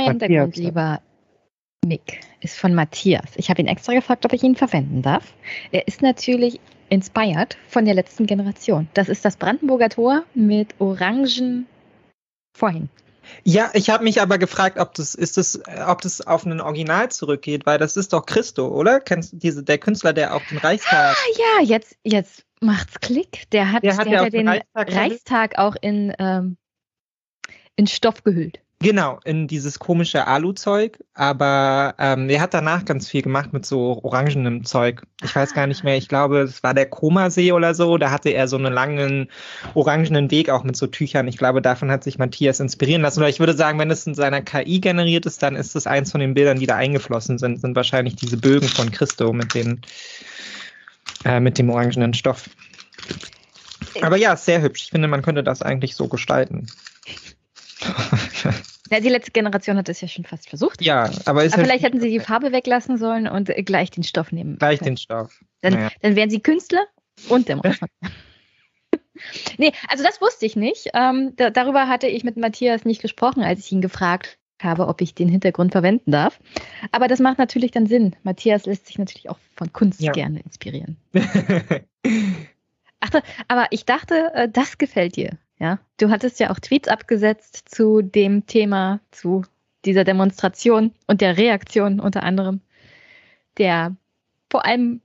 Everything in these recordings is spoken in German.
Hintergrund, lieber Mick, ist von Matthias. Ich habe ihn extra gefragt, ob ich ihn verwenden darf. Er ist natürlich inspired von der letzten Generation. Das ist das Brandenburger Tor mit orangen Vorhängen. ja, ich habe mich aber gefragt, ob das ist das, äh, ob das auf ein Original zurückgeht, weil das ist doch Christo, oder? Kennst du diese der Künstler, der auch den Reichstag? Ah ja, jetzt, jetzt macht's Klick. Der hat, Der hat der ja hat auch ja den den Reichstag Reichstag, auch in, ähm, in Stoff gehüllt. Genau, in dieses komische Alu-Zeug, aber ähm, er hat danach ganz viel gemacht mit so orangenem Zeug. Ich weiß gar nicht mehr, ich glaube, es war der Komasee oder so, da hatte er so einen langen orangenen Weg auch mit so Tüchern. Ich glaube, davon hat sich Matthias inspirieren lassen. Oder ich würde sagen, wenn es in seiner KI generiert ist, dann ist es eins von den Bildern, die da eingeflossen sind, sind wahrscheinlich diese Bögen von Christo mit den äh, mit dem orangenen Stoff. Aber ja, sehr hübsch. Ich finde, man könnte das eigentlich so gestalten. Ja, die letzte Generation hat es ja schon fast versucht. Ja, aber ist Aber halt vielleicht hätten sie die Farbe weglassen sollen und gleich den Stoff nehmen. gleich können. den Stoff. Dann, Naja. dann wären sie Künstler und Demonstranten. nee, also das wusste ich nicht. Ähm, da, darüber hatte ich mit Matthias nicht gesprochen, als ich ihn gefragt habe, ob ich den Hintergrund verwenden darf. Aber das macht natürlich dann Sinn. Matthias lässt sich natürlich auch von Kunst Ja. gerne inspirieren. Ach, aber ich dachte, äh, das gefällt dir. Ja, du hattest ja auch Tweets abgesetzt zu dem Thema, zu dieser Demonstration und der Reaktion unter anderem der vor allem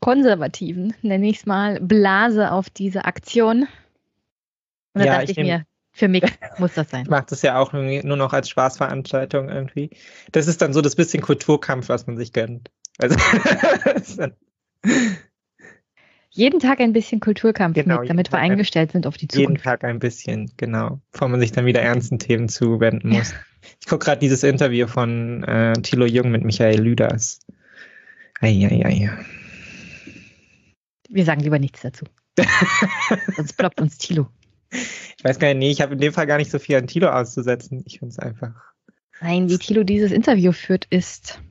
konservativen, nenne ich es mal, Blase auf diese Aktion. Und da Ja, dachte ich ich, mir, für mich muss das sein. Macht es ja auch nur noch als Spaßveranstaltung irgendwie. Das ist dann so das bisschen Kulturkampf, was man sich gönnt. Also, Jeden Tag ein bisschen Kulturkampf, Genau, jeden damit wir Tag ein- eingestellt sind auf die jeden Zukunft. Tag ein bisschen, genau. Bevor man sich dann wieder ernsten Themen zuwenden muss. Ich gucke gerade dieses Interview von äh, Thilo Jung mit Michael Lüders. Eieiei. Wir sagen lieber nichts dazu. Sonst ploppt uns Tilo. Ich weiß gar nicht, nee, ich habe in dem Fall gar nicht so viel an Thilo auszusetzen. Ich finde es einfach. Nein, wie Tilo dieses Interview führt, ist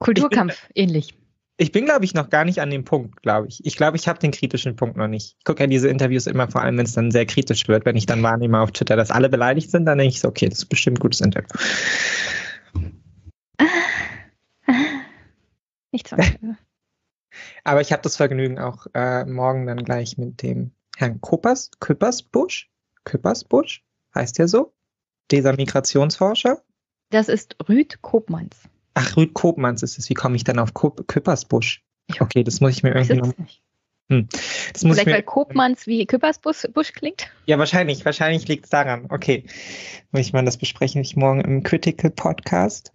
Kulturkampf ähnlich. Ich bin, glaube ich, noch gar nicht an dem Punkt, glaube ich. Ich glaube, ich habe den kritischen Punkt noch nicht. Ich gucke ja diese Interviews immer vor allem, wenn es dann sehr kritisch wird. Wenn ich dann wahrnehme auf Twitter, dass alle beleidigt sind, dann denke ich so, okay, das ist bestimmt ein gutes Interview. Nicht zwangsweise. Aber ich habe das Vergnügen auch äh, morgen dann gleich mit dem Herrn Kuppers, Küppersbusch, Küppersbusch, heißt der so? Dieser Migrationsforscher. Das ist Rüd Kopmanns. Ach, Rüd Kopmanns ist es. Wie komme ich dann auf Kup Küppersbusch? Okay, das muss ich mir irgendwie noch. nicht. Das muss ich Vielleicht mir, weil Kopmanns wie Küppersbusch Busch klingt. Ja, wahrscheinlich. Wahrscheinlich liegt es daran. Okay. Muss ich mal das besprechen ich morgen im Critical Podcast.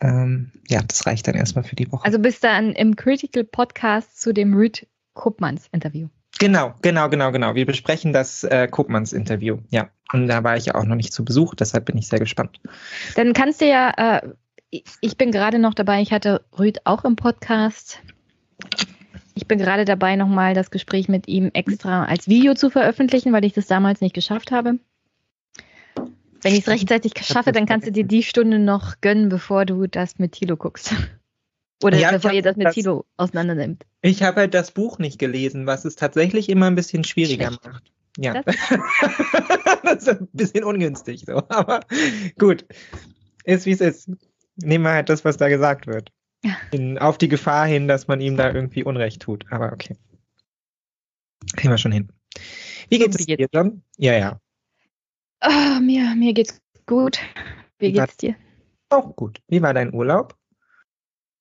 Ähm, ja, das reicht dann erstmal für die Woche. Also bist dann im Critical Podcast zu dem Rüd Kopmanns Interview. genau, genau, genau, genau. Wir besprechen das äh, Kopmanns Interview. Ja. Und da war ich ja auch noch nicht zu Besuch, deshalb bin ich sehr gespannt. Dann kannst du ja, äh, ich- bin gerade noch dabei, ich hatte Rüd auch im Podcast. Ich bin gerade dabei, nochmal das Gespräch mit ihm extra als Video zu veröffentlichen, weil ich das damals nicht geschafft habe. Wenn ich es rechtzeitig schaffe, dann kannst du dir die Stunde noch gönnen, bevor du das mit Tilo guckst. Oder Ja, bevor ihr das mit das- Tilo auseinandernimmt. Ich habe halt das Buch nicht gelesen, was es tatsächlich immer ein bisschen schwieriger Schlecht. macht. Ja. Das- das ist ein bisschen ungünstig so, aber gut. Ist wie es ist. Nehmen wir halt das, was da gesagt wird. In, auf die Gefahr hin, dass man ihm da irgendwie Unrecht tut. Aber okay. Kriegen wir schon hin. Wie geht es Irgendwie dir, John? Ja, ja. Ah, mir, mir geht's gut. Wie Wie geht's dir? Auch gut. Wie war dein Urlaub?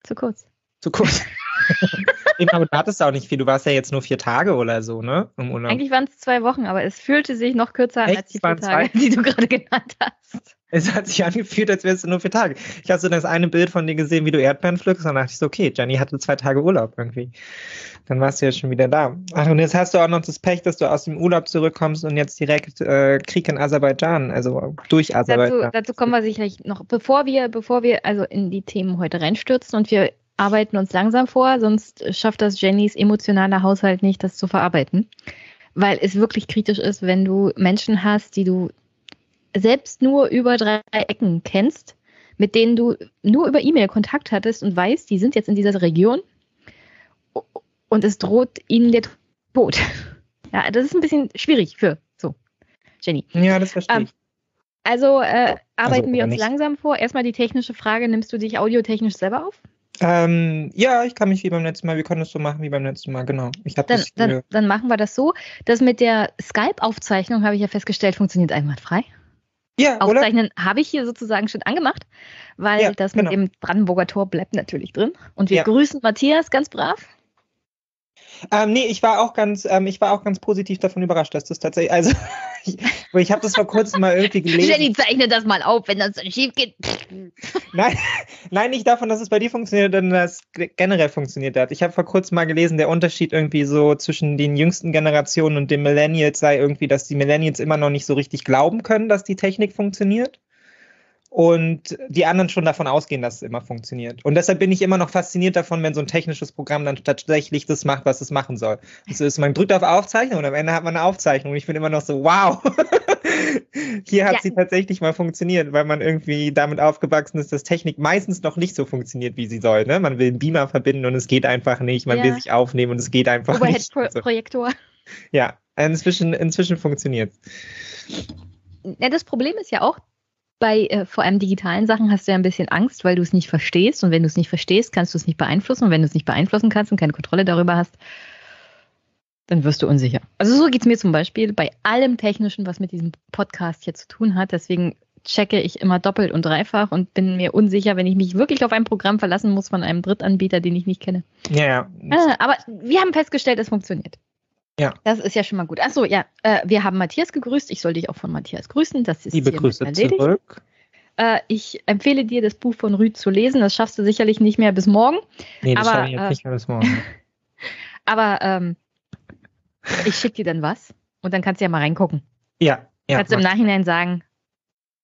Zu kurz. Zu kurz. Eben, aber du hattest auch nicht viel. Du warst ja jetzt nur vier Tage oder so, ne? Im Urlaub. Eigentlich waren es zwei Wochen, aber es fühlte sich noch kürzer an Echt? als die vier Tage, zwei? die du gerade genannt hast. Es hat sich angefühlt, als wärst du nur vier Tage. Ich habe so das eine Bild von dir gesehen, wie du Erdbeeren pflückst, und dann dachte ich so, okay, Jenny hatte zwei Tage Urlaub irgendwie. Dann warst du ja schon wieder da. Ach, und jetzt hast du auch noch das Pech, dass du aus dem Urlaub zurückkommst und jetzt direkt äh, Krieg in Aserbaidschan, also durch Dazu, Aserbaidschan. dazu kommen wir sicherlich noch, bevor wir, bevor wir also in die Themen heute reinstürzen und wir arbeiten uns langsam vor, sonst schafft das Jennys emotionaler Haushalt nicht, das zu verarbeiten. Weil es wirklich kritisch ist, wenn du Menschen hast, die du selbst nur über drei Ecken kennst, mit denen du nur über E-Mail Kontakt hattest und weißt, die sind jetzt in dieser Region und es droht ihnen der Tod. Ja, das ist ein bisschen schwierig für so. Jenny. Ja, das verstehe Ähm, ich. Also äh, arbeiten oder wir uns nicht. langsam vor. Erstmal die technische Frage, nimmst du dich audiotechnisch selber auf? Ähm, ja, ich kann mich wie beim letzten Mal, wir können es so machen wie beim letzten Mal, genau. Ich Dann, das dann, dann machen wir das so. Das mit der Skype-Aufzeichnung, habe ich ja festgestellt, funktioniert einwandfrei. Ja? Aufzeichnen habe ich hier sozusagen schon angemacht, weil Ja, das genau. mit dem Brandenburger Tor bleibt natürlich drin. Und wir Ja. grüßen Matthias ganz brav. Ähm, nee, ich war auch ganz, ähm, ich war auch ganz positiv davon überrascht, dass das tatsächlich, also ich, ich habe das vor kurzem mal irgendwie gelesen. Jenny, zeichne das mal auf, wenn das dann schief geht. Nein, nein, nicht davon, dass es bei dir funktioniert, sondern dass es generell funktioniert hat. Ich habe vor kurzem mal gelesen, der Unterschied irgendwie so zwischen den jüngsten Generationen und den Millennials sei irgendwie, dass die Millennials immer noch nicht so richtig glauben können, dass die Technik funktioniert. Und die anderen schon davon ausgehen, dass es immer funktioniert. Und deshalb bin ich immer noch fasziniert davon, wenn so ein technisches Programm dann tatsächlich das macht, was es machen soll. Das ist, man drückt auf Aufzeichnung und am Ende hat man eine Aufzeichnung. Und ich bin immer noch so, wow, hier hat Ja. sie tatsächlich mal funktioniert, weil man irgendwie damit aufgewachsen ist, dass Technik meistens noch nicht so funktioniert, wie sie soll. Ne? Man will einen Beamer verbinden und es geht einfach nicht. Man Ja. will sich aufnehmen und es geht einfach nicht. Also, Overhead-Projektor. ja, inzwischen, inzwischen funktioniert Ja, das Problem ist ja auch, bei äh, vor allem digitalen Sachen hast du ja ein bisschen Angst, weil du es nicht verstehst. Und wenn du es nicht verstehst, kannst du es nicht beeinflussen. Und wenn du es nicht beeinflussen kannst und keine Kontrolle darüber hast, dann wirst du unsicher. Also so geht es mir zum Beispiel bei allem Technischen, was mit diesem Podcast hier zu tun hat. Deswegen checke ich immer doppelt und dreifach und bin mir unsicher, wenn ich mich wirklich auf ein Programm verlassen muss von einem Drittanbieter, den ich nicht kenne. Ja, ja. Ah, aber wir haben festgestellt, es funktioniert. Ja. Das ist ja schon mal gut. Achso, ja, äh, wir haben Matthias gegrüßt. Ich soll dich auch von Matthias grüßen. Das ist Liebe Grüße erledigt. zurück. Äh, ich empfehle dir, das Buch von Rüd zu lesen. Das schaffst du sicherlich nicht mehr bis morgen. Nee, das Aber, schaffe ich jetzt äh, nicht mehr bis morgen. Aber ähm, ich schicke dir dann was und dann kannst du ja mal reingucken. Ja, ja. kannst du im Nachhinein sagen,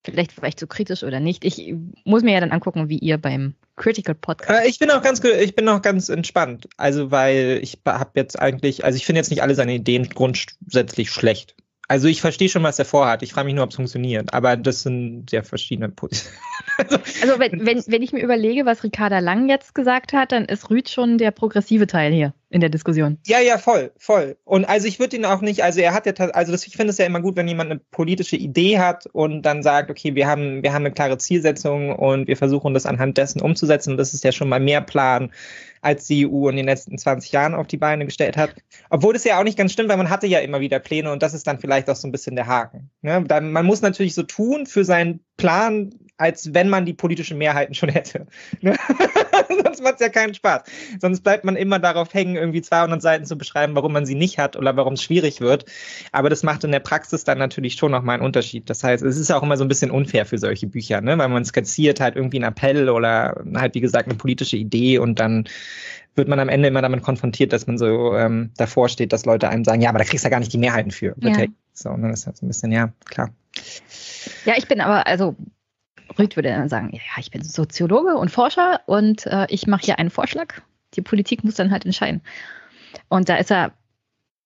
vielleicht war ich zu kritisch oder nicht. Ich muss mir ja dann angucken, wie ihr beim Critical Podcast. Äh, ich bin auch ganz, ich bin auch ganz entspannt. Also, weil ich habe jetzt eigentlich, also ich finde jetzt nicht alle seine Ideen grundsätzlich schlecht. Also ich verstehe schon, was er vorhat. Ich frage mich nur, ob es funktioniert. Aber das sind sehr verschiedene Positionen. also, Also wenn, wenn, wenn ich mir überlege, was Ricarda Lang jetzt gesagt hat, dann ist Rüd schon der progressive Teil hier in der Diskussion. ja, ja, voll, voll. Und also ich würde ihn auch nicht, also er hat ja, also das, ich finde es ja immer gut, wenn jemand eine politische Idee hat und dann sagt, okay, wir haben, wir haben eine klare Zielsetzung und wir versuchen das anhand dessen umzusetzen. Und das ist ja schon mal mehr Plan, als die EU in den letzten 20 Jahren auf die Beine gestellt hat. Obwohl das ja auch nicht ganz stimmt, weil man hatte ja immer wieder Pläne und das ist dann vielleicht auch so ein bisschen der Haken. Ne? Man muss natürlich so tun für seinen Plan, als wenn man die politischen Mehrheiten schon hätte. Ne? Sonst macht es ja keinen Spaß. Sonst bleibt man immer darauf hängen, irgendwie 200 Seiten zu beschreiben, warum man sie nicht hat oder warum es schwierig wird. Aber das macht in der Praxis dann natürlich schon nochmal einen Unterschied. Das heißt, es ist auch immer so ein bisschen unfair für solche Bücher, ne? weil man skizziert halt irgendwie einen Appell oder halt, wie gesagt, eine politische Idee und dann wird man am Ende immer damit konfrontiert, dass man so ähm, davor steht, dass Leute einem sagen, ja, aber da kriegst du ja gar nicht die Mehrheiten für. Ja. So, und dann ist das ein bisschen, ja, klar. Ja, ich bin aber, also Rüd würde dann sagen, ja, ich bin Soziologe und Forscher und äh, ich mache hier einen Vorschlag. Die Politik muss dann halt entscheiden. Und da ist er,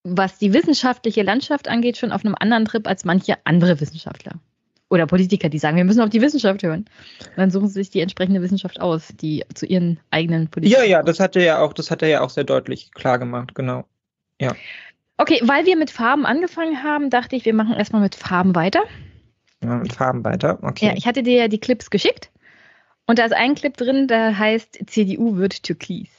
was die wissenschaftliche Landschaft angeht, schon auf einem anderen Trip als manche andere Wissenschaftler. Oder Politiker, die sagen, wir müssen auf die Wissenschaft hören. Und dann suchen sie sich die entsprechende Wissenschaft aus, die zu ihren eigenen Politiken. Ja, ja, das hat er ja auch, das hat er ja auch sehr deutlich klar gemacht, genau. Okay, weil wir mit Farben angefangen haben, dachte ich, wir machen erstmal mit Farben weiter. Ja, mit Farben weiter. Okay. Ja, ich hatte dir ja die Clips geschickt. Und da ist ein Clip drin, der heißt CDU wird türkis.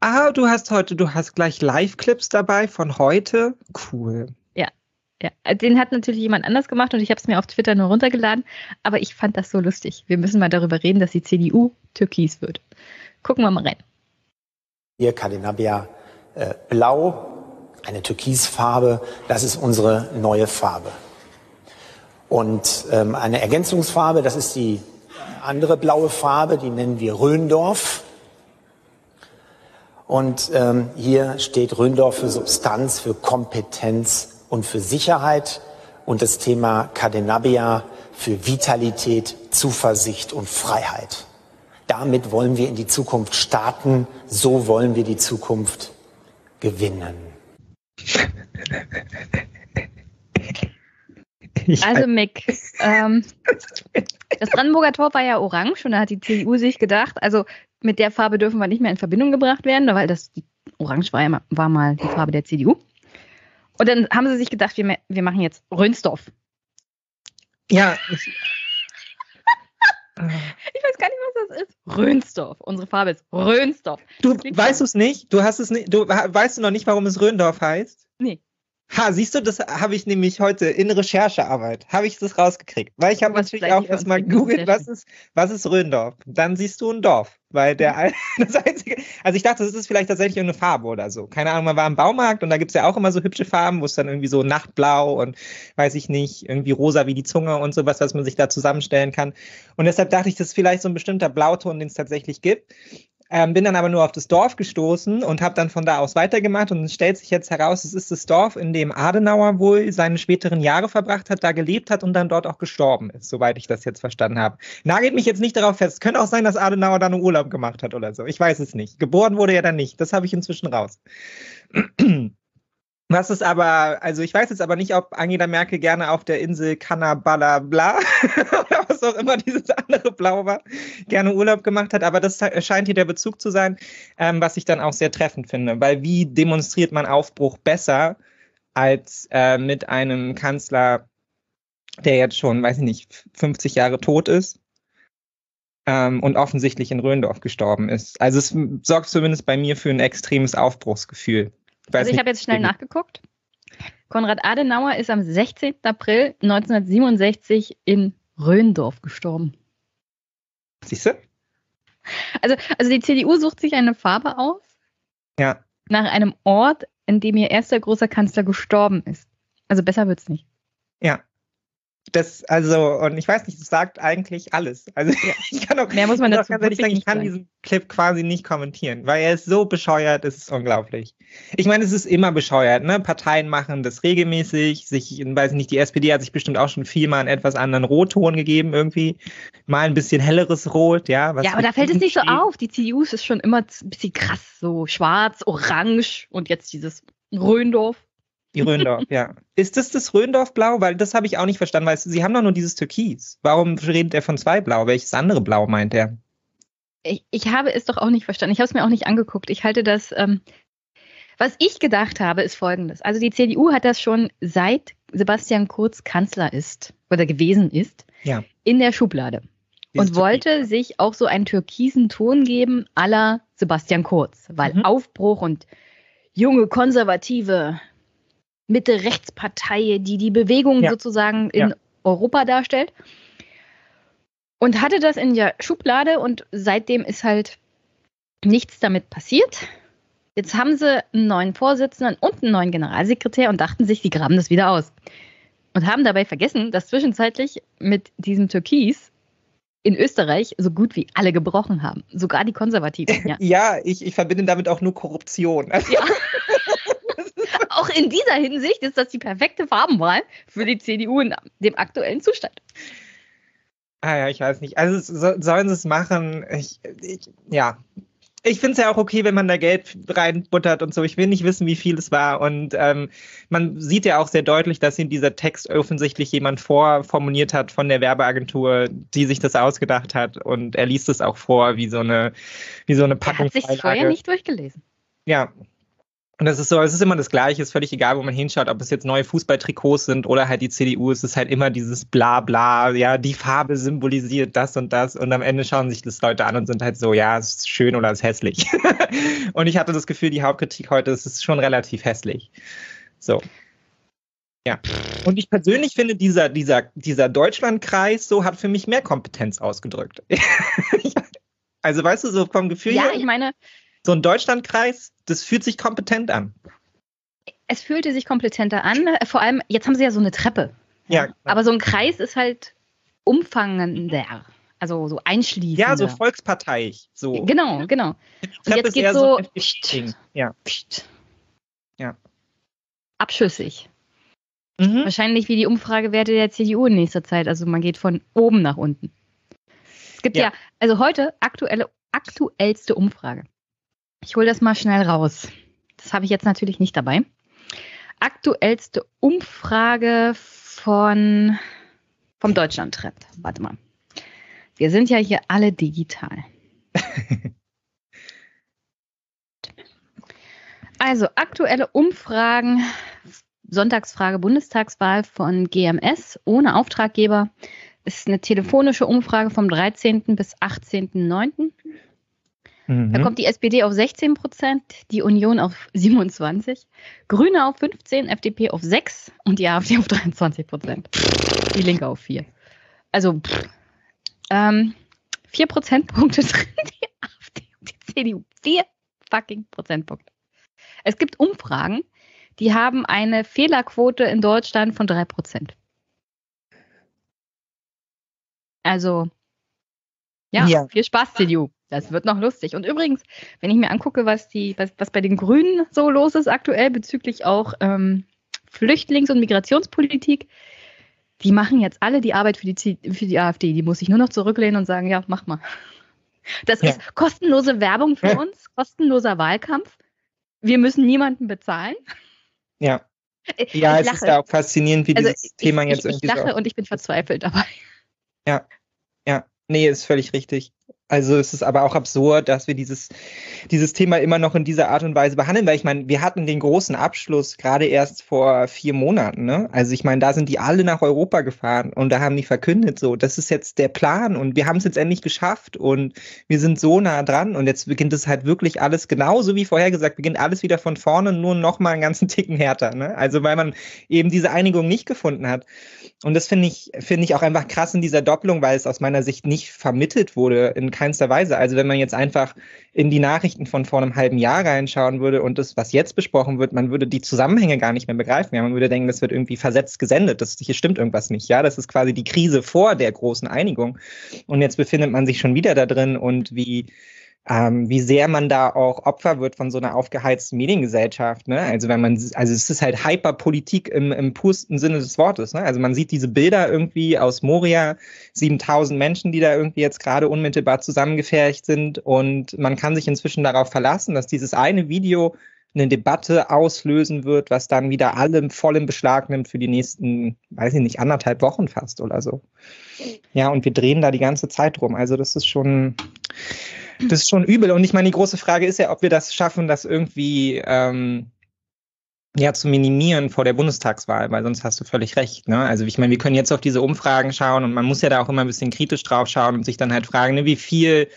ah, du hast heute, du hast gleich Live-Clips dabei von heute. Cool. Ja, den hat natürlich jemand anders gemacht und ich habe es mir auf Twitter nur runtergeladen, aber ich fand das so lustig. Wir müssen mal darüber reden, dass die CDU türkis wird. Gucken wir mal rein. Hier Cadenabia äh, Blau, eine Türkisfarbe, das ist unsere neue Farbe. Und ähm, eine Ergänzungsfarbe, das ist die andere blaue Farbe, die nennen wir Röndorf. Und ähm, hier steht Röndorf für Substanz, für Kompetenz und für Sicherheit und das Thema Cadenabia für Vitalität, Zuversicht und Freiheit. Damit wollen wir in die Zukunft starten, so wollen wir die Zukunft gewinnen. Also Mick, ähm, das Brandenburger Tor war ja orange und da hat die CDU sich gedacht, also mit der Farbe dürfen wir nicht mehr in Verbindung gebracht werden, weil das Orange war, ja mal, war mal die Farbe der CDU. Und dann haben sie sich gedacht, wir, wir machen jetzt Rönsdorf. Ja. Ich, ich weiß gar nicht, was das ist. Rönsdorf. Unsere Farbe ist Rönsdorf. Du weißt es nicht? Du hast es nicht. Du weißt du noch nicht, warum es Röndorf heißt? Nee. Ha, siehst du, das habe ich nämlich heute in Recherchearbeit, habe ich das rausgekriegt. Weil ich habe natürlich auch erstmal googelt, was ist, was ist Röndorf? Dann siehst du ein Dorf, weil der das einzige, also ich dachte, das ist vielleicht tatsächlich irgendeine Farbe oder so. Keine Ahnung, man war im Baumarkt und da gibt's ja auch immer so hübsche Farben, wo es dann irgendwie so Nachtblau und weiß ich nicht, irgendwie rosa wie die Zunge und sowas, was man sich da zusammenstellen kann. Und deshalb dachte ich, das ist vielleicht so ein bestimmter Blauton, den es tatsächlich gibt. Ähm, bin dann aber nur auf das Dorf gestoßen und habe dann von da aus weitergemacht und es stellt sich jetzt heraus, es ist das Dorf, in dem Adenauer wohl seine späteren Jahre verbracht hat, da gelebt hat und dann dort auch gestorben ist, soweit ich das jetzt verstanden habe. Nagelt mich jetzt nicht darauf fest. Könnte auch sein, dass Adenauer da einen Urlaub gemacht hat oder so. Ich weiß es nicht. Geboren wurde er dann nicht. Das habe ich inzwischen raus. Was ist aber, also ich weiß jetzt aber nicht, ob Angela Merkel gerne auf der Insel Cannabala bla oder was auch immer dieses andere Blau war, gerne Urlaub gemacht hat, aber das scheint hier der Bezug zu sein, ähm, was ich dann auch sehr treffend finde, weil wie demonstriert man Aufbruch besser als äh, mit einem Kanzler, der jetzt schon, weiß ich nicht, 50 Jahre tot ist ähm, und offensichtlich in Röndorf gestorben ist. Also es sorgt zumindest bei mir für ein extremes Aufbruchsgefühl. Ich also ich habe jetzt schnell nachgeguckt. Konrad Adenauer ist am 16. April 1967 in Röndorf gestorben. Siehst du? Also, also die CDU sucht sich eine Farbe aus. Ja. Nach einem Ort, in dem ihr erster großer Kanzler gestorben ist. Also besser wird's nicht. Ja das, also, und ich weiß nicht, das sagt eigentlich alles. Also ja. ich kann auch, mehr muss man dazu ganz ehrlich sagen, ich kann sein. diesen Clip quasi nicht kommentieren, weil er ist so bescheuert, es ist unglaublich. Ich meine, es ist immer bescheuert, ne? Parteien machen das regelmäßig, sich, weiß ich nicht, die SPD hat sich bestimmt auch schon viel mal einen etwas anderen Rotton gegeben, irgendwie. Mal ein bisschen helleres Rot, ja. ja, aber da fällt es nicht so auf. Die CDU ist schon immer ein bisschen krass, so schwarz, orange und jetzt dieses Röndorf. Die Röndorf, ja. Ist das das Röndorf-Blau? Weil das habe ich auch nicht verstanden, weil Sie haben doch nur dieses Türkis. Warum redet er von zwei Blau? Welches andere Blau meint er? Ich, ich habe es doch auch nicht verstanden. Ich habe es mir auch nicht angeguckt. Ich halte das, ähm, was ich gedacht habe, ist folgendes. Also die CDU hat das schon seit Sebastian Kurz Kanzler ist oder gewesen ist, ja. in der Schublade. Dieses und wollte Türkis. sich auch so einen türkisen Ton geben aller Sebastian Kurz, weil mhm. Aufbruch und junge Konservative Mitte-Rechtspartei, die die Bewegung ja. sozusagen in ja. Europa darstellt. Und hatte das in der Schublade und seitdem ist halt nichts damit passiert. Jetzt haben sie einen neuen Vorsitzenden und einen neuen Generalsekretär und dachten sich, sie graben das wieder aus. Und haben dabei vergessen, dass zwischenzeitlich mit diesem Türkis in Österreich so gut wie alle gebrochen haben. Sogar die Konservativen. Ja, ja ich, ich verbinde damit auch nur Korruption. Ja. auch in dieser Hinsicht ist das die perfekte Farbenwahl für die CDU in dem aktuellen Zustand. Ah ja, ich weiß nicht. Also so, sollen sie es machen? Ich, ich, ja. Ich finde es ja auch okay, wenn man da Geld reinbuttert und so. Ich will nicht wissen, wie viel es war. Und ähm, man sieht ja auch sehr deutlich, dass in dieser Text offensichtlich jemand vorformuliert hat von der Werbeagentur, die sich das ausgedacht hat. Und er liest es auch vor, wie so eine, wie so eine Packung. Er hat sich vorher nicht durchgelesen. Ja, und das ist so, es ist immer das Gleiche, ist völlig egal, wo man hinschaut, ob es jetzt neue Fußballtrikots sind oder halt die CDU, es ist halt immer dieses Bla-Bla, ja, die Farbe symbolisiert das und das und am Ende schauen sich das Leute an und sind halt so, ja, es ist schön oder es ist hässlich. und ich hatte das Gefühl, die Hauptkritik heute ist, es ist schon relativ hässlich. So. Ja. Und ich persönlich finde, dieser, dieser, dieser Deutschlandkreis so hat für mich mehr Kompetenz ausgedrückt. also weißt du, so vom Gefühl. Ja, ich meine, so ein Deutschlandkreis, das fühlt sich kompetent an. Es fühlte sich kompetenter an. Vor allem, jetzt haben sie ja so eine Treppe. Ja. Aber so ein Kreis ist halt umfangender. Also so einschließend. Ja, so volksparteiig. So. Genau, genau. Und jetzt geht so, so pst, ja. Pst. ja. Abschüssig. Mhm. Wahrscheinlich wie die Umfragewerte der CDU in nächster Zeit. Also man geht von oben nach unten. Es gibt ja, ja also heute aktuelle, aktuellste Umfrage. Ich hole das mal schnell raus. Das habe ich jetzt natürlich nicht dabei. Aktuellste Umfrage von vom Deutschland-Trend. Warte mal. Wir sind ja hier alle digital. also aktuelle Umfragen Sonntagsfrage Bundestagswahl von GMS ohne Auftraggeber. Ist eine telefonische Umfrage vom 13. bis 18.09. Mhm. Da kommt die SPD auf 16 Prozent, die Union auf 27, Grüne auf 15, FDP auf 6 und die AfD auf 23 Prozent. Die Linke auf 4. Also pff, ähm, 4 Prozentpunkte drin, die AfD und die CDU. 4 fucking Prozentpunkte. Es gibt Umfragen, die haben eine Fehlerquote in Deutschland von 3 Prozent. Also, ja, ja, viel Spaß, CDU. Das wird noch lustig. Und übrigens, wenn ich mir angucke, was, die, was, was bei den Grünen so los ist aktuell bezüglich auch ähm, Flüchtlings- und Migrationspolitik, die machen jetzt alle die Arbeit für die, für die AfD. Die muss sich nur noch zurücklehnen und sagen, ja, mach mal. Das ja. ist kostenlose Werbung für ja. uns, kostenloser Wahlkampf. Wir müssen niemanden bezahlen. Ja. Ja, ich es lache. ist ja auch faszinierend, wie also dieses ich, Thema jetzt ich, irgendwie. Ich lache so und ich bin verzweifelt dabei. Ja, ja. Nee, ist völlig richtig. Also es ist aber auch absurd, dass wir dieses, dieses Thema immer noch in dieser Art und Weise behandeln, weil ich meine, wir hatten den großen Abschluss gerade erst vor vier Monaten. Ne? Also ich meine, da sind die alle nach Europa gefahren und da haben die verkündet, so, das ist jetzt der Plan und wir haben es jetzt endlich geschafft und wir sind so nah dran und jetzt beginnt es halt wirklich alles genauso wie vorher gesagt, beginnt alles wieder von vorne, nur noch mal einen ganzen Ticken härter. Ne? Also weil man eben diese Einigung nicht gefunden hat. Und das finde ich, finde ich auch einfach krass in dieser Doppelung, weil es aus meiner Sicht nicht vermittelt wurde in keinster Weise. Also wenn man jetzt einfach in die Nachrichten von vor einem halben Jahr reinschauen würde und das, was jetzt besprochen wird, man würde die Zusammenhänge gar nicht mehr begreifen. Ja, man würde denken, das wird irgendwie versetzt gesendet. Das, hier stimmt irgendwas nicht. Ja, das ist quasi die Krise vor der großen Einigung. Und jetzt befindet man sich schon wieder da drin und wie, ähm, wie sehr man da auch Opfer wird von so einer aufgeheizten Mediengesellschaft. Ne? Also wenn man, also es ist halt Hyperpolitik im, im pursten Sinne des Wortes. Ne? Also man sieht diese Bilder irgendwie aus Moria, 7000 Menschen, die da irgendwie jetzt gerade unmittelbar zusammengefercht sind und man kann sich inzwischen darauf verlassen, dass dieses eine Video eine Debatte auslösen wird, was dann wieder alle voll im Beschlag nimmt für die nächsten, weiß ich nicht, anderthalb Wochen fast oder so. Ja, und wir drehen da die ganze Zeit rum. Also das ist schon, das ist schon übel. Und ich meine, die große Frage ist ja, ob wir das schaffen, das irgendwie ähm, ja zu minimieren vor der Bundestagswahl, weil sonst hast du völlig recht. Ne? Also ich meine, wir können jetzt auf diese Umfragen schauen und man muss ja da auch immer ein bisschen kritisch drauf schauen und sich dann halt fragen, ne, wie viel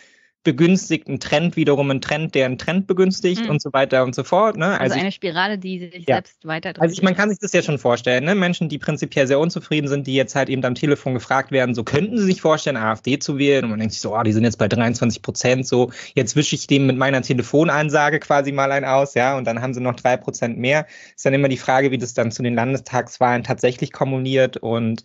begünstigt ein Trend wiederum ein Trend, der einen Trend begünstigt mhm. und so weiter und so fort. Ne? Also, also eine Spirale, die sich ja. selbst weiter. Also ich, man kann sich das ja schon vorstellen. Ne? Menschen, die prinzipiell sehr unzufrieden sind, die jetzt halt eben am Telefon gefragt werden, so könnten sie sich vorstellen, AfD zu wählen. Und man denkt sich so, oh, die sind jetzt bei 23 Prozent, so jetzt wische ich dem mit meiner Telefonansage quasi mal ein aus, ja, und dann haben sie noch drei Prozent mehr. Ist dann immer die Frage, wie das dann zu den Landestagswahlen tatsächlich kommuniert und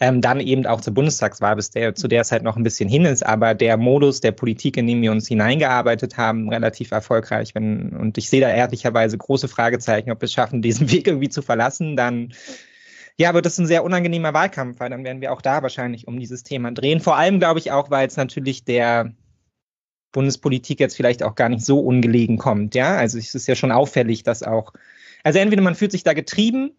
ähm, dann eben auch zur Bundestagswahl, bis der, zu der es halt noch ein bisschen hin ist. Aber der Modus der Politik, in dem wir uns hineingearbeitet haben, relativ erfolgreich. Wenn, und ich sehe da ehrlicherweise große Fragezeichen, ob wir es schaffen, diesen Weg irgendwie zu verlassen, dann ja, wird das ein sehr unangenehmer Wahlkampf, weil dann werden wir auch da wahrscheinlich um dieses Thema drehen. Vor allem glaube ich auch, weil es natürlich der Bundespolitik jetzt vielleicht auch gar nicht so ungelegen kommt. Ja, also es ist ja schon auffällig, dass auch, also entweder man fühlt sich da getrieben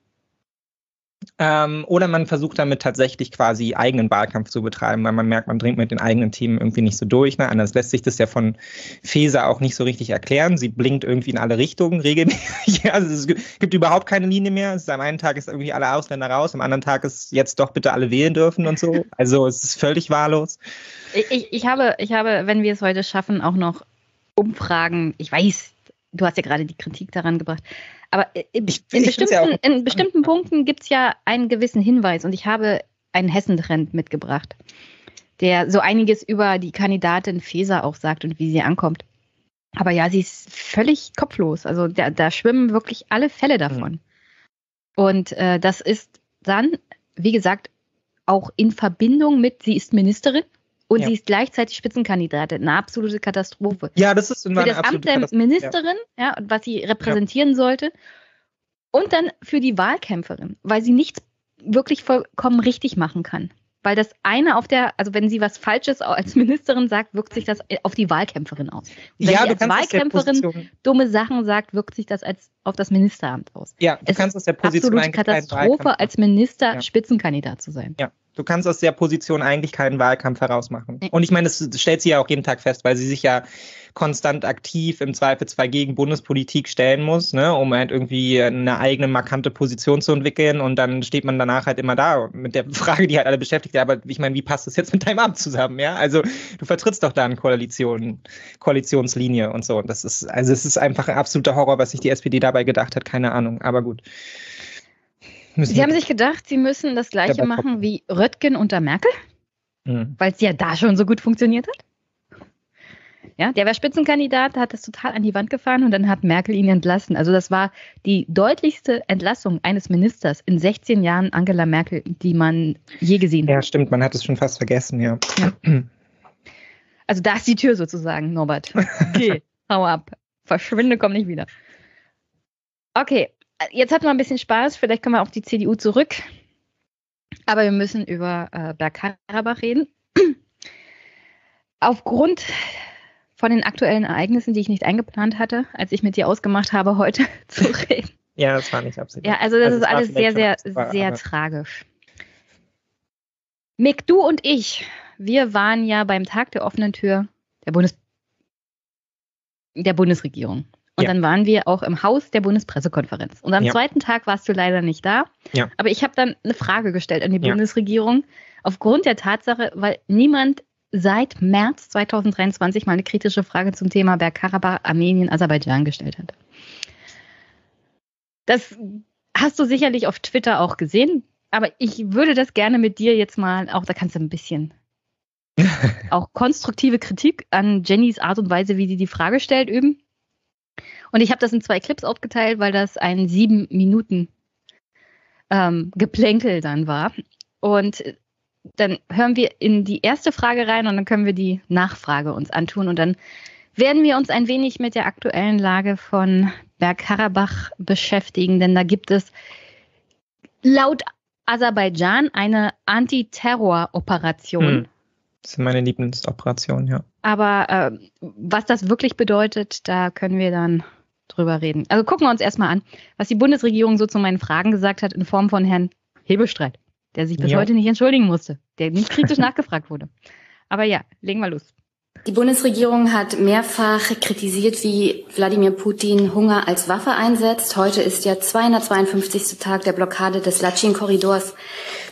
ähm, oder man versucht damit tatsächlich quasi eigenen Wahlkampf zu betreiben, weil man merkt, man dringt mit den eigenen Themen irgendwie nicht so durch. Ne? Anders lässt sich das ja von Feser auch nicht so richtig erklären. Sie blinkt irgendwie in alle Richtungen regelmäßig. also es gibt überhaupt keine Linie mehr. Es ist, am einen Tag ist irgendwie alle Ausländer raus, am anderen Tag ist jetzt doch bitte alle wählen dürfen und so. Also es ist völlig wahllos. Ich, ich, habe, ich habe, wenn wir es heute schaffen, auch noch Umfragen. Ich weiß, du hast ja gerade die Kritik daran gebracht. Aber in, ich, in, bestimmten, ja in bestimmten Punkten gibt es ja einen gewissen Hinweis und ich habe einen Hessentrend mitgebracht, der so einiges über die Kandidatin Feser auch sagt und wie sie ankommt. Aber ja, sie ist völlig kopflos. Also da, da schwimmen wirklich alle Fälle davon. Mhm. Und äh, das ist dann, wie gesagt, auch in Verbindung mit, sie ist Ministerin und ja. sie ist gleichzeitig Spitzenkandidatin. Eine absolute Katastrophe. Ja, das ist für das Amt der Ministerin, ja. ja, was sie repräsentieren ja. sollte. Und dann für die Wahlkämpferin, weil sie nichts wirklich vollkommen richtig machen kann. Weil das eine auf der, also wenn sie was Falsches als Ministerin sagt, wirkt sich das auf die Wahlkämpferin aus. Und wenn ja, sie als Wahlkämpferin dumme Sachen sagt, wirkt sich das als auf das Ministeramt aus. Ja, du es kannst aus der Position absolute Katastrophe als Minister Spitzenkandidat zu sein. Ja, Du kannst aus der Position eigentlich keinen Wahlkampf herausmachen. Und ich meine, das stellt sie ja auch jeden Tag fest, weil sie sich ja konstant aktiv im Zweifelsfall gegen Bundespolitik stellen muss, ne, um halt irgendwie eine eigene markante Position zu entwickeln und dann steht man danach halt immer da mit der Frage, die halt alle beschäftigt, aber ich meine, wie passt das jetzt mit deinem Amt zusammen, ja? Also du vertrittst doch da eine Koalition, Koalitionslinie und so. Und das ist, also es ist einfach ein absoluter Horror, was sich die SPD dabei gedacht hat, keine Ahnung, aber gut. Müssen sie haben sich gedacht, sie müssen das gleiche machen wie Röttgen unter Merkel, mhm. weil es ja da schon so gut funktioniert hat. Ja, der war Spitzenkandidat, hat das total an die Wand gefahren und dann hat Merkel ihn entlassen. Also das war die deutlichste Entlassung eines Ministers in 16 Jahren Angela Merkel, die man je gesehen hat. Ja, stimmt, man hat es schon fast vergessen, ja. ja. Also da ist die Tür sozusagen, Norbert. Geh, hau ab. Verschwinde, komm nicht wieder. Okay, jetzt hatten wir ein bisschen Spaß, vielleicht kommen wir auf die CDU zurück. Aber wir müssen über äh, Bergkarabach reden. Aufgrund von den aktuellen Ereignissen, die ich nicht eingeplant hatte, als ich mit dir ausgemacht habe, heute zu reden. Ja, das war nicht absichtlich. Ja, also das also ist alles sehr, sehr, war, sehr tragisch. Mick, du und ich, wir waren ja beim Tag der offenen Tür der, Bundes der Bundesregierung. Und ja. dann waren wir auch im Haus der Bundespressekonferenz. Und am ja. zweiten Tag warst du leider nicht da. Ja. Aber ich habe dann eine Frage gestellt an die Bundesregierung. Aufgrund der Tatsache, weil niemand seit März 2023 mal eine kritische Frage zum Thema Bergkarabach, Armenien, Aserbaidschan gestellt hat. Das hast du sicherlich auf Twitter auch gesehen, aber ich würde das gerne mit dir jetzt mal, auch da kannst du ein bisschen auch konstruktive Kritik an Jennys Art und Weise, wie sie die Frage stellt, üben. Und ich habe das in zwei Clips aufgeteilt, weil das ein sieben Minuten ähm, Geplänkel dann war. Und dann hören wir in die erste Frage rein und dann können wir die Nachfrage uns antun und dann werden wir uns ein wenig mit der aktuellen Lage von Bergkarabach beschäftigen, denn da gibt es laut Aserbaidschan eine Antiterror-Operation. Hm. Das ist meine Lieblingsoperation, ja. Aber äh, was das wirklich bedeutet, da können wir dann drüber reden. Also gucken wir uns erstmal an, was die Bundesregierung so zu meinen Fragen gesagt hat in Form von Herrn Hebestreit der sich bis ja. heute nicht entschuldigen musste, der nicht kritisch nachgefragt wurde. Aber ja, legen wir los. Die Bundesregierung hat mehrfach kritisiert, wie Wladimir Putin Hunger als Waffe einsetzt. Heute ist der 252. Tag der Blockade des Latschin-Korridors,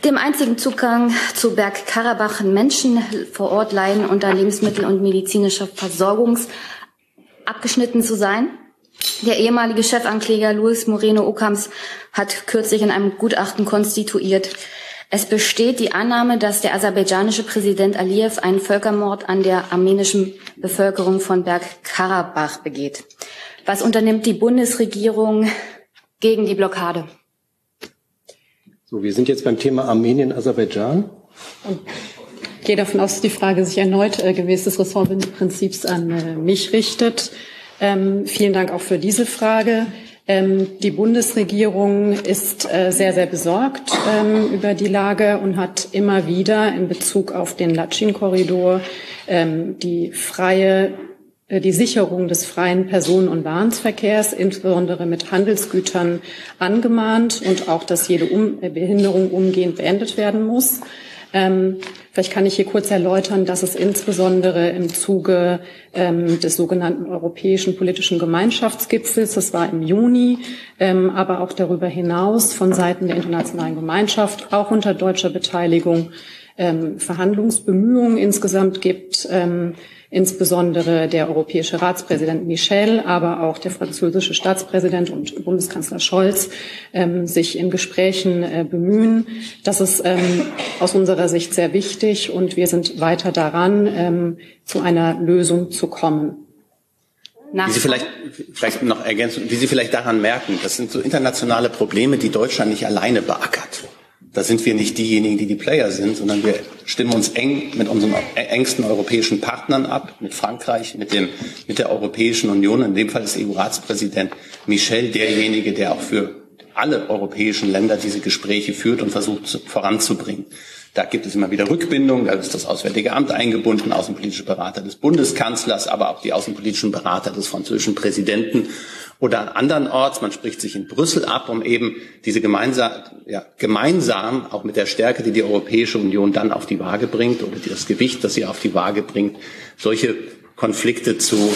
dem einzigen Zugang zu Bergkarabach. Menschen vor Ort leiden unter Lebensmittel- und medizinischer Versorgung abgeschnitten zu sein. Der ehemalige Chefankläger Luis Moreno Ocams hat kürzlich in einem Gutachten konstituiert, es besteht die Annahme, dass der aserbaidschanische Präsident Aliyev einen Völkermord an der armenischen Bevölkerung von Bergkarabach begeht. Was unternimmt die Bundesregierung gegen die Blockade? So, wir sind jetzt beim Thema Armenien, Aserbaidschan. Ich gehe davon aus, dass die Frage sich erneut äh, gemäß des Ressortprinzips an äh, mich richtet. Ähm, vielen Dank auch für diese Frage. Ähm, die Bundesregierung ist äh, sehr, sehr besorgt ähm, über die Lage und hat immer wieder in Bezug auf den Latschin-Korridor ähm, die freie äh, die Sicherung des freien Personen- und Warenverkehrs, insbesondere mit Handelsgütern, angemahnt und auch, dass jede um Behinderung umgehend beendet werden muss. Ähm, vielleicht kann ich hier kurz erläutern, dass es insbesondere im Zuge ähm, des sogenannten Europäischen Politischen Gemeinschaftsgipfels, das war im Juni, ähm, aber auch darüber hinaus von Seiten der internationalen Gemeinschaft, auch unter deutscher Beteiligung, ähm, Verhandlungsbemühungen insgesamt gibt. Insbesondere der europäische Ratspräsident Michel, aber auch der französische Staatspräsident und Bundeskanzler Scholz ähm, sich in Gesprächen äh, bemühen. Das ist ähm, aus unserer Sicht sehr wichtig und wir sind weiter daran, ähm, zu einer Lösung zu kommen. Wie Sie vielleicht, vielleicht noch ergänzen, wie Sie vielleicht daran merken, das sind so internationale Probleme, die Deutschland nicht alleine beackert da sind wir nicht diejenigen, die die Player sind, sondern wir stimmen uns eng mit unseren engsten europäischen Partnern ab, mit Frankreich, mit, dem, mit der Europäischen Union. In dem Fall ist EU-Ratspräsident Michel derjenige, der auch für alle europäischen Länder diese Gespräche führt und versucht voranzubringen. Da gibt es immer wieder Rückbindungen, da ist das Auswärtige Amt eingebunden, außenpolitische Berater des Bundeskanzlers, aber auch die außenpolitischen Berater des französischen Präsidenten oder andernorts. Man spricht sich in Brüssel ab, um eben diese gemeinsam, ja, gemeinsam, auch mit der Stärke, die die Europäische Union dann auf die Waage bringt oder das Gewicht, das sie auf die Waage bringt, solche Konflikte zu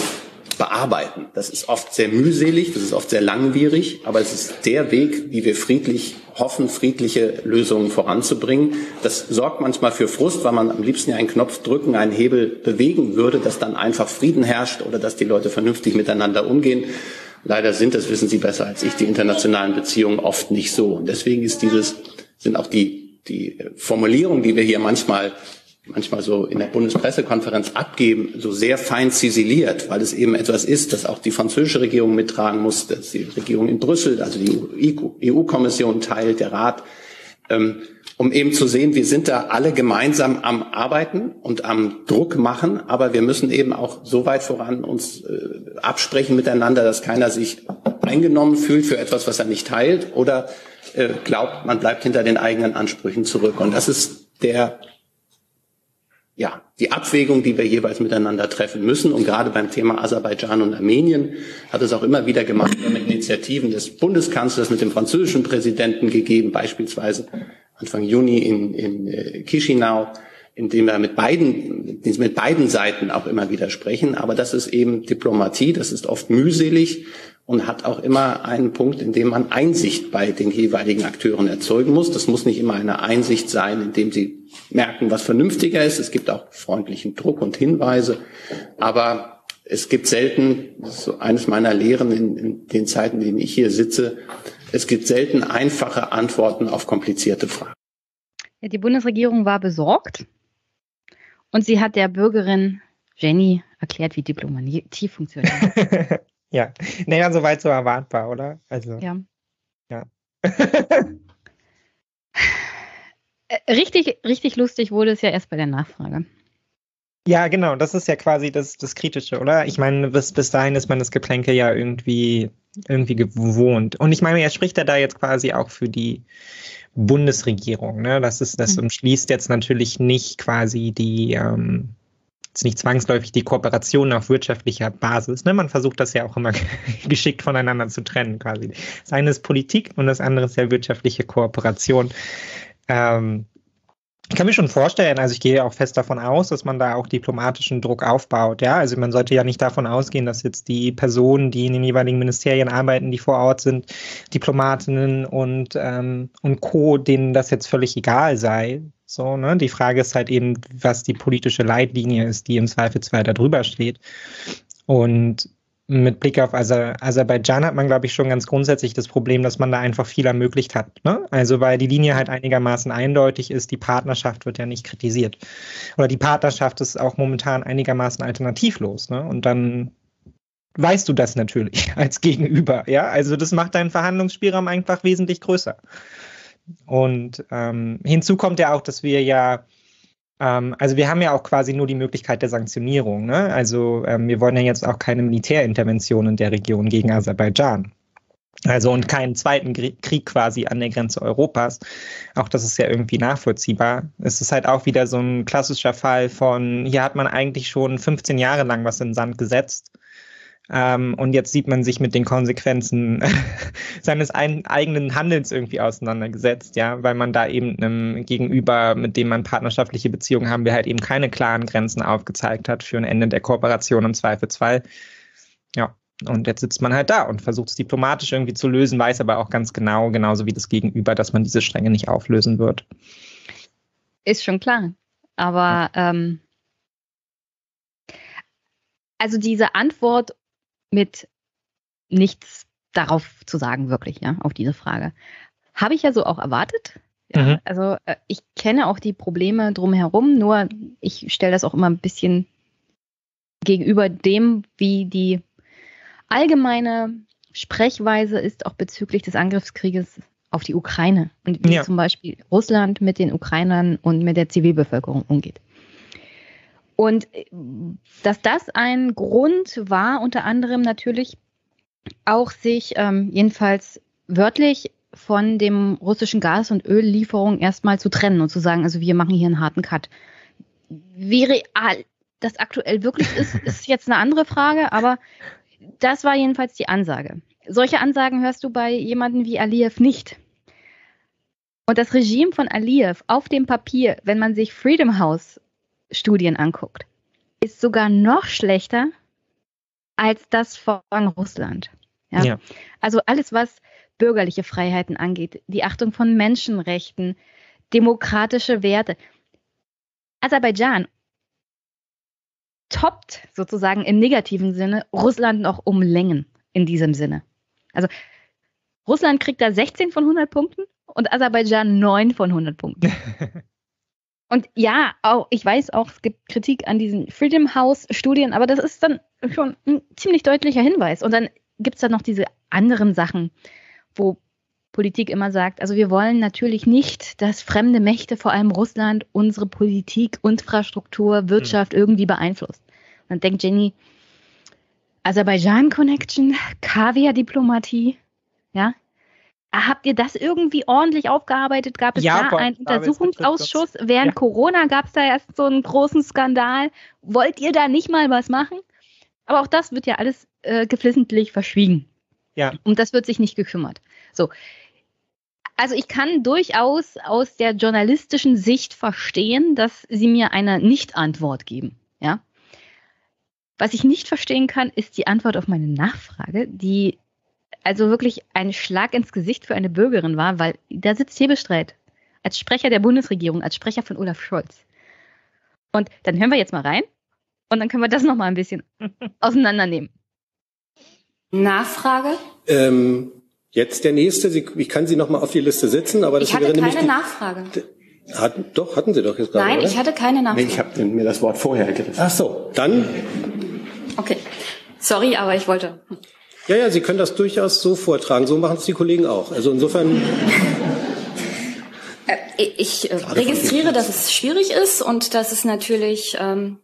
bearbeiten. Das ist oft sehr mühselig, das ist oft sehr langwierig, aber es ist der Weg, wie wir friedlich hoffen, friedliche Lösungen voranzubringen. Das sorgt manchmal für Frust, weil man am liebsten ja einen Knopf drücken, einen Hebel bewegen würde, dass dann einfach Frieden herrscht oder dass die Leute vernünftig miteinander umgehen. Leider sind, das wissen Sie besser als ich, die internationalen Beziehungen oft nicht so. Und deswegen ist dieses, sind auch die, die Formulierungen, die wir hier manchmal manchmal so in der Bundespressekonferenz abgeben, so sehr fein ziseliert, weil es eben etwas ist, das auch die französische Regierung mittragen muss, dass die Regierung in Brüssel, also die EU-Kommission teilt, der Rat, um eben zu sehen, wir sind da alle gemeinsam am Arbeiten und am Druck machen, aber wir müssen eben auch so weit voran uns äh, absprechen miteinander, dass keiner sich eingenommen fühlt für etwas, was er nicht teilt oder äh, glaubt, man bleibt hinter den eigenen Ansprüchen zurück. Und das ist der ja, die Abwägung, die wir jeweils miteinander treffen müssen. Und gerade beim Thema Aserbaidschan und Armenien hat es auch immer wieder gemacht, mit Initiativen des Bundeskanzlers, mit dem französischen Präsidenten gegeben, beispielsweise Anfang Juni in, in äh, Chisinau, in dem wir mit beiden, mit beiden Seiten auch immer wieder sprechen. Aber das ist eben Diplomatie, das ist oft mühselig und hat auch immer einen Punkt, in dem man Einsicht bei den jeweiligen Akteuren erzeugen muss. Das muss nicht immer eine Einsicht sein, in dem sie merken, was vernünftiger ist. Es gibt auch freundlichen Druck und Hinweise. Aber es gibt selten, das ist so eines meiner Lehren in, in den Zeiten, in denen ich hier sitze, es gibt selten einfache Antworten auf komplizierte Fragen. Ja, die Bundesregierung war besorgt und sie hat der Bürgerin Jenny erklärt, wie Diplomatie funktioniert. ja, naja, soweit so erwartbar, oder? Also, ja. Ja. Äh, richtig, richtig lustig wurde es ja erst bei der Nachfrage. Ja, genau, das ist ja quasi das, das Kritische, oder? Ich meine, bis, bis dahin ist man das Geplänke ja irgendwie, irgendwie gewohnt. Und ich meine, er spricht ja da jetzt quasi auch für die Bundesregierung, ne? Das ist, das mhm. umschließt jetzt natürlich nicht quasi die, ähm, jetzt nicht zwangsläufig die Kooperation auf wirtschaftlicher Basis. Ne? Man versucht das ja auch immer geschickt voneinander zu trennen, quasi. Das eine ist Politik und das andere ist ja wirtschaftliche Kooperation. Ähm, ich kann mir schon vorstellen, also ich gehe auch fest davon aus, dass man da auch diplomatischen Druck aufbaut. Ja, also man sollte ja nicht davon ausgehen, dass jetzt die Personen, die in den jeweiligen Ministerien arbeiten, die vor Ort sind, Diplomatinnen und, ähm, und Co., denen das jetzt völlig egal sei. So, ne? Die Frage ist halt eben, was die politische Leitlinie ist, die im Zweifelsfall da drüber steht. Und mit Blick auf Aser Aserbaidschan hat man, glaube ich, schon ganz grundsätzlich das Problem, dass man da einfach viel ermöglicht hat. Ne? Also weil die Linie halt einigermaßen eindeutig ist, die Partnerschaft wird ja nicht kritisiert. Oder die Partnerschaft ist auch momentan einigermaßen alternativlos. Ne? Und dann weißt du das natürlich als Gegenüber. Ja, also das macht deinen Verhandlungsspielraum einfach wesentlich größer. Und ähm, hinzu kommt ja auch, dass wir ja ähm, also wir haben ja auch quasi nur die Möglichkeit der Sanktionierung. Ne? Also ähm, wir wollen ja jetzt auch keine Militärintervention in der Region gegen Aserbaidschan. Also und keinen zweiten Krieg quasi an der Grenze Europas. Auch das ist ja irgendwie nachvollziehbar. Es ist halt auch wieder so ein klassischer Fall von, hier hat man eigentlich schon 15 Jahre lang was in den Sand gesetzt ähm, und jetzt sieht man sich mit den Konsequenzen seines ein, eigenen Handelns irgendwie auseinandergesetzt, ja, weil man da eben einem Gegenüber, mit dem man partnerschaftliche Beziehungen haben, wir halt eben keine klaren Grenzen aufgezeigt hat für ein Ende der Kooperation im Zweifelsfall. Ja. Und jetzt sitzt man halt da und versucht es diplomatisch irgendwie zu lösen, weiß aber auch ganz genau, genauso wie das Gegenüber, dass man diese Stränge nicht auflösen wird. Ist schon klar. Aber ähm, also diese Antwort mit nichts darauf zu sagen, wirklich, ja, auf diese Frage. Habe ich ja so auch erwartet. Ja, mhm. Also äh, ich kenne auch die Probleme drumherum, nur ich stelle das auch immer ein bisschen gegenüber dem, wie die allgemeine Sprechweise ist, auch bezüglich des Angriffskrieges auf die Ukraine und wie ja. zum Beispiel Russland mit den Ukrainern und mit der Zivilbevölkerung umgeht. Und äh, dass das ein Grund war, unter anderem natürlich auch sich ähm, jedenfalls wörtlich von dem russischen Gas- und Öllieferungen erstmal zu trennen und zu sagen, also wir machen hier einen harten Cut. Wie real das aktuell wirklich ist, ist jetzt eine andere Frage, aber das war jedenfalls die Ansage. Solche Ansagen hörst du bei jemandem wie Aliyev nicht. Und das Regime von Aliyev auf dem Papier, wenn man sich Freedom House Studien anguckt, ist sogar noch schlechter als das von Russland. Ja? ja. Also alles, was bürgerliche Freiheiten angeht, die Achtung von Menschenrechten, demokratische Werte. Aserbaidschan toppt sozusagen im negativen Sinne Russland noch um Längen in diesem Sinne. Also Russland kriegt da 16 von 100 Punkten und Aserbaidschan 9 von 100 Punkten. und ja, auch, ich weiß auch, es gibt Kritik an diesen Freedom House Studien, aber das ist dann schon ein ziemlich deutlicher Hinweis. Und dann gibt es da noch diese anderen Sachen, wo Politik immer sagt, also wir wollen natürlich nicht, dass fremde Mächte, vor allem Russland, unsere Politik, Infrastruktur, Wirtschaft mhm. irgendwie beeinflusst. Und dann denkt Jenny, Aserbaidschan-Connection, Kaviar-Diplomatie, ja, Habt ihr das irgendwie ordentlich aufgearbeitet? Gab es ja, da einen Untersuchungsausschuss? Während ja. Corona gab es da erst so einen großen Skandal. Wollt ihr da nicht mal was machen? Aber auch das wird ja alles äh, geflissentlich verschwiegen. Ja. Um das wird sich nicht gekümmert. So. Also ich kann durchaus aus der journalistischen Sicht verstehen, dass sie mir eine Nicht-Antwort geben. Ja. Was ich nicht verstehen kann, ist die Antwort auf meine Nachfrage, die also wirklich ein Schlag ins Gesicht für eine Bürgerin war, weil da sitzt Hebestreit als Sprecher der Bundesregierung, als Sprecher von Olaf Scholz. Und dann hören wir jetzt mal rein und dann können wir das noch mal ein bisschen auseinandernehmen. Nachfrage? Ähm, jetzt der nächste. Ich kann Sie noch mal auf die Liste setzen, aber das ich hatte wäre keine Nachfrage. Hat, doch, hatten Sie doch jetzt gerade. Nein, oder? ich hatte keine Nachfrage. Nee, ich habe mir das Wort vorher gegriffen. Ach so, dann. Okay. Sorry, aber ich wollte. Ja, ja, Sie können das durchaus so vortragen. So machen es die Kollegen auch. Also insofern. Äh, ich äh, registriere, dass es schwierig ist und dass es natürlich ähm,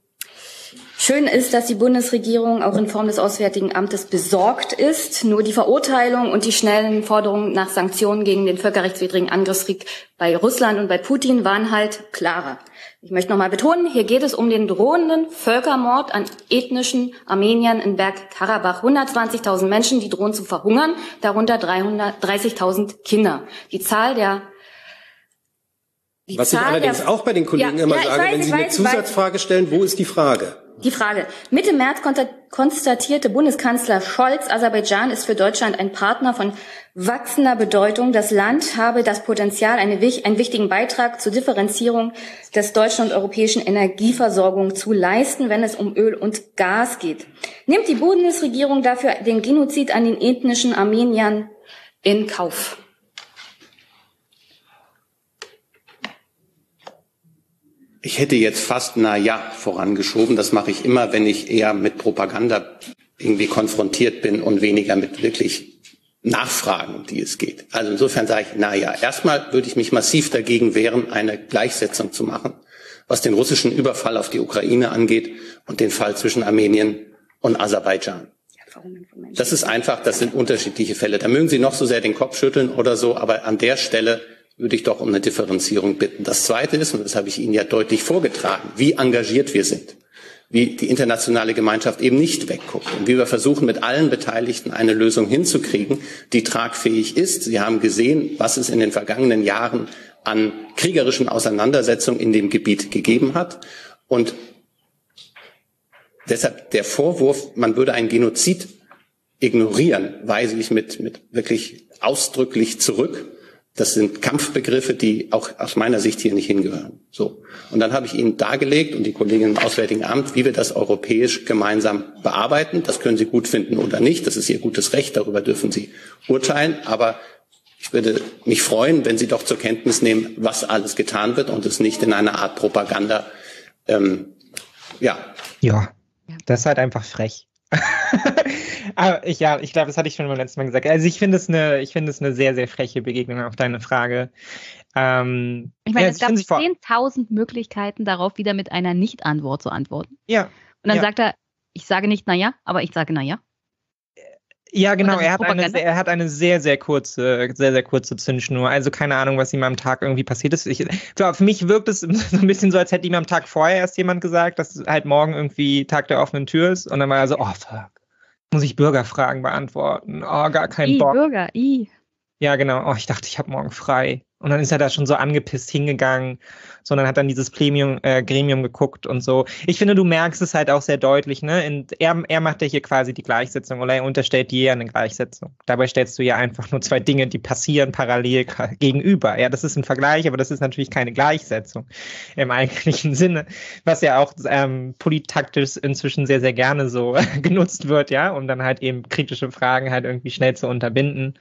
schön ist, dass die Bundesregierung auch in Form des Auswärtigen Amtes besorgt ist. Nur die Verurteilung und die schnellen Forderungen nach Sanktionen gegen den völkerrechtswidrigen Angriffskrieg bei Russland und bei Putin waren halt klarer. Ich möchte nochmal betonen, hier geht es um den drohenden Völkermord an ethnischen Armeniern in Bergkarabach. 120.000 Menschen, die drohen zu verhungern, darunter 330.000 Kinder. Die Zahl der die Was Zahl ich allerdings der, auch bei den Kollegen ja, immer ja, sage, weiß, wenn sie eine Zusatzfrage stellen, wo ist die Frage? Die Frage. Mitte März konstatierte Bundeskanzler Scholz, Aserbaidschan ist für Deutschland ein Partner von wachsender Bedeutung. Das Land habe das Potenzial, eine, einen wichtigen Beitrag zur Differenzierung des deutschen und europäischen Energieversorgung zu leisten, wenn es um Öl und Gas geht. Nimmt die Bundesregierung dafür den Genozid an den ethnischen Armeniern in Kauf? Ich hätte jetzt fast na ja vorangeschoben. Das mache ich immer, wenn ich eher mit Propaganda irgendwie konfrontiert bin und weniger mit wirklich Nachfragen, die es geht. Also insofern sage ich, na ja, erstmal würde ich mich massiv dagegen wehren, eine Gleichsetzung zu machen, was den russischen Überfall auf die Ukraine angeht und den Fall zwischen Armenien und Aserbaidschan. Das ist einfach, das sind unterschiedliche Fälle. Da mögen Sie noch so sehr den Kopf schütteln oder so, aber an der Stelle würde ich doch um eine Differenzierung bitten. Das Zweite ist, und das habe ich Ihnen ja deutlich vorgetragen, wie engagiert wir sind, wie die internationale Gemeinschaft eben nicht wegguckt und wie wir versuchen, mit allen Beteiligten eine Lösung hinzukriegen, die tragfähig ist. Sie haben gesehen, was es in den vergangenen Jahren an kriegerischen Auseinandersetzungen in dem Gebiet gegeben hat. Und deshalb der Vorwurf, man würde einen Genozid ignorieren, weise ich mit, mit wirklich ausdrücklich zurück. Das sind Kampfbegriffe, die auch aus meiner Sicht hier nicht hingehören. So. Und dann habe ich Ihnen dargelegt und die Kolleginnen im Auswärtigen Amt, wie wir das europäisch gemeinsam bearbeiten. Das können Sie gut finden oder nicht. Das ist Ihr gutes Recht. Darüber dürfen Sie urteilen. Aber ich würde mich freuen, wenn Sie doch zur Kenntnis nehmen, was alles getan wird und es nicht in einer Art Propaganda, ähm, ja. Ja, das ist halt einfach frech. Aber ich, ja, ich glaube, das hatte ich schon beim letzten Mal gesagt. Also ich finde es eine, ich finde es eine sehr, sehr freche Begegnung auf deine Frage. Ähm, ich meine, ja, es gab 10.000 Möglichkeiten darauf, wieder mit einer Nicht-Antwort zu antworten. Ja. Und dann ja. sagt er, ich sage nicht naja, aber ich sage naja. Ja, genau. Er hat, eine, er hat eine sehr, sehr kurze, sehr, sehr kurze Zündschnur. Also keine Ahnung, was ihm am Tag irgendwie passiert ist. Ich, für mich wirkt es so ein bisschen so, als hätte ihm am Tag vorher erst jemand gesagt, dass halt morgen irgendwie Tag der offenen Tür ist. Und dann war er so, oh fuck, muss ich Bürgerfragen beantworten. Oh, gar kein I, Bock. Bürger, I. Ja, genau. Oh, ich dachte, ich habe morgen frei. Und dann ist er da schon so angepisst hingegangen, sondern hat dann dieses Premium, äh, Gremium geguckt und so. Ich finde, du merkst es halt auch sehr deutlich, ne? In, er, er macht ja hier quasi die Gleichsetzung oder er unterstellt dir eine Gleichsetzung. Dabei stellst du ja einfach nur zwei Dinge, die passieren parallel gegenüber. Ja, das ist ein Vergleich, aber das ist natürlich keine Gleichsetzung im eigentlichen Sinne, was ja auch ähm, politaktisch inzwischen sehr, sehr gerne so genutzt wird, ja, um dann halt eben kritische Fragen halt irgendwie schnell zu unterbinden.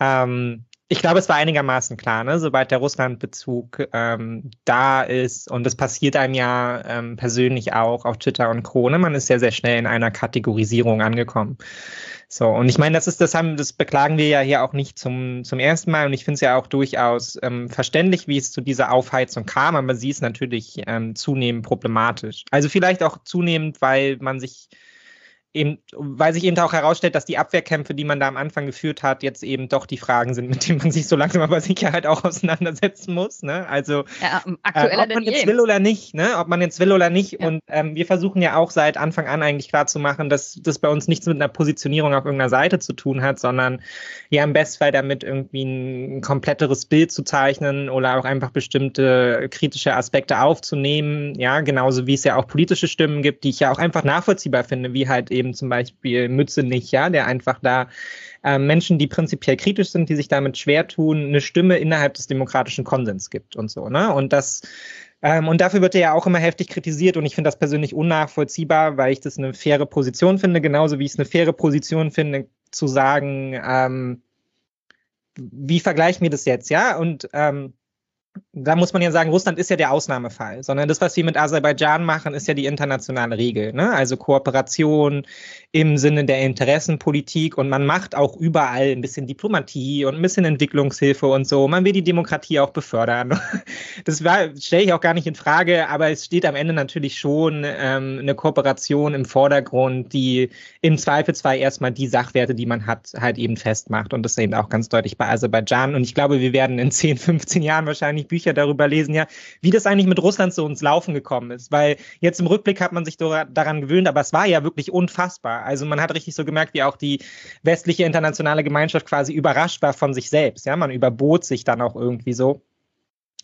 Ähm, ich glaube, es war einigermaßen klar, ne? sobald der Russland-Bezug ähm, da ist, und das passiert einem ja ähm, persönlich auch auf Twitter und Krone, man ist sehr, sehr schnell in einer Kategorisierung angekommen. So, und ich meine, das ist, das haben, das beklagen wir ja hier auch nicht zum, zum ersten Mal und ich finde es ja auch durchaus ähm, verständlich, wie es zu dieser Aufheizung kam, aber sie ist natürlich ähm, zunehmend problematisch. Also vielleicht auch zunehmend, weil man sich eben, weil sich eben auch herausstellt, dass die Abwehrkämpfe, die man da am Anfang geführt hat, jetzt eben doch die Fragen sind, mit denen man sich so langsam aber sicher halt auch auseinandersetzen muss. Ne? Also ja, äh, ob man jetzt will oder nicht, ne? ob man jetzt will oder nicht. Ja. Und ähm, wir versuchen ja auch seit Anfang an eigentlich klar zu machen, dass das bei uns nichts mit einer Positionierung auf irgendeiner Seite zu tun hat, sondern ja im Bestfall damit irgendwie ein kompletteres Bild zu zeichnen oder auch einfach bestimmte kritische Aspekte aufzunehmen. Ja, genauso wie es ja auch politische Stimmen gibt, die ich ja auch einfach nachvollziehbar finde, wie halt eben eben zum Beispiel Mützenich, ja, der einfach da äh, Menschen, die prinzipiell kritisch sind, die sich damit schwer tun, eine Stimme innerhalb des demokratischen Konsens gibt und so, ne? Und das ähm, und dafür wird er ja auch immer heftig kritisiert und ich finde das persönlich unnachvollziehbar, weil ich das eine faire Position finde, genauso wie ich es eine faire Position finde, zu sagen, ähm, wie vergleichen wir das jetzt, ja? Und ähm, da muss man ja sagen, Russland ist ja der Ausnahmefall, sondern das, was wir mit Aserbaidschan machen, ist ja die internationale Regel. Ne? Also Kooperation im Sinne der Interessenpolitik und man macht auch überall ein bisschen Diplomatie und ein bisschen Entwicklungshilfe und so. Man will die Demokratie auch befördern. Das stelle ich auch gar nicht in Frage, aber es steht am Ende natürlich schon ähm, eine Kooperation im Vordergrund, die im Zweifelsfall erstmal die Sachwerte, die man hat, halt eben festmacht. Und das ist eben auch ganz deutlich bei Aserbaidschan. Und ich glaube, wir werden in 10, 15 Jahren wahrscheinlich wahrscheinlich Bücher darüber lesen, ja, wie das eigentlich mit Russland so ins Laufen gekommen ist. Weil jetzt im Rückblick hat man sich daran gewöhnt, aber es war ja wirklich unfassbar. Also man hat richtig so gemerkt, wie auch die westliche internationale Gemeinschaft quasi überrascht war von sich selbst. Ja, man überbot sich dann auch irgendwie so.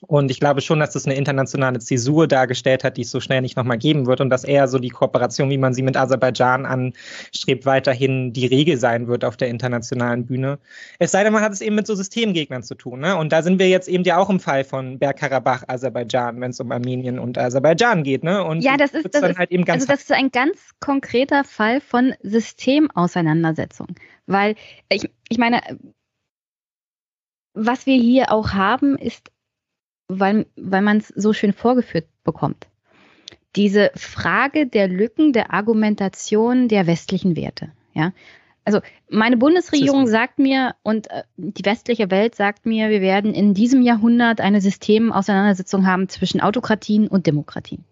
Und ich glaube schon, dass das eine internationale Zäsur dargestellt hat, die es so schnell nicht nochmal geben wird und dass eher so die Kooperation, wie man sie mit Aserbaidschan anstrebt, weiterhin die Regel sein wird auf der internationalen Bühne. Es sei denn, man hat es eben mit so Systemgegnern zu tun. Ne? Und da sind wir jetzt eben ja auch im Fall von Bergkarabach, Aserbaidschan, wenn es um Armenien und Aserbaidschan geht. Ne? Und ja, das ist, das, ist, halt also das ist ein ganz konkreter Fall von Systemauseinandersetzung. Weil ich, ich meine, was wir hier auch haben, ist weil, weil man es so schön vorgeführt bekommt. Diese Frage der Lücken der Argumentation der westlichen Werte. Ja? Also meine Bundesregierung sagt mir und äh, die westliche Welt sagt mir, wir werden in diesem Jahrhundert eine Systemauseinandersetzung haben zwischen Autokratien und Demokratien.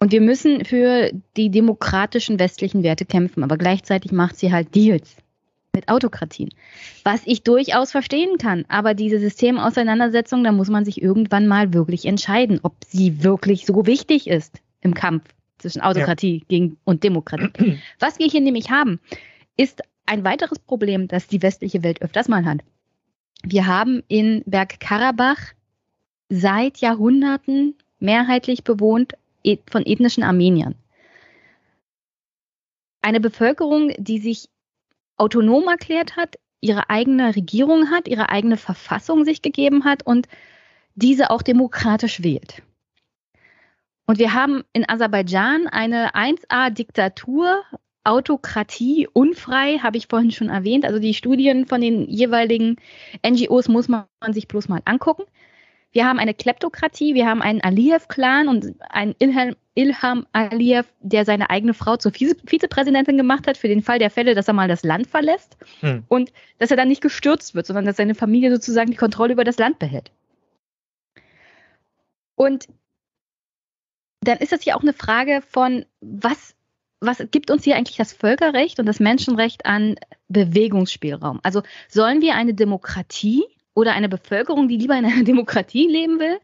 Und wir müssen für die demokratischen westlichen Werte kämpfen, aber gleichzeitig macht sie halt Deals mit Autokratien. Was ich durchaus verstehen kann. Aber diese Systemauseinandersetzung, da muss man sich irgendwann mal wirklich entscheiden, ob sie wirklich so wichtig ist im Kampf zwischen Autokratie ja. gegen und Demokratie. Was wir hier nämlich haben, ist ein weiteres Problem, das die westliche Welt öfters mal hat. Wir haben in Bergkarabach seit Jahrhunderten mehrheitlich bewohnt von ethnischen Armeniern. Eine Bevölkerung, die sich autonom erklärt hat, ihre eigene Regierung hat, ihre eigene Verfassung sich gegeben hat und diese auch demokratisch wählt. Und wir haben in Aserbaidschan eine 1A-Diktatur, Autokratie, unfrei, habe ich vorhin schon erwähnt. Also die Studien von den jeweiligen NGOs muss man sich bloß mal angucken. Wir haben eine Kleptokratie, wir haben einen Aliyev-Clan und einen Ilham, Ilham Aliyev, der seine eigene Frau zur Vize Vizepräsidentin gemacht hat, für den Fall der Fälle, dass er mal das Land verlässt hm. und dass er dann nicht gestürzt wird, sondern dass seine Familie sozusagen die Kontrolle über das Land behält. Und dann ist das ja auch eine Frage von, was was gibt uns hier eigentlich das Völkerrecht und das Menschenrecht an Bewegungsspielraum? Also sollen wir eine Demokratie oder eine Bevölkerung, die lieber in einer Demokratie leben will?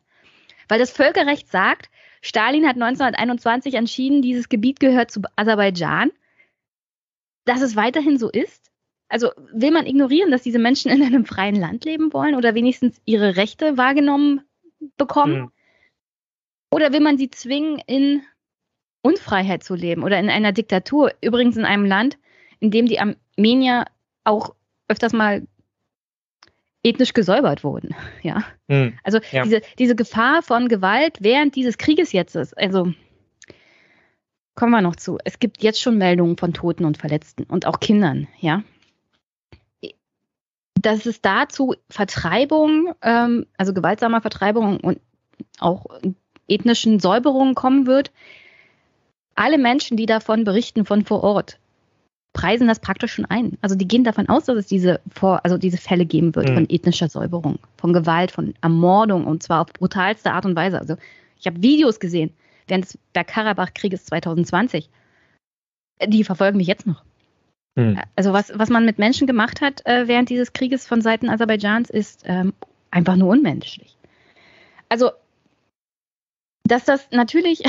Weil das Völkerrecht sagt, Stalin hat 1921 entschieden, dieses Gebiet gehört zu Aserbaidschan. Dass es weiterhin so ist? Also will man ignorieren, dass diese Menschen in einem freien Land leben wollen oder wenigstens ihre Rechte wahrgenommen bekommen? Mhm. Oder will man sie zwingen, in Unfreiheit zu leben oder in einer Diktatur? Übrigens in einem Land, in dem die Armenier auch öfters mal ethnisch gesäubert wurden. Ja. Mhm. Also ja. Diese, diese Gefahr von Gewalt während dieses Krieges jetzt ist, also kommen wir noch zu. Es gibt jetzt schon Meldungen von Toten und Verletzten und auch Kindern, ja. Dass es dazu Vertreibung, ähm, also gewaltsamer Vertreibung und auch ethnischen Säuberungen kommen wird. Alle Menschen, die davon berichten von vor Ort, preisen das praktisch schon ein. Also die gehen davon aus, dass es diese, vor, also diese Fälle geben wird mhm. von ethnischer Säuberung, von Gewalt, von Ermordung und zwar auf brutalste Art und Weise. Also ich habe Videos gesehen während des Bergkarabach-Krieges 2020. Die verfolgen mich jetzt noch. Mhm. Also was, was man mit Menschen gemacht hat äh, während dieses Krieges von Seiten Aserbaidschans ist ähm, einfach nur unmenschlich. Also dass das natürlich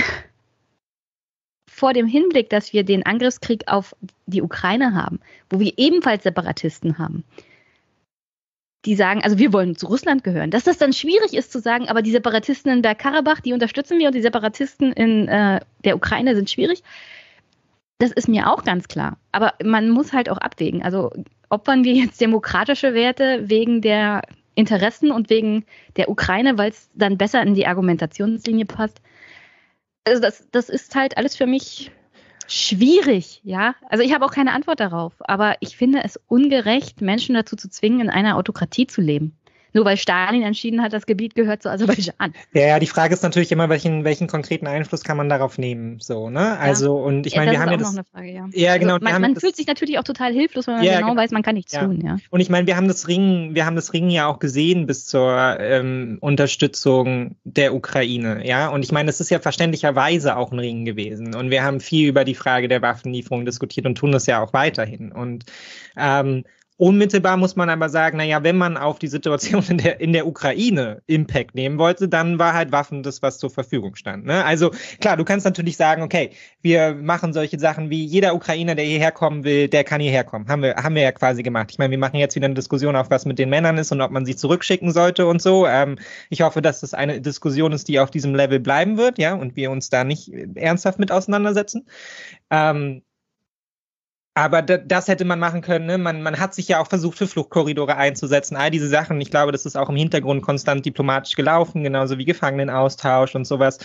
vor dem Hinblick, dass wir den Angriffskrieg auf die Ukraine haben, wo wir ebenfalls Separatisten haben, die sagen, also wir wollen zu Russland gehören, dass das dann schwierig ist zu sagen, aber die Separatisten in Bergkarabach, die unterstützen wir und die Separatisten in äh, der Ukraine sind schwierig. Das ist mir auch ganz klar. Aber man muss halt auch abwägen. Also opfern wir jetzt demokratische Werte wegen der Interessen und wegen der Ukraine, weil es dann besser in die Argumentationslinie passt. Also das, das ist halt alles für mich schwierig, ja. Also ich habe auch keine Antwort darauf, aber ich finde es ungerecht, Menschen dazu zu zwingen, in einer Autokratie zu leben. Nur weil Stalin entschieden hat, das Gebiet gehört zu Aserbaidschan. Ja, ja, die Frage ist natürlich immer, welchen, welchen konkreten Einfluss kann man darauf nehmen, so, ne? Also, ja. und ich meine, ja, wir haben ja das. Noch eine Frage, ja. ja, genau. Also man, man fühlt sich natürlich auch total hilflos, wenn man genau, genau, weiß, man kann nichts tun, ja. Und ich meine, wir haben das Ringen, wir haben das Ringen ja auch gesehen bis zur ähm, Unterstützung der Ukraine, ja. Und ich meine, das ist ja verständlicherweise auch ein Ringen gewesen. Und wir haben viel über die Frage der Waffenlieferung diskutiert und tun das ja auch weiterhin. Und ähm, Unmittelbar muss man aber sagen, naja, wenn man auf die Situation in der, in der Ukraine Impact nehmen wollte, dann war halt Waffen das, was zur Verfügung stand. Ne? Also klar, du kannst natürlich sagen, okay, wir machen solche Sachen wie jeder Ukrainer, der hierher kommen will, der kann hierher kommen. Haben wir, haben wir ja quasi gemacht. Ich meine, wir machen jetzt wieder eine Diskussion auf, was mit den Männern ist und ob man sie zurückschicken sollte und so. Ähm, ich hoffe, dass das eine Diskussion ist, die auf diesem Level bleiben wird, ja, und wir uns da nicht ernsthaft mit auseinandersetzen. Ähm, aber das hätte man machen können. Ne? Man, man hat sich ja auch versucht, für Fluchtkorridore einzusetzen. All diese Sachen. Ich glaube, das ist auch im Hintergrund konstant diplomatisch gelaufen, genauso wie Gefangenenaustausch und sowas.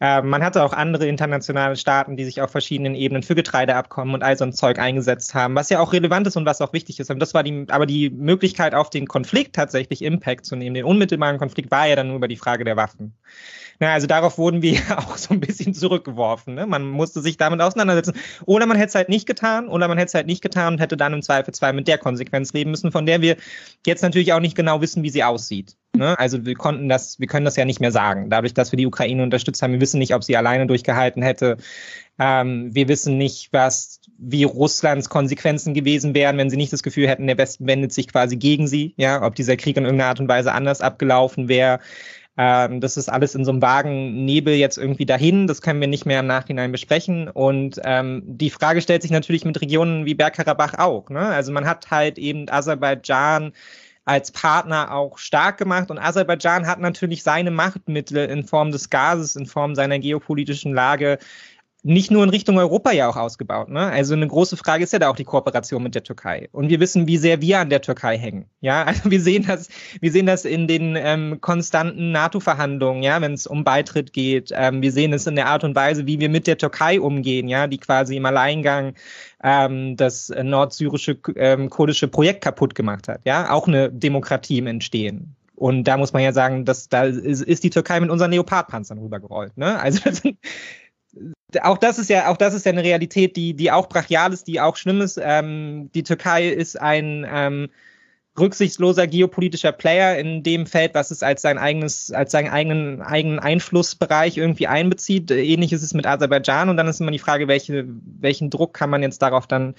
Äh, man hatte auch andere internationale Staaten, die sich auf verschiedenen Ebenen für Getreideabkommen und all so ein Zeug eingesetzt haben, was ja auch relevant ist und was auch wichtig ist. Und das war die, aber die Möglichkeit, auf den Konflikt tatsächlich Impact zu nehmen, den unmittelbaren Konflikt, war ja dann nur über die Frage der Waffen. Na, also darauf wurden wir auch so ein bisschen zurückgeworfen. Ne? Man musste sich damit auseinandersetzen. Oder man hätte es halt nicht getan, oder man hätte es halt nicht getan und hätte dann im Zweifelsfall mit der Konsequenz leben müssen, von der wir jetzt natürlich auch nicht genau wissen, wie sie aussieht. Ne? Also wir konnten das, wir können das ja nicht mehr sagen. Dadurch, dass wir die Ukraine unterstützt haben, wir wissen nicht, ob sie alleine durchgehalten hätte. Ähm, wir wissen nicht, was, wie Russlands Konsequenzen gewesen wären, wenn sie nicht das Gefühl hätten, der Westen wendet sich quasi gegen sie. Ja, ob dieser Krieg in irgendeiner Art und Weise anders abgelaufen wäre. Ähm, das ist alles in so einem vagen Nebel jetzt irgendwie dahin. Das können wir nicht mehr im Nachhinein besprechen. Und ähm, die Frage stellt sich natürlich mit Regionen wie Bergkarabach auch. Ne? Also man hat halt eben Aserbaidschan als Partner auch stark gemacht. Und Aserbaidschan hat natürlich seine Machtmittel in Form des Gases, in Form seiner geopolitischen Lage nicht nur in Richtung Europa ja auch ausgebaut. Ne? Also eine große Frage ist ja da auch die Kooperation mit der Türkei. Und wir wissen, wie sehr wir an der Türkei hängen. Ja, also wir sehen das, wir sehen das in den ähm, konstanten NATO-Verhandlungen, ja, wenn es um Beitritt geht. Ähm, wir sehen es in der Art und Weise, wie wir mit der Türkei umgehen, ja, die quasi im Alleingang ähm, das nordsyrische ähm, kurdische Projekt kaputt gemacht hat. Ja, auch eine Demokratie im Entstehen. Und da muss man ja sagen, dass da ist, die Türkei mit unseren Leopardpanzern rübergerollt. Ne? Also das sind, auch das ist ja, auch das ist ja eine Realität, die, die auch brachial ist, die auch schlimm ist. Ähm, die Türkei ist ein, ähm, rücksichtsloser geopolitischer Player in dem Feld, was es als sein eigenes, als seinen eigenen, eigenen Einflussbereich irgendwie einbezieht. Ähnlich ist es mit Aserbaidschan und dann ist immer die Frage, welche, welchen Druck kann man jetzt darauf dann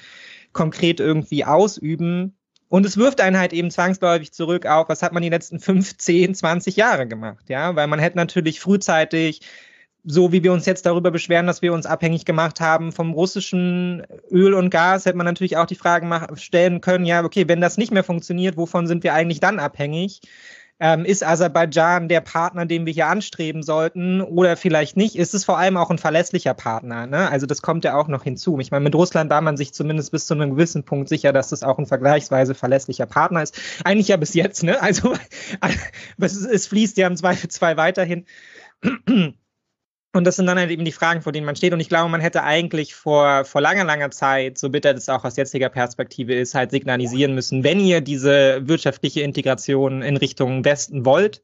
konkret irgendwie ausüben. Und es wirft einen halt eben zwangsläufig zurück auf, was hat man die letzten 15, 20 Jahre gemacht, ja, weil man hätte natürlich frühzeitig so wie wir uns jetzt darüber beschweren, dass wir uns abhängig gemacht haben vom russischen Öl und Gas, hätte man natürlich auch die Frage stellen können, ja, okay, wenn das nicht mehr funktioniert, wovon sind wir eigentlich dann abhängig? Ähm, ist Aserbaidschan der Partner, den wir hier anstreben sollten oder vielleicht nicht? Ist es vor allem auch ein verlässlicher Partner? Ne? Also das kommt ja auch noch hinzu. Ich meine, mit Russland war man sich zumindest bis zu einem gewissen Punkt sicher, dass das auch ein vergleichsweise verlässlicher Partner ist. Eigentlich ja bis jetzt, ne? Also es, es fließt ja im Zweifel zwei weiterhin. Und das sind dann halt eben die Fragen, vor denen man steht. Und ich glaube, man hätte eigentlich vor, vor langer, langer Zeit, so bitter das auch aus jetziger Perspektive ist, halt signalisieren müssen, wenn ihr diese wirtschaftliche Integration in Richtung Westen wollt,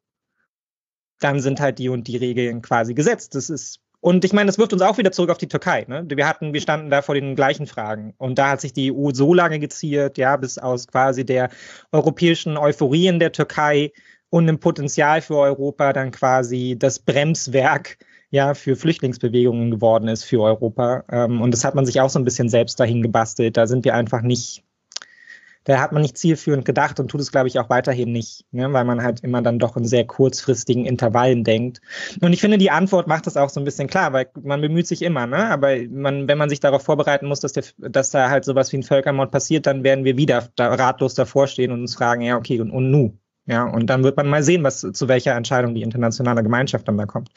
dann sind halt die und die Regeln quasi gesetzt. Das ist, und ich meine, das wirft uns auch wieder zurück auf die Türkei. Ne? Wir hatten, wir standen da vor den gleichen Fragen. Und da hat sich die EU so lange geziert, ja, bis aus quasi der europäischen Euphorie in der Türkei und einem Potenzial für Europa dann quasi das Bremswerk ja für Flüchtlingsbewegungen geworden ist für Europa. Ähm, und das hat man sich auch so ein bisschen selbst dahin gebastelt. Da sind wir einfach nicht, da hat man nicht zielführend gedacht und tut es, glaube ich, auch weiterhin nicht, ne? weil man halt immer dann doch in sehr kurzfristigen Intervallen denkt. Und ich finde, die Antwort macht das auch so ein bisschen klar, weil man bemüht sich immer, ne? aber man, wenn man sich darauf vorbereiten muss, dass, der, dass da halt sowas wie ein Völkermord passiert, dann werden wir wieder da ratlos davor stehen und uns fragen, ja, okay, und, und nu? Ja, und dann wird man mal sehen, was zu welcher Entscheidung die internationale Gemeinschaft dann da kommt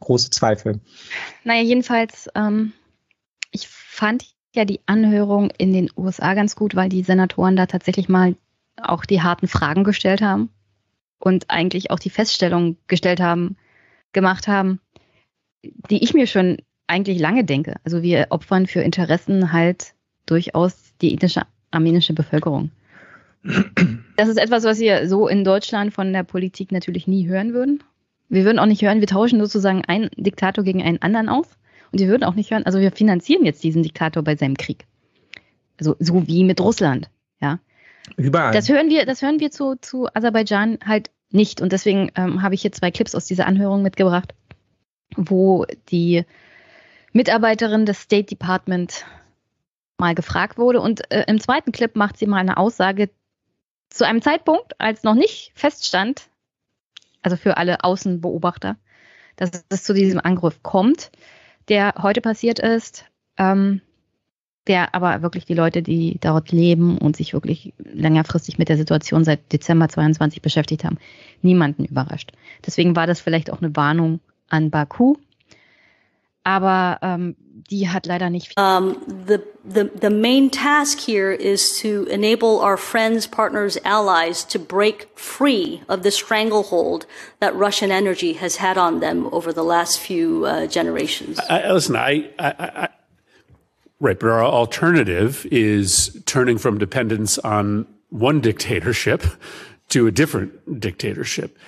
große Zweifel. Naja, jedenfalls, ähm, ich fand ja die Anhörung in den USA ganz gut, weil die Senatoren da tatsächlich mal auch die harten Fragen gestellt haben und eigentlich auch die Feststellung gestellt haben, gemacht haben, die ich mir schon eigentlich lange denke. Also wir opfern für Interessen halt durchaus die ethnische armenische Bevölkerung. Das ist etwas, was wir so in Deutschland von der Politik natürlich nie hören würden. Wir würden auch nicht hören, wir tauschen sozusagen einen Diktator gegen einen anderen aus. Und wir würden auch nicht hören, also wir finanzieren jetzt diesen Diktator bei seinem Krieg. Also so wie mit Russland, ja. Überall. Das hören wir, das hören wir zu, zu Aserbaidschan halt nicht. Und deswegen ähm, habe ich hier zwei Clips aus dieser Anhörung mitgebracht, wo die Mitarbeiterin des State Department mal gefragt wurde. Und äh, im zweiten Clip macht sie mal eine Aussage zu einem Zeitpunkt, als noch nicht feststand, also für alle Außenbeobachter, dass es zu diesem Angriff kommt, der heute passiert ist, ähm, der aber wirklich die Leute, die dort leben und sich wirklich längerfristig mit der Situation seit Dezember 22 beschäftigt haben, niemanden überrascht. Deswegen war das vielleicht auch eine Warnung an Baku, aber ähm, die hat leider nicht viel. Um, the, the, the main task here is to enable our friends, partners, allies to break free of the stranglehold that Russian energy has had on them over the last few uh, generations. I, listen, I, I, I, right, but our alternative is turning from dependence on one dictatorship to a different dictatorship.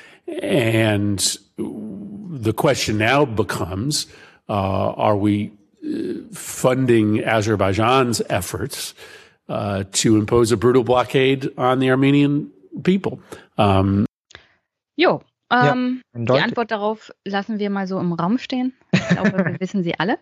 And the question now becomes, are we uh, funding Azerbaijan's efforts uh, to impose a brutal blockade on the Armenian people? Um, jo, ähm, ja, die Antwort darauf lassen wir mal so im Raum stehen. Ich glaube, wir wissen sie alle.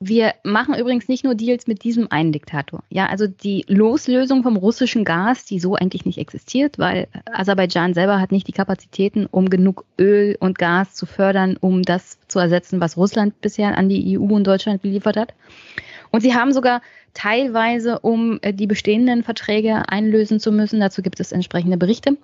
Wir machen übrigens nicht nur Deals mit diesem einen Diktator. Ja, also die Loslösung vom russischen Gas, die so eigentlich nicht existiert, weil Aserbaidschan selber hat nicht die Kapazitäten, um genug Öl und Gas zu fördern, um das zu ersetzen, was Russland bisher an die EU und Deutschland geliefert hat. Und sie haben sogar teilweise, um äh, die bestehenden Verträge einlösen zu müssen, dazu gibt es entsprechende Berichte,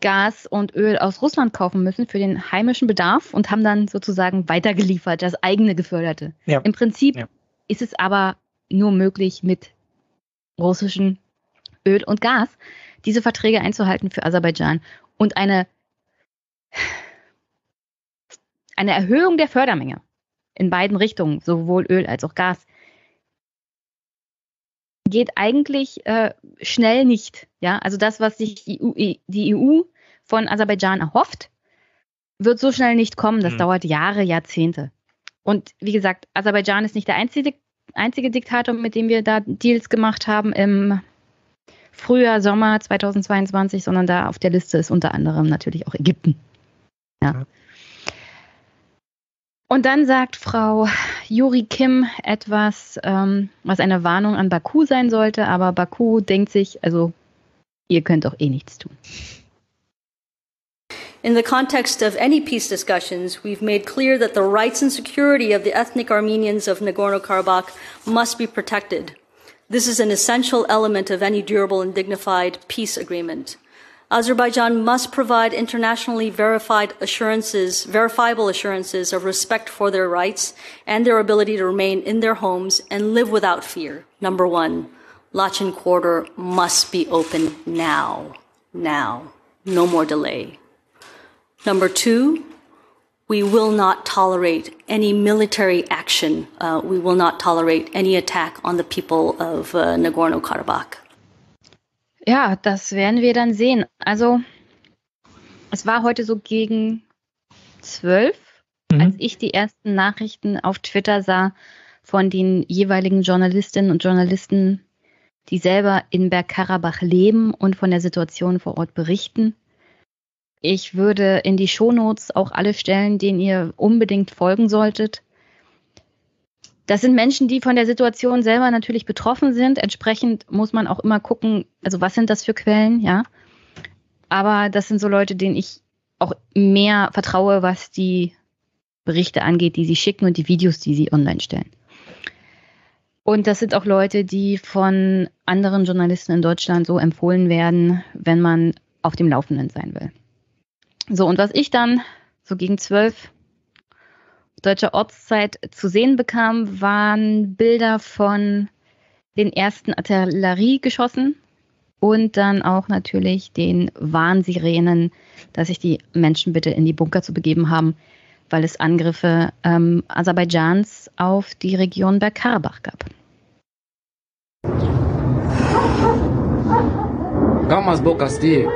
Gas und Öl aus Russland kaufen müssen für den heimischen Bedarf und haben dann sozusagen weitergeliefert, das eigene geförderte. Ja. Im Prinzip ja. ist es aber nur möglich, mit russischem Öl und Gas diese Verträge einzuhalten für Aserbaidschan und eine, eine Erhöhung der Fördermenge in beiden Richtungen, sowohl Öl als auch Gas, geht eigentlich äh, schnell nicht. Ja, also das, was sich die EU, die EU von Aserbaidschan erhofft, wird so schnell nicht kommen. Das mhm. dauert Jahre, Jahrzehnte. Und wie gesagt, Aserbaidschan ist nicht der einzige, einzige Diktator, mit dem wir da Deals gemacht haben im Frühjahr, Sommer 2022, sondern da auf der Liste ist unter anderem natürlich auch Ägypten. Ja. Und dann sagt Frau Juri Kim etwas, ähm, was eine Warnung an Baku sein sollte, aber Baku denkt sich, also ihr könnt doch eh nichts tun. In the context of any peace discussions, we've made clear that the rights and security of the ethnic Armenians of Nagorno-Karabakh must be protected. This is an essential element of any durable and dignified peace agreement. Azerbaijan must provide internationally verified assurances, verifiable assurances of respect for their rights and their ability to remain in their homes and live without fear. Number one, Lachin Quarter must be open now. Now. No more delay. Number two, we will not tolerate any military action. Uh, we will not tolerate any attack on the people of uh, Nagorno-Karabakh. Ja, das werden wir dann sehen. Also, es war heute so gegen zwölf, mhm. als ich die ersten Nachrichten auf Twitter sah von den jeweiligen Journalistinnen und Journalisten, die selber in Bergkarabach leben und von der Situation vor Ort berichten. Ich würde in die Shownotes auch alle stellen, denen ihr unbedingt folgen solltet. Das sind Menschen, die von der Situation selber natürlich betroffen sind. Entsprechend muss man auch immer gucken, also was sind das für Quellen, ja. Aber das sind so Leute, denen ich auch mehr vertraue, was die Berichte angeht, die sie schicken und die Videos, die sie online stellen. Und das sind auch Leute, die von anderen Journalisten in Deutschland so empfohlen werden, wenn man auf dem Laufenden sein will. So, und was ich dann so gegen zwölf deutscher Ortszeit zu sehen bekam, waren Bilder von den ersten Artilleriegeschossen und dann auch natürlich den Warnsirenen, dass sich die Menschen bitte in die Bunker zu begeben haben, weil es Angriffe ähm, Aserbaidschans auf die Region Bergkarabach gab. Gamas Bokasti.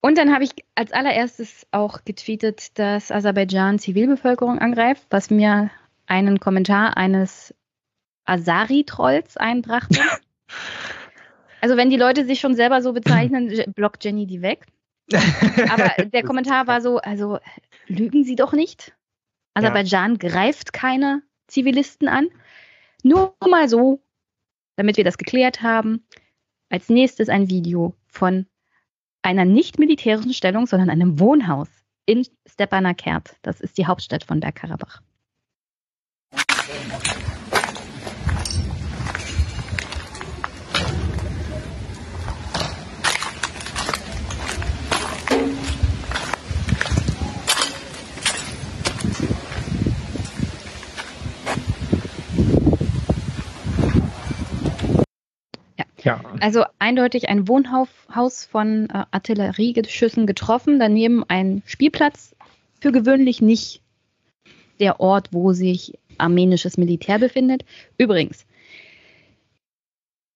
Und dann habe ich als allererstes auch getweetet, dass Aserbaidschan Zivilbevölkerung angreift, was mir einen Kommentar eines Asari-Trolls einbrachte. also wenn die Leute sich schon selber so bezeichnen, blockt Jenny die weg. Aber der Kommentar war so, also lügen Sie doch nicht. Aserbaidschan ja. greift keine Zivilisten an. Nur mal so, damit wir das geklärt haben. Als nächstes ein Video von einer nicht militärischen Stellung, sondern einem Wohnhaus in Stepanakert. Das ist die Hauptstadt von Bergkarabach. Ja. Also eindeutig ein Wohnhaus von äh, Artilleriegeschüssen getroffen, daneben ein Spielplatz, für gewöhnlich nicht der Ort, wo sich armenisches Militär befindet. Übrigens,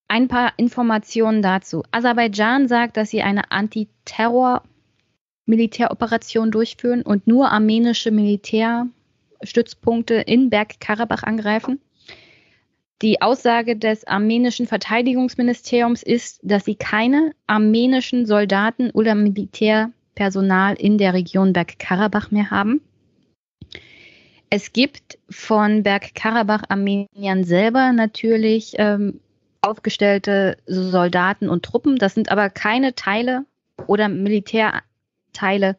ein paar Informationen dazu. Aserbaidschan sagt, dass sie eine Antiterror-Militäroperation durchführen und nur armenische Militärstützpunkte in Bergkarabach angreifen. Die Aussage des armenischen Verteidigungsministeriums ist, dass sie keine armenischen Soldaten oder Militärpersonal in der Region Bergkarabach mehr haben. Es gibt von Bergkarabach Armeniern selber natürlich ähm, aufgestellte Soldaten und Truppen. Das sind aber keine Teile oder Militärteile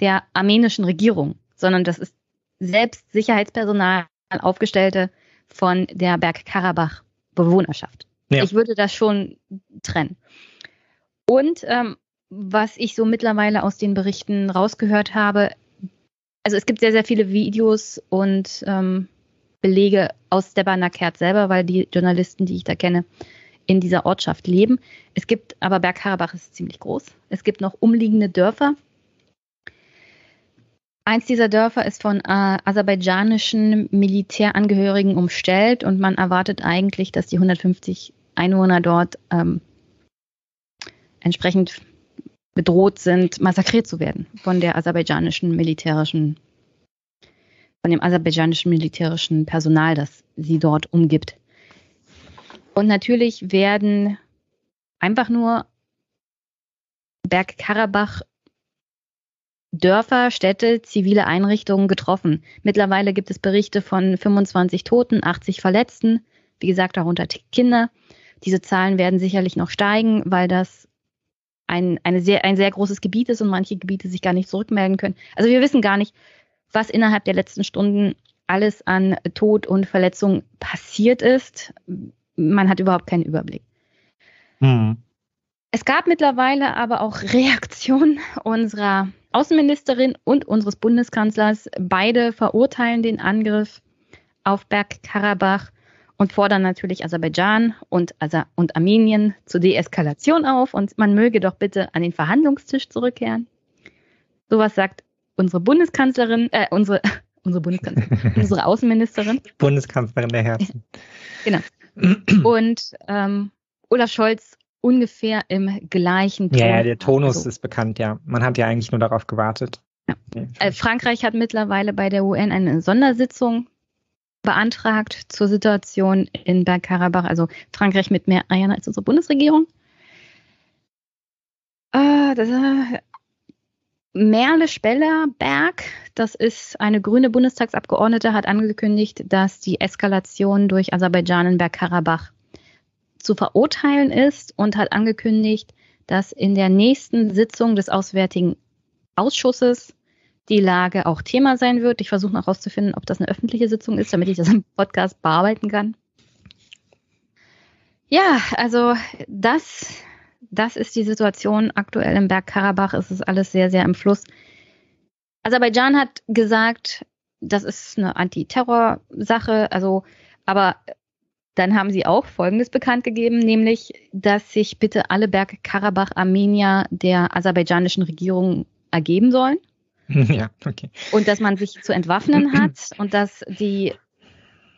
der armenischen Regierung, sondern das ist selbst Sicherheitspersonal aufgestellte von der Bergkarabach-Bewohnerschaft. Ja. Ich würde das schon trennen. Und ähm, was ich so mittlerweile aus den Berichten rausgehört habe, also es gibt sehr, sehr viele Videos und ähm, Belege aus Stepanakert selber, weil die Journalisten, die ich da kenne, in dieser Ortschaft leben. Es gibt aber Bergkarabach ist ziemlich groß. Es gibt noch umliegende Dörfer, Eins dieser Dörfer ist von äh, aserbaidschanischen Militärangehörigen umstellt und man erwartet eigentlich, dass die 150 Einwohner dort ähm, entsprechend bedroht sind, massakriert zu werden von der aserbaidschanischen militärischen, von dem aserbaidschanischen militärischen Personal, das sie dort umgibt. Und natürlich werden einfach nur Bergkarabach Dörfer, Städte, zivile Einrichtungen getroffen. Mittlerweile gibt es Berichte von 25 Toten, 80 Verletzten, wie gesagt, darunter Kinder. Diese Zahlen werden sicherlich noch steigen, weil das ein, eine sehr, ein sehr großes Gebiet ist und manche Gebiete sich gar nicht zurückmelden können. Also wir wissen gar nicht, was innerhalb der letzten Stunden alles an Tod und Verletzung passiert ist. Man hat überhaupt keinen Überblick. Hm. Es gab mittlerweile aber auch Reaktionen unserer Außenministerin und unseres Bundeskanzlers. Beide verurteilen den Angriff auf Bergkarabach und fordern natürlich Aserbaidschan und, Aser und Armenien zur Deeskalation auf und man möge doch bitte an den Verhandlungstisch zurückkehren. Sowas sagt unsere Bundeskanzlerin, äh, unsere, unsere Bundeskanzlerin, unsere Außenministerin. Bundeskanzlerin der Herzen. Genau. Und ähm, Olaf Scholz ungefähr im gleichen Ton. Ja, ja der Tonus also, ist bekannt, ja. Man hat ja eigentlich nur darauf gewartet. Ja. Äh, Frankreich hat mittlerweile bei der UN eine Sondersitzung beantragt zur Situation in Bergkarabach. Also Frankreich mit mehr Eiern als unsere Bundesregierung. Äh, das, äh, Merle Spellerberg, das ist eine grüne Bundestagsabgeordnete, hat angekündigt, dass die Eskalation durch Aserbaidschan in Bergkarabach zu verurteilen ist und hat angekündigt, dass in der nächsten Sitzung des Auswärtigen Ausschusses die Lage auch Thema sein wird. Ich versuche noch herauszufinden, ob das eine öffentliche Sitzung ist, damit ich das im Podcast bearbeiten kann. Ja, also das, das ist die Situation aktuell im Bergkarabach. Es ist alles sehr, sehr im Fluss. Aserbaidschan hat gesagt, das ist eine Antiterror-Sache, also, aber dann haben sie auch Folgendes bekannt gegeben, nämlich, dass sich bitte alle Bergkarabach-Armenier der aserbaidschanischen Regierung ergeben sollen. Ja, okay. Und dass man sich zu entwaffnen hat und dass die,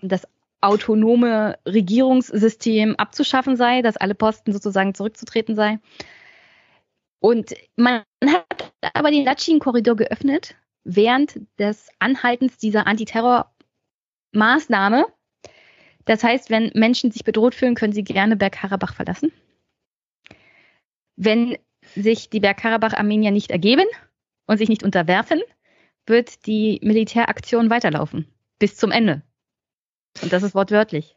das autonome Regierungssystem abzuschaffen sei, dass alle Posten sozusagen zurückzutreten sei. Und man hat aber den Latschin-Korridor geöffnet während des Anhaltens dieser Antiterror-Maßnahme das heißt, wenn Menschen sich bedroht fühlen, können sie gerne Bergkarabach verlassen. Wenn sich die Bergkarabach-Armenier nicht ergeben und sich nicht unterwerfen, wird die Militäraktion weiterlaufen. Bis zum Ende. Und das ist wortwörtlich.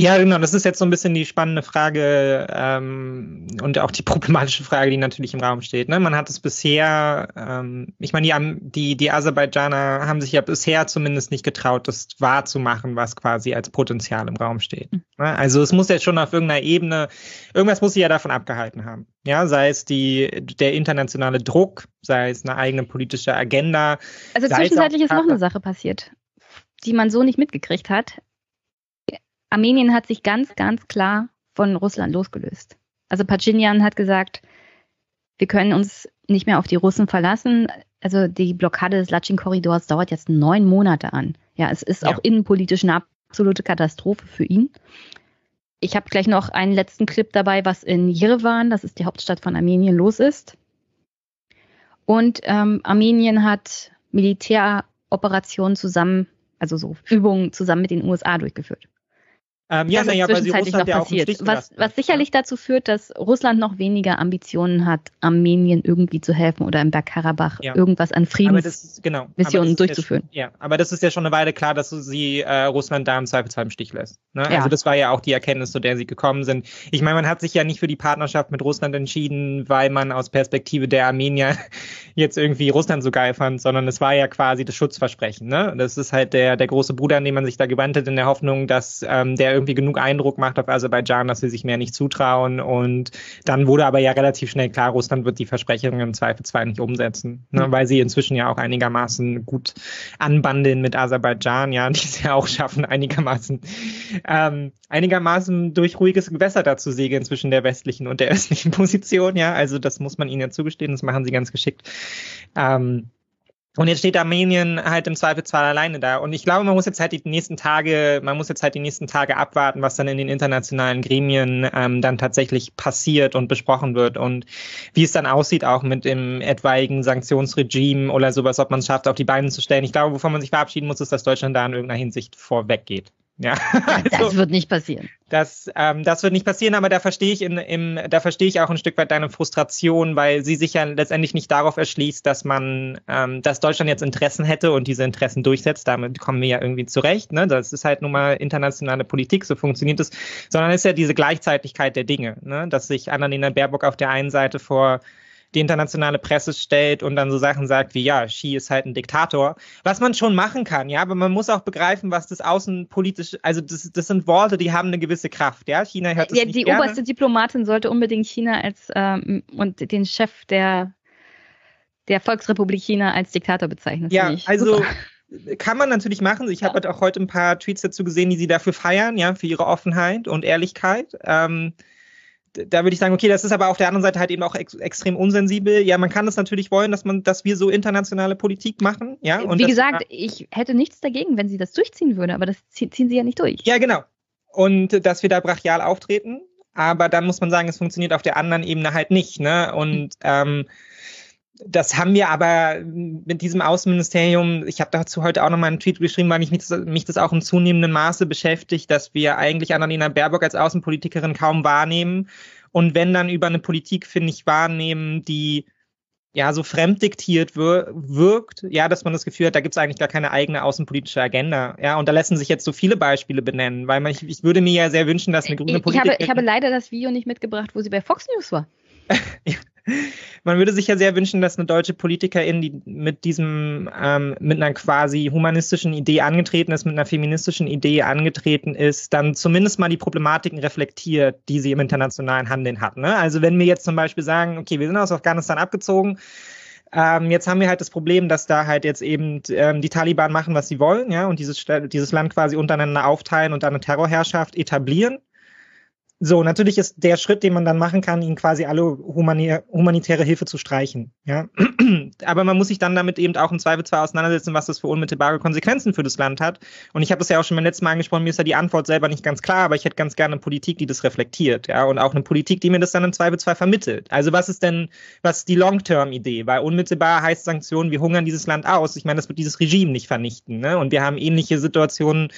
Ja, genau, das ist jetzt so ein bisschen die spannende Frage ähm, und auch die problematische Frage, die natürlich im Raum steht. Ne? Man hat es bisher, ähm, ich meine, die, die, die Aserbaidschaner haben sich ja bisher zumindest nicht getraut, das wahrzumachen, was quasi als Potenzial im Raum steht. Mhm. Ne? Also es muss jetzt schon auf irgendeiner Ebene, irgendwas muss sie ja davon abgehalten haben. Ja, sei es die, der internationale Druck, sei es eine eigene politische Agenda. Also zwischenzeitlich ist noch eine Sache passiert, die man so nicht mitgekriegt hat. Armenien hat sich ganz, ganz klar von Russland losgelöst. Also Pachinian hat gesagt, wir können uns nicht mehr auf die Russen verlassen. Also die Blockade des Latschin-Korridors dauert jetzt neun Monate an. Ja, es ist ja. auch innenpolitisch eine absolute Katastrophe für ihn. Ich habe gleich noch einen letzten Clip dabei, was in Yerevan, das ist die Hauptstadt von Armenien, los ist. Und ähm, Armenien hat Militäroperationen zusammen, also so Übungen zusammen mit den USA durchgeführt. Ähm, ja, naja, weil sie Russland ja auch im was, was sicherlich dazu führt, dass Russland noch weniger Ambitionen hat, Armenien irgendwie zu helfen oder im Bergkarabach ja. irgendwas an Friedensmissionen genau, durchzuführen. Ja, ja, aber das ist ja schon eine Weile klar, dass sie äh, Russland da im Zweifelsfall im Stich lässt. Ne? Ja. Also das war ja auch die Erkenntnis, zu der sie gekommen sind. Ich meine, man hat sich ja nicht für die Partnerschaft mit Russland entschieden, weil man aus Perspektive der Armenier jetzt irgendwie Russland so geil fand, sondern es war ja quasi das Schutzversprechen. Ne? Das ist halt der, der große Bruder, an dem man sich da gewandt hat, in der Hoffnung, dass ähm, der irgendwie genug Eindruck macht auf Aserbaidschan, dass sie sich mehr nicht zutrauen. Und dann wurde aber ja relativ schnell klar, Russland wird die Versprechungen im Zweifelsfall nicht umsetzen, ne? Mhm. weil sie inzwischen ja auch einigermaßen gut anbandeln mit Aserbaidschan, ja, die es ja auch schaffen, einigermaßen, ähm, einigermaßen durch ruhiges Gewässer da zu segeln zwischen der westlichen und der östlichen Position, ja. Also das muss man ihnen ja zugestehen, das machen sie ganz geschickt. Ähm, und jetzt steht Armenien halt im Zweifelsfall alleine da. Und ich glaube, man muss jetzt halt die nächsten Tage, man muss jetzt halt die nächsten Tage abwarten, was dann in den internationalen Gremien ähm, dann tatsächlich passiert und besprochen wird und wie es dann aussieht, auch mit dem etwaigen Sanktionsregime oder sowas, ob man es schafft, auf die Beine zu stellen. Ich glaube, wovon man sich verabschieden muss, ist, dass Deutschland da in irgendeiner Hinsicht vorweg geht. Ja, also, das wird nicht passieren. Das, ähm, das wird nicht passieren, aber da verstehe ich in, im, da verstehe ich auch ein Stück weit deine Frustration, weil sie sich ja letztendlich nicht darauf erschließt, dass man, ähm, dass Deutschland jetzt Interessen hätte und diese Interessen durchsetzt. Damit kommen wir ja irgendwie zurecht. Ne? Das ist halt nun mal internationale Politik, so funktioniert es. Sondern es ist ja diese Gleichzeitigkeit der Dinge, ne? dass sich Annalena Baerbock auf der einen Seite vor die internationale Presse stellt und dann so Sachen sagt wie, ja, Xi ist halt ein Diktator. Was man schon machen kann, ja, aber man muss auch begreifen, was das außenpolitisch, also das, das sind Worte, die haben eine gewisse Kraft, ja. China hört das ja, nicht Die gerne. oberste Diplomatin sollte unbedingt China als ähm, und den Chef der der Volksrepublik China als Diktator bezeichnen. Ja, also super. kann man natürlich machen. Ich habe halt auch heute ein paar Tweets dazu gesehen, die sie dafür feiern, ja, für ihre Offenheit und Ehrlichkeit. Ähm, da würde ich sagen, okay, das ist aber auf der anderen Seite halt eben auch ex extrem unsensibel. Ja, man kann es natürlich wollen, dass man, dass wir so internationale Politik machen. Ja, und wie gesagt, ich hätte nichts dagegen, wenn sie das durchziehen würde, aber das ziehen sie ja nicht durch. Ja, genau. Und dass wir da brachial auftreten, aber dann muss man sagen, es funktioniert auf der anderen Ebene halt nicht. Ne? Und ähm, das haben wir aber mit diesem Außenministerium, ich habe dazu heute auch nochmal einen Tweet geschrieben, weil mich, mich das auch im zunehmenden Maße beschäftigt, dass wir eigentlich Annalena Baerbock als Außenpolitikerin kaum wahrnehmen. Und wenn dann über eine Politik, finde ich, wahrnehmen, die ja so fremddiktiert wir wirkt, ja, dass man das Gefühl hat, da gibt es eigentlich gar keine eigene außenpolitische Agenda. Ja, und da lassen sich jetzt so viele Beispiele benennen, weil man, ich, ich würde mir ja sehr wünschen, dass eine grüne Politik. Ich habe, ich habe leider das Video nicht mitgebracht, wo sie bei Fox News war. Man würde sich ja sehr wünschen, dass eine deutsche Politikerin, die mit diesem, ähm, mit einer quasi humanistischen Idee angetreten ist, mit einer feministischen Idee angetreten ist, dann zumindest mal die Problematiken reflektiert, die sie im internationalen Handeln hat. Ne? Also wenn wir jetzt zum Beispiel sagen, okay, wir sind aus Afghanistan abgezogen, ähm, jetzt haben wir halt das Problem, dass da halt jetzt eben ähm, die Taliban machen, was sie wollen, ja, und dieses, dieses Land quasi untereinander aufteilen und eine Terrorherrschaft etablieren. So, natürlich ist der Schritt, den man dann machen kann, ihnen quasi alle humanitäre Hilfe zu streichen. Ja? Aber man muss sich dann damit eben auch im Zweifelsfall auseinandersetzen, was das für unmittelbare Konsequenzen für das Land hat. Und ich habe das ja auch schon beim letzten Mal angesprochen, mir ist ja die Antwort selber nicht ganz klar, aber ich hätte ganz gerne eine Politik, die das reflektiert, ja, und auch eine Politik, die mir das dann im Zweifelsfall vermittelt. Also was ist denn, was ist die Long-Term-Idee? Weil unmittelbar heißt Sanktionen, wir hungern dieses Land aus. Ich meine, das wird dieses Regime nicht vernichten. Ne? Und wir haben ähnliche Situationen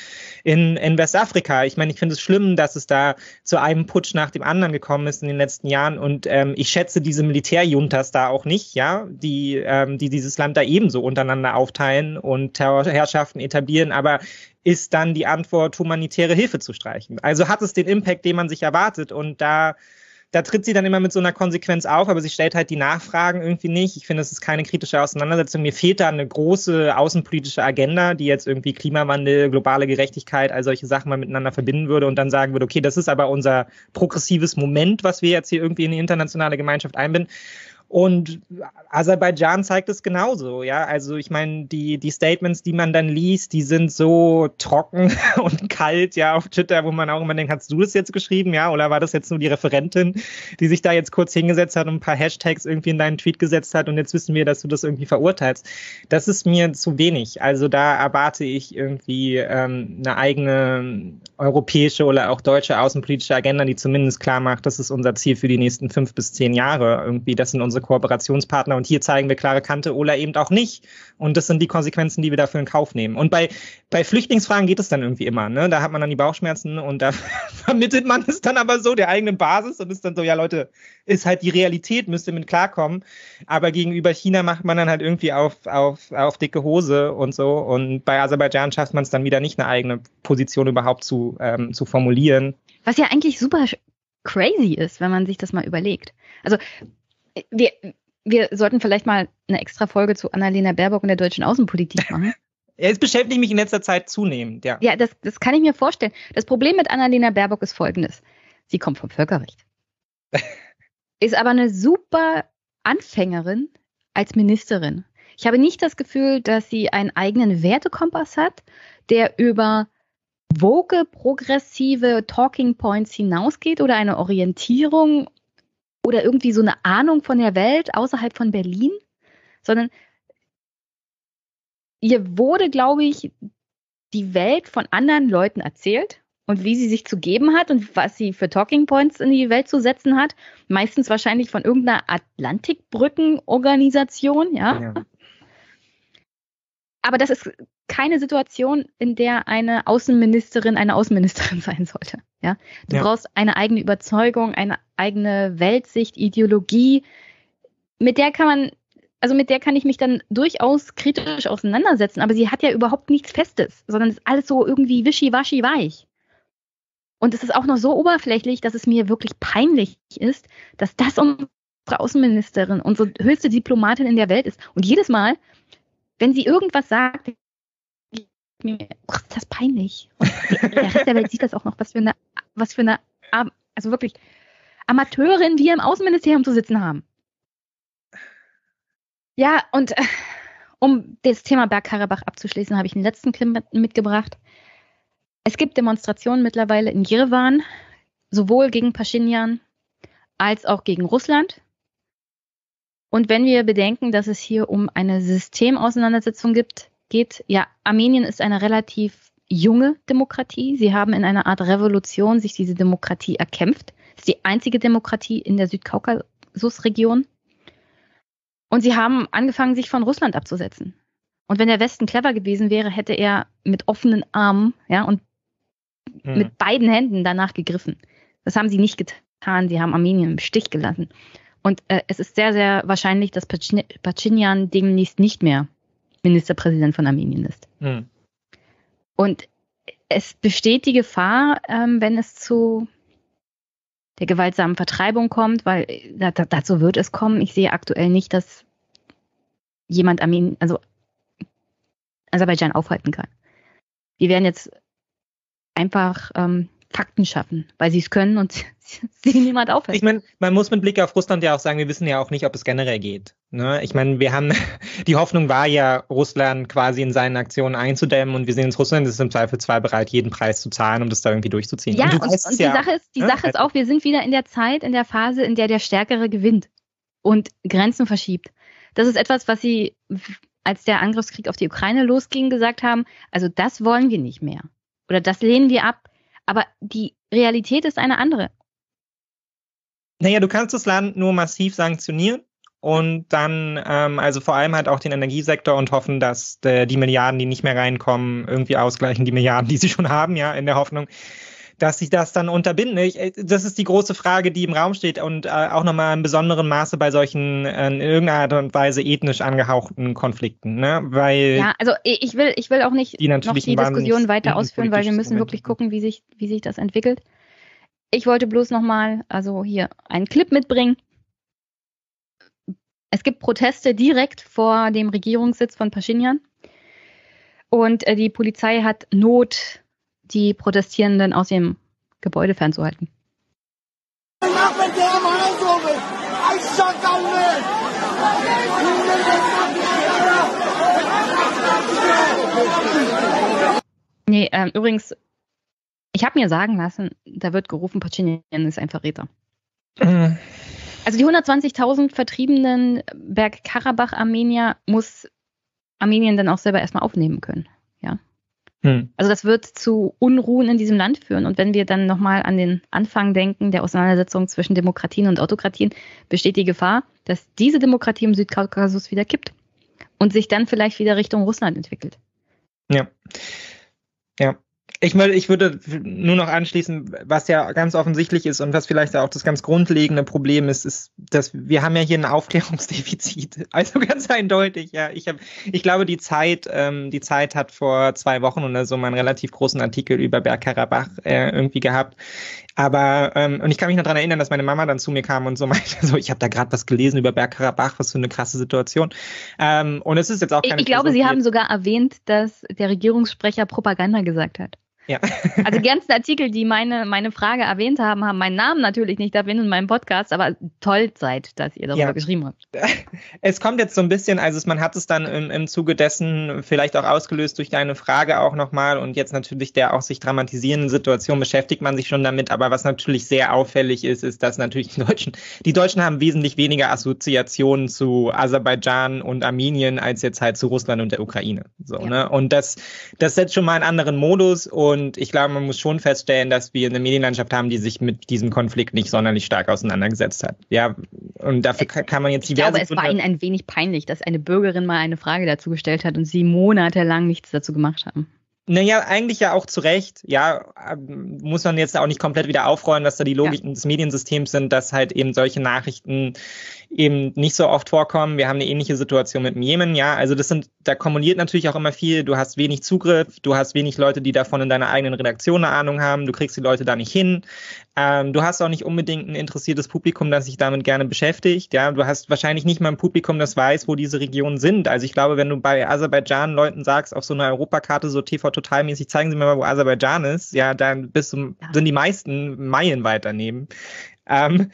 in, in Westafrika. Ich meine, ich finde es schlimm, dass es da zu einem einem Putsch nach dem anderen gekommen ist in den letzten Jahren. Und ähm, ich schätze diese Militärjuntas da auch nicht, ja, die, ähm, die dieses Land da ebenso untereinander aufteilen und Terrorherrschaften etablieren. Aber ist dann die Antwort, humanitäre Hilfe zu streichen? Also hat es den Impact, den man sich erwartet. Und da da tritt sie dann immer mit so einer Konsequenz auf, aber sie stellt halt die Nachfragen irgendwie nicht. Ich finde, es ist keine kritische Auseinandersetzung. Mir fehlt da eine große außenpolitische Agenda, die jetzt irgendwie Klimawandel, globale Gerechtigkeit, all solche Sachen mal miteinander verbinden würde und dann sagen würde, okay, das ist aber unser progressives Moment, was wir jetzt hier irgendwie in die internationale Gemeinschaft einbinden. Und Aserbaidschan zeigt es genauso, ja. Also ich meine, die, die Statements, die man dann liest, die sind so trocken und kalt, ja, auf Twitter, wo man auch immer denkt, hast du das jetzt geschrieben, ja? Oder war das jetzt nur die Referentin, die sich da jetzt kurz hingesetzt hat und ein paar Hashtags irgendwie in deinen Tweet gesetzt hat und jetzt wissen wir, dass du das irgendwie verurteilst. Das ist mir zu wenig. Also da erwarte ich irgendwie ähm, eine eigene europäische oder auch deutsche außenpolitische Agenda, die zumindest klar macht, das ist unser Ziel für die nächsten fünf bis zehn Jahre. Irgendwie, das sind unsere Kooperationspartner und hier zeigen wir klare Kante oder eben auch nicht. Und das sind die Konsequenzen, die wir dafür in Kauf nehmen. Und bei, bei Flüchtlingsfragen geht es dann irgendwie immer. Ne? Da hat man dann die Bauchschmerzen und da vermittelt man es dann aber so der eigenen Basis und ist dann so, ja Leute, ist halt die Realität, müsst ihr mit klarkommen. Aber gegenüber China macht man dann halt irgendwie auf, auf, auf dicke Hose und so. Und bei Aserbaidschan schafft man es dann wieder nicht, eine eigene Position überhaupt zu, ähm, zu formulieren. Was ja eigentlich super crazy ist, wenn man sich das mal überlegt. Also wir, wir sollten vielleicht mal eine extra Folge zu Annalena Baerbock und der deutschen Außenpolitik machen. Es beschäftigt mich in letzter Zeit zunehmend, ja. Ja, das, das kann ich mir vorstellen. Das Problem mit Annalena Baerbock ist folgendes. Sie kommt vom Völkerrecht. ist aber eine super Anfängerin als Ministerin. Ich habe nicht das Gefühl, dass sie einen eigenen Wertekompass hat, der über woke, progressive Talking Points hinausgeht oder eine Orientierung oder irgendwie so eine Ahnung von der Welt außerhalb von Berlin, sondern ihr wurde, glaube ich, die Welt von anderen Leuten erzählt und wie sie sich zu geben hat und was sie für Talking Points in die Welt zu setzen hat. Meistens wahrscheinlich von irgendeiner Atlantikbrückenorganisation, ja. ja. aber das ist keine Situation, in der eine Außenministerin eine Außenministerin sein sollte. Ja, du ja. brauchst eine eigene Überzeugung, eine eigene Weltsicht, Ideologie. Mit der kann man, also mit der kann ich mich dann durchaus kritisch auseinandersetzen. Aber sie hat ja überhaupt nichts Festes, sondern es ist alles so irgendwie wischiwaschi weich. Und es ist auch noch so oberflächlich, dass es mir wirklich peinlich ist, dass das unsere Außenministerin, unsere höchste Diplomatin in der Welt ist. Und jedes Mal, wenn sie irgendwas sagt, mir, oh, ist das peinlich. Und der Rest der Welt sieht das auch noch, was für eine, was für eine, also wirklich Amateurin wir im Außenministerium zu sitzen haben. Ja, und äh, um das Thema Bergkarabach abzuschließen, habe ich den letzten Clip mitgebracht. Es gibt Demonstrationen mittlerweile in Jerewan, sowohl gegen Pashinyan als auch gegen Russland. Und wenn wir bedenken, dass es hier um eine Systemauseinandersetzung gibt, geht, ja, Armenien ist eine relativ junge Demokratie. Sie haben in einer Art Revolution sich diese Demokratie erkämpft. Es ist die einzige Demokratie in der Südkaukasusregion. Und sie haben angefangen, sich von Russland abzusetzen. Und wenn der Westen clever gewesen wäre, hätte er mit offenen Armen, ja, und hm. mit beiden Händen danach gegriffen. Das haben sie nicht getan. Sie haben Armenien im Stich gelassen. Und äh, es ist sehr, sehr wahrscheinlich, dass Pachinian demnächst nicht mehr Ministerpräsident von Armenien ist. Hm. Und es besteht die Gefahr, ähm, wenn es zu der gewaltsamen Vertreibung kommt, weil da, dazu wird es kommen. Ich sehe aktuell nicht, dass jemand Armenien, also Aserbaidschan aufhalten kann. Wir werden jetzt einfach ähm, Fakten schaffen, weil sie es können und sie niemand aufhält. Ich meine, man muss mit Blick auf Russland ja auch sagen, wir wissen ja auch nicht, ob es generell geht. Ne? Ich meine, wir haben, die Hoffnung war ja, Russland quasi in seinen Aktionen einzudämmen und wir sehen, dass Russland ist im Zweifel zwar bereit, jeden Preis zu zahlen, um das da irgendwie durchzuziehen. Ja, und, und, und die ja, Sache ist, die ne? Sache ist auch, wir sind wieder in der Zeit, in der Phase, in der der Stärkere gewinnt und Grenzen verschiebt. Das ist etwas, was sie, als der Angriffskrieg auf die Ukraine losging, gesagt haben, also das wollen wir nicht mehr. Oder das lehnen wir ab aber die Realität ist eine andere. Naja, du kannst das Land nur massiv sanktionieren und dann, ähm, also vor allem halt auch den Energiesektor und hoffen, dass der, die Milliarden, die nicht mehr reinkommen, irgendwie ausgleichen die Milliarden, die sie schon haben, ja, in der Hoffnung, dass sich das dann unterbinden. Ich, äh, das ist die große Frage, die im Raum steht und äh, auch nochmal in besonderem Maße bei solchen äh, in irgendeiner Art und Weise ethnisch angehauchten Konflikten, ne? Weil ja, also ich will, ich will auch nicht die noch die Diskussion weiter ausführen, weil wir müssen wirklich gucken, wie sich, wie sich das entwickelt. Ich wollte bloß nochmal, also hier einen Clip mitbringen. Es gibt Proteste direkt vor dem Regierungssitz von Pashinyan. Und äh, die Polizei hat Not die Protestierenden aus dem Gebäude fernzuhalten. Nee, ähm, übrigens, ich habe mir sagen lassen, da wird gerufen, Pacinian ist ein Verräter. Mhm. Also die 120.000 vertriebenen Bergkarabach-Armenier muss Armenien dann auch selber erstmal aufnehmen können. Hm. Also das wird zu Unruhen in diesem Land führen. Und wenn wir dann nochmal an den Anfang denken, der Auseinandersetzung zwischen Demokratien und Autokratien, besteht die Gefahr, dass diese Demokratie im Südkaukasus wieder kippt und sich dann vielleicht wieder Richtung Russland entwickelt. Ja. Ja. Ich, ich würde nur noch anschließen, was ja ganz offensichtlich ist und was vielleicht auch das ganz grundlegende Problem ist, ist, dass wir haben ja hier ein Aufklärungsdefizit. Also ganz eindeutig, ja. Ich, hab, ich glaube, die Zeit, ähm, die Zeit hat vor zwei Wochen oder so mal einen relativ großen Artikel über Bergkarabach äh, irgendwie gehabt. Aber, ähm, und ich kann mich noch daran erinnern, dass meine Mama dann zu mir kam und so meinte, so, ich habe da gerade was gelesen über Bergkarabach, was für eine krasse Situation. Ähm, und es ist jetzt auch keine Ich, ich glaube, Sie haben sogar erwähnt, dass der Regierungssprecher Propaganda gesagt hat. Ja. also die ganzen Artikel, die meine, meine Frage erwähnt haben, haben meinen Namen natürlich nicht erwähnt in meinem Podcast, aber toll seid, dass ihr darüber ja. geschrieben habt. Es kommt jetzt so ein bisschen, also man hat es dann im, im Zuge dessen vielleicht auch ausgelöst durch deine Frage auch nochmal und jetzt natürlich der auch sich dramatisierenden Situation beschäftigt man sich schon damit, aber was natürlich sehr auffällig ist, ist, dass natürlich die Deutschen, die Deutschen haben wesentlich weniger Assoziationen zu Aserbaidschan und Armenien als jetzt halt zu Russland und der Ukraine. So, ja. ne? Und das, das setzt schon mal einen anderen Modus und Und ich glaube, man muss schon feststellen, dass wir eine Medienlandschaft haben, die sich mit diesem Konflikt nicht sonderlich stark auseinandergesetzt hat. Ja, und dafür kann man jetzt diverse. Ich glaube, es war Ihnen ein wenig peinlich, dass eine Bürgerin mal eine Frage dazu gestellt hat und Sie monatelang nichts dazu gemacht haben. Naja, eigentlich ja auch zu Recht. Ja, ähm, muss man jetzt auch nicht komplett wieder aufrollen, dass da die Logiken ja. des Mediensystems sind, dass halt eben solche Nachrichten eben nicht so oft vorkommen. Wir haben eine ähnliche Situation mit dem Jemen, ja. Also das sind, da kumuliert natürlich auch immer viel. Du hast wenig Zugriff, du hast wenig Leute, die davon in deiner eigenen Redaktion eine Ahnung haben, du kriegst die Leute da nicht hin. Ähm, du hast auch nicht unbedingt ein interessiertes Publikum, das sich damit gerne beschäftigt. Ja, du hast wahrscheinlich nicht mal ein Publikum, das weiß, wo diese Regionen sind. Also ich glaube, wenn du bei Aserbaidschan Leuten sagst, auf so einer Europakarte so TV totalmäßig, zeigen sie mir mal, wo Aserbaidschan ist, ja, dann bist du, sind die meisten meilenweit daneben. Ähm,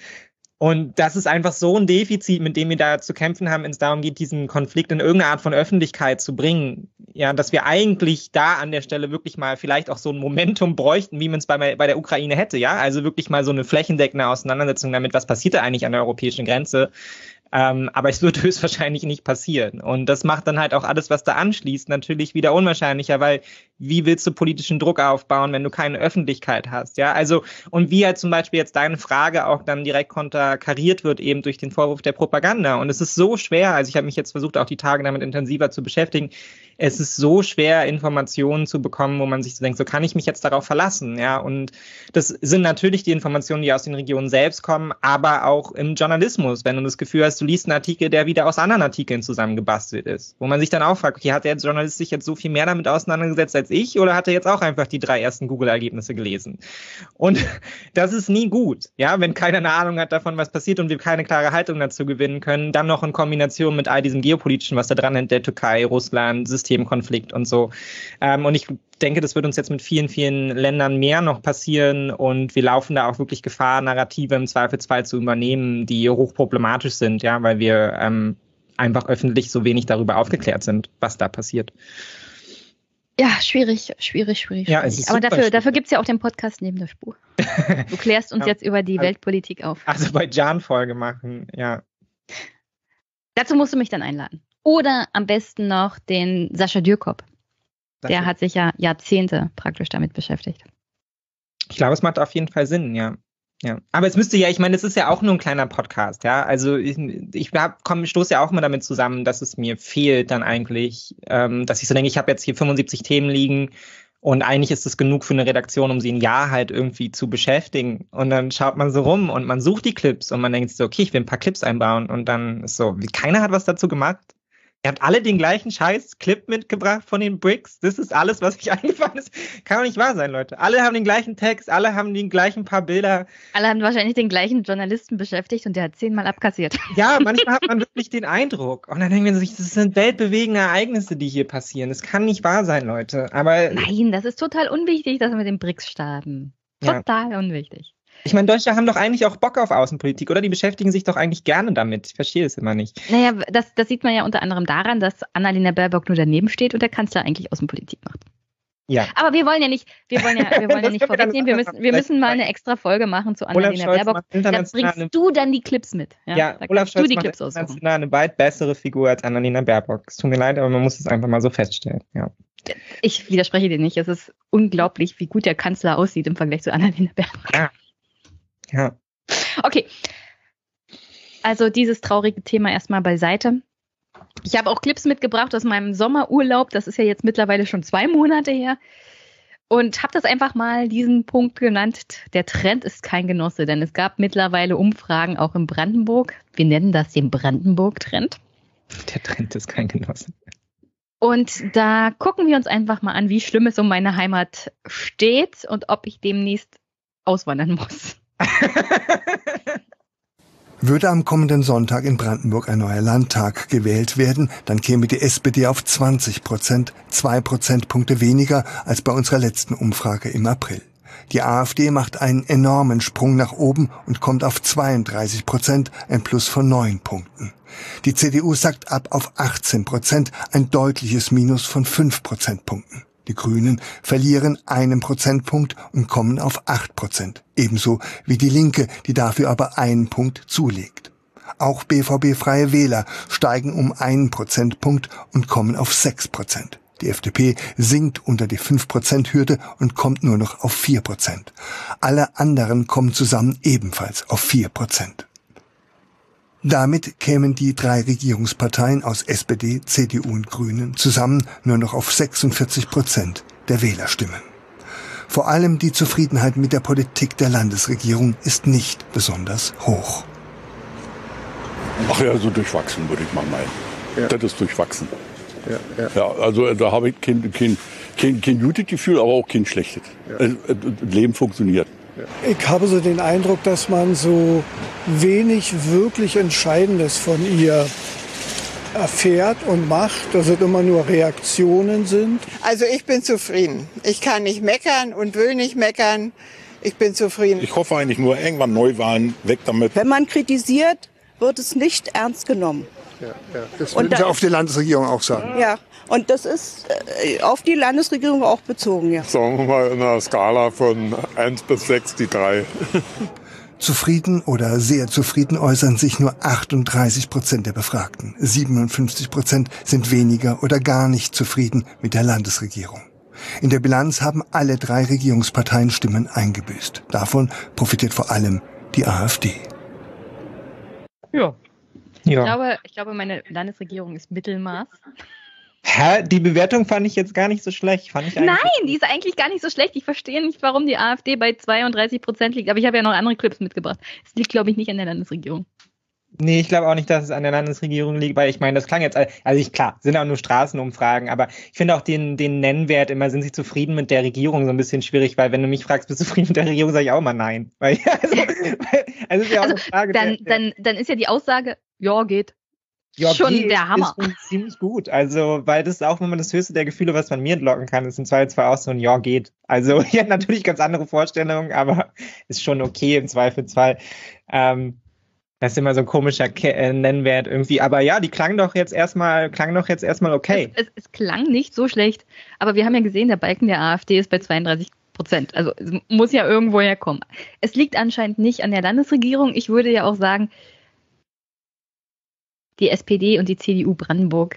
und das ist einfach so ein Defizit, mit dem wir da zu kämpfen haben, wenn es darum geht, diesen Konflikt in irgendeine Art von Öffentlichkeit zu bringen. Ja, dass wir eigentlich da an der Stelle wirklich mal vielleicht auch so ein Momentum bräuchten, wie man es bei, bei der Ukraine hätte. Ja, also wirklich mal so eine flächendeckende Auseinandersetzung damit, was passiert da eigentlich an der europäischen Grenze. Ähm, aber es wird höchstwahrscheinlich nicht passieren. Und das macht dann halt auch alles, was da anschließt, natürlich wieder unwahrscheinlicher, weil wie willst du politischen Druck aufbauen, wenn du keine Öffentlichkeit hast? Ja, also, und wie halt zum Beispiel jetzt deine Frage auch dann direkt konterkariert wird, eben durch den Vorwurf der Propaganda. Und es ist so schwer, also ich habe mich jetzt versucht, auch die Tage damit intensiver zu beschäftigen, es ist so schwer, Informationen zu bekommen, wo man sich so denkt, so kann ich mich jetzt darauf verlassen, ja. Und das sind natürlich die Informationen, die aus den Regionen selbst kommen, aber auch im Journalismus, wenn du das Gefühl hast, du liest einen Artikel, der wieder aus anderen Artikeln zusammengebastelt ist, wo man sich dann auch fragt, okay, hat der Journalist sich jetzt so viel mehr damit auseinandergesetzt als ich oder hat er jetzt auch einfach die drei ersten Google-Ergebnisse gelesen? Und das ist nie gut, ja, wenn keiner eine Ahnung hat davon, was passiert und wir keine klare Haltung dazu gewinnen können, dann noch in Kombination mit all diesem geopolitischen, was da dran hängt, der Türkei, Russland, System Systemkonflikt und so. Ähm, und ich denke, das wird uns jetzt mit vielen, vielen Ländern mehr noch passieren und wir laufen da auch wirklich Gefahr, Narrative im Zweifelsfall zu übernehmen, die hochproblematisch sind, ja, weil wir ähm, einfach öffentlich so wenig darüber aufgeklärt sind, was da passiert. Ja, schwierig, schwierig, schwierig. Ja, Aber dafür, dafür gibt es ja auch den Podcast neben der Spur. Du klärst uns ja, jetzt über die also, Weltpolitik auf. Also bei Jan-Folge machen, ja. Dazu musst du mich dann einladen. Oder am besten noch den Sascha Dürkop. Der hat sich ja Jahrzehnte praktisch damit beschäftigt. Ich glaube, es macht auf jeden Fall Sinn, ja. Ja, aber es müsste ja, ich meine, es ist ja auch nur ein kleiner Podcast, ja. Also ich, ich hab, komm, stoße ja auch immer damit zusammen, dass es mir fehlt dann eigentlich, ähm, dass ich so denke, ich habe jetzt hier 75 Themen liegen und eigentlich ist es genug für eine Redaktion, um sie ein Jahr halt irgendwie zu beschäftigen. Und dann schaut man so rum und man sucht die Clips und man denkt so, okay, ich will ein paar Clips einbauen und dann ist so, wie keiner hat was dazu gemacht. Ihr habt alle den gleichen scheiß Clip mitgebracht von den Bricks. Das ist alles, was mich eingefallen ist. Kann doch nicht wahr sein, Leute. Alle haben den gleichen Text, alle haben den gleichen paar Bilder. Alle haben wahrscheinlich den gleichen Journalisten beschäftigt und der hat zehnmal abkassiert. Ja, manchmal hat man wirklich den Eindruck. Und dann denken wir sich, das sind weltbewegende Ereignisse, die hier passieren. Das kann nicht wahr sein, Leute. Aber. Nein, das ist total unwichtig, dass wir mit den Bricks starten. Total ja. unwichtig. Ich meine, Deutsche haben doch eigentlich auch Bock auf Außenpolitik, oder? Die beschäftigen sich doch eigentlich gerne damit. Ich verstehe es immer nicht. Naja, das, das sieht man ja unter anderem daran, dass Annalena Baerbock nur daneben steht und der Kanzler eigentlich Außenpolitik macht. Ja. Aber wir wollen ja nicht, wir wollen ja, wir wollen ja nicht vorwegnehmen. Wir müssen, wir müssen mal eine extra Folge machen zu Annalena Baerbock. Da bringst du dann die Clips mit. Ja, ja da Olaf Scholz du die Clips aussuchen. eine weit bessere Figur als Annalena Baerbock. Es tut mir leid, aber man muss es einfach mal so feststellen. Ja. Ich widerspreche dir nicht. Es ist unglaublich, wie gut der Kanzler aussieht im Vergleich zu Annalena Baerbock. Ja. Ja. Okay. Also dieses traurige Thema erstmal beiseite. Ich habe auch Clips mitgebracht aus meinem Sommerurlaub. Das ist ja jetzt mittlerweile schon zwei Monate her. Und habe das einfach mal diesen Punkt genannt. Der Trend ist kein Genosse, denn es gab mittlerweile Umfragen auch in Brandenburg. Wir nennen das den Brandenburg-Trend. Der Trend ist kein Genosse. Und da gucken wir uns einfach mal an, wie schlimm es um meine Heimat steht und ob ich demnächst auswandern muss. Würde am kommenden Sonntag in Brandenburg ein neuer Landtag gewählt werden, dann käme die SPD auf 20 Prozent, zwei Prozentpunkte weniger als bei unserer letzten Umfrage im April. Die AfD macht einen enormen Sprung nach oben und kommt auf 32 Prozent, ein Plus von neun Punkten. Die CDU sagt ab auf 18 Prozent, ein deutliches Minus von fünf Prozentpunkten. Die Grünen verlieren einen Prozentpunkt und kommen auf acht Prozent. Ebenso wie die Linke, die dafür aber einen Punkt zulegt. Auch BVB Freie Wähler steigen um einen Prozentpunkt und kommen auf sechs Prozent. Die FDP sinkt unter die 5%-Hürde und kommt nur noch auf 4%. Alle anderen kommen zusammen ebenfalls auf 4%. Damit kämen die drei Regierungsparteien aus SPD, CDU und Grünen zusammen nur noch auf 46 Prozent der Wählerstimmen. Vor allem die Zufriedenheit mit der Politik der Landesregierung ist nicht besonders hoch. Ach ja, so durchwachsen, würde ich mal meinen. Ja. Das ist durchwachsen. Ja, ja. ja, also da habe ich kein, kein, kein, kein gutes Gefühl, aber auch kein schlechtes. Ja. Das Leben funktioniert. Ich habe so den Eindruck, dass man so wenig wirklich Entscheidendes von ihr erfährt und macht, dass es immer nur Reaktionen sind. Also ich bin zufrieden. Ich kann nicht meckern und will nicht meckern. Ich bin zufrieden. Ich hoffe eigentlich nur irgendwann Neuwahlen, weg damit. Wenn man kritisiert, wird es nicht ernst genommen. Ja, ja. Das würden Sie auf die Landesregierung auch sagen. Ja, und das ist äh, auf die Landesregierung auch bezogen, ja. Sagen wir mal in einer Skala von 1 bis 6 die 3. Zufrieden oder sehr zufrieden äußern sich nur 38 Prozent der Befragten. 57 Prozent sind weniger oder gar nicht zufrieden mit der Landesregierung. In der Bilanz haben alle drei Regierungsparteien Stimmen eingebüßt. Davon profitiert vor allem die AfD. Ja. ja. Ich, glaube, ich glaube, meine Landesregierung ist Mittelmaß. Hä? Die Bewertung fand ich jetzt gar nicht so schlecht. Fand ich Nein, die ist eigentlich gar nicht so schlecht. Ich verstehe nicht, warum die AfD bei 32 Prozent liegt. Aber ich habe ja noch andere Clips mitgebracht. Es liegt, glaube ich, nicht an der Landesregierung. Nee, ich glaube auch nicht, dass es an der Landesregierung liegt, weil ich meine, das klang jetzt, also ich, klar, sind auch nur Straßenumfragen, aber ich finde auch den, den Nennwert immer, sind sie zufrieden mit der Regierung, so ein bisschen schwierig, weil wenn du mich fragst, bist du zufrieden mit der Regierung, sage ich auch mal nein. Weil, also, also, ist ja auch also, eine Frage. Dann, der, dann, dann ist ja die Aussage, ja, geht. Ja, schon der Hammer. Ist ziemlich gut. Also, weil das ist auch, wenn man das höchste der Gefühle, was man mir entlocken kann, ist im Zweifelsfall auch so ein Ja geht. Also, ich habe natürlich ganz andere Vorstellungen, aber ist schon okay im Zweifelsfall. Ähm, das ist immer so ein komischer Ke äh, Nennwert irgendwie. Aber ja, die klang doch jetzt erstmal, klang doch jetzt erstmal okay. Es, es, es, klang nicht so schlecht. Aber wir haben ja gesehen, der Balken der AfD ist bei 32 Prozent. Also es muss ja irgendwo herkommen. Es liegt anscheinend nicht an der Landesregierung. Ich würde ja auch sagen, die SPD und die CDU Brandenburg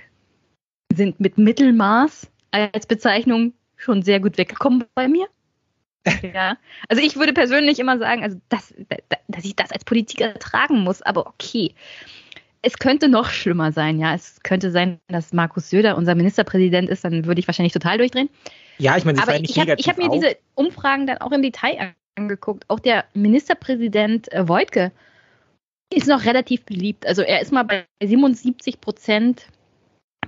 sind mit Mittelmaß als Bezeichnung schon sehr gut weggekommen bei mir. ja. Also ich würde persönlich immer sagen, also dass, dass ich das als Politiker ertragen muss, aber okay. Es könnte noch schlimmer sein, ja. Es könnte sein, dass Markus Söder unser Ministerpräsident ist, dann würde ich wahrscheinlich total durchdrehen. Ja, ich meine, aber ich habe hab mir diese Umfragen dann auch im Detail angeguckt. Auch der Ministerpräsident äh, Wojtke ist noch relativ beliebt. Also er ist mal bei 77 Prozent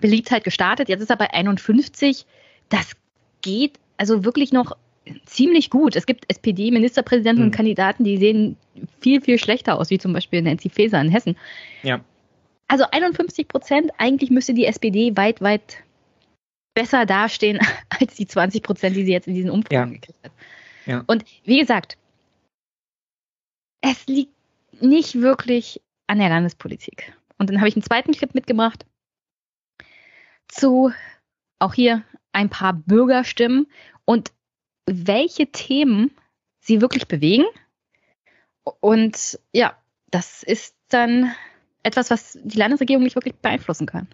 Beliebtheit gestartet. Jetzt ist er bei 51. Das geht also wirklich noch ziemlich gut. Es gibt SPD-Ministerpräsidenten mhm. und Kandidaten, die sehen viel, viel schlechter aus, wie zum Beispiel Nancy Faeser in Hessen. Ja. Also 51 Prozent, eigentlich müsste die SPD weit, weit besser dastehen als die 20 Prozent, die sie jetzt in diesen Umfragen ja. gekriegt hat. Ja. Und wie gesagt, es liegt nicht wirklich an der Landespolitik. Und dann habe ich einen zweiten Clip mitgebracht zu auch hier ein paar Bürgerstimmen und welche Themen sie wirklich bewegen. Und ja, das ist dann etwas, was die Landesregierung nicht wirklich beeinflussen kann.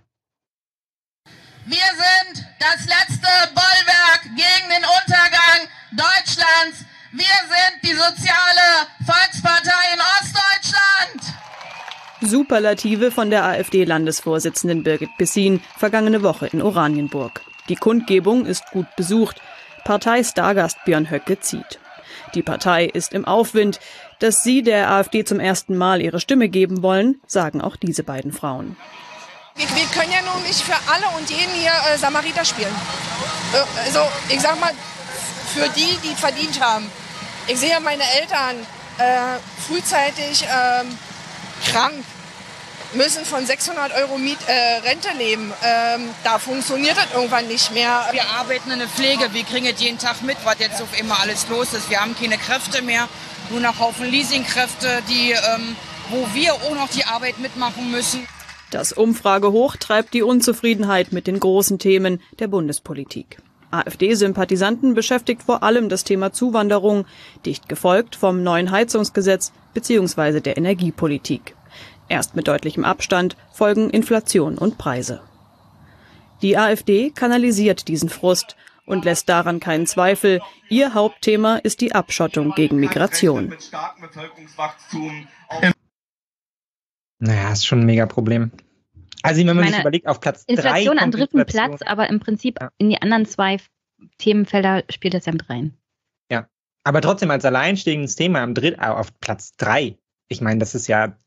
Wir sind das letzte Bollwerk gegen den Untergang Deutschlands. Wir sind die soziale Volkspartei in Ostdeutschland. Superlative von der AfD-Landesvorsitzenden Birgit Bessin vergangene Woche in Oranienburg. Die Kundgebung ist gut besucht. Parteistargast Björn Höcke zieht. Die Partei ist im Aufwind. Dass sie der AfD zum ersten Mal ihre Stimme geben wollen, sagen auch diese beiden Frauen. Wir, wir können ja nun nicht für alle und jeden hier äh, Samariter spielen. Äh, also ich sag mal, für die, die verdient haben. Ich sehe meine Eltern äh, frühzeitig ähm, krank, müssen von 600 Euro Miet, äh, Rente leben. Ähm, da funktioniert das irgendwann nicht mehr. Wir arbeiten in der Pflege, wir kriegen es jeden Tag mit, was jetzt auf immer alles los ist. Wir haben keine Kräfte mehr, nur noch Haufen Leasingkräfte, die, ähm, wo wir auch noch die Arbeit mitmachen müssen. Das Umfragehoch treibt die Unzufriedenheit mit den großen Themen der Bundespolitik. AfD-Sympathisanten beschäftigt vor allem das Thema Zuwanderung, dicht gefolgt vom neuen Heizungsgesetz bzw. der Energiepolitik. Erst mit deutlichem Abstand folgen Inflation und Preise. Die AfD kanalisiert diesen Frust und lässt daran keinen Zweifel. Ihr Hauptthema ist die Abschottung gegen Migration. Naja, ist schon ein mega Problem. Also wenn man sich überlegt, auf Platz Inflation drei an dritten Platz, aber im Prinzip ja. in die anderen zwei Themenfelder spielt das ja mit rein. Ja, aber trotzdem als alleinstehendes Thema am Dritt, auf Platz drei. Ich meine, das ist ja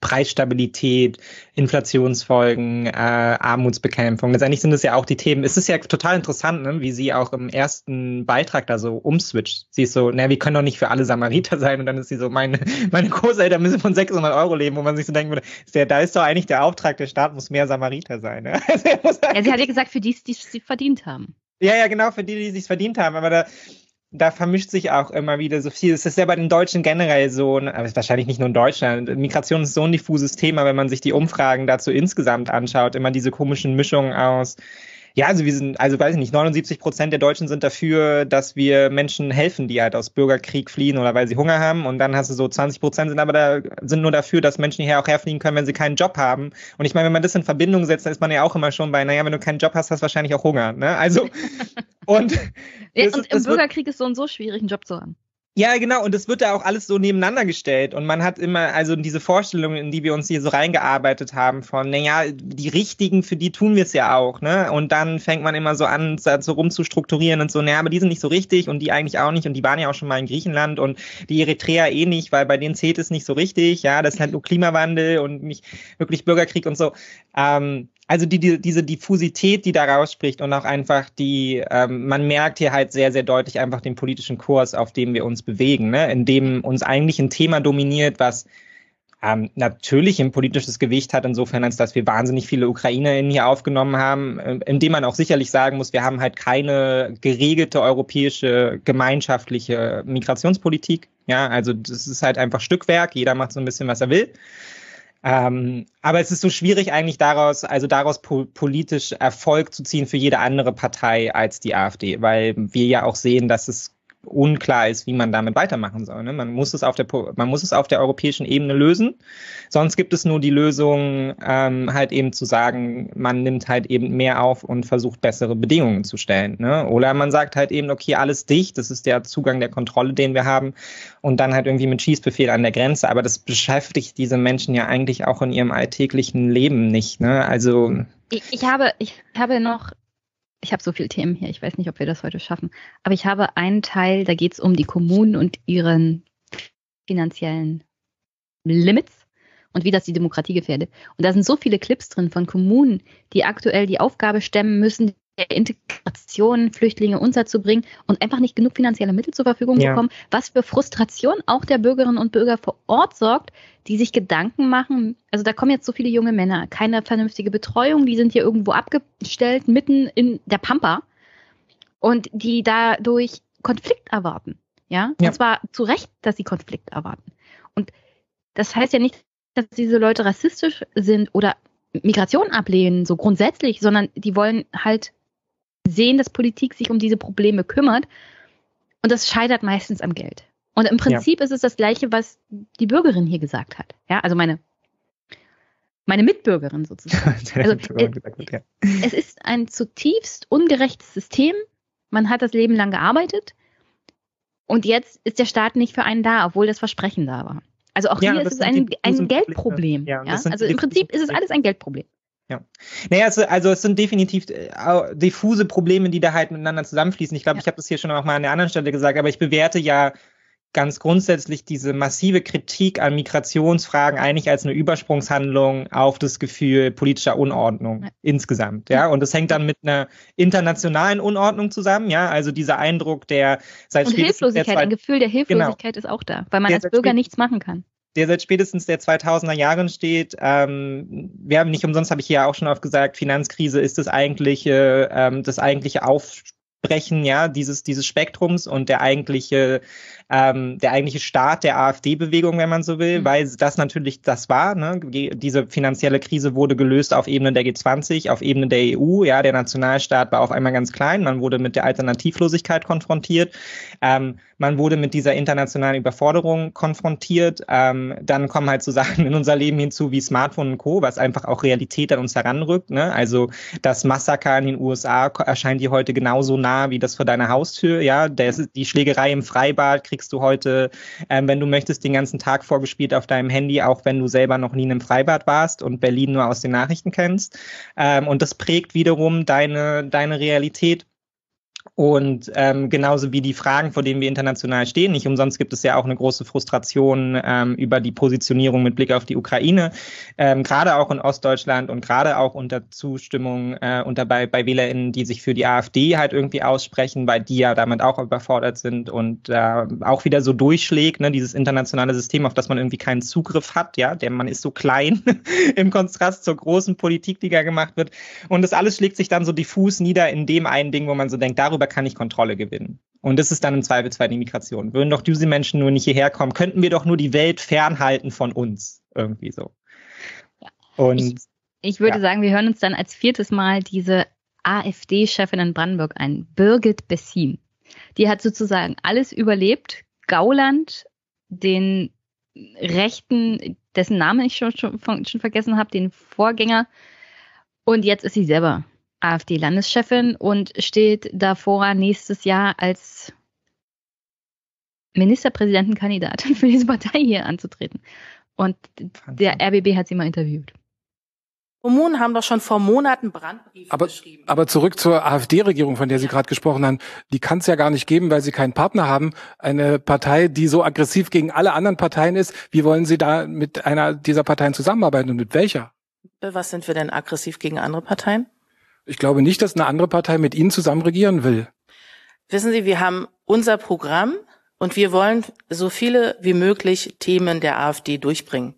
Preisstabilität, Inflationsfolgen, äh, Armutsbekämpfung. Letztendlich sind es ja auch die Themen. Es ist ja total interessant, ne, wie sie auch im ersten Beitrag da so umswitcht. Sie ist so, na, wir können doch nicht für alle Samariter sein. Und dann ist sie so, meine, meine Großeltern müssen von 600 Euro leben, wo man sich so denken würde, ist der, da ist doch eigentlich der Auftrag, der Staat muss mehr Samariter sein. Ne? Also ja, sie hat ja gesagt, für die, die sie verdient haben. Ja, ja, genau, für die, die es verdient haben. Aber da, da vermischt sich auch immer wieder so viel. Es ist ja bei den Deutschen generell so, ne, aber wahrscheinlich nicht nur in Deutschland. Migration ist so ein diffuses Thema, wenn man sich die Umfragen dazu insgesamt anschaut, immer diese komischen Mischungen aus ja, also wir sind, also weiß ich nicht, 79 Prozent der Deutschen sind dafür, dass wir Menschen helfen, die halt aus Bürgerkrieg fliehen oder weil sie Hunger haben. Und dann hast du so 20 Prozent sind aber da, sind nur dafür, dass Menschen hierher auch herfliegen können, wenn sie keinen Job haben. Und ich meine, wenn man das in Verbindung setzt, dann ist man ja auch immer schon bei, naja, wenn du keinen Job hast, hast du wahrscheinlich auch Hunger. Ne? Also, und, ja, und im Bürgerkrieg ist so und so schwierig, einen Job zu haben. Ja, genau. Und es wird da auch alles so nebeneinander gestellt. Und man hat immer, also diese Vorstellungen, in die wir uns hier so reingearbeitet haben, von, naja, die Richtigen, für die tun wir es ja auch, ne? Und dann fängt man immer so an, so rumzustrukturieren und so, naja, aber die sind nicht so richtig und die eigentlich auch nicht. Und die waren ja auch schon mal in Griechenland und die Eritreer eh nicht, weil bei denen zählt es nicht so richtig. Ja, das ist halt nur Klimawandel und nicht wirklich Bürgerkrieg und so. Ähm, also die, die, diese Diffusität, die da rausspricht und auch einfach die, ähm, man merkt hier halt sehr, sehr deutlich einfach den politischen Kurs, auf dem wir uns bewegen, ne? in dem uns eigentlich ein Thema dominiert, was ähm, natürlich ein politisches Gewicht hat, insofern, als dass wir wahnsinnig viele UkrainerInnen hier aufgenommen haben, äh, indem man auch sicherlich sagen muss, wir haben halt keine geregelte europäische gemeinschaftliche Migrationspolitik. Ja, also das ist halt einfach Stückwerk, jeder macht so ein bisschen, was er will. Ähm, aber es ist so schwierig eigentlich daraus, also daraus po politisch Erfolg zu ziehen für jede andere Partei als die AfD, weil wir ja auch sehen, dass es unklar ist, wie man damit weitermachen soll. Ne? Man muss es auf der man muss es auf der europäischen Ebene lösen. Sonst gibt es nur die Lösung, ähm, halt eben zu sagen, man nimmt halt eben mehr auf und versucht bessere Bedingungen zu stellen. Ne? Oder man sagt halt eben, okay, alles dicht, das ist der Zugang der Kontrolle, den wir haben, und dann halt irgendwie mit Schießbefehl an der Grenze. Aber das beschäftigt diese Menschen ja eigentlich auch in ihrem alltäglichen Leben nicht. Ne? Also ich, ich habe ich habe noch ich habe so viele Themen hier, ich weiß nicht, ob wir das heute schaffen. Aber ich habe einen Teil, da geht es um die Kommunen und ihren finanziellen Limits und wie das die Demokratie gefährdet. Und da sind so viele Clips drin von Kommunen, die aktuell die Aufgabe stemmen müssen, Integration Flüchtlinge unterzubringen und einfach nicht genug finanzielle Mittel zur Verfügung ja. bekommen, was für Frustration auch der Bürgerinnen und Bürger vor Ort sorgt, die sich Gedanken machen. Also da kommen jetzt so viele junge Männer, keine vernünftige Betreuung, die sind hier irgendwo abgestellt, mitten in der Pampa und die dadurch Konflikt erwarten. Ja, ja. und zwar zu Recht, dass sie Konflikt erwarten. Und das heißt ja nicht, dass diese Leute rassistisch sind oder Migration ablehnen, so grundsätzlich, sondern die wollen halt sehen, dass Politik sich um diese Probleme kümmert. Und das scheitert meistens am Geld. Und im Prinzip ja. ist es das Gleiche, was die Bürgerin hier gesagt hat. Ja, also meine, meine Mitbürgerin sozusagen. also, äh, es ist ein zutiefst ungerechtes System. Man hat das Leben lang gearbeitet. Und jetzt ist der Staat nicht für einen da, obwohl das Versprechen da war. Also auch ja, hier ist es ein, ein Geldproblem. Ja, ja? Also im Prinzip ist es alles ein Geldproblem. Ja. Naja, es, also es sind definitiv äh, diffuse Probleme, die da halt miteinander zusammenfließen. Ich glaube, ja. ich habe das hier schon auch mal an der anderen Stelle gesagt, aber ich bewerte ja ganz grundsätzlich diese massive Kritik an Migrationsfragen eigentlich als eine Übersprungshandlung auf das Gefühl politischer Unordnung ja. insgesamt, ja. Und das hängt dann mit einer internationalen Unordnung zusammen, ja. Also dieser Eindruck, der seit Und Hilflosigkeit, ein Gefühl der Hilflosigkeit genau. ist auch da, weil man der als Bürger nichts machen kann der seit spätestens der 2000er Jahren steht. Ähm, wir haben nicht umsonst, habe ich hier auch schon oft gesagt, Finanzkrise ist das eigentliche, ähm, das eigentliche Auf, Brechen ja dieses dieses Spektrums und der eigentliche ähm, der eigentliche Start der AfD-Bewegung, wenn man so will, mhm. weil das natürlich das war. Ne? Diese finanzielle Krise wurde gelöst auf Ebene der G20, auf Ebene der EU. Ja, der Nationalstaat war auf einmal ganz klein. Man wurde mit der Alternativlosigkeit konfrontiert. Ähm, man wurde mit dieser internationalen Überforderung konfrontiert. Ähm, dann kommen halt so Sachen in unser Leben hinzu wie Smartphone und Co., was einfach auch Realität an uns heranrückt. Ne? Also das Massaker in den USA erscheint dir heute genauso nah wie das vor deiner Haustür. Ja, der, die Schlägerei im Freibad kriegst du heute, ähm, wenn du möchtest, den ganzen Tag vorgespielt auf deinem Handy, auch wenn du selber noch nie in einem Freibad warst und Berlin nur aus den Nachrichten kennst. Ähm, und das prägt wiederum deine, deine Realität. Und ähm, genauso wie die Fragen, vor denen wir international stehen. Nicht umsonst gibt es ja auch eine große Frustration ähm, über die Positionierung mit Blick auf die Ukraine, ähm, gerade auch in Ostdeutschland und gerade auch unter Zustimmung äh, unter bei, bei WählerInnen, die sich für die AfD halt irgendwie aussprechen, weil die ja damit auch überfordert sind und äh, auch wieder so durchschlägt, ne, dieses internationale System, auf das man irgendwie keinen Zugriff hat, ja, der man ist so klein im Kontrast zur großen Politik, die da gemacht wird. Und das alles schlägt sich dann so diffus nieder in dem einen Ding, wo man so denkt, darüber kann ich Kontrolle gewinnen. Und das ist dann im Zweifelsfall die Migration. Würden doch diese Menschen nur nicht hierher kommen, könnten wir doch nur die Welt fernhalten von uns. Irgendwie so. Ja. Und ich, ich würde ja. sagen, wir hören uns dann als viertes Mal diese AfD-Chefin in Brandenburg ein, Birgit Bessin. Die hat sozusagen alles überlebt. Gauland, den Rechten, dessen Namen ich schon, schon, schon vergessen habe, den Vorgänger. Und jetzt ist sie selber AfD-Landeschefin und steht davor, nächstes Jahr als Ministerpräsidentenkandidatin für diese Partei hier anzutreten. Und der RBB hat sie mal interviewt. Kommunen haben doch schon vor Monaten Brandbriefe aber, geschrieben. Aber zurück zur AfD-Regierung, von der Sie ja. gerade gesprochen haben. Die kann es ja gar nicht geben, weil Sie keinen Partner haben. Eine Partei, die so aggressiv gegen alle anderen Parteien ist. Wie wollen Sie da mit einer dieser Parteien zusammenarbeiten und mit welcher? Was sind wir denn aggressiv gegen andere Parteien? Ich glaube nicht, dass eine andere Partei mit Ihnen zusammen regieren will. Wissen Sie, wir haben unser Programm und wir wollen so viele wie möglich Themen der AfD durchbringen.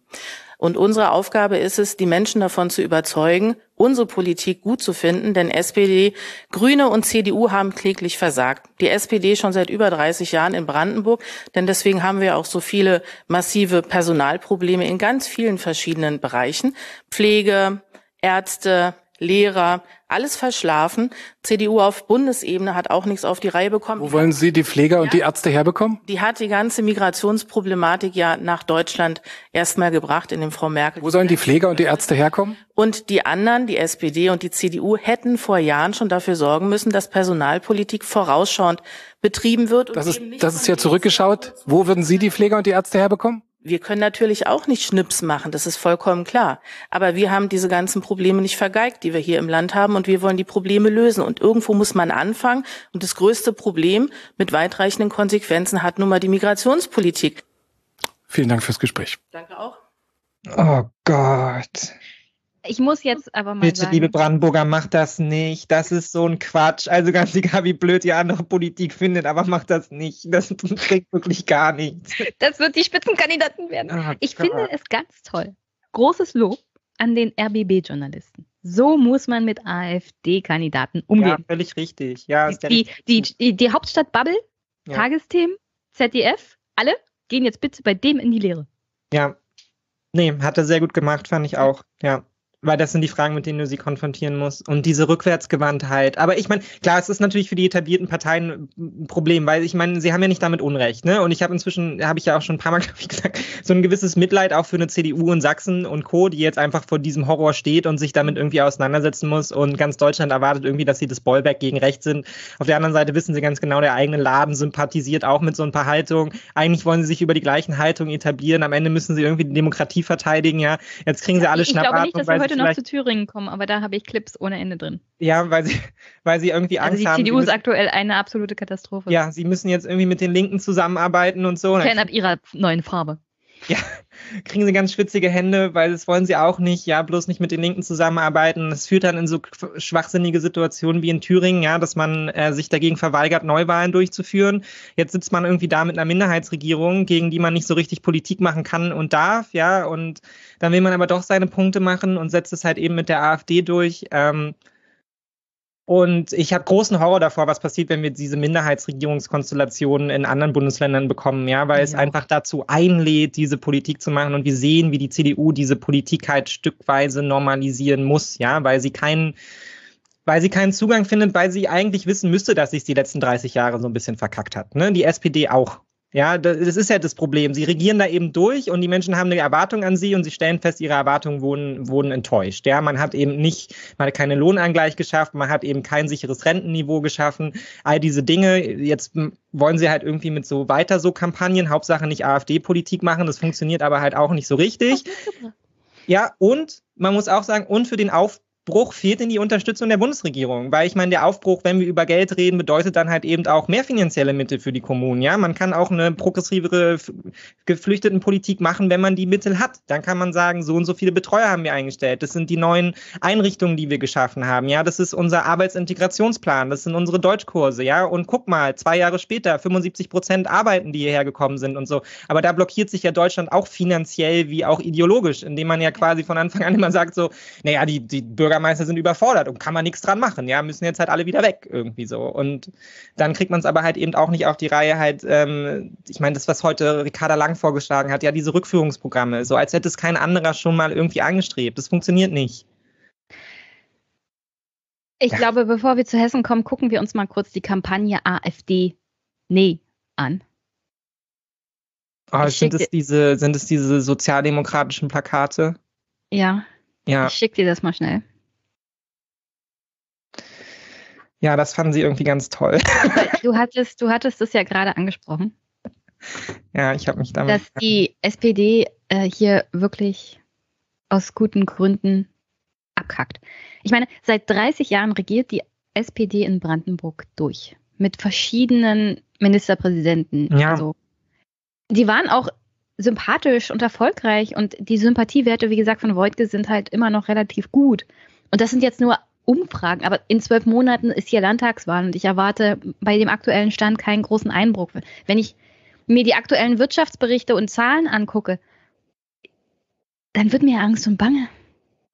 Und unsere Aufgabe ist es, die Menschen davon zu überzeugen, unsere Politik gut zu finden, denn SPD, Grüne und CDU haben kläglich versagt. Die SPD schon seit über 30 Jahren in Brandenburg, denn deswegen haben wir auch so viele massive Personalprobleme in ganz vielen verschiedenen Bereichen. Pflege, Ärzte, Lehrer, alles verschlafen. CDU auf Bundesebene hat auch nichts auf die Reihe bekommen. Wo wollen Sie die Pfleger ja, und die Ärzte herbekommen? Die hat die ganze Migrationsproblematik ja nach Deutschland erstmal gebracht in dem Frau Merkel. Wo sollen die Pfleger und die Ärzte herkommen? Und die anderen, die SPD und die CDU, hätten vor Jahren schon dafür sorgen müssen, dass Personalpolitik vorausschauend betrieben wird. das ist, das ist ja zurückgeschaut. Wo würden Sie die Pfleger und die Ärzte herbekommen? Wir können natürlich auch nicht Schnips machen, das ist vollkommen klar. Aber wir haben diese ganzen Probleme nicht vergeigt, die wir hier im Land haben, und wir wollen die Probleme lösen. Und irgendwo muss man anfangen. Und das größte Problem mit weitreichenden Konsequenzen hat nun mal die Migrationspolitik. Vielen Dank fürs Gespräch. Danke auch. Oh Gott. Ich muss jetzt aber mal Bitte, sagen. liebe Brandenburger, macht das nicht. Das ist so ein Quatsch. Also ganz egal, wie blöd ihr andere Politik findet, aber macht das nicht. Das kriegt wirklich gar nichts. Das wird die Spitzenkandidaten werden. Oh ich Gott. finde es ganz toll. Großes Lob an den RBB-Journalisten. So muss man mit AfD-Kandidaten umgehen. Ja, völlig richtig. Ja, die, die, die, die Hauptstadt-Bubble, ja. Tagesthemen, ZDF, alle gehen jetzt bitte bei dem in die Lehre. Ja. Nee, hat er sehr gut gemacht, fand ich auch. Ja weil das sind die Fragen, mit denen du sie konfrontieren musst. Und diese Rückwärtsgewandtheit. Aber ich meine, klar, es ist natürlich für die etablierten Parteien ein Problem, weil ich meine, sie haben ja nicht damit Unrecht, ne? Und ich habe inzwischen, habe ich ja auch schon ein paar Mal, glaube ich, gesagt, so ein gewisses Mitleid auch für eine CDU in Sachsen und Co., die jetzt einfach vor diesem Horror steht und sich damit irgendwie auseinandersetzen muss. Und ganz Deutschland erwartet irgendwie, dass sie das Bollback gegen rechts sind. Auf der anderen Seite wissen sie ganz genau, der eigene Laden sympathisiert auch mit so ein paar Haltungen. Eigentlich wollen sie sich über die gleichen Haltungen etablieren. Am Ende müssen sie irgendwie die Demokratie verteidigen, ja. Jetzt kriegen sie alle Schnappatmung, weil heute noch zu Thüringen kommen, aber da habe ich Clips ohne Ende drin. Ja, weil sie, weil sie irgendwie also Angst haben. Also die CDU ist aktuell eine absolute Katastrophe. Ja, sie müssen jetzt irgendwie mit den Linken zusammenarbeiten und so. Fan ab ihrer neuen Farbe. Ja, kriegen sie ganz schwitzige Hände, weil das wollen sie auch nicht, ja, bloß nicht mit den Linken zusammenarbeiten. Das führt dann in so schwachsinnige Situationen wie in Thüringen, ja, dass man äh, sich dagegen verweigert, Neuwahlen durchzuführen. Jetzt sitzt man irgendwie da mit einer Minderheitsregierung, gegen die man nicht so richtig Politik machen kann und darf, ja, und dann will man aber doch seine Punkte machen und setzt es halt eben mit der AfD durch. Ähm, Und ich habe großen Horror davor, was passiert, wenn wir diese Minderheitsregierungskonstellationen in anderen Bundesländern bekommen, ja, weil ja. es einfach dazu einlädt, diese Politik zu machen. Und wir sehen, wie die CDU diese Politik halt stückweise normalisieren muss, ja, weil sie keinen weil sie keinen Zugang findet, weil sie eigentlich wissen müsste, dass sich die letzten 30 Jahre so ein bisschen verkackt hat. Ne? Die SPD auch. Ja, das ist ja das Problem. Sie regieren da eben durch und die Menschen haben eine Erwartung an sie und sie stellen fest, ihre Erwartungen wurden, wurden enttäuscht. Ja, man hat eben nicht, man hat keine Lohnangleich geschafft, man hat eben kein sicheres Rentenniveau geschaffen. All diese Dinge, jetzt wollen sie halt irgendwie mit so weiter so Kampagnen, Hauptsache nicht AfD-Politik machen, das funktioniert aber halt auch nicht so richtig. Ja, und man muss auch sagen, und für den Auf Aufbruch fehlt in die Unterstützung der Bundesregierung, weil ich meine, der Aufbruch, wenn wir über Geld reden, bedeutet dann halt eben auch mehr finanzielle Mittel für die Kommunen. Ja, man kann auch eine progressivere Geflüchtetenpolitik machen, wenn man die Mittel hat. Dann kann man sagen, so und so viele Betreuer haben wir eingestellt. Das sind die neuen Einrichtungen, die wir geschaffen haben. Ja, das ist unser Arbeitsintegrationsplan. Das sind unsere Deutschkurse. Ja, und guck mal, zwei Jahre später 75 Prozent arbeiten, die hierher gekommen sind und so. Aber da blockiert sich ja Deutschland auch finanziell wie auch ideologisch, indem man ja quasi von Anfang an immer sagt so, naja, die, die Bürger Bürgermeister sind überfordert und kann man nichts dran machen, ja, müssen jetzt halt alle wieder weg irgendwie so. Und dann kriegt man es aber halt eben auch nicht auf die Reihe, halt, ähm, ich meine, das, was heute Ricarda Lang vorgeschlagen hat, ja, diese Rückführungsprogramme, so als hätte es kein anderer schon mal irgendwie angestrebt. Das funktioniert nicht. Ich ja. glaube, bevor wir zu Hessen kommen, gucken wir uns mal kurz die Kampagne AfD Nee an. Oh, sind, es diese, sind es diese sozialdemokratischen Plakate? Ja. Ja. Ich schicke dir das mal schnell. Ja, das fanden sie irgendwie ganz toll. Du hattest, du hattest es ja gerade angesprochen. Ja, ich habe mich damit. Dass die SPD äh, hier wirklich aus guten Gründen abkackt. Ich meine, seit 30 Jahren regiert die SPD in Brandenburg durch. Mit verschiedenen Ministerpräsidenten. Ja. Also, die waren auch sympathisch und erfolgreich und die Sympathiewerte, wie gesagt, von Voigtke sind halt immer noch relativ gut. Und das sind jetzt nur Umfragen, aber in zwölf Monaten ist hier Landtagswahl und ich erwarte bei dem aktuellen Stand keinen großen Einbruch. Wenn ich mir die aktuellen Wirtschaftsberichte und Zahlen angucke, dann wird mir Angst und Bange.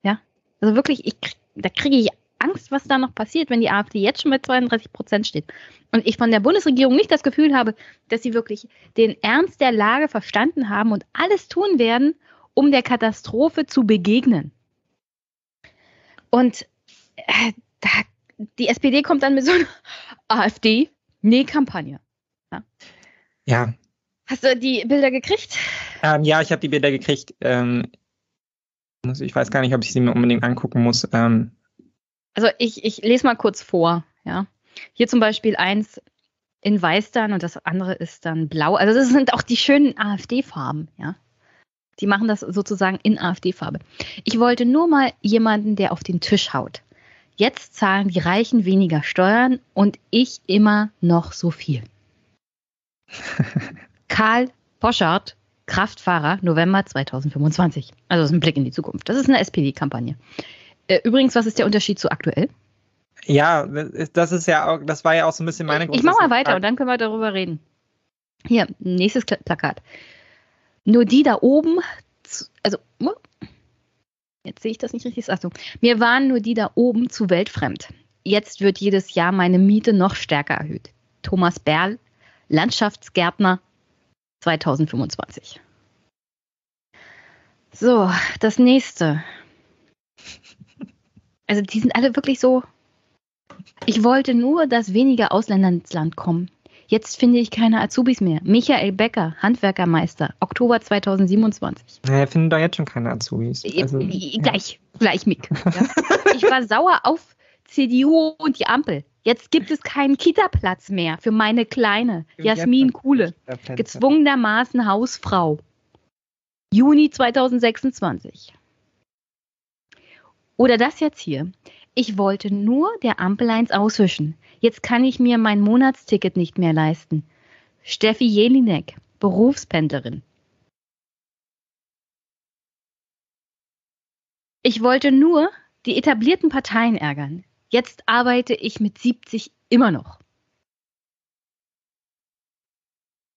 Ja, also wirklich, ich, da kriege ich Angst, was da noch passiert, wenn die AfD jetzt schon bei 32 Prozent steht. Und ich von der Bundesregierung nicht das Gefühl habe, dass sie wirklich den Ernst der Lage verstanden haben und alles tun werden, um der Katastrophe zu begegnen. Und äh, da, die SPD kommt dann mit so einer AfD-Nee-Kampagne. Ja. ja. Hast du die Bilder gekriegt? Ähm, ja, ich habe die Bilder gekriegt. Ähm, ich weiß gar nicht, ob ich sie mir unbedingt angucken muss. Ähm. Also ich, ich lese mal kurz vor. Ja. Hier zum Beispiel eins in weiß dann und das andere ist dann blau. Also das sind auch die schönen AfD-Farben, ja. Die machen das sozusagen in AfD-Farbe. Ich wollte nur mal jemanden, der auf den Tisch haut. Jetzt zahlen die Reichen weniger Steuern und ich immer noch so viel. Karl Poschardt, Kraftfahrer, November 2025. Also das ist ein Blick in die Zukunft. Das ist eine SPD-Kampagne. Äh, übrigens, was ist der Unterschied zu aktuell? Ja, das ist ja auch, das war ja auch so ein bisschen meine große Ich mache mal weiter und dann können wir darüber reden. Hier, nächstes Plakat. Nur die da oben, also Jetzt sehe ich das nicht richtig. Achso. Mir waren nur die da oben zu weltfremd. Jetzt wird jedes Jahr meine Miete noch stärker erhöht. Thomas Berl, Landschaftsgärtner 2025. So, das nächste. Also die sind alle wirklich so. Ich wollte nur, dass weniger Ausländer ins Land kommen. Jetzt finde ich keine Azubis mehr. Michael Becker, Handwerkermeister, Oktober 2027. Ja, er findet da jetzt schon keine Azubis. Äh, also, gleich, ja. gleich Mick. Ja. Ich war sauer auf CDU und die Ampel. Jetzt gibt es keinen Kita-Platz mehr für meine Kleine, Jasmin Kuhle, gezwungenermaßen Hausfrau. Juni 2026. Oder das jetzt hier. Ich wollte nur der Ampel eins auswischen. Jetzt kann ich mir mein Monatsticket nicht mehr leisten. Steffi Jelinek, Berufspendlerin. Ich wollte nur die etablierten Parteien ärgern. Jetzt arbeite ich mit 70 immer noch.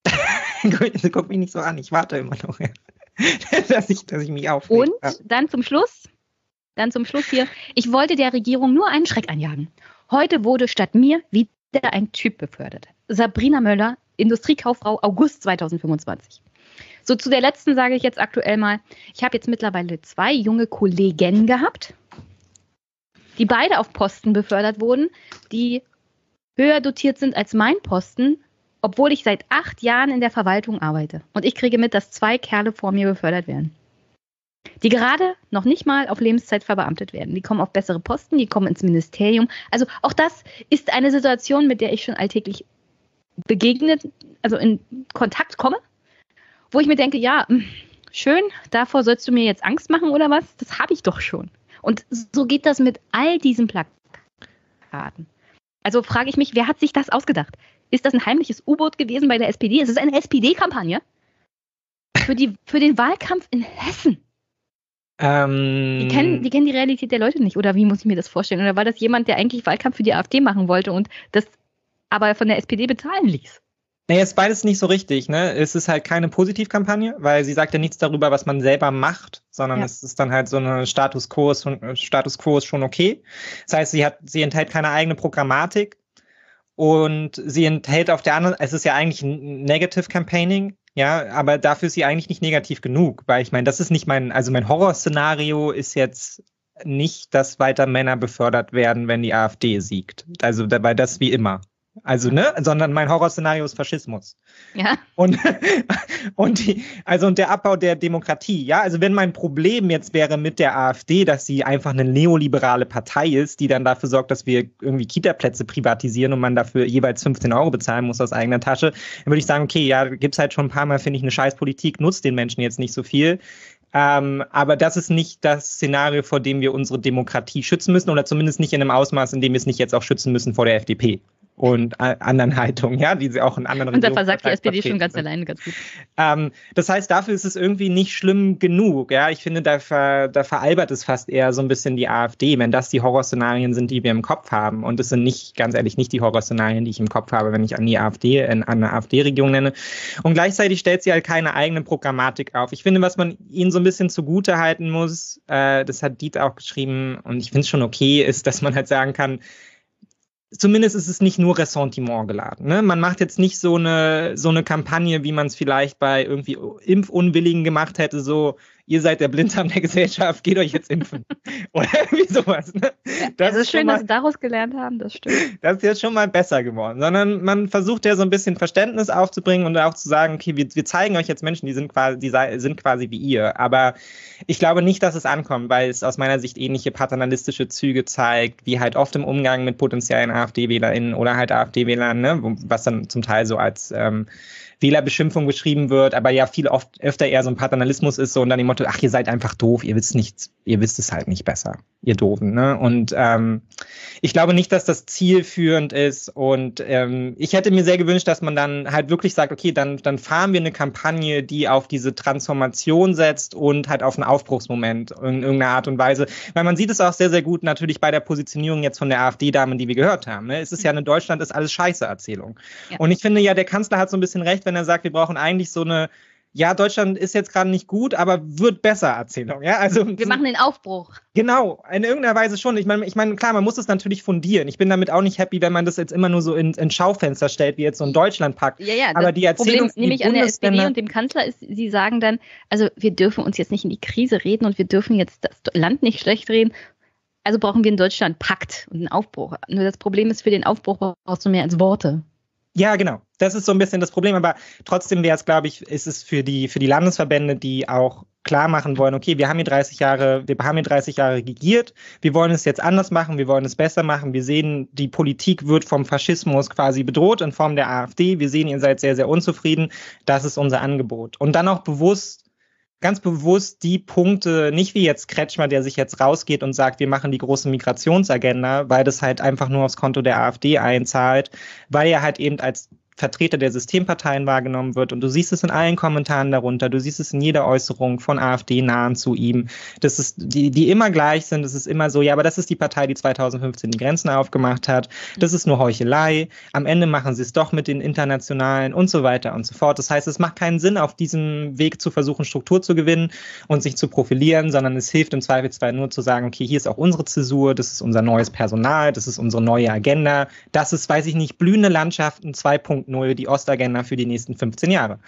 Guck mich nicht so an, ich warte immer noch, dass, ich, dass ich mich aufrege. Und dann zum Schluss, dann zum Schluss hier, ich wollte der Regierung nur einen Schreck einjagen. Heute wurde statt mir wieder ein Typ befördert. Sabrina Möller, Industriekauffrau, August 2025. So zu der letzten sage ich jetzt aktuell mal, ich habe jetzt mittlerweile zwei junge Kollegen gehabt, die beide auf Posten befördert wurden, die höher dotiert sind als mein Posten, obwohl ich seit acht Jahren in der Verwaltung arbeite. Und ich kriege mit, dass zwei Kerle vor mir befördert werden. Die gerade noch nicht mal auf Lebenszeit verbeamtet werden. Die kommen auf bessere Posten, die kommen ins Ministerium. Also auch das ist eine Situation, mit der ich schon alltäglich begegnet, also in Kontakt komme, wo ich mir denke, ja, hm, schön, davor sollst du mir jetzt Angst machen oder was? Das habe ich doch schon. Und so geht das mit all diesen Plakaten. Also frage ich mich, wer hat sich das ausgedacht? Ist das ein heimliches U-Boot gewesen bei der SPD? Ist es eine SPD-Kampagne? Für, für den Wahlkampf in Hessen. Ähm, die, kennen, die kennen die Realität der Leute nicht, oder wie muss ich mir das vorstellen? Oder war das jemand, der eigentlich Wahlkampf für die AfD machen wollte und das aber von der SPD bezahlen ließ? Naja, ist beides nicht so richtig. Ne? Es ist halt keine Positivkampagne, weil sie sagt ja nichts darüber, was man selber macht, sondern ja. es ist dann halt so eine Status Quo, ist, Status Quo ist schon okay. Das heißt, sie hat, sie enthält keine eigene Programmatik und sie enthält auf der anderen, es ist ja eigentlich ein Negative Campaigning, ja, aber dafür ist sie eigentlich nicht negativ genug, weil ich meine, das ist nicht mein, also mein Horrorszenario ist jetzt nicht, dass weiter Männer befördert werden, wenn die AfD siegt. Also dabei das wie immer. Also, ne, sondern mein Horrorszenario ist Faschismus. Ja. Und, und die, also und der Abbau der Demokratie, ja. Also wenn mein Problem jetzt wäre mit der AfD, dass sie einfach eine neoliberale Partei ist, die dann dafür sorgt, dass wir irgendwie Kita-Plätze privatisieren und man dafür jeweils 15 Euro bezahlen muss aus eigener Tasche, dann würde ich sagen, okay, ja, gibt's halt schon ein paar Mal, finde ich, eine Scheißpolitik, nutzt den Menschen jetzt nicht so viel. Ähm, aber das ist nicht das Szenario, vor dem wir unsere Demokratie schützen müssen oder zumindest nicht in einem Ausmaß, in dem wir es nicht jetzt auch schützen müssen vor der FDP und anderen Haltungen, ja, die sie auch in anderen Und da versagt die SPD schon ganz alleine ganz gut. Ähm, das heißt, dafür ist es irgendwie nicht schlimm genug, ja. Ich finde, da, ver, da veralbert es fast eher so ein bisschen die AfD, wenn das die Horrorszenarien sind, die wir im Kopf haben. Und es sind nicht, ganz ehrlich, nicht die Horrorszenarien, die ich im Kopf habe, wenn ich an die AfD, an eine AfD-Regierung nenne. Und gleichzeitig stellt sie halt keine eigene Programmatik auf. Ich finde, was man ihnen so ein bisschen zugute halten muss, äh, das hat Diet auch geschrieben, und ich finde es schon okay, ist, dass man halt sagen kann, zumindest ist es nicht nur Ressentiment geladen. Ne? Man macht jetzt nicht so eine, so eine Kampagne, wie man es vielleicht bei irgendwie Impfunwilligen gemacht hätte, so ihr seid der Blinddarm der Gesellschaft, geht euch jetzt impfen. Oder irgendwie sowas. Ne? Das ist schön, mal, dass Sie daraus gelernt haben, das stimmt. Das ist jetzt schon mal besser geworden. Sondern man versucht ja so ein bisschen Verständnis aufzubringen und auch zu sagen, okay, wir, wir zeigen euch jetzt Menschen, die sind quasi, die sind quasi wie ihr. Aber ich glaube nicht, dass es ankommt, weil es aus meiner Sicht ähnliche paternalistische Züge zeigt, wie halt oft im Umgang mit potenziellen AfD-WählerInnen oder halt AfD-Wählern, ne? was dann zum Teil so als ähm, Wählerbeschimpfung beschrieben wird, aber ja viel oft öfter eher so ein Paternalismus ist so und dann die Motto, ach, ihr seid einfach doof, ihr wisst nichts, ihr wisst es halt nicht besser, ihr Doofen. Ne? Und ähm, ich glaube nicht, dass das zielführend ist. Und ähm, ich hätte mir sehr gewünscht, dass man dann halt wirklich sagt, okay, dann, dann fahren wir eine Kampagne, die auf diese Transformation setzt und halt auf einen Aufbruchsmoment in irgendeiner Art und Weise. Weil man sieht es auch sehr, sehr gut natürlich bei der Positionierung jetzt von der AfD-Dame, die wir gehört haben. Ne? Es ist ja eine Deutschland ist alles Scheiße-Erzählung. Ja. Und ich finde ja, der Kanzler hat so ein bisschen recht, wenn er sagt, wir brauchen eigentlich so eine ja, Deutschland ist jetzt gerade nicht gut, aber wird besser Erzählung. Ja, also wir machen den Aufbruch. Genau, in irgendeiner Weise schon. Ich meine, ich meine, klar, man muss es natürlich fundieren. Ich bin damit auch nicht happy, wenn man das jetzt immer nur so in, in Schaufenster stellt, wie jetzt so ein Deutschlandpakt. Ja, ja. Aber die Erzählung, Problem nämlich an der SPD und dem Kanzler ist, sie sagen dann, also wir dürfen uns jetzt nicht in die Krise reden und wir dürfen jetzt das Land nicht schlecht reden. Also brauchen wir einen Deutschlandpakt und einen Aufbruch. Nur das Problem ist, für den Aufbruch brauchst du mehr als Worte. Ja, genau. Das ist so ein bisschen das Problem, aber trotzdem wäre es, glaube ich, ist es für die, für die Landesverbände, die auch klar machen wollen, okay, wir haben hier 30 Jahre, wir haben hier 30 Jahre regiert, wir wollen es jetzt anders machen, wir wollen es besser machen, wir sehen, die Politik wird vom Faschismus quasi bedroht in Form der AfD, wir sehen, ihr seid sehr, sehr unzufrieden, das ist unser Angebot. Und dann auch bewusst ganz bewusst die Punkte, nicht wie jetzt Kretschmer, der sich jetzt rausgeht und sagt, wir machen die große Migrationsagenda, weil das halt einfach nur aufs Konto der AfD einzahlt, weil er halt eben als Vertreter der Systemparteien wahrgenommen wird. Und du siehst es in allen Kommentaren darunter, du siehst es in jeder Äußerung von AfD-Nahen zu ihm. Das ist, die, die immer gleich sind. Es ist immer so, ja, aber das ist die Partei, die 2015 die Grenzen aufgemacht hat. Das ist nur Heuchelei. Am Ende machen sie es doch mit den Internationalen und so weiter und so fort. Das heißt, es macht keinen Sinn, auf diesem Weg zu versuchen, Struktur zu gewinnen und sich zu profilieren, sondern es hilft im Zweifelsfall nur zu sagen, okay, hier ist auch unsere Zäsur, das ist unser neues Personal, das ist unsere neue Agenda, das ist, weiß ich nicht, blühende Landschaften 2.0, die Ostagenda für die nächsten 15 Jahre.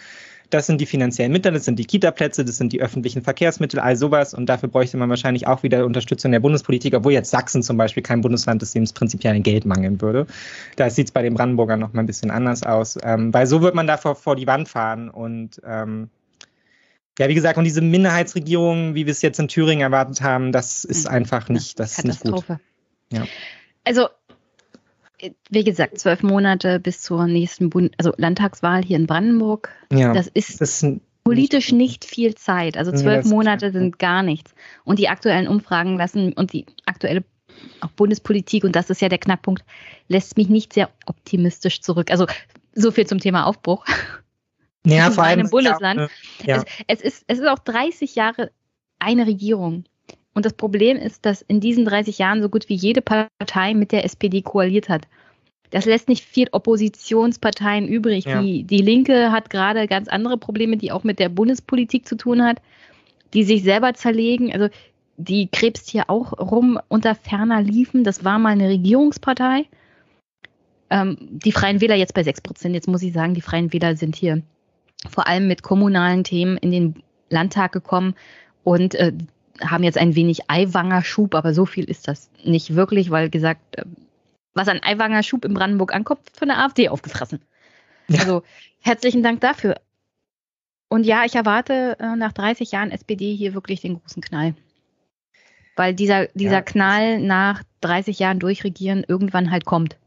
Das sind die finanziellen Mittel, das sind die Kita-Plätze, das sind die öffentlichen Verkehrsmittel, all sowas. Und dafür bräuchte man wahrscheinlich auch wieder Unterstützung der Bundespolitik, obwohl jetzt Sachsen zum Beispiel kein Bundesland ist, dem es prinzipiell an Geld mangeln würde. Da sieht es bei den Brandenburgern noch mal ein bisschen anders aus. Ähm, weil so wird man davor vor die Wand fahren und ähm, ja, wie gesagt, und diese Minderheitsregierung, wie wir es jetzt in Thüringen erwartet haben, das ist hm. einfach nicht, das ist nicht gut. Ja. Also wie gesagt, zwölf Monate bis zur nächsten Bund also Landtagswahl hier in Brandenburg. Ja, das ist, das ist politisch nicht viel Zeit. Also zwölf Monate sind gar nichts. Und die aktuellen Umfragen lassen und die aktuelle auch Bundespolitik, und das ist ja der Knackpunkt, lässt mich nicht sehr optimistisch zurück. Also so viel zum Thema Aufbruch. Ja, vor allem im Bundesland. Auch, ja. es, es, ist, es ist auch 30 Jahre eine Regierung. Und das Problem ist, dass in diesen 30 Jahren so gut wie jede Partei mit der SPD koaliert hat. Das lässt nicht viel Oppositionsparteien übrig. Ja. Die, die Linke hat gerade ganz andere Probleme, die auch mit der Bundespolitik zu tun hat, die sich selber zerlegen. Also die krebst hier auch rum unter ferner Liefen. Das war mal eine Regierungspartei. Ähm, die Freien Wähler jetzt bei 6 Prozent. Jetzt muss ich sagen, die Freien Wähler sind hier vor allem mit kommunalen Themen in den Landtag gekommen und äh, haben jetzt ein wenig Eiwanger Schub, aber so viel ist das nicht wirklich, weil gesagt, äh, was an Eiwanger Schub in Brandenburg ankommt, von der AfD aufgefressen. Ja. Also herzlichen Dank dafür. Und ja, ich erwarte äh, nach 30 Jahren SPD hier wirklich den großen Knall. Weil dieser, dieser ja. Knall nach 30 Jahren durchregieren irgendwann halt kommt.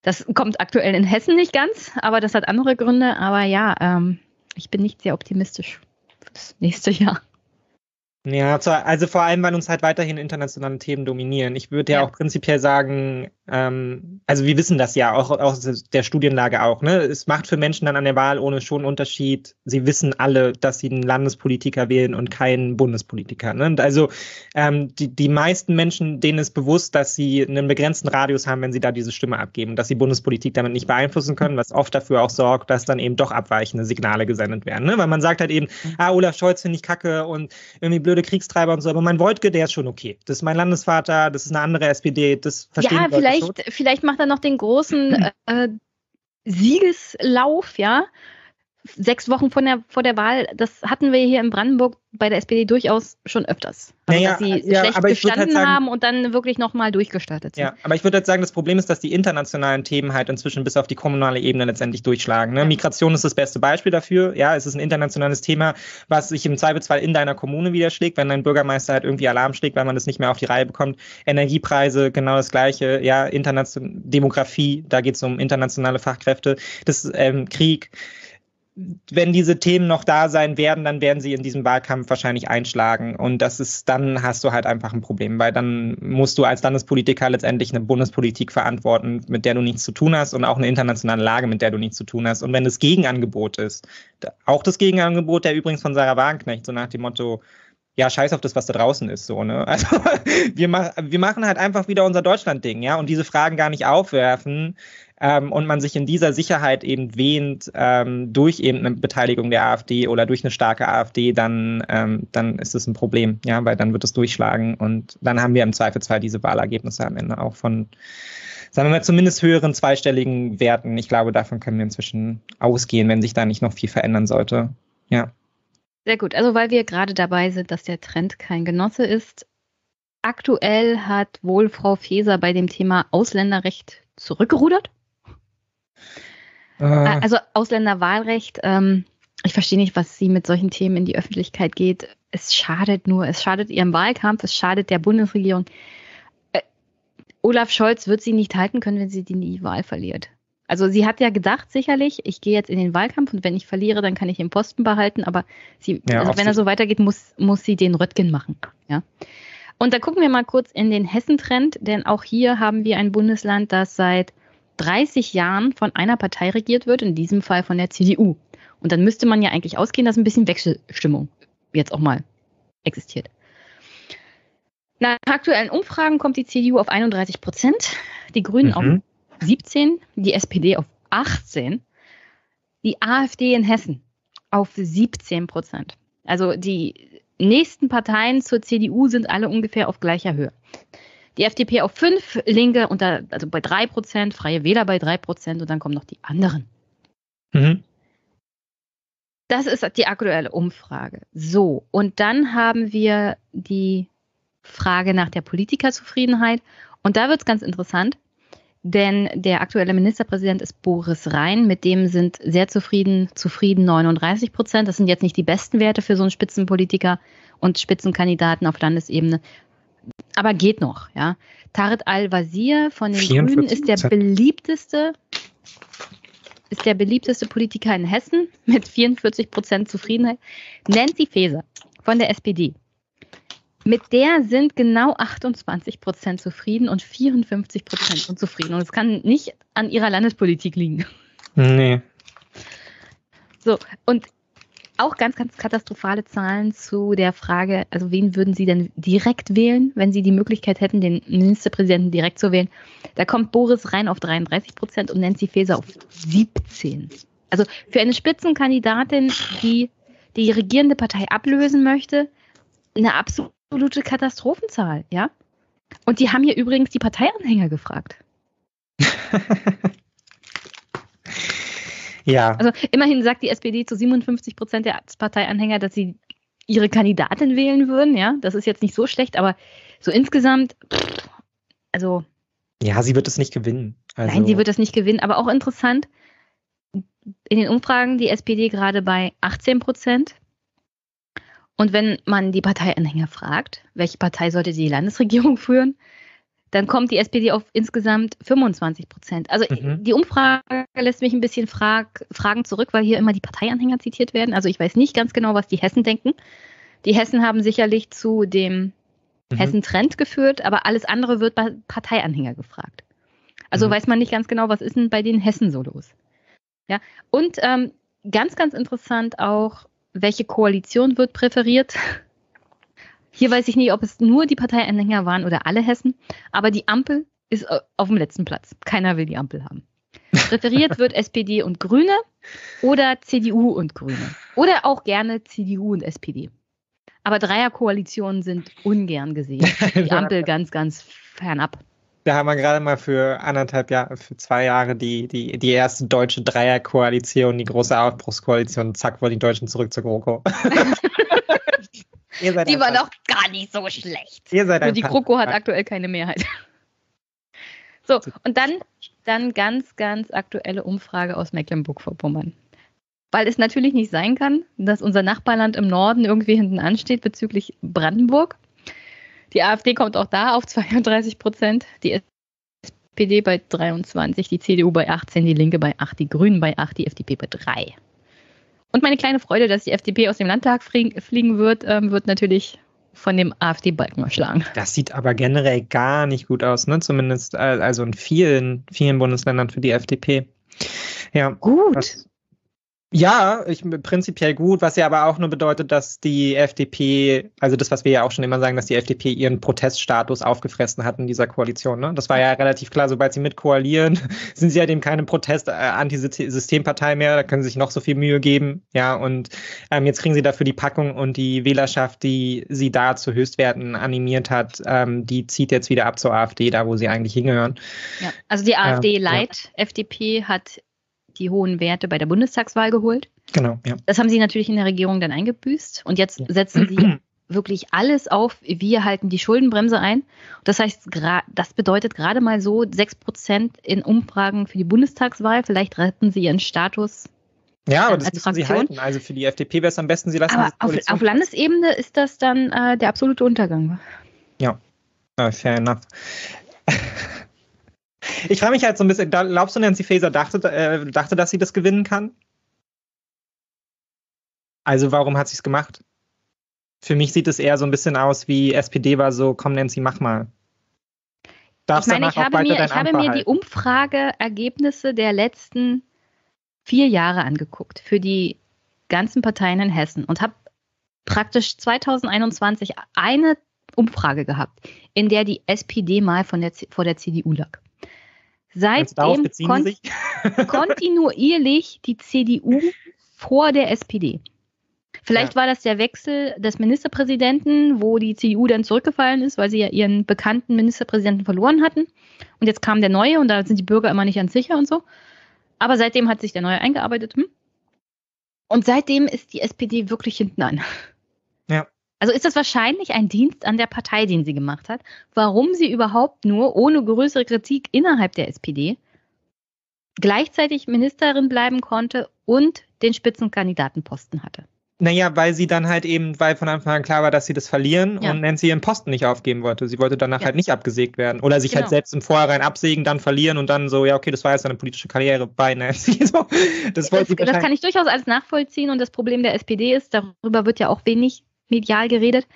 Das kommt aktuell in Hessen nicht ganz, aber das hat andere Gründe. Aber ja, ähm, ich bin nicht sehr optimistisch für das nächste Jahr. Ja, also vor allem, weil uns halt weiterhin internationale Themen dominieren. Ich würde ja, ja, auch prinzipiell sagen, ähm, also wir wissen das ja auch aus der Studienlage auch. Ne? Es macht für Menschen dann an der Wahl ohne schon Unterschied. Sie wissen alle, dass sie einen Landespolitiker wählen und keinen Bundespolitiker. Ne? Und also ähm, die, die meisten Menschen, denen ist bewusst, dass sie einen begrenzten Radius haben, wenn sie da diese Stimme abgeben, dass sie Bundespolitik damit nicht beeinflussen können, was oft dafür auch sorgt, dass dann eben doch abweichende Signale gesendet werden. Ne? Weil man sagt halt eben, mhm. ah, Olaf Scholz finde ich kacke und irgendwie blöde Kriegstreiber und so, aber mein Wojtke, der ist schon okay. Das ist mein Landesvater, das ist eine andere SPD, das verstehen ja, vielleicht vielleicht, vielleicht macht er noch den großen äh, Siegeslauf, ja. Sechs Wochen vor der, vor der Wahl, das hatten wir hier in Brandenburg bei der SPD durchaus schon öfters. Also, naja, dass sie ja, schlecht gestanden halt sagen, haben und dann wirklich nochmal durchgestartet sind. Ja, aber ich würde halt sagen, das Problem ist, dass die internationalen Themen halt inzwischen bis auf die kommunale Ebene letztendlich durchschlagen. Ne? Migration ist das beste Beispiel dafür. Ja, es ist ein internationales Thema, was sich im Zweifelsfall in deiner Kommune widerschlägt, wenn dein Bürgermeister halt irgendwie Alarm schlägt, weil man das nicht mehr auf die Reihe bekommt. Energiepreise, genau das Gleiche. Ja, international Demografie, da geht es um internationale Fachkräfte. Das ähm, Krieg wenn diese Themen noch da sein werden, dann werden sie in diesem Wahlkampf wahrscheinlich einschlagen. Und das ist, dann hast du halt einfach ein Problem, weil dann musst du als Landespolitiker letztendlich eine Bundespolitik verantworten, mit der du nichts zu tun hast und auch eine internationale Lage, mit der du nichts zu tun hast. Und wenn das Gegenangebot ist, auch das Gegenangebot der übrigens von Sarah Wagenknecht, so nach dem Motto, ja, scheiß auf das, was da draußen ist, so, ne? Also, wir, mach, wir machen halt einfach wieder unser Deutschland-Ding, ja, und diese Fragen gar nicht aufwerfen, ähm, und man sich in dieser Sicherheit eben wähnt ähm, durch eben eine Beteiligung der AfD oder durch eine starke AfD, dann, ähm, dann ist es ein Problem, ja, weil dann wird es durchschlagen und dann haben wir im Zweifelsfall diese Wahlergebnisse am Ende auch von, sagen wir mal, zumindest höheren zweistelligen Werten. Ich glaube, davon können wir inzwischen ausgehen, wenn sich da nicht noch viel verändern sollte. Ja. Sehr gut. Also weil wir gerade dabei sind, dass der Trend kein Genosse ist. Aktuell hat wohl Frau Feser bei dem Thema Ausländerrecht zurückgerudert. Äh. Also Ausländerwahlrecht, ähm, ich verstehe nicht, was sie mit solchen Themen in die Öffentlichkeit geht. Es schadet nur, es schadet ihrem Wahlkampf, es schadet der Bundesregierung. Äh, Olaf Scholz wird sie nicht halten können, wenn sie die Wahl verliert. Also sie hat ja gedacht, sicherlich, ich gehe jetzt in den Wahlkampf und wenn ich verliere, dann kann ich den Posten behalten, aber sie, ja, also wenn er so weitergeht, muss, muss sie den Röttgen machen. Ja. Und da gucken wir mal kurz in den Hessentrend, denn auch hier haben wir ein Bundesland, das seit 30 Jahren von einer Partei regiert wird, in diesem Fall von der CDU. Und dann müsste man ja eigentlich ausgehen, dass ein bisschen Wechselstimmung jetzt auch mal existiert. Nach aktuellen Umfragen kommt die CDU auf 31 Prozent, die Grünen mhm. auf 17, die SPD auf 18, die AfD in Hessen auf 17 Prozent. Also die nächsten Parteien zur CDU sind alle ungefähr auf gleicher Höhe. Die FDP auf 5, Linke unter, also bei 3 Prozent, Freie Wähler bei 3 Prozent und dann kommen noch die anderen. Mhm. Das ist die aktuelle Umfrage. So, und dann haben wir die Frage nach der Politikerzufriedenheit. Und da wird es ganz interessant, denn der aktuelle Ministerpräsident ist Boris Rhein. Mit dem sind sehr zufrieden, zufrieden 39 Prozent. Das sind jetzt nicht die besten Werte für so einen Spitzenpolitiker und Spitzenkandidaten auf Landesebene. Aber geht noch, ja. Tarek Al-Wazir von den Grünen ist der beliebteste ist der beliebteste Politiker in Hessen mit 44 Prozent Zufriedenheit. Nancy Faeser von der SPD. Mit der sind genau 28 Prozent zufrieden und 54 Prozent unzufrieden. Und es kann nicht an ihrer Landespolitik liegen. Nee. So, und auch ganz, ganz katastrophale Zahlen zu der Frage, also wen würden Sie denn direkt wählen, wenn Sie die Möglichkeit hätten, den Ministerpräsidenten direkt zu wählen? Da kommt Boris Rhein auf 33 Prozent und Nancy Faeser auf 17. Also für eine Spitzenkandidatin, die die regierende Partei ablösen möchte, eine absolute Katastrophenzahl, ja? Und die haben hier übrigens die Parteianhänger gefragt. Ja. Also immerhin sagt die SPD zu 57 Prozent der Parteianhänger, dass sie ihre Kandidatin wählen würden. Ja, das ist jetzt nicht so schlecht, aber so insgesamt, pff, also. Ja, sie wird es nicht gewinnen. Also. Nein, sie wird es nicht gewinnen. Aber auch interessant, in den Umfragen die SPD gerade bei 18 Prozent. Und wenn man die Parteianhänger fragt, welche Partei sollte die Landesregierung führen, dann kommt die SPD auf insgesamt 25 Prozent. Also mhm. die Umfrage lässt mich ein bisschen frag, Fragen zurück, weil hier immer die Parteianhänger zitiert werden. Also ich weiß nicht ganz genau, was die Hessen denken. Die Hessen haben sicherlich zu dem mhm. Hessen-Trend geführt, aber alles andere wird bei Parteianhänger gefragt. Also mhm. weiß man nicht ganz genau, was ist denn bei den Hessen so los. Ja, und ähm, ganz, ganz interessant auch, welche Koalition wird präferiert. Hier weiß ich nicht, ob es nur die Parteianhänger waren oder alle Hessen, aber die Ampel ist äh, auf dem letzten Platz. Keiner will die Ampel haben. Präferiert wird SPD und Grüne oder CDU und Grüne. Oder auch gerne CDU und SPD. Aber Dreierkoalitionen sind ungern gesehen. Die Ampel ganz, ganz fernab. Da haben wir gerade mal für anderthalb Jahre, für zwei Jahre die, die, die erste deutsche Dreierkoalition, die große Aufbruchskoalition. Zack, wollen die Deutschen zurück zur GroKo. die war doch gar nicht so schlecht. Ihr seid Nur die GroKo hat aktuell keine Mehrheit. So, und dann, dann ganz, ganz aktuelle Umfrage aus Mecklenburg-Vorpommern. Weil es natürlich nicht sein kann, dass unser Nachbarland im Norden irgendwie hinten ansteht bezüglich Brandenburg. Die AfD kommt auch da auf 32 Prozent, die SPD bei 23, die CDU bei 18, die Linke bei 8, die Grünen bei 8, die FDP bei 3. Und meine kleine Freude, dass die FDP aus dem Landtag fliegen wird, ähm, wird natürlich von dem AfD-Balken erschlagen. Das sieht aber generell gar nicht gut aus, ne? Zumindest äh, also in vielen, vielen Bundesländern für die FDP. Ja. Gut. Das, ja, ich, prinzipiell gut, was ja aber auch nur bedeutet, dass die FDP, also das, was wir ja auch schon immer sagen, dass die FDP ihren Proteststatus aufgefressen hat in dieser Koalition. Ne? Das war ja relativ klar, sobald sie mit koalieren, sind sie ja dem keine Protest-Antisystempartei äh, mehr, da können sie sich noch so viel Mühe geben. Ja, und ähm, jetzt kriegen sie dafür die Packung und die Wählerschaft, die sie da zu Höchstwerten animiert hat, ähm, die zieht jetzt wieder ab zur AfD, da wo sie eigentlich hingehören. Ja, also die AfD-Light, ja. FDP hat die hohen Werte bei der Bundestagswahl geholt. Genau, ja. Das haben sie natürlich in der Regierung dann eingebüßt. Und jetzt setzen sie wirklich alles auf. Wir halten die Schuldenbremse ein. Das heißt, das bedeutet gerade mal so sechs Prozent in Umfragen für die Bundestagswahl. Vielleicht retten sie ihren Status. Ja, aber das müssen sie halten. Also für die FDP wäre es am besten, sie lassen aber auf, auf, Landesebene ist das dann äh, der absolute Untergang. Ja, uh, fair enough. Ich frage mich halt so ein bisschen, glaubst du, Nancy Faeser dachte, äh, dachte, dass sie das gewinnen kann? Also warum hat sie es gemacht? Für mich sieht es eher so ein bisschen aus wie SPD war so, komm Nancy, mach mal. Darfst ich meine, ich habe, mir, ich habe mir die Umfrageergebnisse der letzten vier Jahre angeguckt für die ganzen Parteien in Hessen und habe praktisch 2021 eine Umfrage gehabt, in der die SPD mal von der, vor der CDU lag. Seitdem kon kontinuierlich die CDU vor der SPD. Vielleicht ja. war das der Wechsel des Ministerpräsidenten, wo die CDU dann zurückgefallen ist, weil sie ja ihren bekannten Ministerpräsidenten verloren hatten. Und jetzt kam der neue und da sind die Bürger immer nicht ganz sicher und so. Aber seitdem hat sich der neue eingearbeitet. Hm? Und seitdem ist die SPD wirklich hinten an. Also ist das wahrscheinlich ein Dienst an der Partei, den sie gemacht hat, warum sie überhaupt nur ohne größere Kritik innerhalb der SPD gleichzeitig Ministerin bleiben konnte und den Spitzenkandidatenposten hatte. Naja, weil sie dann halt eben, weil von Anfang an klar war, dass sie das verlieren ja. und Nancy ihren Posten nicht aufgeben wollte. Sie wollte danach ja. halt nicht abgesägt werden. Oder sich halt genau. halt selbst im Vorhinein absägen, dann verlieren und dann so, ja, okay, das war jetzt eine politische Karriere bei Nancy. So, das, das, das kann ich durchaus als nachvollziehen und das Problem der SPD ist, darüber wird ja auch wenig medial geredet.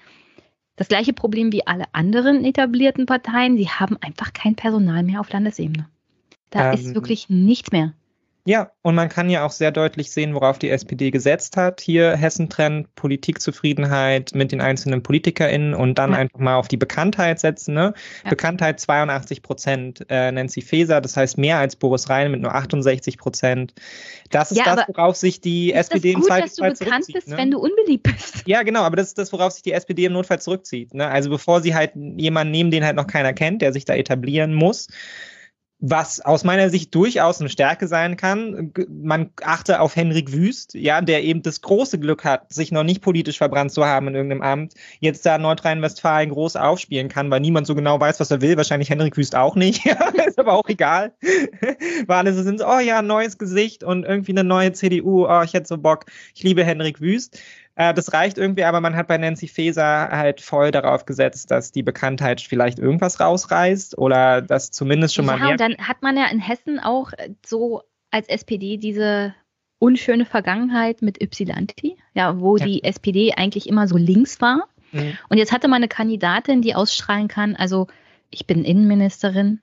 Das gleiche Problem wie alle anderen etablierten Parteien, sie haben einfach kein Personal mehr auf Landesebene. Da ähm, ist wirklich nichts mehr. Ja, und man kann ja auch sehr deutlich sehen, worauf die SPD gesetzt hat. Hier Hessen-Trend, Politikzufriedenheit mit den einzelnen PolitikerInnen und dann ja. einfach mal auf die Bekanntheit setzen. Ne? Ja. Bekanntheit 82 Prozent äh, Nancy Faeser, das heißt mehr als Boris Rhein mit nur 68 Prozent. Das ist ja, das, worauf sich die SPD im Zweifelsfall zurückzieht. dass du bekannt bist, ne? wenn du unbeliebt bist. Ja, genau, aber das ist das, worauf sich die SPD im Notfall zurückzieht. Ne? Also bevor sie halt jemanden nehmen, den halt noch keiner kennt, der sich da etablieren muss, was aus meiner Sicht durchaus eine Stärke sein kann. Man achte auf Henrik Wüst, ja, der eben das große Glück hat, sich noch nicht politisch verbrannt zu haben in irgendeinem Amt, jetzt da Nordrhein-Westfalen groß aufspielen kann, weil niemand so genau weiß, was er will. Wahrscheinlich Henrik Wüst auch nicht. ist aber auch egal. weil alle so sind, oh ja, neues Gesicht und irgendwie eine neue CDU. Oh, ich hätte so Bock. Ich liebe Henrik Wüst. Äh, das reicht irgendwie, aber man hat bei Nancy Faeser halt voll darauf gesetzt, dass die Bekanntheit vielleicht irgendwas rausreißt oder dass zumindest schon mal ja, mehr. Und dann hat man ja in Hessen auch so als SPD diese unschöne Vergangenheit mit Ypsilanti, ja, wo ja. die SPD eigentlich immer so links war. Mhm. Und jetzt hatte man eine Kandidatin, die ausstrahlen kann, also ich bin Innenministerin,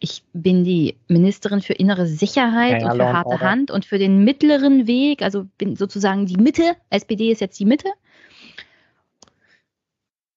ich bin die Ministerin für innere Sicherheit ja, und für harte Order. Hand und für den mittleren Weg, also bin sozusagen die Mitte. SPD ist jetzt die Mitte.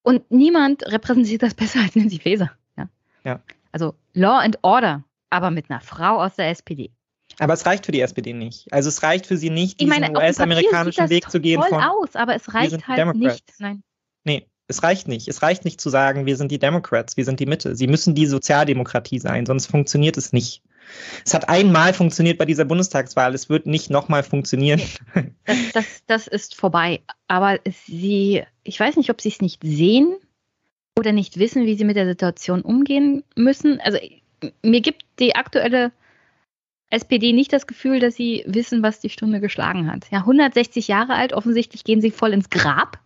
Und niemand repräsentiert das besser als Nancy Faeser. Ja. ja. Also Law and Order, aber mit einer Frau aus der SPD. Aber es reicht für die SPD nicht. Also es reicht für sie nicht, diesen US-amerikanischen Weg zu gehen. Voll von, aus, aber es reicht halt Democrats. nicht. Nein. Nee, es reicht nicht. Es reicht nicht zu sagen, wir sind die Democrats, wir sind die Mitte. Sie müssen die Sozialdemokratie sein, sonst funktioniert es nicht. Es hat einmal funktioniert bei dieser Bundestagswahl, es wird nicht nochmal funktionieren. Das, das, das ist vorbei. Aber sie, ich weiß nicht, ob sie es nicht sehen oder nicht wissen, wie sie mit der Situation umgehen müssen. Also mir gibt die aktuelle SPD nicht das Gefühl, dass sie wissen, was die Stunde geschlagen hat. Ja, 160 Jahre alt, offensichtlich gehen sie voll ins Grab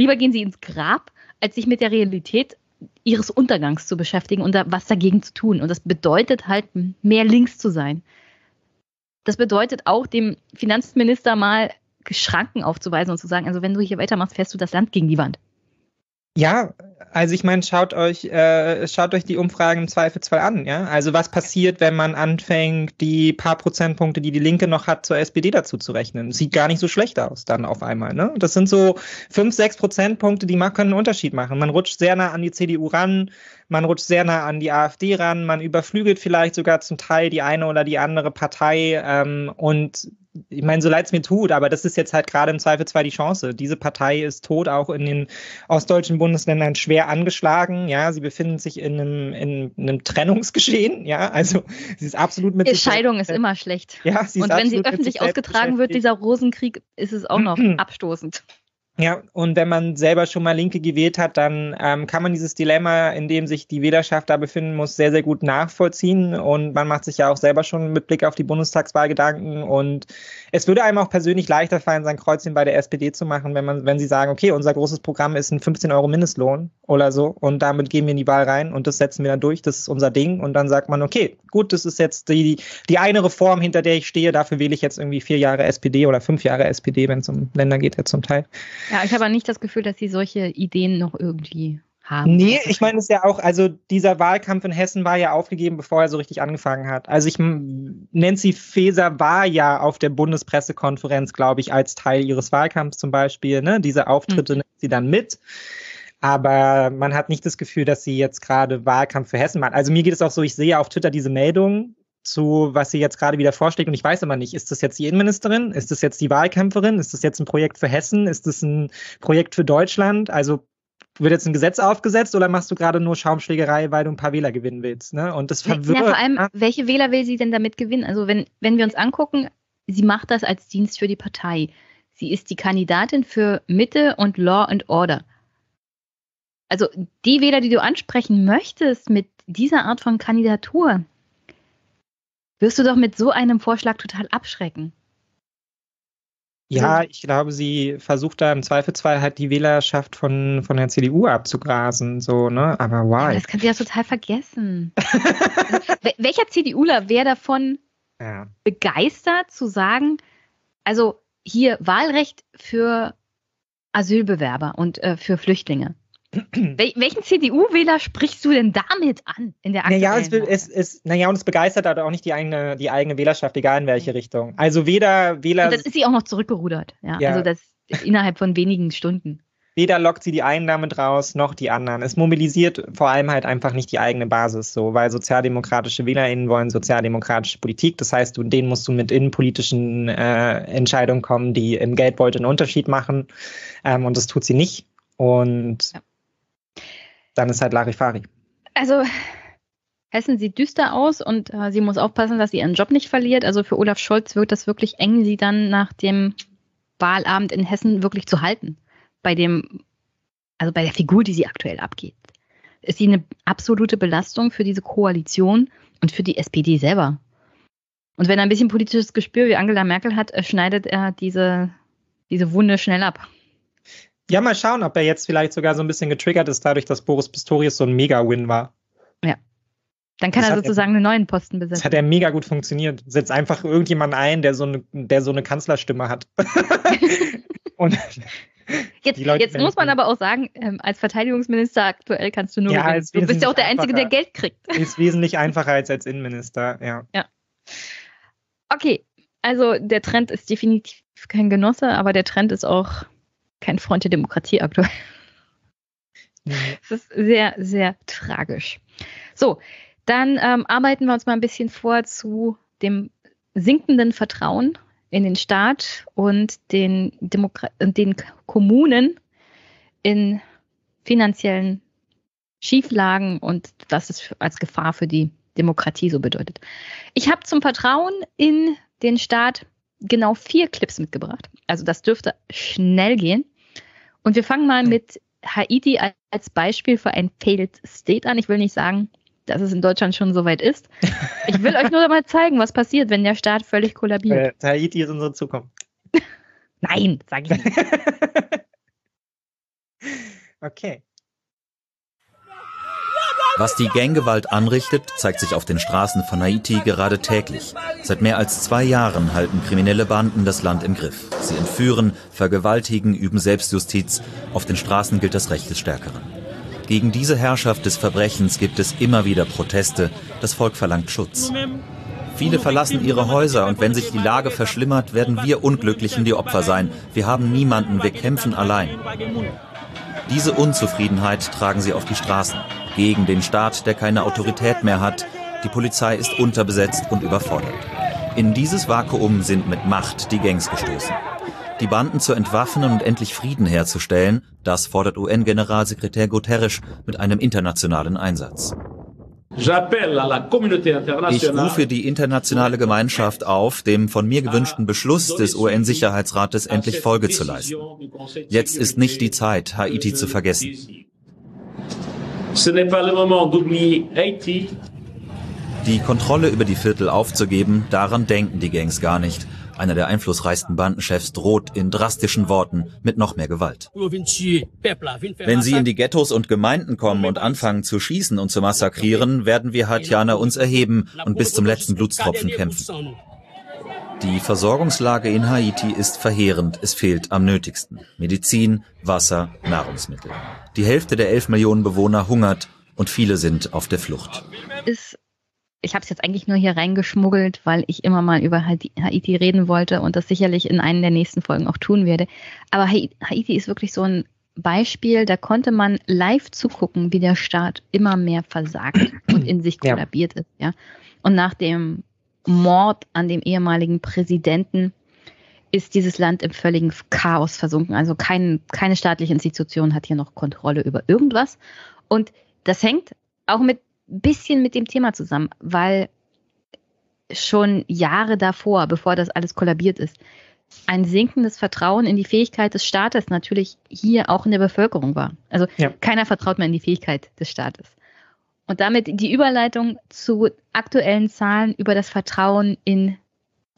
Lieber gehen sie ins Grab, als sich mit der Realität ihres Untergangs zu beschäftigen und da, was dagegen zu tun. Und das bedeutet halt, mehr links zu sein. Das bedeutet auch, dem Finanzminister mal Schranken aufzuweisen und zu sagen, also wenn du hier weitermachst, fährst du das Land gegen die Wand. Ja, also ich meine, schaut euch, äh, schaut euch die Umfragen im Zweifelsfall an, ja. Also was passiert, wenn man anfängt, die paar Prozentpunkte, die die Linke noch hat, zur SPD dazu zu rechnen? Sieht gar nicht so schlecht aus dann auf einmal, ne? Das sind so fünf, sechs Prozentpunkte, die können einen Unterschied machen. Man rutscht sehr nah an die CDU ran, man rutscht sehr nah an die AfD ran, man überflügelt vielleicht sogar zum Teil die eine oder die andere Partei ähm, und ich meine, so leid es mir tut, aber das ist jetzt halt gerade im Zweifelsfall die Chance. Diese Partei ist tot, auch in den ostdeutschen Bundesländern schwer angeschlagen. Ja, sie befinden sich in einem, in einem Trennungsgeschehen. Ja, also sie ist absolut mit. Die Scheidung ist immer schlecht. Ja, sie ist Und wenn sie öffentlich ausgetragen wird, dieser Rosenkrieg, ist es auch noch abstoßend. Ja, und wenn man selber schon mal Linke gewählt hat, dann ähm, kann man dieses Dilemma, in dem sich die Wählerschaft da befinden muss, sehr, sehr gut nachvollziehen. Und man macht sich ja auch selber schon mit Blick auf die Bundestagswahl Gedanken. Und es würde einem auch persönlich leichter fallen, sein Kreuzchen bei der SPD zu machen, wenn man, wenn sie sagen, okay, unser großes Programm ist ein 15 Euro Mindestlohn oder so. Und damit gehen wir in die Wahl rein und das setzen wir dann durch. Das ist unser Ding. Und dann sagt man, okay, gut, das ist jetzt die, die eine Reform, hinter der ich stehe. Dafür wähle ich jetzt irgendwie vier Jahre SPD oder fünf Jahre SPD, wenn es um Länder geht, ja zum Teil. Ja, ich habe nicht das Gefühl, dass sie solche Ideen noch irgendwie haben. Nee, ich meine es ja auch, also dieser Wahlkampf in Hessen war ja aufgegeben, bevor er so richtig angefangen hat. Also ich Nancy Faeser war ja auf der Bundespressekonferenz, glaube ich, als Teil ihres Wahlkampfs zum Beispiel. Ne? Diese Auftritte mhm. nimmt sie dann mit. Aber man hat nicht das Gefühl, dass sie jetzt gerade Wahlkampf für Hessen macht. Also mir geht es auch so, ich sehe auf Twitter diese Meldung zu, was sie jetzt gerade wieder vorschlägt. Und ich weiß aber nicht, ist das jetzt die Innenministerin? Ist das jetzt die Wahlkämpferin? Ist das jetzt ein Projekt für Hessen? Ist das ein Projekt für Deutschland? Also wird jetzt ein Gesetz aufgesetzt oder machst du gerade nur Schaumschlägerei, weil du ein paar Wähler gewinnen willst? Ne? Und das verwirrt. Ja, vor allem, welche Wähler will sie denn damit gewinnen? Also wenn, wenn wir uns angucken, sie macht das als Dienst für die Partei. Sie ist die Kandidatin für Mitte und Law and Order. Also die Wähler, die du ansprechen möchtest mit dieser Art von Kandidatur, wirst du doch mit so einem Vorschlag total abschrecken. Ja, also ich glaube, sie versucht da im Zweifelsfall halt die Wählerschaft von, von der CDU abzugrasen, so, ne? Aber why? Ja, das kann sie ja total vergessen. Welcher CDUler wäre davon ja. begeistert zu sagen, also hier Wahlrecht für Asylbewerber und äh, für Flüchtlinge? Wel welchen CDU-Wähler sprichst du denn damit an in der aktuellen naja, es, es, es, naja, und es begeistert halt auch nicht die eigene, die eigene Wählerschaft, egal in welche Richtung. Also weder Wähler. Und das ist sie auch noch zurückgerudert, ja. ja. Also das innerhalb von wenigen Stunden. Weder lockt sie die einen damit raus, noch die anderen. Es mobilisiert vor allem halt einfach nicht die eigene Basis, so, weil sozialdemokratische WählerInnen wollen sozialdemokratische Politik. Das heißt, du, denen musst du mit innenpolitischen äh, Entscheidungen kommen, die im Geldbeutel einen Unterschied machen. Ähm, und das tut sie nicht. Und ja dann ist halt Larifari. Also Hessen sieht düster aus und äh, sie muss aufpassen, dass sie ihren Job nicht verliert. Also für Olaf Scholz wird das wirklich eng, sie dann nach dem Wahlabend in Hessen wirklich zu halten. Bei dem, also bei der Figur, die sie aktuell abgeht. Ist sie eine absolute Belastung für diese Koalition und für die SPD selber. Und wenn er ein bisschen politisches Gespür wie Angela Merkel hat, äh, schneidet er diese, diese Wunde schnell ab. Ja, mal schauen, ob er jetzt vielleicht sogar so ein bisschen getriggert ist, dadurch, dass Boris Pistorius so ein Mega-Win war. Ja. Dann kann das er sozusagen er, einen neuen Posten besetzen. Das hat ja mega gut funktioniert. Setzt einfach irgendjemanden ein, der so eine, der so eine Kanzlerstimme hat. Und Jetzt, jetzt muss man aber auch sagen, ähm, als Verteidigungsminister aktuell kannst du nur ja. Du bist ja auch der Einzige, der Geld kriegt. Ist wesentlich einfacher als als Innenminister, ja. Ja. Okay, also der Trend ist definitiv kein Genosse, aber der Trend ist auch kein Freund der Demokratie aktuell. Es ist sehr, sehr tragisch. So, dann ähm, arbeiten wir uns mal ein bisschen vor zu dem sinkenden Vertrauen in den Staat und den, Demokra den Kommunen in finanziellen Schieflagen und was es als Gefahr für die Demokratie so bedeutet. Ich habe zum Vertrauen in den Staat genau vier Clips mitgebracht. Also das dürfte schnell gehen. Und wir fangen mal mit Haiti als Beispiel für ein Failed State an. Ich will nicht sagen, dass es in Deutschland schon so weit ist. Ich will euch nur mal zeigen, was passiert, wenn der Staat völlig kollabiert. Äh, Haiti ist unsere Zukunft. Nein, sag ich nicht. okay. Was die Ganggewalt anrichtet, zeigt sich auf den Straßen von Haiti gerade täglich. Seit mehr als zwei Jahren halten kriminelle Banden das Land im Griff. Sie entführen, vergewaltigen, üben Selbstjustiz. Auf den Straßen gilt das Recht des Stärkeren. Gegen diese Herrschaft des Verbrechens gibt es immer wieder Proteste. Das Volk verlangt Schutz. Viele verlassen ihre Häuser und wenn sich die Lage verschlimmert, werden wir Unglücklichen die Opfer sein. Wir haben niemanden, wir kämpfen allein. Diese Unzufriedenheit tragen sie auf die Straßen gegen den Staat, der keine Autorität mehr hat. Die Polizei ist unterbesetzt und überfordert. In dieses Vakuum sind mit Macht die Gangs gestoßen. Die Banden zu entwaffnen und endlich Frieden herzustellen, das fordert UN-Generalsekretär Guterres mit einem internationalen Einsatz. Ich rufe die internationale Gemeinschaft auf, dem von mir gewünschten Beschluss des UN-Sicherheitsrates endlich Folge zu leisten. Jetzt ist nicht die Zeit, Haiti zu vergessen. Die Kontrolle über die Viertel aufzugeben, daran denken die Gangs gar nicht. Einer der einflussreichsten Bandenchefs droht in drastischen Worten mit noch mehr Gewalt. Wenn sie in die Ghettos und Gemeinden kommen und anfangen zu schießen und zu massakrieren, werden wir Haitianer uns erheben und bis zum letzten Blutstropfen kämpfen. Die Versorgungslage in Haiti ist verheerend. Es fehlt am nötigsten. Medizin, Wasser, Nahrungsmittel. Die Hälfte der 11 Millionen Bewohner hungert und viele sind auf der Flucht. Ist, ich habe es jetzt eigentlich nur hier reingeschmuggelt, weil ich immer mal über Haiti reden wollte und das sicherlich in einer der nächsten Folgen auch tun werde. Aber Haiti ist wirklich so ein Beispiel, da konnte man live zugucken, wie der Staat immer mehr versagt und in sich kollabiert ja. ist. Ja? Und nach dem Mord an dem ehemaligen Präsidenten ist dieses Land im völligen Chaos versunken. Also kein, keine staatliche Institution hat hier noch Kontrolle über irgendwas. Und das hängt auch mit bisschen mit dem Thema zusammen, weil schon Jahre davor, bevor das alles kollabiert ist, ein sinkendes Vertrauen in die Fähigkeit des Staates natürlich hier auch in der Bevölkerung war. Also ja. keiner vertraut mehr in die Fähigkeit des Staates. Und damit die Überleitung zu aktuellen Zahlen über das Vertrauen in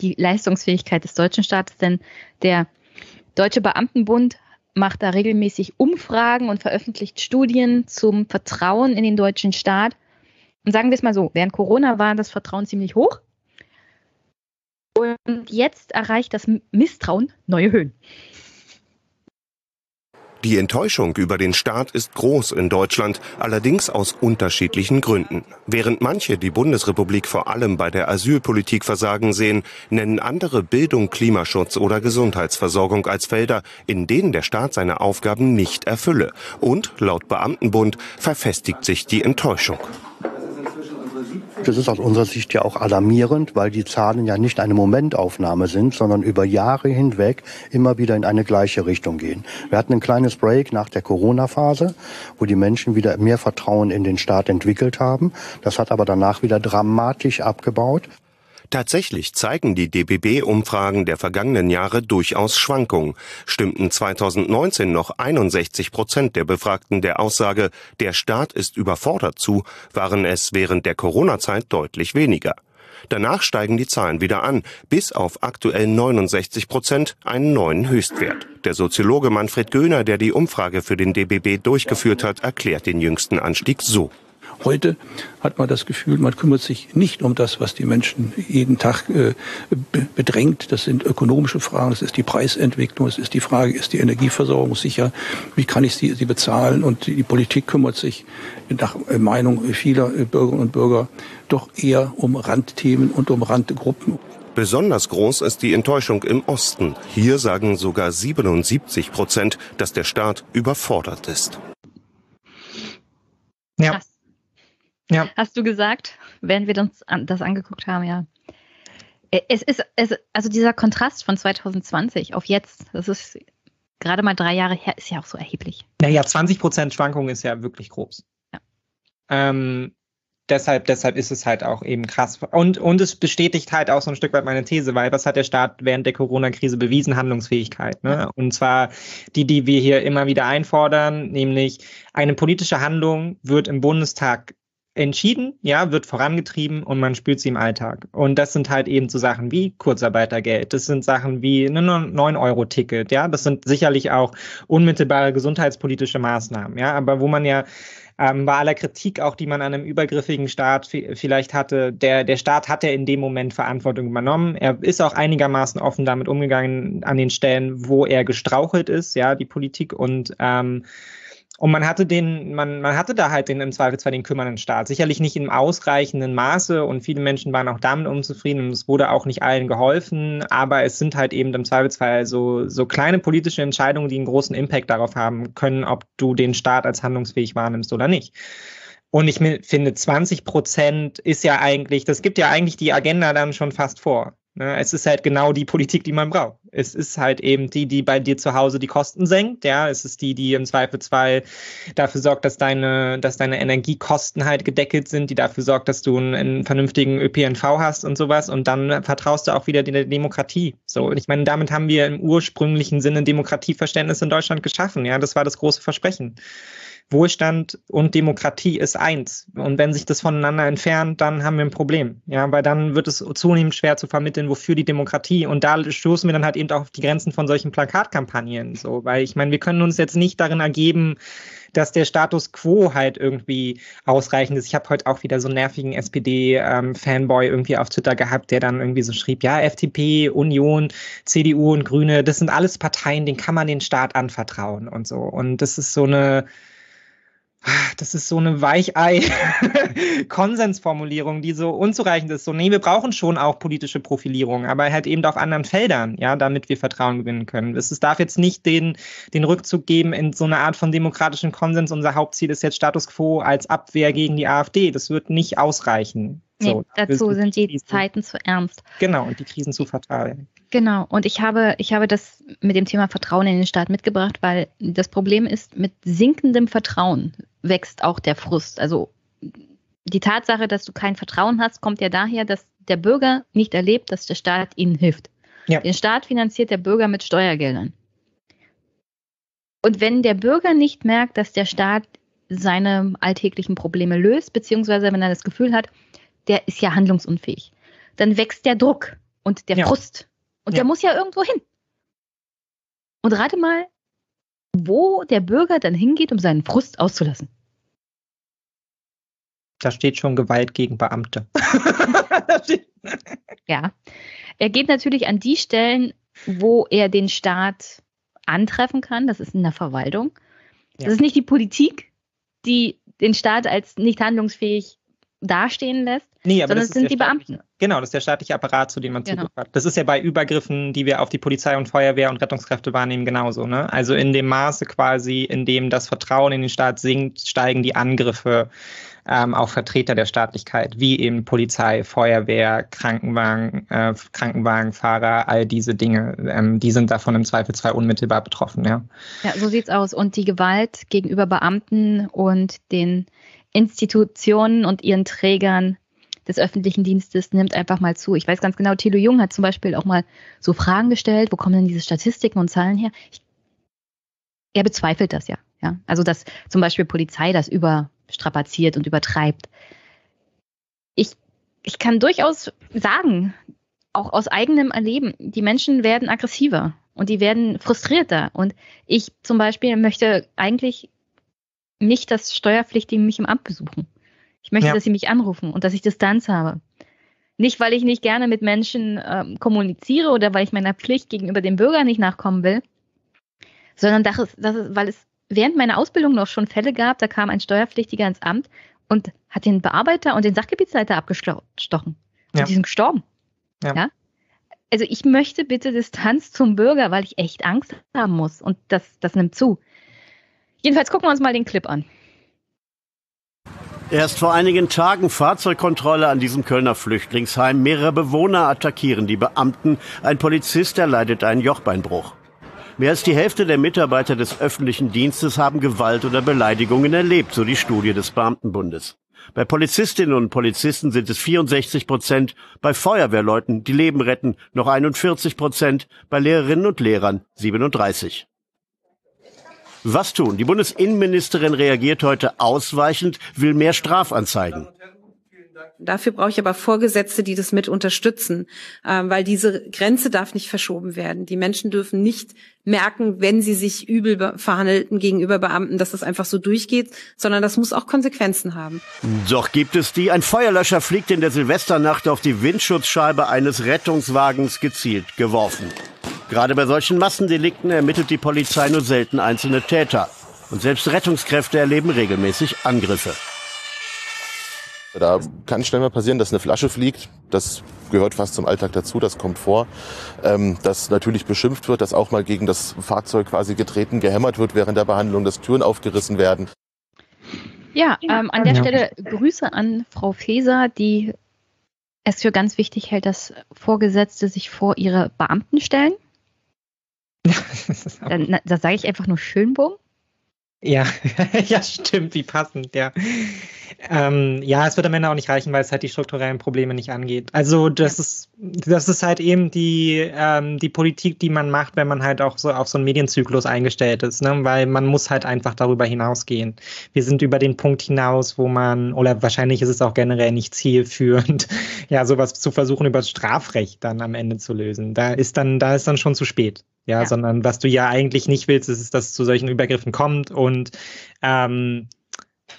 die Leistungsfähigkeit des deutschen Staates, denn der Deutsche Beamtenbund macht da regelmäßig Umfragen und veröffentlicht Studien zum Vertrauen in den deutschen Staat. Und sagen wir es mal so, während Corona war das Vertrauen ziemlich hoch. Und jetzt erreicht das Misstrauen neue Höhen. Die Enttäuschung über den Staat ist groß in Deutschland, allerdings aus unterschiedlichen Gründen. Während manche die Bundesrepublik vor allem bei der Asylpolitik versagen sehen, nennen andere Bildung, Klimaschutz oder Gesundheitsversorgung als Felder, in denen der Staat seine Aufgaben nicht erfülle. Und laut Beamtenbund verfestigt sich die Enttäuschung. Das ist aus unserer Sicht ja auch alarmierend, weil die Zahlen ja nicht eine Momentaufnahme sind, sondern über Jahre hinweg immer wieder in eine gleiche Richtung gehen. Wir hatten ein kleines Break nach der Corona-Phase, wo die Menschen wieder mehr Vertrauen in den Staat entwickelt haben. Das hat aber danach wieder dramatisch abgebaut. Tatsächlich zeigen die DBB-Umfragen der vergangenen Jahre durchaus Schwankungen. Stimmten 2019 noch 61 Prozent der Befragten der Aussage, der Staat ist überfordert zu, waren es während der Corona-Zeit deutlich weniger. Danach steigen die Zahlen wieder an, bis auf aktuell 69 Prozent einen neuen Höchstwert. Der Soziologe Manfred Göhner, der die Umfrage für den DBB durchgeführt hat, erklärt den jüngsten Anstieg so. Heute hat man das Gefühl, man kümmert sich nicht um das, was die Menschen jeden Tag äh, bedrängt. Das sind ökonomische Fragen, das ist die Preisentwicklung, es ist die Frage, ist die Energieversorgung sicher, wie kann ich sie, sie bezahlen? Und die, die Politik kümmert sich nach Meinung vieler Bürgerinnen und Bürger doch eher um Randthemen und um Randgruppen. Besonders groß ist die Enttäuschung im Osten. Hier sagen sogar 77 Prozent, dass der Staat überfordert ist. Ja. Ja. Hast du gesagt, während wir uns das angeguckt haben, ja. Es ist, es, also dieser Kontrast von 2020 auf jetzt, das ist gerade mal drei Jahre her, ist ja auch so erheblich. Naja, 20 Prozent Schwankung ist ja wirklich groß. Ja. Ähm, deshalb, deshalb ist es halt auch eben krass. Und, und es bestätigt halt auch so ein Stück weit meine These, weil was hat der Staat während der Corona-Krise bewiesen? Handlungsfähigkeit. Ne? Und zwar die, die wir hier immer wieder einfordern, nämlich eine politische Handlung wird im Bundestag entschieden, ja, wird vorangetrieben und man spürt sie im Alltag. Und das sind halt eben so Sachen wie Kurzarbeitergeld, das sind Sachen wie ein 9-Euro-Ticket, ja, das sind sicherlich auch unmittelbare gesundheitspolitische Maßnahmen, ja, aber wo man ja ähm, bei aller Kritik auch, die man an einem übergriffigen Staat vielleicht hatte, der, der Staat hat ja in dem Moment Verantwortung übernommen. Er ist auch einigermaßen offen damit umgegangen an den Stellen, wo er gestrauchelt ist, ja, die Politik und ähm, und man hatte den, man, man hatte da halt den im Zweifelsfall den kümmernden Staat. Sicherlich nicht im ausreichenden Maße und viele Menschen waren auch damit unzufrieden und es wurde auch nicht allen geholfen, aber es sind halt eben im Zweifelsfall so, so kleine politische Entscheidungen, die einen großen Impact darauf haben können, ob du den Staat als handlungsfähig wahrnimmst oder nicht. Und ich finde, 20 Prozent ist ja eigentlich, das gibt ja eigentlich die Agenda dann schon fast vor. Ne, es ist halt genau die Politik, die man braucht. Es ist halt eben die, die bei dir zu Hause die Kosten senkt. Ja, es ist die, die im Zweifelsfall dafür sorgt, dass deine, dass deine Energiekosten halt gedeckelt sind, die dafür sorgt, dass du einen, einen vernünftigen ÖPNV hast und sowas. Und dann vertraust du auch wieder der Demokratie. So, und ich meine, damit haben wir im ursprünglichen Sinne Demokratieverständnis in Deutschland geschaffen. Ja, das war das große Versprechen Wohlstand und Demokratie ist eins. Und wenn sich das voneinander entfernt, dann haben wir ein Problem. Ja, weil dann wird es zunehmend schwer zu vermitteln, wofür die Demokratie. Und da stoßen wir dann halt eben auch auf die Grenzen von solchen Plakatkampagnen. So, weil ich meine, wir können uns jetzt nicht darin ergeben, dass der Status quo halt irgendwie ausreichend ist. Ich habe heute auch wieder so einen nervigen SPD-Fanboy ähm, irgendwie auf Twitter gehabt, der dann irgendwie so schrieb, ja, FDP, Union, CDU und Grüne, das sind alles Parteien, denen kann man den Staat anvertrauen und so. Und das ist so eine, das ist so eine Weichei-Konsensformulierung, die so unzureichend ist. So, nee, wir brauchen schon auch politische Profilierung, aber halt eben auf anderen Feldern, ja, damit wir Vertrauen gewinnen können. Es darf jetzt nicht den, den Rückzug geben in so eine Art von demokratischen Konsens. Unser Hauptziel ist jetzt Status quo als Abwehr gegen die AfD. Das wird nicht ausreichen. So, nee, dazu sind die Krisen. Zeiten zu ernst. Genau, und die Krisen zu fatal. Genau, und ich habe, ich habe das mit dem Thema Vertrauen in den Staat mitgebracht, weil das Problem ist, mit sinkendem Vertrauen wächst auch der Frust. Also die Tatsache, dass du kein Vertrauen hast, kommt ja daher, dass der Bürger nicht erlebt, dass der Staat ihnen hilft. Ja. Den Staat finanziert der Bürger mit Steuergeldern. Und wenn der Bürger nicht merkt, dass der Staat seine alltäglichen Probleme löst, beziehungsweise wenn er das Gefühl hat, der ist ja handlungsunfähig, dann wächst der Druck und der ja. Frust. Und ja. der muss ja irgendwo hin. Und rate mal, wo der Bürger dann hingeht, um seinen Frust auszulassen. Da steht schon Gewalt gegen Beamte. ja. Er geht natürlich an die Stellen, wo er den Staat antreffen kann. Das ist in der Verwaltung. Ja. Das ist nicht die Politik, die den Staat als nicht handlungsfähig dastehen lässt, nee, sondern es sind die Beamten. Genau, das ist der staatliche Apparat, zu dem man genau. Zugriff hat. Das ist ja bei Übergriffen, die wir auf die Polizei und Feuerwehr und Rettungskräfte wahrnehmen, genauso. Ne? Also in dem Maße quasi, in dem das Vertrauen in den Staat sinkt, steigen die Angriffe ähm, auf Vertreter der Staatlichkeit, wie eben Polizei, Feuerwehr, Krankenwagen, äh, Krankenwagenfahrer, all diese Dinge, ähm, die sind davon im Zweifelsfall unmittelbar betroffen. Ja, ja so sieht's aus. Und die Gewalt gegenüber Beamten und den Institutionen und ihren Trägern des öffentlichen Dienstes nimmt einfach mal zu. Ich weiß ganz genau, Thilo Jung hat zum Beispiel auch mal so Fragen gestellt, wo kommen denn diese Statistiken und Zahlen her? Ich, er bezweifelt das ja, ja. Also, dass zum Beispiel Polizei das überstrapaziert und übertreibt. Ich, ich kann durchaus sagen, auch aus eigenem Erleben, die Menschen werden aggressiver und die werden frustrierter. Und ich zum Beispiel möchte eigentlich nicht, dass Steuerpflichtige mich im Amt besuchen. Ich möchte, ja. dass sie mich anrufen und dass ich Distanz habe. Nicht, weil ich nicht gerne mit Menschen ähm, kommuniziere oder weil ich meiner Pflicht gegenüber dem Bürger nicht nachkommen will, sondern das ist, das ist, weil es während meiner Ausbildung noch schon Fälle gab, da kam ein Steuerpflichtiger ins Amt und hat den Bearbeiter und den Sachgebietsleiter abgestochen. Und ja. die sind gestorben. Ja. ja. Also ich möchte bitte Distanz zum Bürger, weil ich echt Angst haben muss. Und das, das nimmt zu. Jedenfalls gucken wir uns mal den Clip an. Erst vor einigen Tagen Fahrzeugkontrolle an diesem Kölner Flüchtlingsheim. Mehrere Bewohner attackieren die Beamten. Ein Polizist erleidet einen Jochbeinbruch. Mehr als die Hälfte der Mitarbeiter des öffentlichen Dienstes haben Gewalt oder Beleidigungen erlebt, so die Studie des Beamtenbundes. Bei Polizistinnen und Polizisten sind es 64 Prozent, bei Feuerwehrleuten, die Leben retten, noch 41 Prozent, bei Lehrerinnen und Lehrern 37. Was tun? Die Bundesinnenministerin reagiert heute ausweichend, will mehr Strafanzeigen. Dafür brauche ich aber Vorgesetzte, die das mit unterstützen, äh, weil diese Grenze darf nicht verschoben werden. Die Menschen dürfen nicht merken, wenn sie sich übel verhandelten gegenüber Beamten, dass das einfach so durchgeht, sondern das muss auch Konsequenzen haben. Doch gibt es die. Ein Feuerlöscher fliegt in der Silvesternacht auf die Windschutzscheibe eines Rettungswagens gezielt geworfen. Gerade bei solchen Massendelikten ermittelt die Polizei nur selten einzelne Täter. Und selbst Rettungskräfte erleben regelmäßig Angriffe. Da kann schnell mal passieren, dass eine Flasche fliegt. Das gehört fast zum Alltag dazu, das kommt vor. Ähm, dass natürlich beschimpft wird, dass auch mal gegen das Fahrzeug quasi getreten, gehämmert wird während der Behandlung, dass Türen aufgerissen werden. Ja, ähm, an der Stelle Grüße an Frau Feser, die es für ganz wichtig hält, dass Vorgesetzte sich vor ihre Beamten stellen. Dann, da sage ich einfach nur Schönbogen. Ja, ja, stimmt, wie passend, ja. Ähm, ja, es wird am Ende auch nicht reichen, weil es halt die strukturellen Probleme nicht angeht. Also das ist, das ist halt eben die, ähm, die Politik, die man macht, wenn man halt auch so auf so einen Medienzyklus eingestellt ist, ne? Weil man muss halt einfach darüber hinausgehen. Wir sind über den Punkt hinaus, wo man, oder wahrscheinlich ist es auch generell nicht zielführend, ja, sowas zu versuchen, über das Strafrecht dann am Ende zu lösen. Da ist dann, da ist dann schon zu spät. Ja, ja, sondern was du ja eigentlich nicht willst, ist, dass es zu solchen Übergriffen kommt und ähm,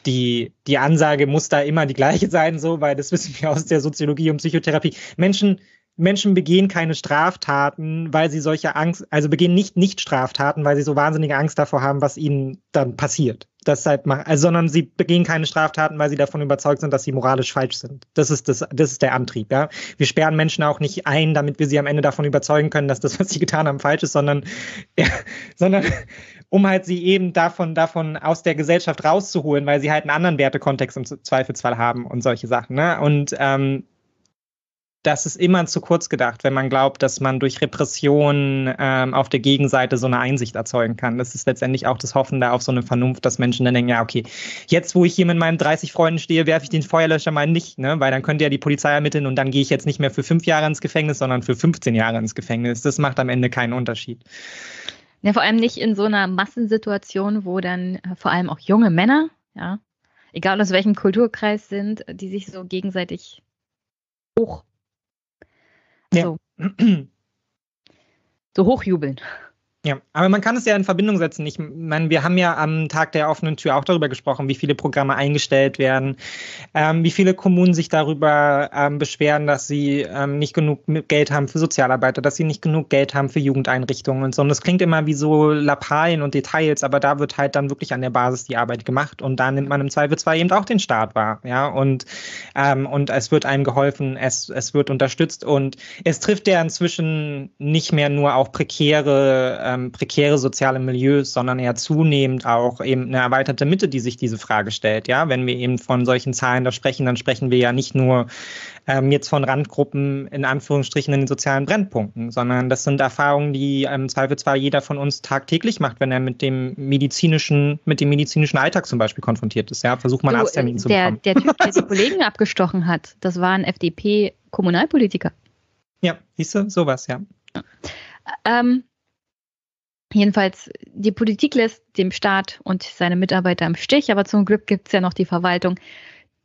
die, die Ansage muss da immer die gleiche sein, so, weil das wissen wir aus der Soziologie und Psychotherapie. Menschen, Menschen begehen keine Straftaten, weil sie solche Angst, also begehen nicht nicht Straftaten, weil sie so wahnsinnige Angst davor haben, was ihnen dann passiert. Deshalb machen, also, sondern sie begehen keine Straftaten, weil sie davon überzeugt sind, dass sie moralisch falsch sind. Das ist das, das ist der Antrieb, ja. Wir sperren Menschen auch nicht ein, damit wir sie am Ende davon überzeugen können, dass das, was sie getan haben, falsch ist, sondern, ja, sondern um halt sie eben davon, davon aus der Gesellschaft rauszuholen, weil sie halt einen anderen Wertekontext im Zweifelsfall haben und solche Sachen. Ne? Und ähm, das ist immer zu kurz gedacht, wenn man glaubt, dass man durch Repression ähm, auf der Gegenseite so eine Einsicht erzeugen kann. Das ist letztendlich auch das Hoffen da auf so eine Vernunft, dass Menschen dann denken, ja, okay, jetzt, wo ich hier mit meinen 30 Freunden stehe, werfe ich den Feuerlöscher mal nicht, ne? weil dann könnte ja die Polizei ermitteln und dann gehe ich jetzt nicht mehr für fünf Jahre ins Gefängnis, sondern für 15 Jahre ins Gefängnis. Das macht am Ende keinen Unterschied. Ja, vor allem nicht in so einer Massensituation, wo dann äh, vor allem auch junge Männer, ja, egal aus welchem Kulturkreis sind, die sich so gegenseitig hoch, ja. so hochjubeln. Ja, aber man kann es ja in Verbindung setzen. Ich meine, wir haben ja am Tag der offenen Tür auch darüber gesprochen, wie viele Programme eingestellt werden, ähm, wie viele Kommunen sich darüber ähm, beschweren, dass sie ähm, nicht genug Geld haben für Sozialarbeiter, dass sie nicht genug Geld haben für Jugendeinrichtungen und so. Und das klingt immer wie so Lappalien und Details, aber da wird halt dann wirklich an der Basis die Arbeit gemacht und da nimmt man im Zweifelsfall eben auch den Staat wahr, ja, und, ähm, und es wird einem geholfen, es, es wird unterstützt und es trifft ja inzwischen nicht mehr nur auch prekäre ähm, prekäre soziale Milieus, sondern eher zunehmend auch eben eine erweiterte Mitte, die sich diese Frage stellt. Ja, wenn wir eben von solchen Zahlen da sprechen, dann sprechen wir ja nicht nur ähm, jetzt von Randgruppen in Anführungsstrichen in den sozialen Brennpunkten, sondern das sind Erfahrungen, die im Zweifelsfall jeder von uns tagtäglich macht, wenn er mit dem medizinischen, mit dem medizinischen Alltag zum Beispiel konfrontiert ist. Ja, versucht man Arzttermin zu der, bekommen. Der Typ, der die Kollegen abgestochen hat, das war ein FDP-Kommunalpolitiker. Ja, siehst du, sowas, ja. Ähm, Jedenfalls, die Politik lässt dem Staat und seine Mitarbeiter im Stich, aber zum Glück gibt es ja noch die Verwaltung,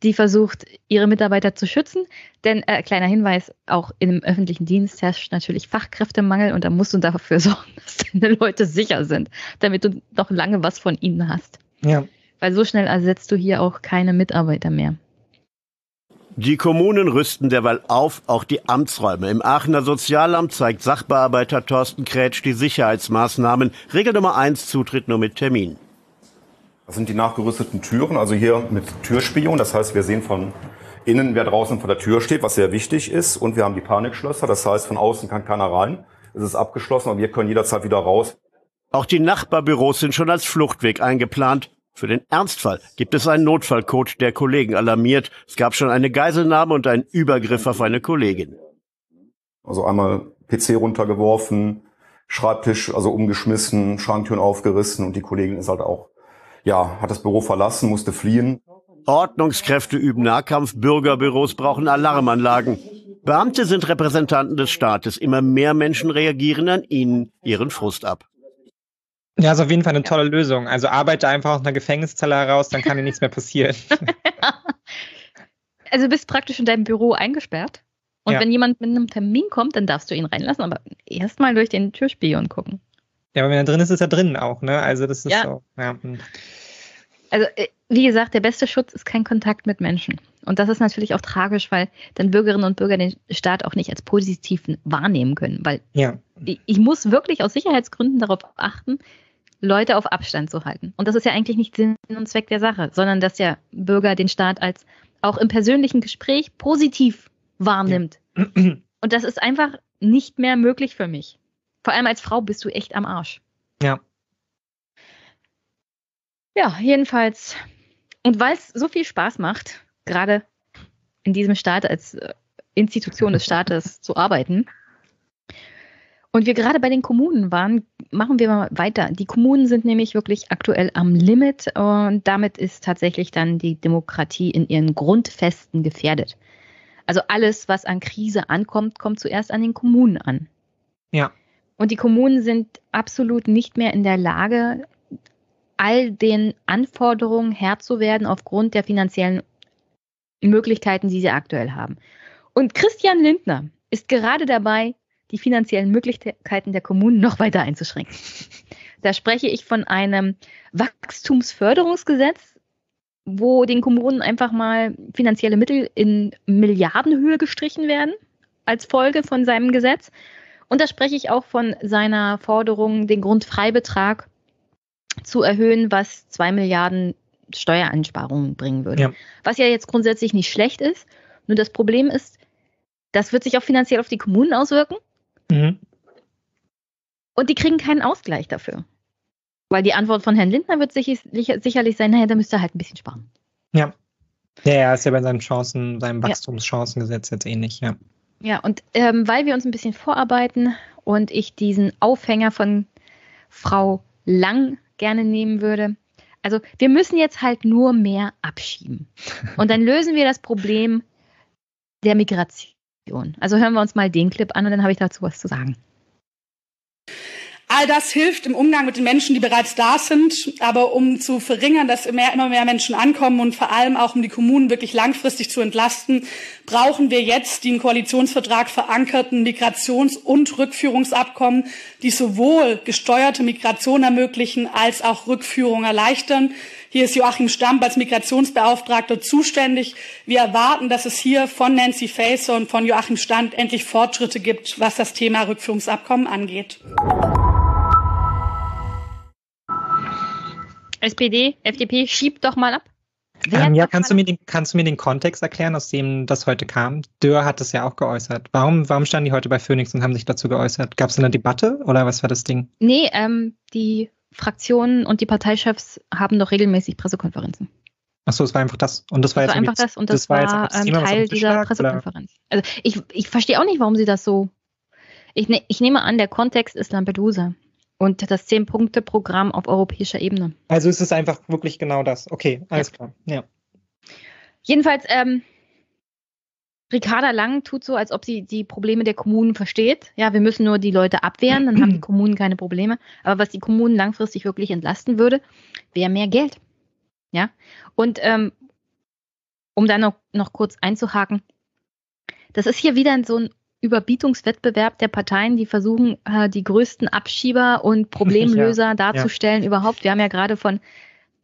die versucht, ihre Mitarbeiter zu schützen. Denn, äh, kleiner Hinweis, auch im öffentlichen Dienst herrscht natürlich Fachkräftemangel und da musst du dafür sorgen, dass deine Leute sicher sind, damit du noch lange was von ihnen hast. Ja. Weil so schnell ersetzt du hier auch keine Mitarbeiter mehr. Die Kommunen rüsten derweil auf, auch die Amtsräume. Im Aachener Sozialamt zeigt Sachbearbeiter Thorsten Krätsch die Sicherheitsmaßnahmen. Regel Nummer eins, Zutritt nur mit Termin. Das sind die nachgerüsteten Türen, also hier mit Türspion. Das heißt, wir sehen von innen, wer draußen vor der Tür steht, was sehr wichtig ist. Und wir haben die Panikschlösser. Das heißt, von außen kann keiner rein. Es ist abgeschlossen, aber wir können jederzeit wieder raus. Auch die Nachbarbüros sind schon als Fluchtweg eingeplant. Für den Ernstfall gibt es einen Notfallcode, der Kollegen alarmiert. Es gab schon eine Geiselnahme und einen Übergriff auf eine Kollegin. Also einmal PC runtergeworfen, Schreibtisch also umgeschmissen, Schranktüren aufgerissen und die Kollegin ist halt auch, ja, hat das Büro verlassen, musste fliehen. Ordnungskräfte üben Nahkampf, Bürgerbüros brauchen Alarmanlagen. Beamte sind Repräsentanten des Staates. Immer mehr Menschen reagieren an ihnen ihren Frust ab. Ja, ist auf jeden Fall eine tolle Lösung. Also arbeite einfach aus einer Gefängniszelle heraus, dann kann dir nichts mehr passieren. also du bist praktisch in deinem Büro eingesperrt. Und ja. wenn jemand mit einem Termin kommt, dann darfst du ihn reinlassen, aber erstmal durch den Türspion gucken. Ja, aber wenn er drin ist, ist er drin auch, ne? Also das ist ja. so. Ja. Hm. Also, äh, wie gesagt, der beste Schutz ist kein Kontakt mit Menschen. Und das ist natürlich auch tragisch, weil dann Bürgerinnen und Bürger den Staat auch nicht als positiv wahrnehmen können. Weil ja. ich muss wirklich aus Sicherheitsgründen darauf achten, Leute auf Abstand zu halten. Und das ist ja eigentlich nicht Sinn und Zweck der Sache, sondern dass der Bürger den Staat als auch im persönlichen Gespräch positiv wahrnimmt. Ja. Und das ist einfach nicht mehr möglich für mich. Vor allem als Frau bist du echt am Arsch. Ja. Ja, jedenfalls. Und weil es so viel Spaß macht, gerade in diesem Staat als äh, Institution des Staates zu arbeiten, Und wir gerade bei den Kommunen waren, machen wir mal weiter. Die Kommunen sind nämlich wirklich aktuell am Limit und damit ist tatsächlich dann die Demokratie in ihren Grundfesten gefährdet. Also alles, was an Krise ankommt, kommt zuerst an den Kommunen an. Ja. Und die Kommunen sind absolut nicht mehr in der Lage, all den Anforderungen Herr zu werden aufgrund der finanziellen Möglichkeiten, die sie aktuell haben. Und Christian Lindner ist gerade dabei, die finanziellen Möglichkeiten der Kommunen noch weiter einzuschränken. Da spreche ich von einem Wachstumsförderungsgesetz, wo den Kommunen einfach mal finanzielle Mittel in Milliardenhöhe gestrichen werden als Folge von seinem Gesetz. Und da spreche ich auch von seiner Forderung, den Grundfreibetrag zu erhöhen, was zwei Milliarden Steuereinsparungen bringen würde. Ja. Was ja jetzt grundsätzlich nicht schlecht ist. Nur das Problem ist, das wird sich auch finanziell auf die Kommunen auswirken. Mhm. Und die kriegen keinen Ausgleich dafür. Weil die Antwort von Herrn Lindner wird sich, sicherlich sein, naja, da müsste er halt ein bisschen sparen. Ja. Ja, ja, ist ja bei seinen Chancen, seinem Wachstumschancengesetz jetzt ähnlich, ja. Ja, und ähm, weil wir uns ein bisschen vorarbeiten und ich diesen Aufhänger von Frau Lang gerne nehmen würde. Also wir müssen jetzt halt nur mehr abschieben. Und dann lösen wir das Problem der Migration. Also hören wir uns mal den Clip an und dann habe ich dazu was zu sagen. All das hilft im Umgang mit den Menschen, die bereits da sind. Aber um zu verringern, dass immer, immer mehr Menschen ankommen und vor allem auch um die Kommunen wirklich langfristig zu entlasten, brauchen wir jetzt die im Koalitionsvertrag verankerten Migrations- und Rückführungsabkommen, die sowohl gesteuerte Migration ermöglichen als auch Rückführung erleichtern. Hier ist Joachim Stamp als Migrationsbeauftragter zuständig. Wir erwarten, dass es hier von Nancy Faeser und von Joachim Stamp endlich Fortschritte gibt, was das Thema Rückführungsabkommen angeht. SPD, FDP, schiebt doch mal ab. Ähm, ja, kannst du, mir den, kannst du mir den Kontext erklären, aus dem das heute kam? Dürr hat es ja auch geäußert. Warum, warum standen die heute bei Phoenix und haben sich dazu geäußert? Gab es eine Debatte oder was war das Ding? Nee, ähm, die Fraktionen und die Parteichefs haben doch regelmäßig Pressekonferenzen. Achso, es war einfach das. Und das war das jetzt war einfach das und das, das war, war ähm, Teil dieser lag, Pressekonferenz. Oder? Also ich, ich verstehe auch nicht, warum sie das so. Ich, ne, ich nehme an, der Kontext ist Lampedusa und das Zehn-Punkte-Programm auf europäischer Ebene. Also ist es einfach wirklich genau das. Okay, alles ja. klar. Ja. Jedenfalls, ähm, Ricarda Lang tut so, als ob sie die Probleme der Kommunen versteht. Ja, wir müssen nur die Leute abwehren, dann haben die Kommunen keine Probleme. Aber was die Kommunen langfristig wirklich entlasten würde, wäre mehr Geld. Ja, und ähm, um da noch, noch kurz einzuhaken, das ist hier wieder so ein Überbietungswettbewerb der Parteien, die versuchen, äh, die größten Abschieber und Problemlöser ja, darzustellen ja. überhaupt. Wir haben ja gerade von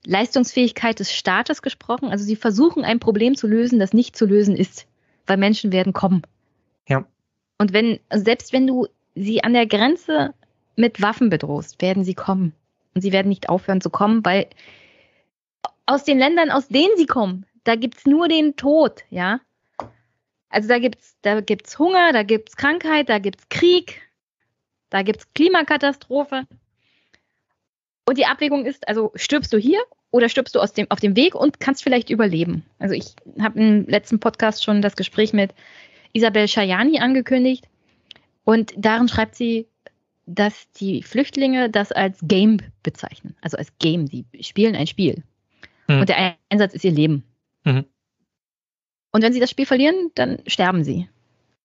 Leistungsfähigkeit des Staates gesprochen. Also sie versuchen ein Problem zu lösen, das nicht zu lösen ist, weil Menschen werden kommen. Ja. Und wenn, selbst wenn du sie an der Grenze mit Waffen bedrohst, werden sie kommen. Und sie werden nicht aufhören zu kommen, weil aus den Ländern, aus denen sie kommen, da gibt's nur den Tod, ja. Also da gibt's, da gibt's Hunger, da gibt's Krankheit, da gibt's Krieg, da gibt's Klimakatastrophe. Und die Abwägung ist, also stirbst du hier oder stirbst du aus dem, auf dem Weg und kannst vielleicht überleben? Also ich habe im letzten Podcast schon das Gespräch mit Isabel Schajani angekündigt und darin schreibt sie, dass die Flüchtlinge das als Game bezeichnen. Also als Game, die spielen ein Spiel. Mhm. Und der Einsatz ist ihr Leben. Mhm. Und wenn sie das Spiel verlieren, dann sterben sie.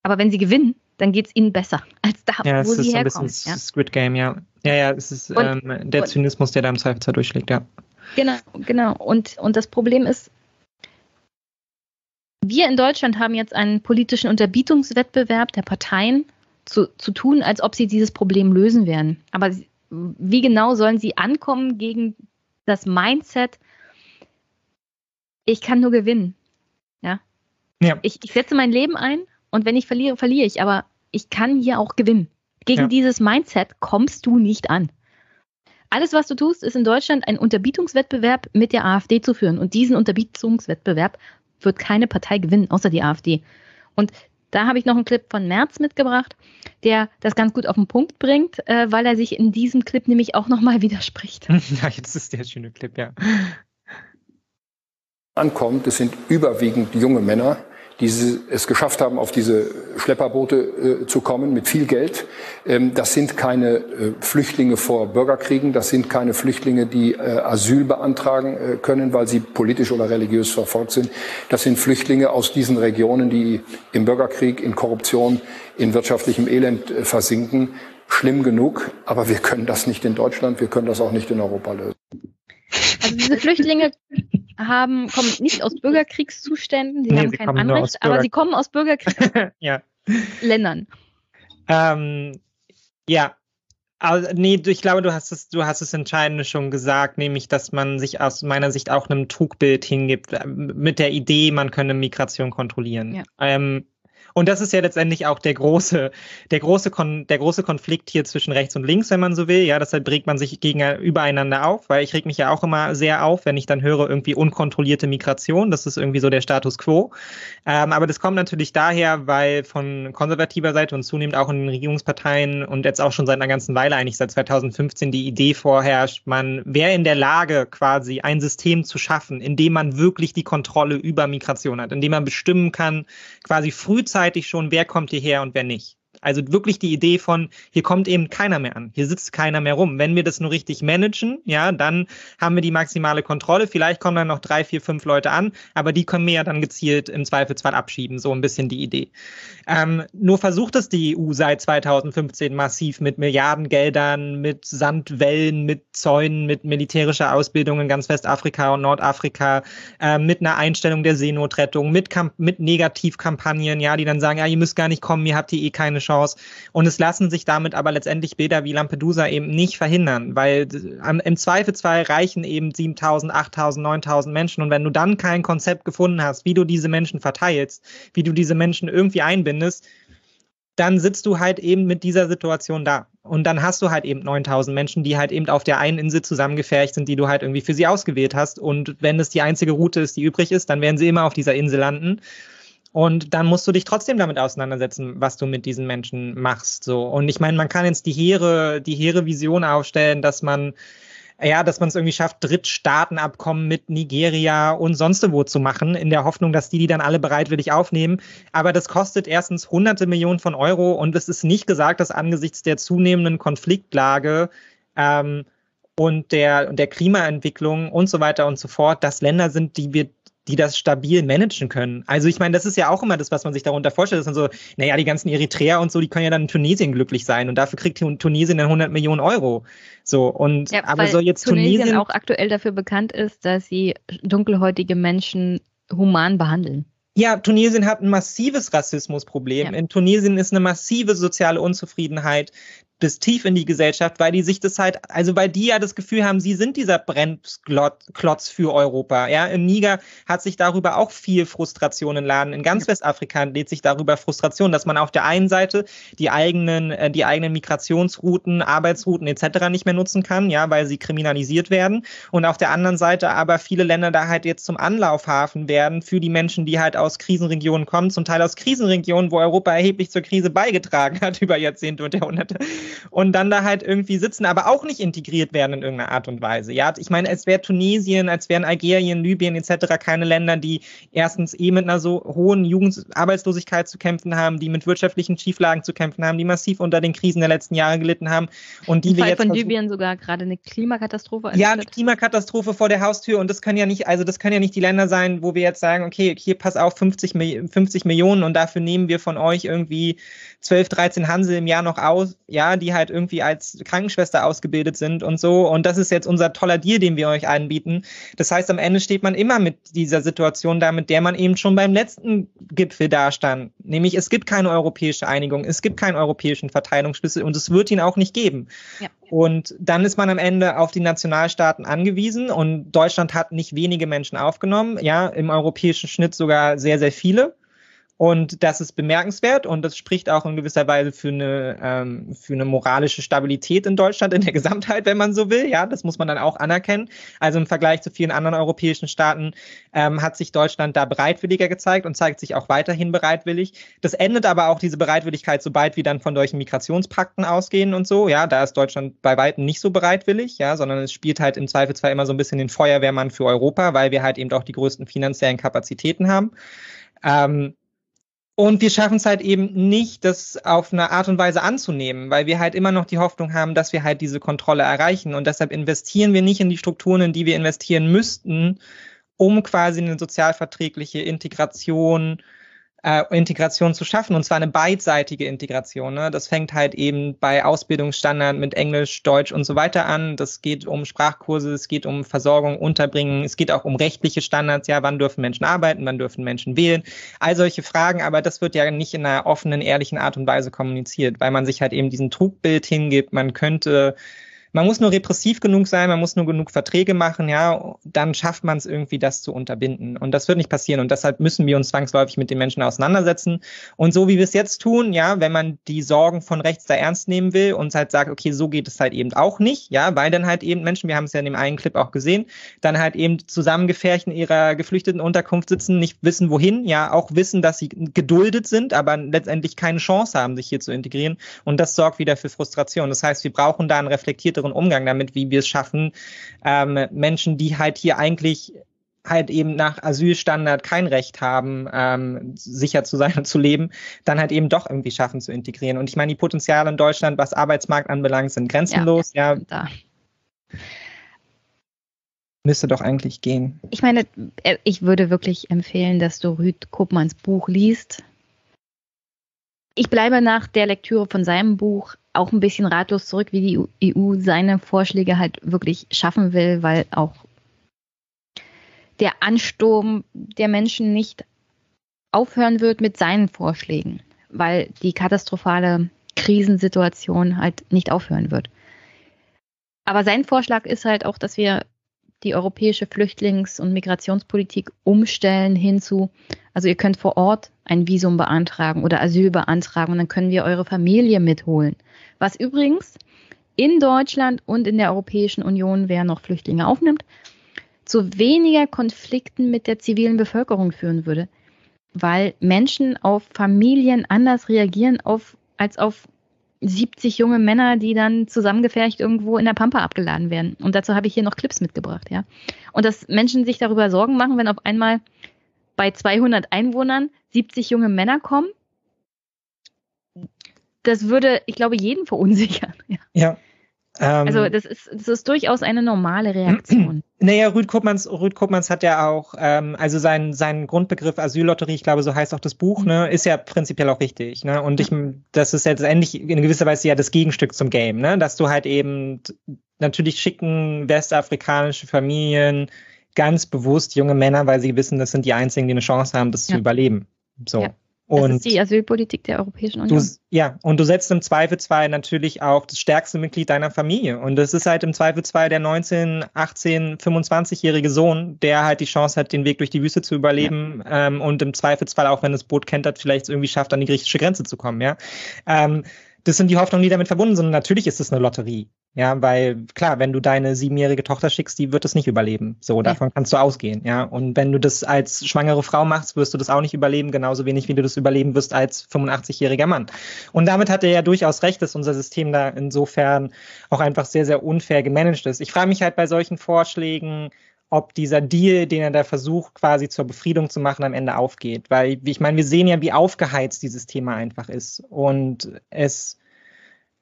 Aber wenn sie gewinnen, dann geht es ihnen besser als da, ja, wo sie herkommen. Ja, es ist ein bisschen Squid Game, ja. Ja, ja, es ist und, ähm, der und, Zynismus, der da im Zweifelsfall durchschlägt, ja. Genau, genau. Und, und das Problem ist, wir in Deutschland haben jetzt einen politischen Unterbietungswettbewerb der Parteien zu, zu tun, als ob sie dieses Problem lösen werden. Aber wie genau sollen sie ankommen gegen das Mindset, ich kann nur gewinnen? Ja. Ja. Ich, ich setze mein Leben ein und wenn ich verliere, verliere ich. Aber ich kann hier auch gewinnen. Gegen ja. dieses Mindset kommst du nicht an. Alles, was du tust, ist in Deutschland ein Unterbietungswettbewerb mit der AfD zu führen. Und diesen Unterbietungswettbewerb wird keine Partei gewinnen, außer die AfD. Und da habe ich noch einen Clip von Merz mitgebracht, der das ganz gut auf den Punkt bringt, äh, weil er sich in diesem Clip nämlich auch nochmal widerspricht. Ja, jetzt ist der schöne Clip, ja. Ankommt, es sind überwiegend junge Männer, die es geschafft haben, auf diese Schlepperboote äh, zu kommen mit viel Geld. Ähm, das sind keine äh, Flüchtlinge vor Bürgerkriegen, das sind keine Flüchtlinge, die äh, Asyl beantragen äh, können, weil sie politisch oder religiös verfolgt sind. Das sind Flüchtlinge aus diesen Regionen, die im Bürgerkrieg, in Korruption, in wirtschaftlichem Elend äh, versinken. Schlimm genug, aber wir können das nicht in Deutschland, wir können das auch nicht in Europa lösen. Also diese Flüchtlinge haben, kommen nicht aus Bürgerkriegszuständen, sie nee, haben sie kein Anrecht, aber sie kommen aus Bürgerkriegsländern. ja. Ähm, ja. Also, nee, ich glaube, du hast es, du hast es Entscheidende schon gesagt, nämlich, dass man sich aus meiner Sicht auch einem Trugbild hingibt, äh, mit der Idee, man könne Migration kontrollieren. Ja. Ähm, und das ist ja letztendlich auch der große, der große, Kon der große Konflikt hier zwischen rechts und links, wenn man so will. Ja, deshalb regt man sich gegen, übereinander auf, weil ich reg mich ja auch immer sehr auf, wenn ich dann höre, irgendwie unkontrollierte Migration. Das ist irgendwie so der Status quo. Ähm, aber das kommt natürlich daher, weil von konservativer Seite und zunehmend auch in den Regierungsparteien und jetzt auch schon seit einer ganzen Weile, eigentlich seit 2015, die Idee vorherrscht, man wäre in der Lage, quasi ein System zu schaffen, in dem man wirklich die Kontrolle über Migration hat, in dem man bestimmen kann, quasi frühzeitig frühzeitig schon, wer kommt hierher und wer nicht. Also wirklich die Idee von, hier kommt eben keiner mehr an, hier sitzt keiner mehr rum. Wenn wir das nur richtig managen, ja, dann haben wir die maximale Kontrolle. Vielleicht kommen dann noch drei, vier, fünf Leute an, aber die können wir ja dann gezielt im Zweifelsfall abschieben. So ein bisschen die Idee. Ähm, nur versucht es die EU seit 2015 massiv mit Milliardengeldern, mit Sandwellen, mit Zäunen, mit militärischer Ausbildung in ganz Westafrika und Nordafrika, äh, mit einer Einstellung der Seenotrettung, mit, mit Negativkampagnen, ja, die dann sagen, ja, ihr müsst gar nicht kommen, ihr habt hier eh keine Chance Chance. Und es lassen sich damit aber letztendlich Bilder wie Lampedusa eben nicht verhindern, weil im Zweifelsfall reichen eben 7000, 8000, 9000 Menschen. Und wenn du dann kein Konzept gefunden hast, wie du diese Menschen verteilst, wie du diese Menschen irgendwie einbindest, dann sitzt du halt eben mit dieser Situation da. Und dann hast du halt eben 9000 Menschen, die halt eben auf der einen Insel zusammengefercht sind, die du halt irgendwie für sie ausgewählt hast. Und wenn es die einzige Route ist, die übrig ist, dann werden sie immer auf dieser Insel landen. Und dann musst du dich trotzdem damit auseinandersetzen, was du mit diesen Menschen machst. So. Und ich meine, man kann jetzt die hehre, die hehre Vision aufstellen, dass man, ja, dass man es irgendwie schafft, Drittstaatenabkommen mit Nigeria und sonst wo zu machen, in der Hoffnung, dass die die dann alle bereitwillig aufnehmen. Aber das kostet erstens hunderte Millionen von Euro und es ist nicht gesagt, dass angesichts der zunehmenden Konfliktlage ähm, und der, der Klimaentwicklung und so weiter und so fort, dass Länder sind, die wir die das stabil managen können. Also ich meine, das ist ja auch immer das, was man sich darunter vorstellt. Das sind so, naja, die ganzen Eritreer und so, die können ja dann in Tunesien glücklich sein und dafür kriegt Tunesien dann 100 Millionen Euro. So und ja, aber soll jetzt Tunesien, Tunesien auch aktuell dafür bekannt ist, dass sie dunkelhäutige Menschen human behandeln. Ja, Tunesien hat ein massives Rassismusproblem. Ja. In Tunesien ist eine massive soziale Unzufriedenheit bis tief in die Gesellschaft, weil die sich das halt, also weil die ja das Gefühl haben, sie sind dieser Brennklotz für Europa. Ja, in Niger hat sich darüber auch viel Frustration entladen. In ganz Westafrika lädt sich darüber Frustration, dass man auf der einen Seite die eigenen, äh, die eigenen Migrationsrouten, Arbeitsrouten etc. nicht mehr nutzen kann, ja, weil sie kriminalisiert werden. Und auf der anderen Seite aber viele Länder da halt jetzt zum Anlaufhafen werden für die Menschen, die halt aus Krisenregionen kommen, zum Teil aus Krisenregionen, wo Europa erheblich zur Krise beigetragen hat über Jahrzehnte und Jahrhunderte und dann da halt irgendwie sitzen, aber auch nicht integriert werden in irgendeiner Art und Weise. Ja, ich meine, es wäre Tunesien, als wären Algerien, Libyen etc. keine Länder, die erstens eh mit einer so hohen Jugendarbeitslosigkeit zu kämpfen haben, die mit wirtschaftlichen Schieflagen zu kämpfen haben, die massiv unter den Krisen der letzten Jahre gelitten haben und die Im wir Fall jetzt von Libyen sogar gerade eine Klimakatastrophe. Ja, eine Klimakatastrophe vor der Haustür und das können ja nicht, also das können ja nicht die Länder sein, wo wir jetzt sagen, okay, hier pass auf 50, 50 Millionen und dafür nehmen wir von euch irgendwie 12, 13 Hansel im Jahr noch aus, ja, die halt irgendwie als Krankenschwester ausgebildet sind und so. Und das ist jetzt unser toller Deal, den wir euch anbieten. Das heißt, am Ende steht man immer mit dieser Situation da, mit der man eben schon beim letzten Gipfel dastand. Nämlich, es gibt keine europäische Einigung, es gibt keinen europäischen Verteilungsschlüssel und es wird ihn auch nicht geben. Ja. Und dann ist man am Ende auf die Nationalstaaten angewiesen und Deutschland hat nicht wenige Menschen aufgenommen, ja, im europäischen Schnitt sogar sehr, sehr viele. Und das ist bemerkenswert und das spricht auch in gewisser Weise für eine, ähm, für eine moralische Stabilität in Deutschland in der Gesamtheit, wenn man so will. Ja, das muss man dann auch anerkennen. Also im Vergleich zu vielen anderen europäischen Staaten ähm, hat sich Deutschland da bereitwilliger gezeigt und zeigt sich auch weiterhin bereitwillig. Das endet aber auch diese Bereitwilligkeit, sobald wir dann von solchen Migrationspakten ausgehen und so. Ja, da ist Deutschland bei weitem nicht so bereitwillig, ja, sondern es spielt halt im Zweifelsfall immer so ein bisschen den Feuerwehrmann für Europa, weil wir halt eben auch die größten finanziellen Kapazitäten haben. Ähm, Und wir schaffen es halt eben nicht, das auf eine Art und Weise anzunehmen, weil wir halt immer noch die Hoffnung haben, dass wir halt diese Kontrolle erreichen. Und deshalb investieren wir nicht in die Strukturen, in die wir investieren müssten, um quasi eine sozialverträgliche Integration äh, Integration zu schaffen und zwar eine beidseitige Integration. Ne? Das fängt halt eben bei Ausbildungsstandard mit Englisch, Deutsch und so weiter an. Das geht um Sprachkurse, es geht um Versorgung, Unterbringen, es geht auch um rechtliche Standards. Ja, wann dürfen Menschen arbeiten, wann dürfen Menschen wählen? All solche Fragen, aber das wird ja nicht in einer offenen, ehrlichen Art und Weise kommuniziert, weil man sich halt eben diesen Trugbild hingibt. Man könnte man muss nur repressiv genug sein, man muss nur genug Verträge machen, ja, dann schafft man es irgendwie, das zu unterbinden. Und das wird nicht passieren. Und deshalb müssen wir uns zwangsläufig mit den Menschen auseinandersetzen. Und so wie wir es jetzt tun, ja, wenn man die Sorgen von rechts da ernst nehmen will und halt sagt, okay, so geht es halt eben auch nicht, ja, weil dann halt eben Menschen, wir haben es ja in dem einen Clip auch gesehen, dann halt eben zusammengefärcht in ihrer geflüchteten Unterkunft sitzen, nicht wissen, wohin, ja, auch wissen, dass sie geduldet sind, aber letztendlich keine Chance haben, sich hier zu integrieren. Und das sorgt wieder für Frustration. Das heißt, wir brauchen da ein reflektiertes späteren Umgang damit, wie wir es schaffen, ähm, Menschen, die halt hier eigentlich halt eben nach Asylstandard kein Recht haben, ähm, sicher zu sein und zu leben, dann halt eben doch irgendwie schaffen zu integrieren. Und ich meine, die Potenziale in Deutschland, was Arbeitsmarkt anbelangt, sind grenzenlos. Ja, ja. Müsste doch eigentlich gehen. Ich meine, äh, ich würde wirklich empfehlen, dass du Rüd Koopmanns Buch liest. Ich bleibe nach der Lektüre von seinem Buch auch ein bisschen ratlos zurück, wie die EU seine Vorschläge halt wirklich schaffen will, weil auch der Ansturm der Menschen nicht aufhören wird mit seinen Vorschlägen, weil die katastrophale Krisensituation halt nicht aufhören wird. Aber sein Vorschlag ist halt auch, dass wir die europäische Flüchtlings- und Migrationspolitik umstellen hinzu, also ihr könnt vor Ort ein Visum beantragen oder Asyl beantragen und dann können wir eure Familie mitholen. Was übrigens in Deutschland und in der Europäischen Union, wer noch Flüchtlinge aufnimmt, zu weniger Konflikten mit der zivilen Bevölkerung führen würde, weil Menschen auf Familien anders reagieren auf, als auf 70 junge Männer, die dann zusammengefercht irgendwo in der Pampa abgeladen werden. Und dazu habe ich hier noch Clips mitgebracht, ja. Und dass Menschen sich darüber Sorgen machen, wenn auf einmal bei 200 Einwohnern 70 junge Männer kommen, das würde, ich glaube, jeden verunsichern. Ja. ja also das ist, das ist durchaus eine normale Reaktion. Naja, Rüd Koopmans, Rüd Koopmans hat ja auch, ähm, also sein, sein Grundbegriff Asyllotterie, ich glaube, so heißt auch das Buch, ne, ist ja prinzipiell auch richtig. Ne? Und ich, das ist jetzt endlich in gewisser Weise ja das Gegenstück zum Game, ne? Dass du halt eben natürlich schicken westafrikanische Familien ganz bewusst junge Männer, weil sie wissen, das sind die einzigen, die eine Chance haben, das ja. zu überleben. So. Ja. Und das ist die Asylpolitik der Europäischen Union. Du, ja, und du setzt im Zweifelsfall natürlich auch das stärkste Mitglied deiner Familie. Und das ist halt im Zweifelsfall der 19, 18, 25-jährige Sohn, der halt die Chance hat, den Weg durch die Wüste zu überleben ja. ähm, und im Zweifelsfall auch, wenn das Boot kentert, vielleicht irgendwie schafft, an die griechische Grenze zu kommen. Ja. Ähm, das sind die Hoffnungen, die damit verbunden sind. Und natürlich ist es eine Lotterie. Ja, weil klar, wenn du deine siebenjährige Tochter schickst, die wird es nicht überleben. So, davon ja. kannst du ausgehen. Ja, und wenn du das als schwangere Frau machst, wirst du das auch nicht überleben, genauso wenig wie du das überleben wirst als 85-jähriger Mann. Und damit hat er ja durchaus recht, dass unser System da insofern auch einfach sehr, sehr unfair gemanagt ist. Ich frage mich halt bei solchen Vorschlägen, ob dieser Deal, den er da versucht, quasi zur Befriedung zu machen, am Ende aufgeht. Weil ich meine, wir sehen ja, wie aufgeheizt dieses Thema einfach ist. Und es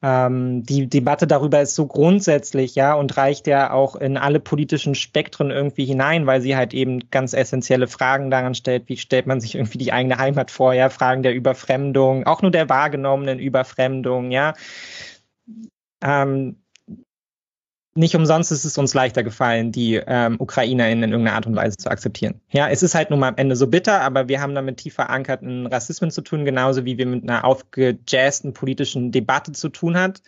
ähm, die Debatte darüber ist so grundsätzlich, ja, und reicht ja auch in alle politischen Spektren irgendwie hinein, weil sie halt eben ganz essentielle Fragen daran stellt, wie stellt man sich irgendwie die eigene Heimat vor, ja, Fragen der Überfremdung, auch nur der wahrgenommenen Überfremdung, ja. Ähm, nicht umsonst ist es uns leichter gefallen, die ähm, UkrainerInnen in irgendeiner Art und Weise zu akzeptieren. Ja, es ist halt nun mal am Ende so bitter, aber wir haben damit tief verankerten Rassismen zu tun, genauso wie wir mit einer aufgejazzten politischen Debatte zu tun hat,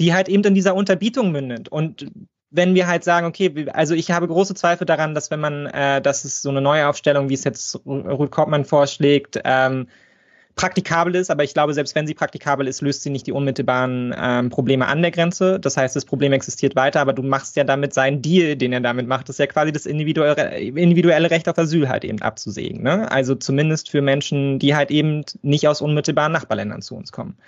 die halt eben in dieser Unterbietung mündet. Und wenn wir halt sagen, okay, also ich habe große Zweifel daran, dass wenn man, äh, dass es so eine neue Aufstellung, wie es jetzt Ruth Koopmann vorschlägt, ähm, praktikabel ist, aber ich glaube, selbst wenn sie praktikabel ist, löst sie nicht die unmittelbaren ähm, Probleme an der Grenze. Das heißt, das Problem existiert weiter, aber du machst ja damit seinen Deal, den er damit macht, das ist ja quasi das individuelle, individuelle Recht auf Asyl halt eben abzusägen. Ne? Also zumindest für Menschen, die halt eben nicht aus unmittelbaren Nachbarländern zu uns kommen.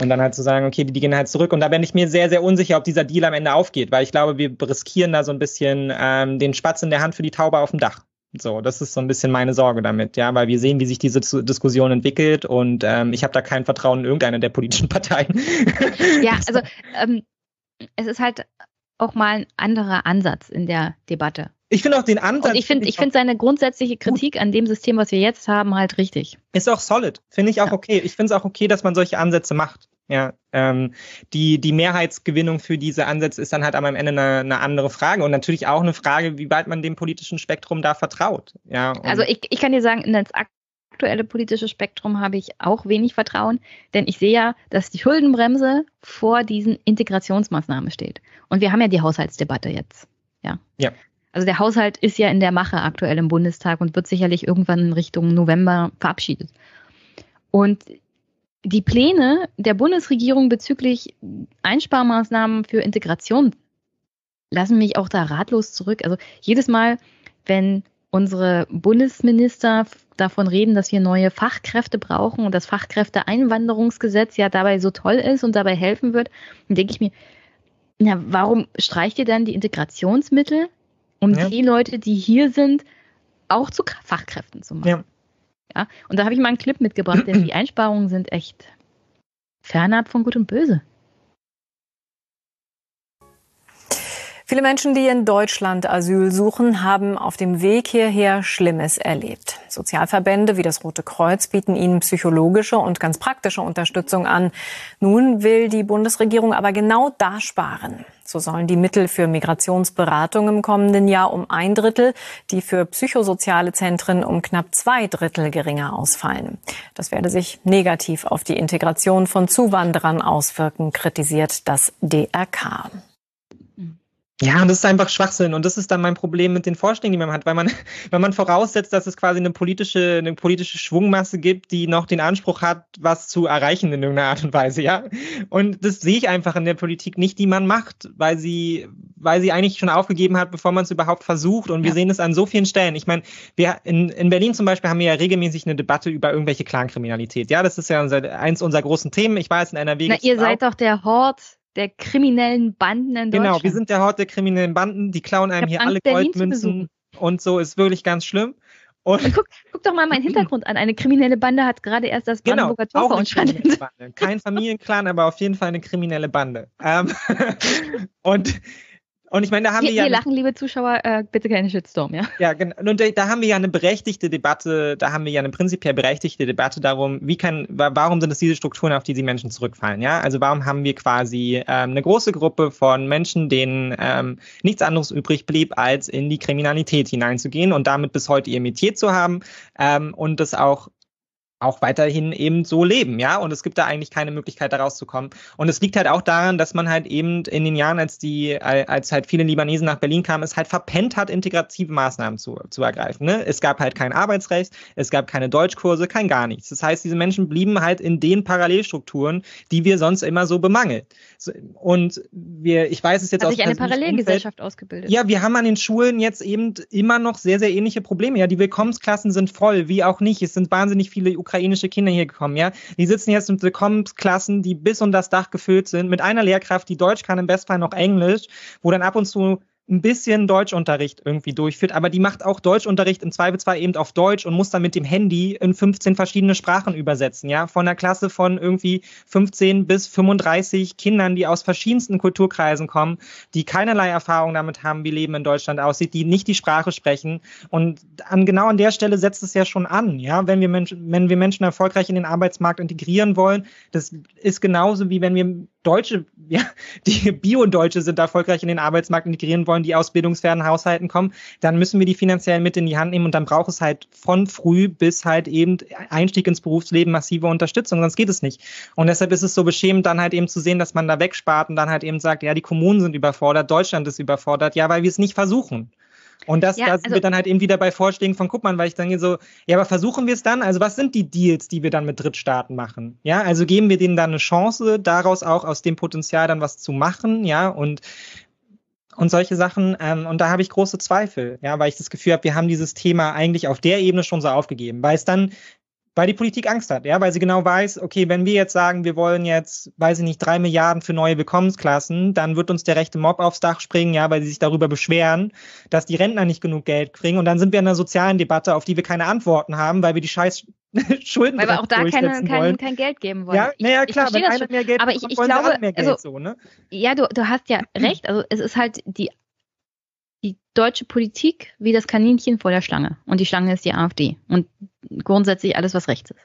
Und dann halt zu sagen, okay, die, die gehen halt zurück. Und da bin ich mir sehr, sehr unsicher, ob dieser Deal am Ende aufgeht, weil ich glaube, wir riskieren da so ein bisschen ähm, den Spatz in der Hand für die Taube auf dem Dach. So, das ist so ein bisschen meine Sorge damit, ja, weil wir sehen, wie sich diese Diskussion entwickelt und ähm, ich habe da kein Vertrauen in irgendeine der politischen Parteien. Ja, also ähm, es ist halt auch mal ein anderer Ansatz in der Debatte. Ich finde auch den Ansatz. Und ich finde ich finde seine grundsätzliche Kritik gut. an dem System, was wir jetzt haben, halt richtig. Ist auch solid. Finde ich auch ja. okay. Ich finde es auch okay, dass man solche Ansätze macht. Ja, ähm, die, die Mehrheitsgewinnung für diese Ansätze ist dann halt am Ende eine, eine andere Frage und natürlich auch eine Frage, wie weit man dem politischen Spektrum da vertraut. Ja, also ich, ich kann dir sagen, in das aktuelle politische Spektrum habe ich auch wenig Vertrauen, denn ich sehe ja, dass die Schuldenbremse vor diesen Integrationsmaßnahmen steht. Und wir haben ja die Haushaltsdebatte jetzt. Ja. Ja. Also der Haushalt ist ja in der Mache aktuell im Bundestag und wird sicherlich irgendwann in Richtung November verabschiedet. Und die Pläne der Bundesregierung bezüglich Einsparmaßnahmen für Integration lassen mich auch da ratlos zurück. Also jedes Mal, wenn unsere Bundesminister davon reden, dass wir neue Fachkräfte brauchen und das Fachkräfteeinwanderungsgesetz ja dabei so toll ist und dabei helfen wird, dann denke ich mir, na, warum streicht ihr dann die Integrationsmittel, um ja. die Leute, die hier sind, auch zu Fachkräften zu machen? Ja. Ja, und da habe ich mal einen Clip mitgebracht, denn die Einsparungen sind echt fernab von Gut und Böse. Viele Menschen, die in Deutschland Asyl suchen, haben auf dem Weg hierher Schlimmes erlebt. Sozialverbände wie das Rote Kreuz bieten ihnen psychologische und ganz praktische Unterstützung an. Nun will die Bundesregierung aber genau da sparen. So sollen die Mittel für Migrationsberatung im kommenden Jahr um ein Drittel, die für psychosoziale Zentren um knapp zwei Drittel geringer ausfallen. Das werde sich negativ auf die Integration von Zuwanderern auswirken, kritisiert das DRK. Ja, und das ist einfach Schwachsinn. Und das ist dann mein Problem mit den Vorschlägen, die man hat, weil man, weil man voraussetzt, dass es quasi eine politische, eine politische Schwungmasse gibt, die noch den Anspruch hat, was zu erreichen in irgendeiner Art und Weise, ja. Und das sehe ich einfach in der Politik nicht, die man macht, weil sie, weil sie eigentlich schon aufgegeben hat, bevor man es überhaupt versucht. Und wir ja. sehen es an so vielen Stellen. Ich meine, wir in, in Berlin zum Beispiel haben wir ja regelmäßig eine Debatte über irgendwelche Clankriminalität. Ja, das ist ja unser, eins unserer großen Themen. Ich weiß, in NRW. Na, ihr seid doch der Hort der kriminellen Banden in Deutschland. Genau, wir sind der Hort der kriminellen Banden, die klauen einem hier Angst, alle Goldmünzen und so, ist wirklich ganz schlimm. Und, und guck, guck, doch mal meinen Hintergrund an. Eine kriminelle Bande hat gerade erst das genau, Brandenburger Tor verunstaltet. Kein Familienclan, aber auf jeden Fall eine kriminelle Bande. Ähm, und und ich meine, da haben wir, wir ja. Wir lachen, liebe Zuschauer, äh, bitte keine Shitstorm, ja? Ja, genau. Und da, da, haben wir ja eine berechtigte Debatte, da haben wir ja eine prinzipiell berechtigte Debatte darum, wie kann, warum sind es diese Strukturen, auf die die Menschen zurückfallen, ja? Also warum haben wir quasi ähm, eine große Gruppe von Menschen, denen ähm, nichts anderes übrig blieb, als in die Kriminalität hineinzugehen und damit bis heute ihr Metier zu haben ähm, und das auch auch weiterhin eben so leben, ja. Und es gibt da eigentlich keine Möglichkeit, da rauszukommen. Und es liegt halt auch daran, dass man halt eben in den Jahren, als die, als halt viele Libanesen nach Berlin kamen, es halt verpennt hat, integrative Maßnahmen zu, zu ergreifen. Ne? Es gab halt kein Arbeitsrecht, es gab keine Deutschkurse, kein gar nichts. Das heißt, diese Menschen blieben halt in den Parallelstrukturen, die wir sonst immer so bemangeln. Und wir, ich weiß es jetzt Hat sich eine Parallelgesellschaft ausgebildet. Ja, wir haben an den Schulen jetzt eben immer noch sehr, sehr ähnliche Probleme. Ja, die Willkommensklassen sind voll, wie auch nicht. Es sind wahnsinnig viele ukrainische Kinder hier gekommen, ja. Die sitzen jetzt in Willkommensklassen, die bis um das Dach gefüllt sind, mit einer Lehrkraft, die Deutsch kann, im Bestfall noch Englisch, wo dann ab und zu ein bisschen Deutschunterricht irgendwie durchführt, aber die macht auch Deutschunterricht im Zweifelsfall eben auf Deutsch und muss dann mit dem Handy in 15 verschiedene Sprachen übersetzen, ja, von einer Klasse von irgendwie 15 bis 35 Kindern, die aus verschiedensten Kulturkreisen kommen, die keinerlei Erfahrung damit haben, wie Leben in Deutschland aussieht, die nicht die Sprache sprechen. Und an genau an der Stelle setzt es ja schon an, ja, wenn wir Menschen, wenn wir Menschen erfolgreich in den Arbeitsmarkt integrieren wollen, das ist genauso wie wenn wir Deutsche, ja, die Bio-Deutsche sind erfolgreich in den Arbeitsmarkt integrieren wollen, die aus bildungsfernen Haushalten kommen, dann müssen wir die finanziell mit in die Hand nehmen und dann braucht es halt von früh bis halt eben Einstieg ins Berufsleben massive Unterstützung, sonst geht es nicht. Und deshalb ist es so beschämend, dann halt eben zu sehen, dass man da wegspart und dann halt eben sagt, ja, die Kommunen sind überfordert, Deutschland ist überfordert, ja, weil wir es nicht versuchen. Und das, ja, das also, wird dann halt eben wieder bei Vorschlägen von Guckmann, weil ich dann so, ja, aber versuchen wir es dann? Also was sind die Deals, die wir dann mit Drittstaaten machen? Ja, also geben wir denen dann eine Chance, daraus auch aus dem Potenzial dann was zu machen, ja, und und solche Sachen. Ähm, und da habe ich große Zweifel, ja, weil ich das Gefühl habe, wir haben dieses Thema eigentlich auf der Ebene schon so aufgegeben, weil es dann Weil die Politik Angst hat, ja, weil sie genau weiß, okay, wenn wir jetzt sagen, wir wollen jetzt, weiß ich nicht, drei Milliarden für neue Willkommensklassen, dann wird uns der rechte Mob aufs Dach springen, ja, weil sie sich darüber beschweren, dass die Rentner nicht genug Geld kriegen. Und dann sind wir in einer sozialen Debatte, auf die wir keine Antworten haben, weil wir die scheiß Schulden Weil wir auch da keine, kein, kein Geld geben wollen. Ja, naja, klar, ich wenn verstehe einer mehr Geld aber bekommt, ich, ich glaube, mehr Geld also, so, ne? ja, du, du hast ja recht. Also es ist halt die, die deutsche Politik wie das Kaninchen vor der Schlange. Und die Schlange ist die AfD. Und grundsätzlich alles, was rechts ist.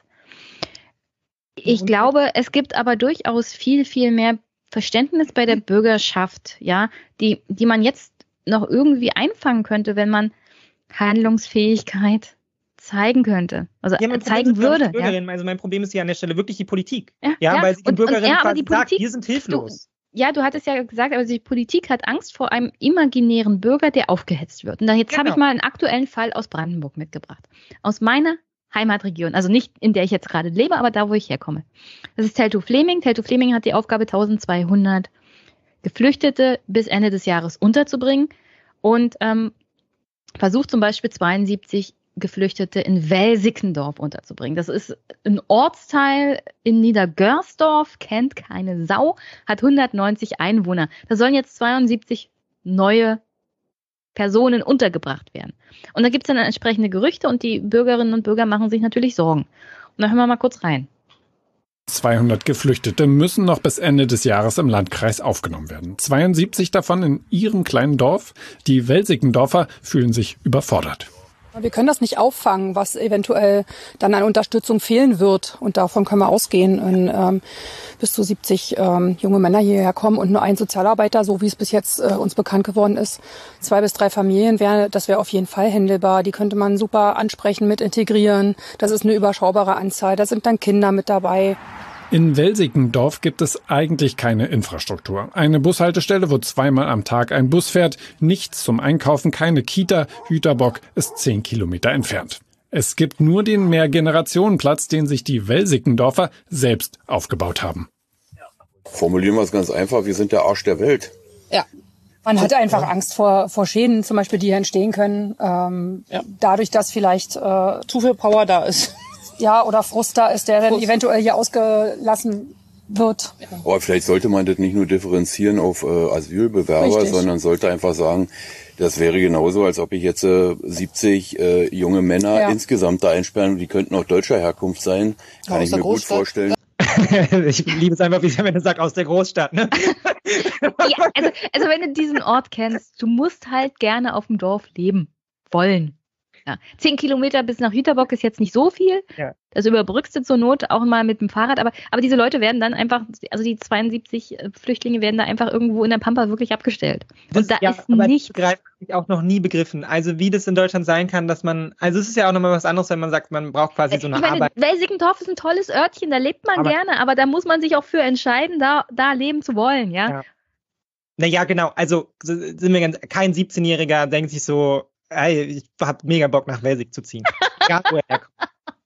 Ich glaube, es gibt aber durchaus viel, viel mehr Verständnis bei der Bürgerschaft, ja, die, die man jetzt noch irgendwie einfangen könnte, wenn man Handlungsfähigkeit zeigen könnte. Also Ja, mein Problem zeigen nicht würde. Bürgerinnen. Also mein Problem ist hier an der Stelle wirklich die Politik. Ja, Ja, ja. weil sie den und- Bürgerinnen ja, sagt, wir sind hilflos. Ja, du hattest ja gesagt, aber die Politik hat Angst vor einem imaginären Bürger, der aufgehetzt wird. Und da jetzt habe ich Genau. mal einen aktuellen Fall aus Brandenburg mitgebracht. Aus meiner Heimatregion. Also nicht in der ich jetzt gerade lebe, aber da, wo ich herkomme. Das ist Teltow Fleming. Teltow Fleming hat die Aufgabe, 1200 Geflüchtete bis Ende des Jahres unterzubringen und ähm, versucht zum Beispiel 72 Geflüchtete in Welsickendorf unterzubringen. Das ist ein Ortsteil in Niedergörsdorf, kennt keine Sau, hat 190 Einwohner. Da sollen jetzt 72 neue Personen untergebracht werden. Und da gibt es dann entsprechende Gerüchte und die Bürgerinnen und Bürger machen sich natürlich Sorgen. Und da hören wir mal kurz rein. 200 Geflüchtete müssen noch bis Ende des Jahres im Landkreis aufgenommen werden. 72 davon in ihrem kleinen Dorf. Die Welsickendorfer fühlen sich überfordert. Wir können das nicht auffangen, was eventuell dann an Unterstützung fehlen wird. Und davon können wir ausgehen. Und, ähm, bis zu 70 ähm, junge Männer hierher kommen und nur ein Sozialarbeiter, so wie es bis jetzt äh, uns bekannt geworden ist. Zwei bis drei Familien wäre, das wäre auf jeden Fall händelbar. Die könnte man super ansprechen, mit integrieren. Das ist eine überschaubare Anzahl. Da sind dann Kinder mit dabei. In Welsickendorf gibt es eigentlich keine Infrastruktur. Eine Bushaltestelle, wo zweimal am Tag ein Bus fährt, nichts zum Einkaufen, keine Kita, Hüterbock ist zehn Kilometer entfernt. Es gibt nur den Mehrgenerationenplatz, den sich die Welsickendorfer selbst aufgebaut haben. Formulieren wir es ganz einfach, wir sind der Arsch der Welt. Ja. Man hat einfach Angst vor, vor Schäden, zum Beispiel, die hier entstehen können. Ähm, Dadurch, dass vielleicht äh, zu viel Power da ist. Ja, oder Frust da ist, der dann eventuell hier ausgelassen wird. Aber vielleicht sollte man das nicht nur differenzieren auf äh, Asylbewerber, Richtig. sondern sollte einfach sagen, das wäre genauso, als ob ich jetzt äh, 70 äh, junge Männer Ja. insgesamt da einsperren und die könnten auch deutscher Herkunft sein. Kann aus ich der mir gut Großstadt. vorstellen. ich liebe es einfach, wie sie am Ende sagt, aus der Großstadt, ne? Ja, also, also wenn du diesen Ort kennst, du musst halt gerne auf dem Dorf leben wollen. Ja. Zehn Kilometer bis nach Jüterbock ist jetzt nicht so viel. Ja. Das überbrückst du zur Not auch mal mit dem Fahrrad. Aber, aber diese Leute werden dann einfach, also die 72 Flüchtlinge werden da einfach irgendwo in der Pampa wirklich abgestellt. Und da ja, ist aber nicht das ich auch noch nie begriffen. Also wie das in Deutschland sein kann, dass man, also es ist ja auch nochmal was anderes, wenn man sagt, man braucht quasi so eine ich meine, Arbeit. Welsickendorf ist ein tolles Örtchen, da lebt man Aber- gerne, aber da muss man sich auch für entscheiden, da, da leben zu wollen, ja. Ja. Naja, genau. Also sind wir ganz, kein 17-Jähriger denkt sich so, ey, ich hab mega Bock nach Welsig zu ziehen. Egal, wo er herkommt.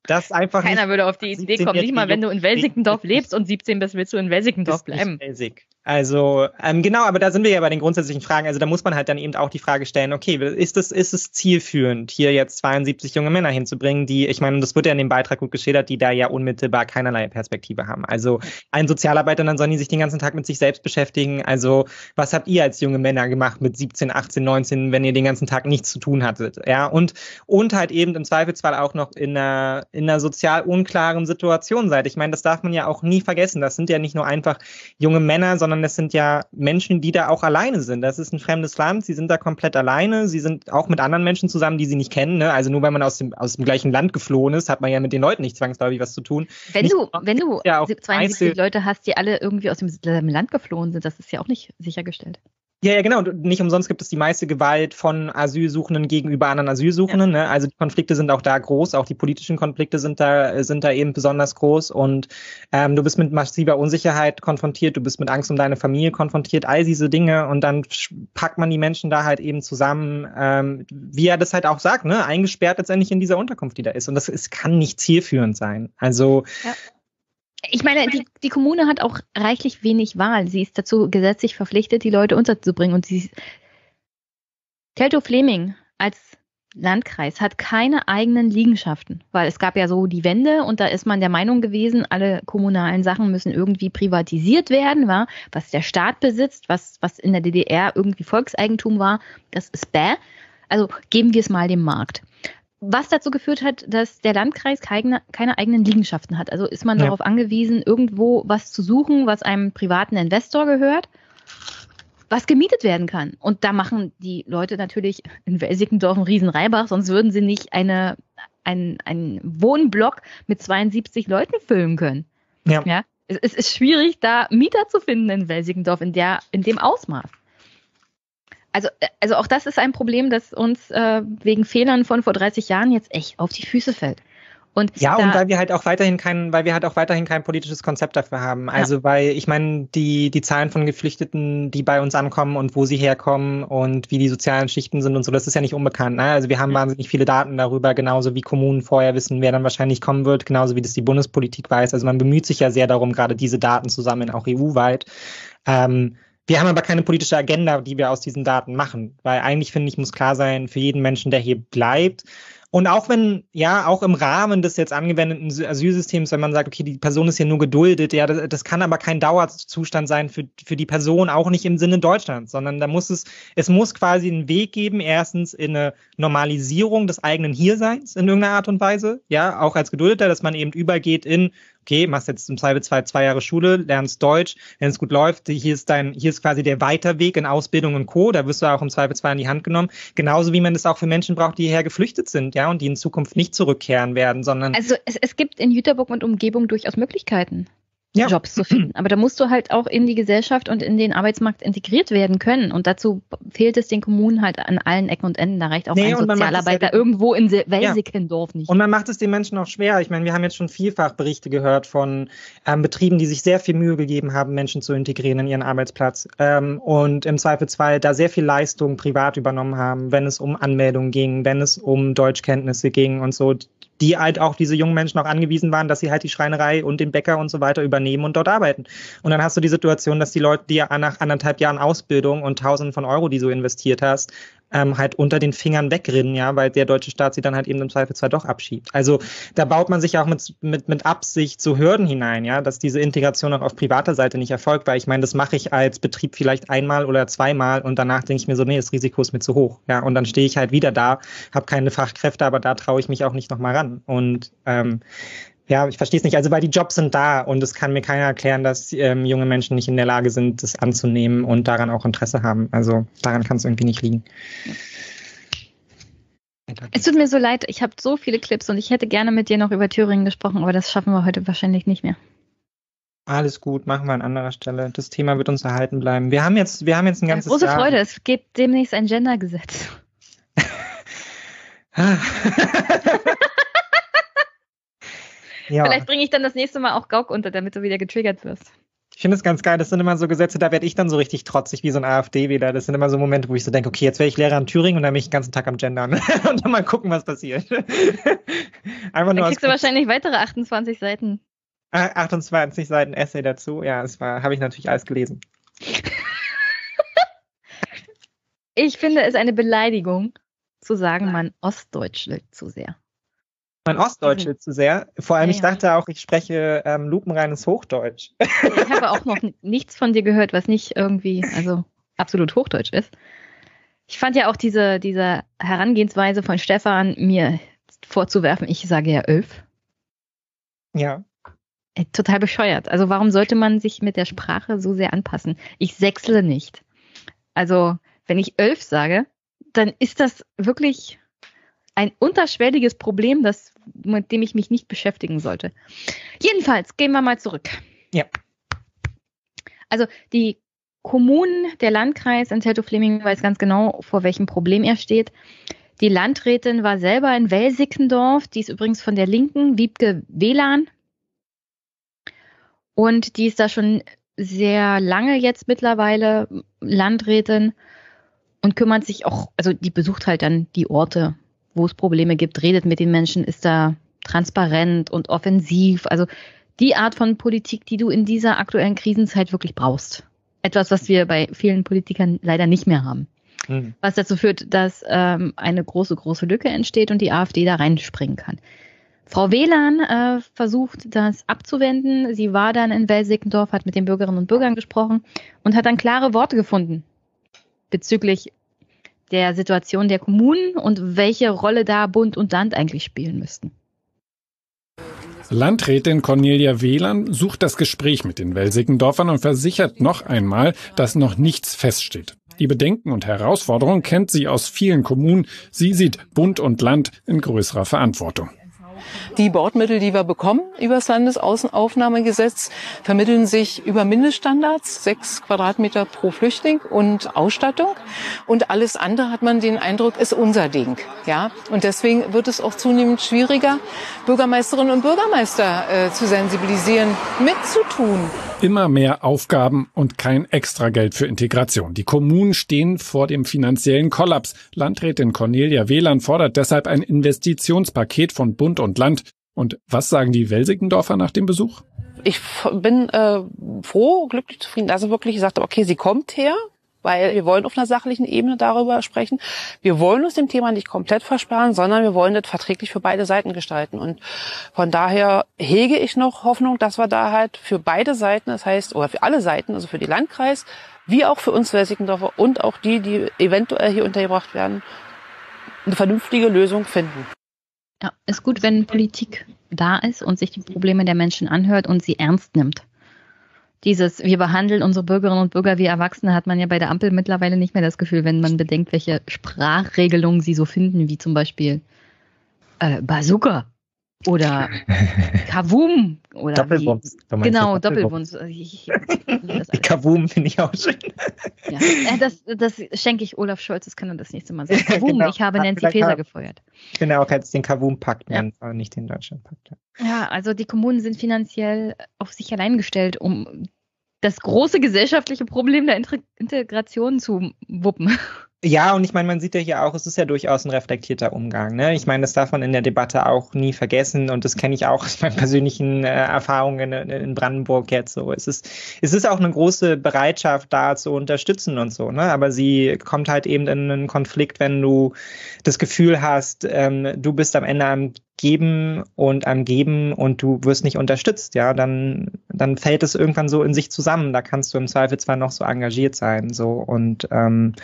Das einfach Keiner nicht würde auf die Idee kommen, nicht mal wenn du in 17-jährige Welsickendorf lebst und 17 bist, willst du in Welsickendorf nicht bleiben. Basic. Also, ähm, genau, aber da sind wir ja bei den grundsätzlichen Fragen. Also da muss man halt dann eben auch die Frage stellen, okay, ist es, ist es zielführend, hier jetzt 72 junge Männer hinzubringen, die, ich meine, das wird ja in dem Beitrag gut geschildert, die da ja unmittelbar keinerlei Perspektive haben. Also ein Sozialarbeiter, dann sollen die sich den ganzen Tag mit sich selbst beschäftigen. Also was habt ihr als junge Männer gemacht mit 17, 18, 19, wenn ihr den ganzen Tag nichts zu tun hattet? Ja, und, und halt eben im Zweifelsfall auch noch in einer, in einer sozial unklaren Situation seid. Ich meine, das darf man ja auch nie vergessen. Das sind ja nicht nur einfach junge Männer, sondern das sind ja Menschen, die da auch alleine sind. Das ist ein fremdes Land, sie sind da komplett alleine, sie sind auch mit anderen Menschen zusammen, die sie nicht kennen. Ne? Also nur weil man aus dem, aus dem gleichen Land geflohen ist, hat man ja mit den Leuten nicht zwangsläufig was zu tun. Wenn Nicht- du, wenn du ja auch 72 Einzel- Leute hast, die alle irgendwie aus demselben Land geflohen sind, das ist ja auch nicht sichergestellt. Ja, ja, genau. Und Nicht umsonst gibt es die meiste Gewalt von Asylsuchenden gegenüber anderen Asylsuchenden. Ne? Also die Konflikte sind auch da groß, auch die politischen Konflikte sind da, sind da eben besonders groß. Und ähm, du bist mit massiver Unsicherheit konfrontiert, du bist mit Angst um deine Familie konfrontiert, all diese Dinge. Und dann packt man die Menschen da halt eben zusammen, ähm, wie er das halt auch sagt, ne? eingesperrt letztendlich in dieser Unterkunft, die da ist. Und das es kann nicht zielführend sein. Also Ich meine, die, die Kommune hat auch reichlich wenig Wahl. Sie ist dazu gesetzlich verpflichtet, die Leute unterzubringen. Und sie Teltow Fleming als Landkreis hat keine eigenen Liegenschaften, weil es gab ja so die Wende und da ist man der Meinung gewesen, alle kommunalen Sachen müssen irgendwie privatisiert werden, war, was der Staat besitzt, was, was in der DDR irgendwie Volkseigentum war, das ist bäh. Also geben wir es mal dem Markt. Was dazu geführt hat, dass der Landkreis keine, keine eigenen Liegenschaften hat. Also ist man ja. darauf angewiesen, irgendwo was zu suchen, was einem privaten Investor gehört was gemietet werden kann. Und da machen die Leute natürlich in Welsikendorf einen riesen Reibach, sonst würden sie nicht eine, ein, ein Wohnblock mit 72 Leuten füllen können. Ja. ja? Es, es ist schwierig, da Mieter zu finden in Welsikendorf in, der, in dem Ausmaß. Also, also auch das ist ein Problem, das uns äh, wegen Fehlern von vor 30 Jahren jetzt echt auf die Füße fällt. Und ja, und weil wir halt auch weiterhin kein, weil wir halt auch weiterhin kein politisches Konzept dafür haben. Also ja. weil ich meine, die, die Zahlen von Geflüchteten, die bei uns ankommen und wo sie herkommen und wie die sozialen Schichten sind und so, das ist ja nicht unbekannt. Ne? Also wir haben ja. wahnsinnig viele Daten darüber, genauso wie Kommunen vorher wissen, wer dann wahrscheinlich kommen wird, genauso wie das die Bundespolitik weiß. Also man bemüht sich ja sehr darum, gerade diese Daten zu sammeln, auch EU-weit. Ähm, wir haben aber keine politische Agenda, die wir aus diesen Daten machen, weil eigentlich finde ich, muss klar sein, für jeden Menschen, der hier bleibt, und auch wenn, ja, auch im Rahmen des jetzt angewendeten Asylsystems, wenn man sagt, okay, die Person ist hier nur geduldet, ja, das, das kann aber kein Dauerzustand sein für, für die Person, auch nicht im Sinne Deutschlands, sondern da muss es, es muss quasi einen Weg geben, erstens in eine Normalisierung des eigenen Hierseins in irgendeiner Art und Weise, ja, auch als Geduldeter, dass man eben übergeht in, okay, machst jetzt im Zweifelsfall zwei Jahre Schule, lernst Deutsch, wenn es gut läuft, hier ist dein, hier ist quasi der Weiterweg in Ausbildung und Co., da wirst du auch im Zweifelsfall in die Hand genommen. Genauso wie man das auch für Menschen braucht, die hierher geflüchtet sind, ja, und die in Zukunft nicht zurückkehren werden, sondern. Also es, es gibt in Jüterburg und Umgebung durchaus Möglichkeiten ja. Jobs zu finden. Aber da musst du halt auch in die Gesellschaft und in den Arbeitsmarkt integriert werden können. Und dazu fehlt es den Kommunen halt an allen Ecken und Enden. Da reicht auch nee, ein Sozialarbeiter ja irgendwo in Welsikendorf ja. nicht. Und man macht es den Menschen auch schwer. Ich meine, wir haben jetzt schon vielfach Berichte gehört von ähm, Betrieben, die sich sehr viel Mühe gegeben haben, Menschen zu integrieren in ihren Arbeitsplatz. Ähm, und im Zweifelsfall da sehr viel Leistung privat übernommen haben, wenn es um Anmeldungen ging, wenn es um Deutschkenntnisse ging und so die halt auch diese jungen Menschen auch angewiesen waren, dass sie halt die Schreinerei und den Bäcker und so weiter übernehmen und dort arbeiten. Und dann hast du die Situation, dass die Leute, die ja nach anderthalb Jahren Ausbildung und Tausenden von Euro, die du investiert hast, ähm, halt unter den Fingern wegrinnen, ja, weil der deutsche Staat sie dann halt eben im Zweifelsfall doch abschiebt. Also da baut man sich auch mit, mit, mit Absicht zu Hürden hinein, ja, dass diese Integration auch auf privater Seite nicht erfolgt, weil ich meine, das mache ich als Betrieb vielleicht einmal oder zweimal und danach denke ich mir so, nee, das Risiko ist mir zu hoch, ja, und dann stehe ich halt wieder da, habe keine Fachkräfte, aber da traue ich mich auch nicht nochmal ran. Und ähm, ja, ich verstehe es nicht. Also weil die Jobs sind da und es kann mir keiner erklären, dass ähm, junge Menschen nicht in der Lage sind, das anzunehmen und daran auch Interesse haben. Also daran kann es irgendwie nicht liegen. Es tut mir so leid, ich habe so viele Clips und ich hätte gerne mit dir noch über Thüringen gesprochen, aber das schaffen wir heute wahrscheinlich nicht mehr. Alles gut, machen wir an anderer Stelle. Das Thema wird uns erhalten bleiben. Wir haben jetzt, wir haben jetzt ein ganzes ja, große Jahr. Freude, es gibt demnächst ein Gendergesetz. Ja. Vielleicht bringe ich dann das nächste Mal auch Gauk unter, damit du wieder getriggert wirst. Ich finde es ganz geil. Das sind immer so Gesetze, da werde ich dann so richtig trotzig wie so ein AfD-Wähler. Das sind immer so Momente, wo ich so denke, okay, jetzt werde ich Lehrer in Thüringen und dann bin ich den ganzen Tag am Gendern. und dann mal gucken, was passiert. Einfach nur dann kriegst du wahrscheinlich weitere 28 Seiten. 28 Seiten Essay dazu. Ja, das habe ich natürlich alles gelesen. ich finde es eine Beleidigung, zu sagen, man Ostdeutschelt zu sehr mein Ostdeutsch mhm. zu sehr. Vor allem, ja, ich dachte auch, ich spreche ähm, lupenreines Hochdeutsch. Ich habe auch noch nichts von dir gehört, was nicht irgendwie, also absolut Hochdeutsch ist. Ich fand ja auch diese, diese Herangehensweise von Stefan, mir vorzuwerfen, ich sage ja elf. Ja. Äh, total bescheuert. Also warum sollte man sich mit der Sprache so sehr anpassen? Ich sechsle nicht. Also wenn ich elf sage, dann ist das wirklich ein unterschwelliges Problem, das, mit dem ich mich nicht beschäftigen sollte. Jedenfalls, gehen wir mal zurück. Ja. Also die Kommunen, der Landkreis in Teltow-Fleming weiß ganz genau, vor welchem Problem er steht. Die Landrätin war selber in Welsickendorf, die ist übrigens von der Linken, Wiebke Wlan. Und die ist da schon sehr lange jetzt mittlerweile Landrätin und kümmert sich auch, also die besucht halt dann die Orte, wo es Probleme gibt, redet mit den Menschen, ist da transparent und offensiv. Also die Art von Politik, die du in dieser aktuellen Krisenzeit wirklich brauchst. Etwas, was wir bei vielen Politikern leider nicht mehr haben. mhm. was dazu führt, dass ähm, eine große, große Lücke entsteht und die AfD da reinspringen kann. Frau Wehlan äh, versucht, das abzuwenden. Sie war dann in Welsickendorf, hat mit den Bürgerinnen und Bürgern gesprochen und hat dann klare Worte gefunden bezüglich der Situation der Kommunen und welche Rolle da Bund und Land eigentlich spielen müssten. Landrätin Cornelia Wehlan sucht das Gespräch mit den Welsickendorfern und versichert noch einmal, dass noch nichts feststeht. Die Bedenken und Herausforderungen kennt sie aus vielen Kommunen. Sie sieht Bund und Land in größerer Verantwortung. Die Bordmittel, die wir bekommen über das Landesaußenaufnahmegesetz, vermitteln sich über Mindeststandards, sechs Quadratmeter pro Flüchtling und Ausstattung. Und alles andere hat man den Eindruck, ist unser Ding. Ja? Und deswegen wird es auch zunehmend schwieriger, Bürgermeisterinnen und Bürgermeister äh, zu sensibilisieren, mitzutun. Immer mehr Aufgaben und kein Extrageld für Integration. Die Kommunen stehen vor dem finanziellen Kollaps. Landrätin Cornelia Wehland fordert deshalb ein Investitionspaket von Bund und Land. Und was sagen die Welsickendorfer nach dem Besuch? Ich bin äh, froh, glücklich, zufrieden, dass er wirklich gesagt hat, okay, sie kommt her, weil wir wollen auf einer sachlichen Ebene darüber sprechen. Wir wollen uns dem Thema nicht komplett versparen, sondern wir wollen das verträglich für beide Seiten gestalten. Und von daher hege ich noch Hoffnung, dass wir da halt für beide Seiten, das heißt, oder für alle Seiten, also für die Landkreis, wie auch für uns Welsickendorfer und auch die, die eventuell hier untergebracht werden, eine vernünftige Lösung finden. Ja, ist gut, wenn Politik da ist und sich die Probleme der Menschen anhört und sie ernst nimmt dieses, wir behandeln unsere Bürgerinnen und Bürger wie Erwachsene, hat man ja bei der Ampel mittlerweile nicht mehr das Gefühl, wenn man bedenkt, welche Sprachregelungen sie so finden, wie zum Beispiel äh, Bazooka oder Kavum oder Doppelwumms. Genau, Doppelwumms. Kavum finde ich auch schön. Ja, das, das schenke ich Olaf Scholz, das kann er das nächste Mal sagen. Kavum, genau. ich habe Nancy Faeser gefeuert. Genau, auch jetzt den Kavum-Pakt nennen, ja. aber nicht den Deutschland-Pakt. Ja. ja, also die Kommunen sind finanziell auf sich allein gestellt, um das große gesellschaftliche Problem der Integration zu wuppen. Ja, und ich meine, man sieht ja hier auch, es ist ja durchaus ein reflektierter Umgang. Ne? Ich meine, das darf man in der Debatte auch nie vergessen und das kenne ich auch aus meinen persönlichen äh, Erfahrungen in, in, Brandenburg jetzt so. Es ist, es ist auch eine große Bereitschaft da zu unterstützen und so, ne? aber sie kommt halt eben in einen Konflikt, wenn du das Gefühl hast, ähm, du bist am Ende am Geben und am Geben und du wirst nicht unterstützt, ja, dann, dann fällt es irgendwann so in sich zusammen. Da kannst du im Zweifel zwar noch so engagiert sein, so und ähm,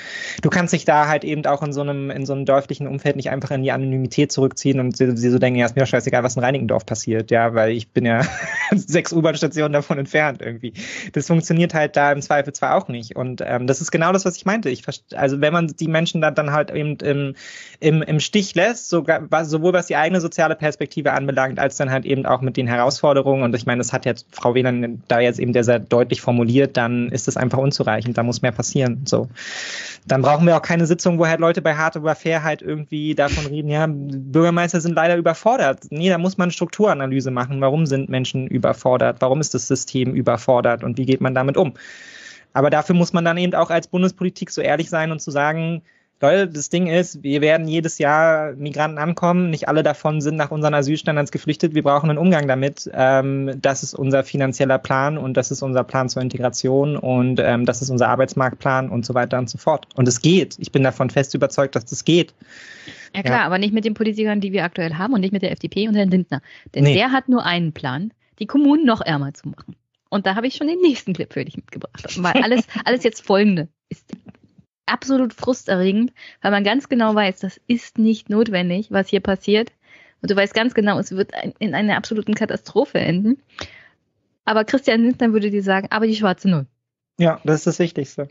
du kannst dich da halt eben auch in so einem in so einem dörflichen Umfeld nicht einfach in die Anonymität zurückziehen und sie, sie so denken, ja, ist mir doch scheißegal, was in Reinigendorf passiert, ja, weil ich bin ja sechs U-Bahn-Stationen davon entfernt irgendwie. Das funktioniert halt da im Zweifel zwar auch nicht und ähm, das ist genau das, was ich meinte. Ich also wenn man die Menschen da dann halt eben im, im, im Stich lässt, sogar, sowohl was die eigene soziale Perspektive anbelangt, als dann halt eben auch mit den Herausforderungen. Und ich meine, das hat jetzt Frau Wieland da jetzt eben sehr deutlich formuliert, dann ist das einfach unzureichend, da muss mehr passieren. So. Dann brauchen wir auch keine Sitzung, wo halt Leute bei Hard über Fair halt irgendwie davon reden, ja, Bürgermeister sind leider überfordert. Nee, da muss man Strukturanalyse machen. Warum sind Menschen überfordert? Warum ist das System überfordert? Und wie geht man damit um? Aber dafür muss man dann eben auch als Bundespolitik so ehrlich sein und zu sagen, Leute, das Ding ist, wir werden jedes Jahr Migranten ankommen. Nicht alle davon sind nach unseren Asylstandards geflüchtet. Wir brauchen einen Umgang damit. Ähm, das ist unser finanzieller Plan und das ist unser Plan zur Integration und ähm, das ist unser Arbeitsmarktplan und so weiter und so fort. Und es geht. Ich bin davon fest überzeugt, dass das geht. Ja klar, ja. aber nicht mit den Politikern, die wir aktuell haben und nicht mit der FDP und Herrn Lindner. Denn nee. der hat nur einen Plan, die Kommunen noch ärmer zu machen. Und da habe ich schon den nächsten Clip für dich mitgebracht. Weil alles, alles jetzt folgende ist absolut frusterregend, weil man ganz genau weiß, das ist nicht notwendig, was hier passiert. Und du weißt ganz genau, es wird in einer absoluten Katastrophe enden. Aber Christian Lindner würde dir sagen, aber die schwarze Null. Ja, das ist das Wichtigste.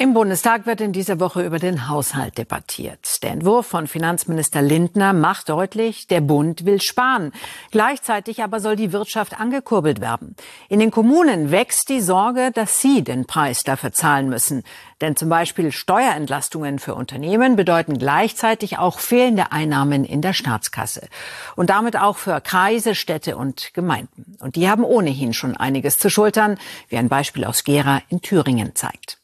Im Bundestag wird in dieser Woche über den Haushalt debattiert. Der Entwurf von Finanzminister Lindner macht deutlich, der Bund will sparen. Gleichzeitig aber soll die Wirtschaft angekurbelt werden. In den Kommunen wächst die Sorge, dass sie den Preis dafür zahlen müssen. Denn zum Beispiel Steuerentlastungen für Unternehmen bedeuten gleichzeitig auch fehlende Einnahmen in der Staatskasse. Und damit auch für Kreise, Städte und Gemeinden. Und die haben ohnehin schon einiges zu schultern, wie ein Beispiel aus Gera in Thüringen zeigt.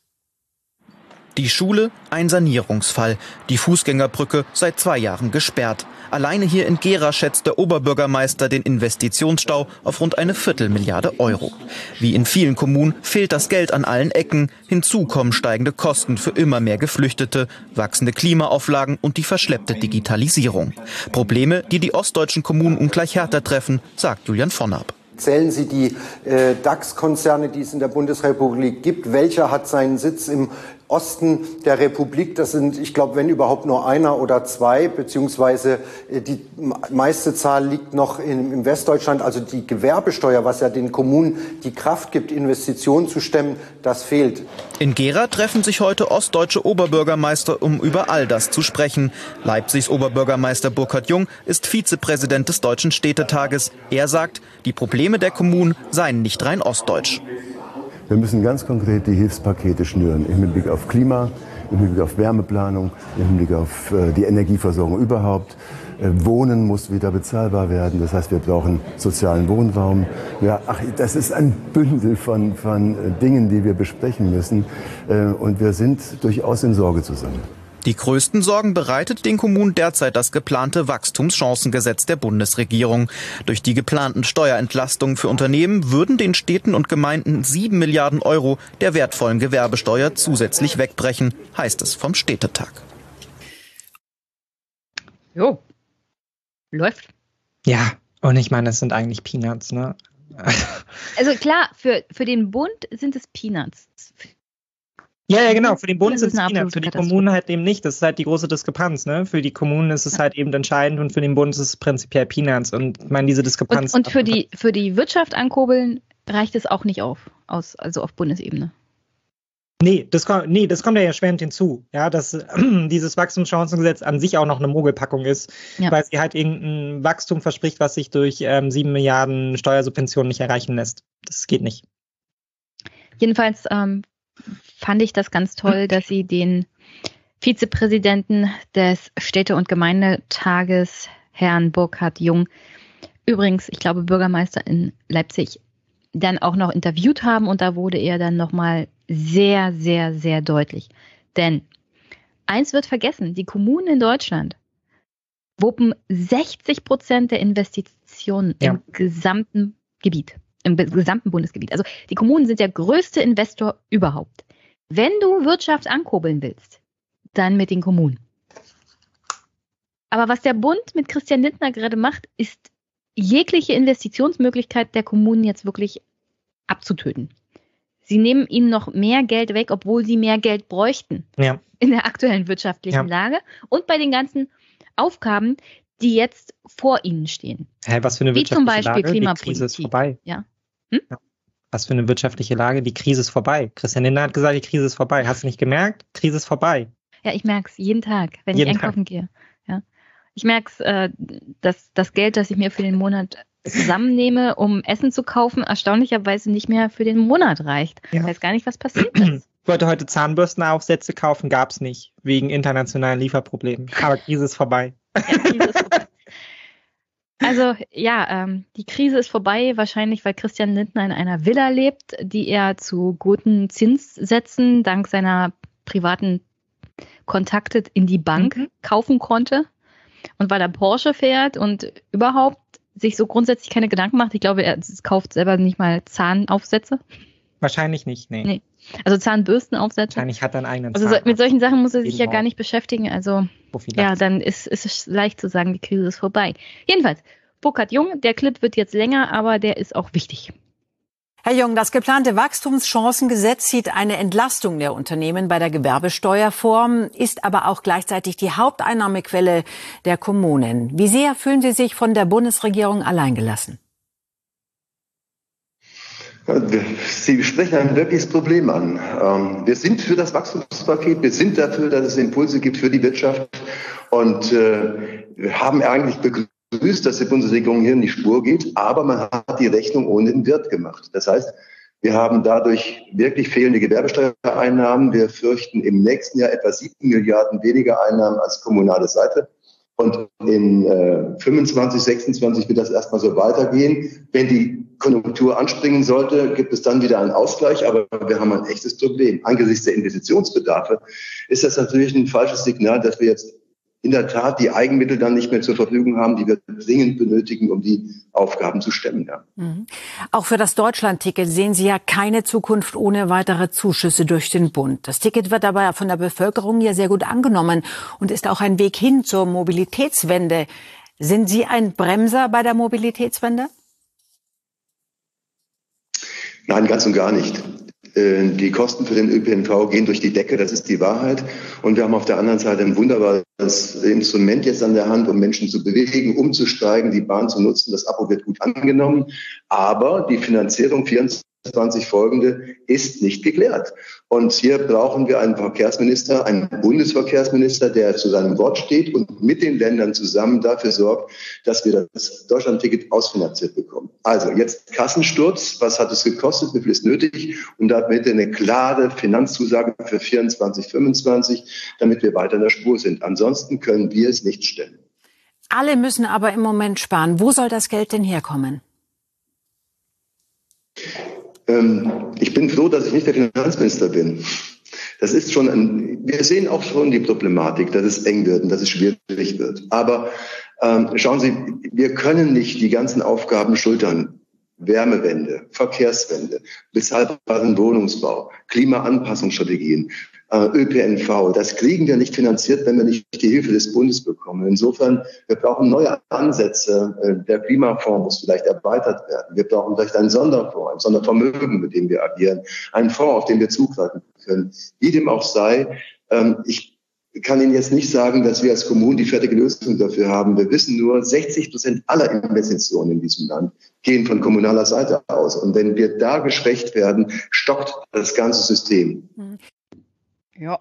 Die Schule ein Sanierungsfall, die Fußgängerbrücke seit zwei Jahren gesperrt. Alleine hier in Gera schätzt der Oberbürgermeister den Investitionsstau auf rund eine Viertelmilliarde Euro. Wie in vielen Kommunen fehlt das Geld an allen Ecken. Hinzu kommen steigende Kosten für immer mehr Geflüchtete, wachsende Klimaauflagen und die verschleppte Digitalisierung. Probleme, die die ostdeutschen Kommunen ungleich härter treffen, sagt Julian von Ab. Zählen Sie die äh, DAX-Konzerne, die es in der Bundesrepublik gibt? Welcher hat seinen Sitz im Osten der Republik. Das sind, ich glaube, wenn überhaupt nur einer oder zwei, beziehungsweise äh, die meiste Zahl liegt noch in, Westdeutschland. Also die Gewerbesteuer, was ja den Kommunen die Kraft gibt, Investitionen zu stemmen, das fehlt. In Gera treffen sich heute ostdeutsche Oberbürgermeister, um über all das zu sprechen. Leipzigs Oberbürgermeister Burkhard Jung ist Vizepräsident des Deutschen Städtetages. Er sagt, die Probleme der Kommunen seien nicht rein ostdeutsch. Wir müssen ganz konkret die Hilfspakete schnüren im Hinblick auf Klima, im Hinblick auf Wärmeplanung, im Hinblick auf äh, die Energieversorgung überhaupt. Äh, Wohnen muss wieder bezahlbar werden. Das heißt, wir brauchen sozialen Wohnraum. Ja, ach, das ist ein Bündel von, von äh, Dingen, die wir besprechen müssen. Und wir sind durchaus in Sorge zusammen. Die größten Sorgen bereitet den Kommunen derzeit das geplante Wachstumschancengesetz der Bundesregierung. Durch die geplanten Steuerentlastungen für Unternehmen würden den Städten und Gemeinden sieben Milliarden Euro der wertvollen Gewerbesteuer zusätzlich wegbrechen, heißt es vom Städtetag. Jo, läuft. Ja, und ich meine, das sind eigentlich Peanuts, ne? Also klar, für, für den Bund sind es Peanuts. Ja, ja, genau. Für den Bund ist es Peanuts, für die Kommunen halt eben nicht. Das ist halt die große Diskrepanz. Ne? Für die Kommunen ist es ja. halt eben entscheidend und für den Bund ist es prinzipiell Peanuts. Und ich meine, diese Diskrepanz. Und, und für, die, für die Wirtschaft ankurbeln reicht es auch nicht auf, aus, also auf Bundesebene. Nee das, kommt, nee, das kommt ja erschwerend hinzu, ja, dass äh, dieses Wachstumschancengesetz an sich auch noch eine Mogelpackung ist, ja. weil sie halt irgendein Wachstum verspricht, was sich durch ähm, 7 Milliarden Steuersubventionen nicht erreichen lässt. Das geht nicht. Jedenfalls ähm, fand ich das ganz toll, dass sie den Vizepräsidenten des Städte- und Gemeindetages, Herrn Burkhard Jung, übrigens, ich glaube, Bürgermeister in Leipzig, dann auch noch interviewt haben und da wurde er dann nochmal sehr, sehr, sehr deutlich. Denn eins wird vergessen, die Kommunen in Deutschland wuppen 60 Prozent der Investitionen ja. im gesamten Gebiet im gesamten Bundesgebiet. Also die Kommunen sind der größte Investor überhaupt. Wenn du Wirtschaft ankurbeln willst, dann mit den Kommunen. Aber was der Bund mit Christian Lindner gerade macht, ist jegliche Investitionsmöglichkeit der Kommunen jetzt wirklich abzutöten. Sie nehmen ihnen noch mehr Geld weg, obwohl sie mehr Geld bräuchten ja. in der aktuellen wirtschaftlichen ja. Lage und bei den ganzen Aufgaben, die jetzt vor ihnen stehen. Hä, was für eine Wie zum Beispiel Lage? Klimapolitik. Die Krise ist vorbei. Ja. Hm? Was für eine wirtschaftliche Lage. Die Krise ist vorbei. Christian Lindner hat gesagt, die Krise ist vorbei. Hast du nicht gemerkt? Krise ist vorbei. Ja, ich merke es jeden Tag, wenn jeden ich einkaufen Tag. gehe. Ja. Ich merke es, äh, dass das Geld, das ich mir für den Monat zusammennehme, um Essen zu kaufen, erstaunlicherweise nicht mehr für den Monat reicht. Ja. Ich weiß gar nicht, was passiert ist. Ich wollte heute Zahnbürstenaufsätze kaufen, gab es nicht, wegen internationalen Lieferproblemen. Aber Krise ist vorbei. Ja, Krise ist vorbei. Also ja, ähm, die Krise ist vorbei, wahrscheinlich weil Christian Lindner in einer Villa lebt, die er zu guten Zinssätzen dank seiner privaten Kontakte in die Bank mhm. kaufen konnte und weil er Porsche fährt und überhaupt sich so grundsätzlich keine Gedanken macht. Ich glaube, er kauft selber nicht mal Zahnaufsätze. Wahrscheinlich nicht, nee. nee. Also Zahnbürstenaufsätze. Wahrscheinlich hat er einen eigenen Also mit solchen Sachen muss er sich ja gar nicht beschäftigen. Also ja, dann ist, ist es leicht zu sagen, die Krise ist vorbei. Jedenfalls, Burkhard Jung, der Clip wird jetzt länger, aber der ist auch wichtig. Herr Jung, das geplante Wachstumschancengesetz sieht eine Entlastung der Unternehmen bei der Gewerbesteuer vor, ist aber auch gleichzeitig die Haupteinnahmequelle der Kommunen. Wie sehr fühlen Sie sich von der Bundesregierung alleingelassen? Sie sprechen ein wirkliches Problem an. Ähm, wir sind für das Wachstumspaket, wir sind dafür, dass es Impulse gibt für die Wirtschaft und äh, wir haben eigentlich begrüßt, dass die Bundesregierung hier in die Spur geht, aber man hat die Rechnung ohne den Wirt gemacht. Das heißt, wir haben dadurch wirklich fehlende Gewerbesteuereinnahmen. Wir fürchten im nächsten Jahr etwa sieben Milliarden weniger Einnahmen als kommunale Seite. Und in äh, 25, 26 wird das erstmal so weitergehen. Wenn die Konjunktur anspringen sollte, gibt es dann wieder einen Ausgleich. Aber wir haben ein echtes Problem. Angesichts der Investitionsbedarfe ist das natürlich ein falsches Signal, dass wir jetzt in der Tat die Eigenmittel dann nicht mehr zur Verfügung haben, die wir dringend benötigen, um die Aufgaben zu stemmen. Ja. Mhm. Auch für das Deutschland-Ticket sehen Sie ja keine Zukunft ohne weitere Zuschüsse durch den Bund. Das Ticket wird aber von der Bevölkerung ja sehr gut angenommen und ist auch ein Weg hin zur Mobilitätswende. Sind Sie ein Bremser bei der Mobilitätswende? Nein, ganz und gar nicht. Äh, die Kosten für den ÖPNV gehen durch die Decke, das ist die Wahrheit. Und wir haben auf der anderen Seite ein wunderbares Instrument jetzt an der Hand, um Menschen zu bewegen, umzusteigen, die Bahn zu nutzen. Das Abo wird gut angenommen. Aber die Finanzierung 24 20 folgende ist nicht geklärt. Und hier brauchen wir einen Verkehrsminister, einen Bundesverkehrsminister, der zu seinem Wort steht und mit den Ländern zusammen dafür sorgt, dass wir das Deutschlandticket ausfinanziert bekommen. Also jetzt Kassensturz. Was hat es gekostet? Wie viel ist nötig? Und damit eine klare Finanzzusage für 24, 25, damit wir weiter in der Spur sind. Ansonsten können wir es nicht stellen. Alle müssen aber im Moment sparen. Wo soll das Geld denn herkommen? Ähm, ich bin froh, dass ich nicht der Finanzminister bin. Das ist schon ein, wir sehen auch schon die Problematik, dass es eng wird und dass es schwierig wird. Aber ähm, schauen Sie, wir können nicht die ganzen Aufgaben schultern. Wärmewende, Verkehrswende, bezahlbaren Wohnungsbau, Klimaanpassungsstrategien, ÖPNV. Das kriegen wir nicht finanziert, wenn wir nicht die Hilfe des Bundes bekommen. Insofern, wir brauchen neue Ansätze. Äh, der Klimafonds muss vielleicht erweitert werden. Wir brauchen vielleicht einen Sonderfonds, ein Sondervermögen, mit dem wir agieren, einen Fonds, auf den wir zugreifen können. Wie dem auch sei, ähm, ich kann Ihnen jetzt nicht sagen, dass wir als Kommunen die fertige Lösung dafür haben. Wir wissen nur, 60 Prozent aller Investitionen in diesem Land gehen von kommunaler Seite aus. Und wenn wir da geschwächt werden, stockt das ganze System. Ja.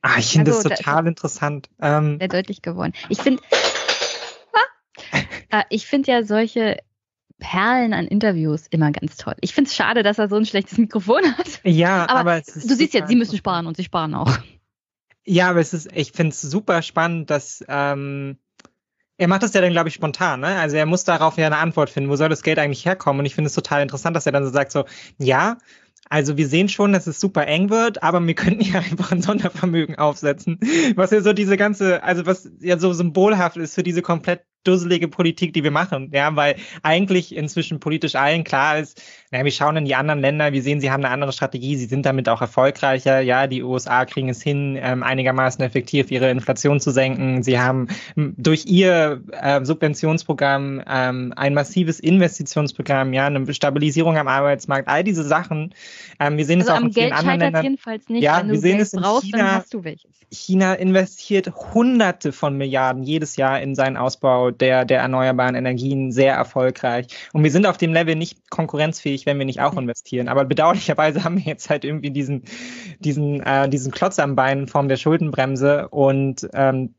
Ah, ich finde also, das total da interessant. Ähm, sehr deutlich geworden. Ich finde, ah, ich finde ja solche Perlen an Interviews immer ganz toll. Ich finde es schade, dass er so ein schlechtes Mikrofon hat. Ja, aber, aber du siehst jetzt, sie müssen sparen und sie sparen auch. Ja, aber es ist, ich finde es super spannend, dass ähm, er macht das ja dann, glaube ich, spontan, ne? Also er muss darauf ja eine Antwort finden. Wo soll das Geld eigentlich herkommen? Und ich finde es total interessant, dass er dann so sagt: so, ja, also wir sehen schon, dass es super eng wird, aber wir könnten ja einfach ein Sondervermögen aufsetzen, was ja so diese ganze, also was ja so symbolhaft ist für diese komplett dusselige Politik, die wir machen. Ja, weil eigentlich inzwischen politisch allen klar ist, naja, wir schauen in die anderen Länder, wir sehen, sie haben eine andere Strategie, sie sind damit auch erfolgreicher. Ja, die USA kriegen es hin, ähm, einigermaßen effektiv ihre Inflation zu senken. Sie haben durch ihr äh, Subventionsprogramm ähm, ein massives Investitionsprogramm, ja, eine Stabilisierung am Arbeitsmarkt, all diese Sachen. Ähm, wir sehen also es auch in vielen anderen Ländern. jedenfalls nicht. Ja, wir sehen Geld es in brauchst, China. China investiert Hunderte von Milliarden jedes Jahr in seinen Ausbau der, der erneuerbaren Energien sehr erfolgreich. Und wir sind auf dem Level nicht konkurrenzfähig, wenn wir nicht auch investieren. Aber bedauerlicherweise haben wir jetzt halt irgendwie diesen, diesen, äh, diesen Klotz am Bein in Form der Schuldenbremse und ähm,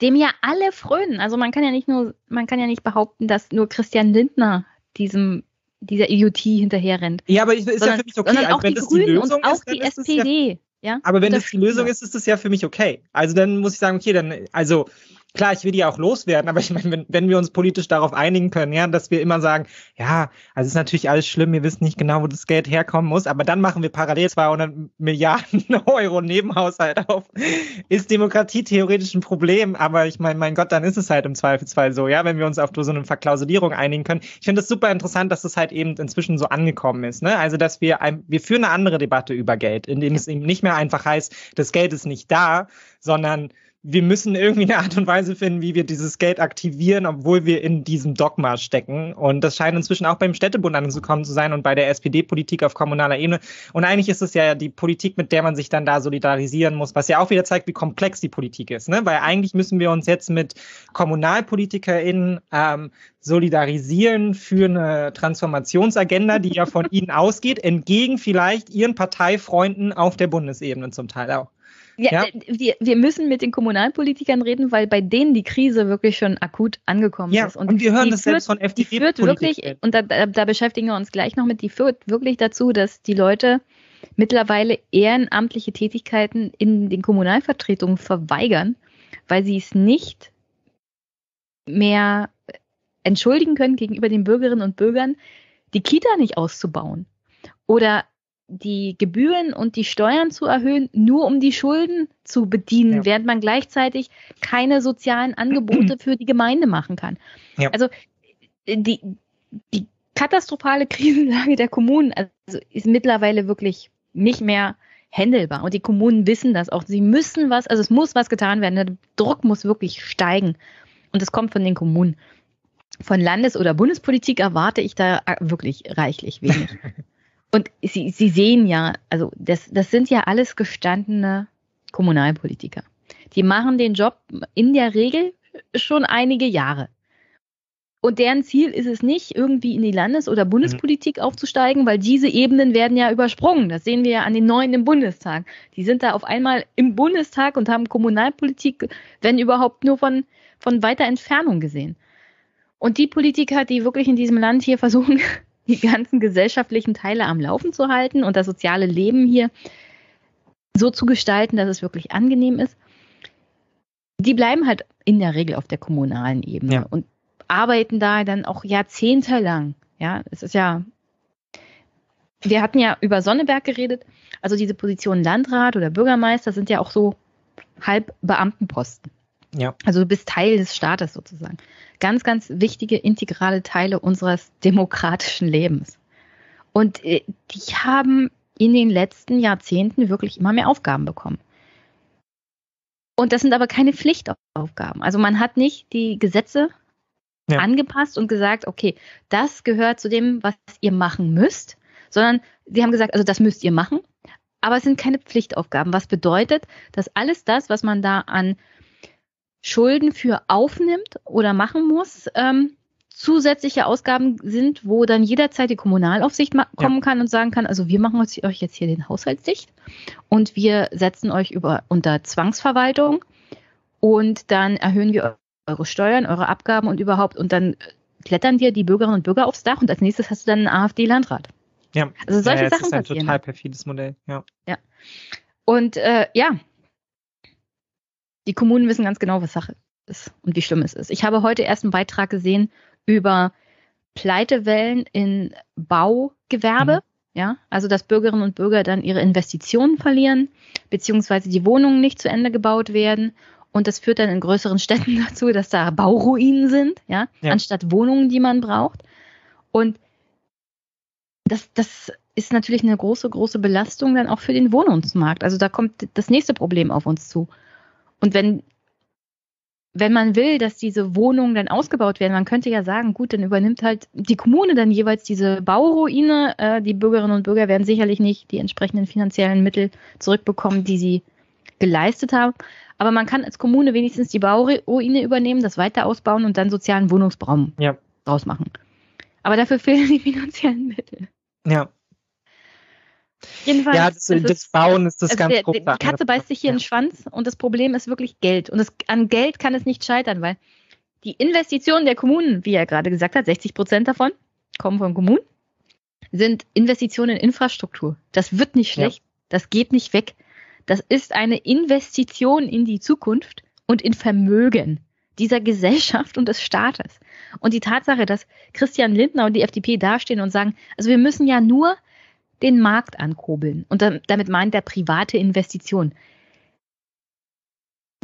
dem ja alle frönen. Also man kann ja nicht nur, man kann ja nicht behaupten, dass nur Christian Lindner diesem dieser Idiotie hinterher rennt. Ja, aber ist sondern, ja für mich okay. Sondern also, auch die Grünen und auch ist, die SPD. Ja, aber wenn das die Lösung ist, ist das ja für mich okay. Also dann muss ich sagen, okay, dann, also klar, ich will die auch loswerden, aber ich meine, wenn, wenn wir uns politisch darauf einigen können, ja, dass wir immer sagen, ja, also ist natürlich alles schlimm, wir wissen nicht genau, wo das Geld herkommen muss, aber dann machen wir parallel 200 Milliarden Euro Nebenhaushalt auf, ist Demokratie theoretisch ein Problem, aber ich meine, mein Gott, dann ist es halt im Zweifelsfall so, ja, wenn wir uns auf so eine Verklausulierung einigen können. Ich finde es super interessant, dass es halt eben inzwischen so angekommen ist, ne, also dass wir, ein, wir führen eine andere Debatte über Geld, in dem es eben nicht mehr einfach heißt, das Geld ist nicht da, sondern wir müssen irgendwie eine Art und Weise finden, wie wir dieses Geld aktivieren, obwohl wir in diesem Dogma stecken. Und das scheint inzwischen auch beim Städtebund angekommen zu sein und bei der SPD-Politik auf kommunaler Ebene. Und eigentlich ist es ja die Politik, mit der man sich dann da solidarisieren muss, was ja auch wieder zeigt, wie komplex die Politik ist. Ne? Weil eigentlich müssen wir uns jetzt mit KommunalpolitikerInnen ähm, solidarisieren für eine Transformationsagenda, die ja von ihnen ausgeht, entgegen vielleicht ihren Parteifreunden auf der Bundesebene zum Teil auch. Ja, ja. Äh, wir, wir müssen mit den Kommunalpolitikern reden, weil bei denen die Krise wirklich schon akut angekommen ja, ist. Und, und wir hören das führt, selbst von FDP. Die führt wirklich, und da, da beschäftigen wir uns gleich noch mit, die führt wirklich dazu, dass die Leute mittlerweile ehrenamtliche Tätigkeiten in den Kommunalvertretungen verweigern, weil sie es nicht mehr entschuldigen können gegenüber den Bürgerinnen und Bürgern, die Kita nicht auszubauen oder die Gebühren und die Steuern zu erhöhen, nur um die Schulden zu bedienen, ja. während man gleichzeitig keine sozialen Angebote für die Gemeinde machen kann. Ja. Also die, die katastrophale Krisenlage der Kommunen also ist mittlerweile wirklich nicht mehr händelbar. Und die Kommunen wissen das auch. Sie müssen was, also es muss was getan werden. Der Druck muss wirklich steigen. Und es kommt von den Kommunen. Von Landes- oder Bundespolitik erwarte ich da wirklich reichlich wenig. Und Sie, Sie sehen ja, also das, das sind ja alles gestandene Kommunalpolitiker. Die machen den Job in der Regel schon einige Jahre. Und deren Ziel ist es nicht, irgendwie in die Landes- oder Bundespolitik mhm. aufzusteigen, weil diese Ebenen werden ja übersprungen. Das sehen wir ja an den Neuen im Bundestag. Die sind da auf einmal im Bundestag und haben Kommunalpolitik, wenn überhaupt nur von, von weiter Entfernung gesehen. Und die Politiker, die wirklich in diesem Land hier versuchen, die ganzen gesellschaftlichen Teile am Laufen zu halten und das soziale Leben hier so zu gestalten, dass es wirklich angenehm ist, die bleiben halt in der Regel auf der kommunalen Ebene. Ja. Und arbeiten da dann auch jahrzehntelang. Ja, es ist ja, wir hatten ja über Sonneberg geredet. Also diese Position Landrat oder Bürgermeister sind ja auch so halb Beamtenposten. Ja. Also du bist Teil des Staates sozusagen. Ganz, ganz wichtige, integrale Teile unseres demokratischen Lebens. Und äh, die haben in den letzten Jahrzehnten wirklich immer mehr Aufgaben bekommen. Und das sind aber keine Pflichtaufgaben. Also man hat nicht die Gesetze ja. angepasst und gesagt, okay, das gehört zu dem, was ihr machen müsst, sondern sie haben gesagt, also das müsst ihr machen, aber es sind keine Pflichtaufgaben. Was bedeutet, dass alles das, was man da an Schulden für aufnimmt oder machen muss, ähm, zusätzliche Ausgaben sind, wo dann jederzeit die Kommunalaufsicht kommen ja. kann und sagen kann, also wir machen euch jetzt hier den Haushalt dicht und wir setzen euch über unter Zwangsverwaltung und dann erhöhen wir eure Steuern, eure Abgaben und überhaupt. Und dann klettern dir die Bürgerinnen und Bürger aufs Dach und als nächstes hast du dann einen AfD-Landrat. Ja, also solche ja, Sachen ist ein passieren. total perfides Modell, ja. Ja. Und äh, ja, die Kommunen wissen ganz genau, was Sache ist und wie schlimm es ist. Ich habe heute erst einen Beitrag gesehen über Pleitewellen in Baugewerbe. Mhm. Ja, also dass Bürgerinnen und Bürger dann ihre Investitionen verlieren, beziehungsweise die Wohnungen nicht zu Ende gebaut werden und das führt dann in größeren Städten dazu, dass da Bauruinen sind, ja, ja. anstatt Wohnungen, die man braucht. Und das, das ist natürlich eine große, große Belastung dann auch für den Wohnungsmarkt. Also da kommt das nächste Problem auf uns zu. Und wenn, wenn man will, dass diese Wohnungen dann ausgebaut werden, man könnte ja sagen, gut, dann übernimmt halt die Kommune dann jeweils diese Bauruine. Äh, die Bürgerinnen und Bürger werden sicherlich nicht die entsprechenden finanziellen Mittel zurückbekommen, die sie geleistet haben. Aber man kann als Kommune wenigstens die Bauruine übernehmen, das weiter ausbauen und dann sozialen Wohnungsraum ja. draus machen. Aber dafür fehlen die finanziellen Mittel. Ja. Jedenfalls. Ja, das, das, das Bauen ist das also ganz der, Die Katze beißt sich hier ja. in den Schwanz und das Problem ist wirklich Geld. Und es, an Geld kann es nicht scheitern, weil die Investitionen der Kommunen, wie er gerade gesagt hat, 60 Prozent davon kommen von Kommunen, sind Investitionen in Infrastruktur. Das wird nicht schlecht. Ja. Das geht nicht weg. Das ist eine Investition in die Zukunft und in Vermögen dieser Gesellschaft und des Staates. Und die Tatsache, dass Christian Lindner und die FDP dastehen und sagen, also wir müssen ja nur den Markt ankurbeln. Und damit meint er private Investitionen.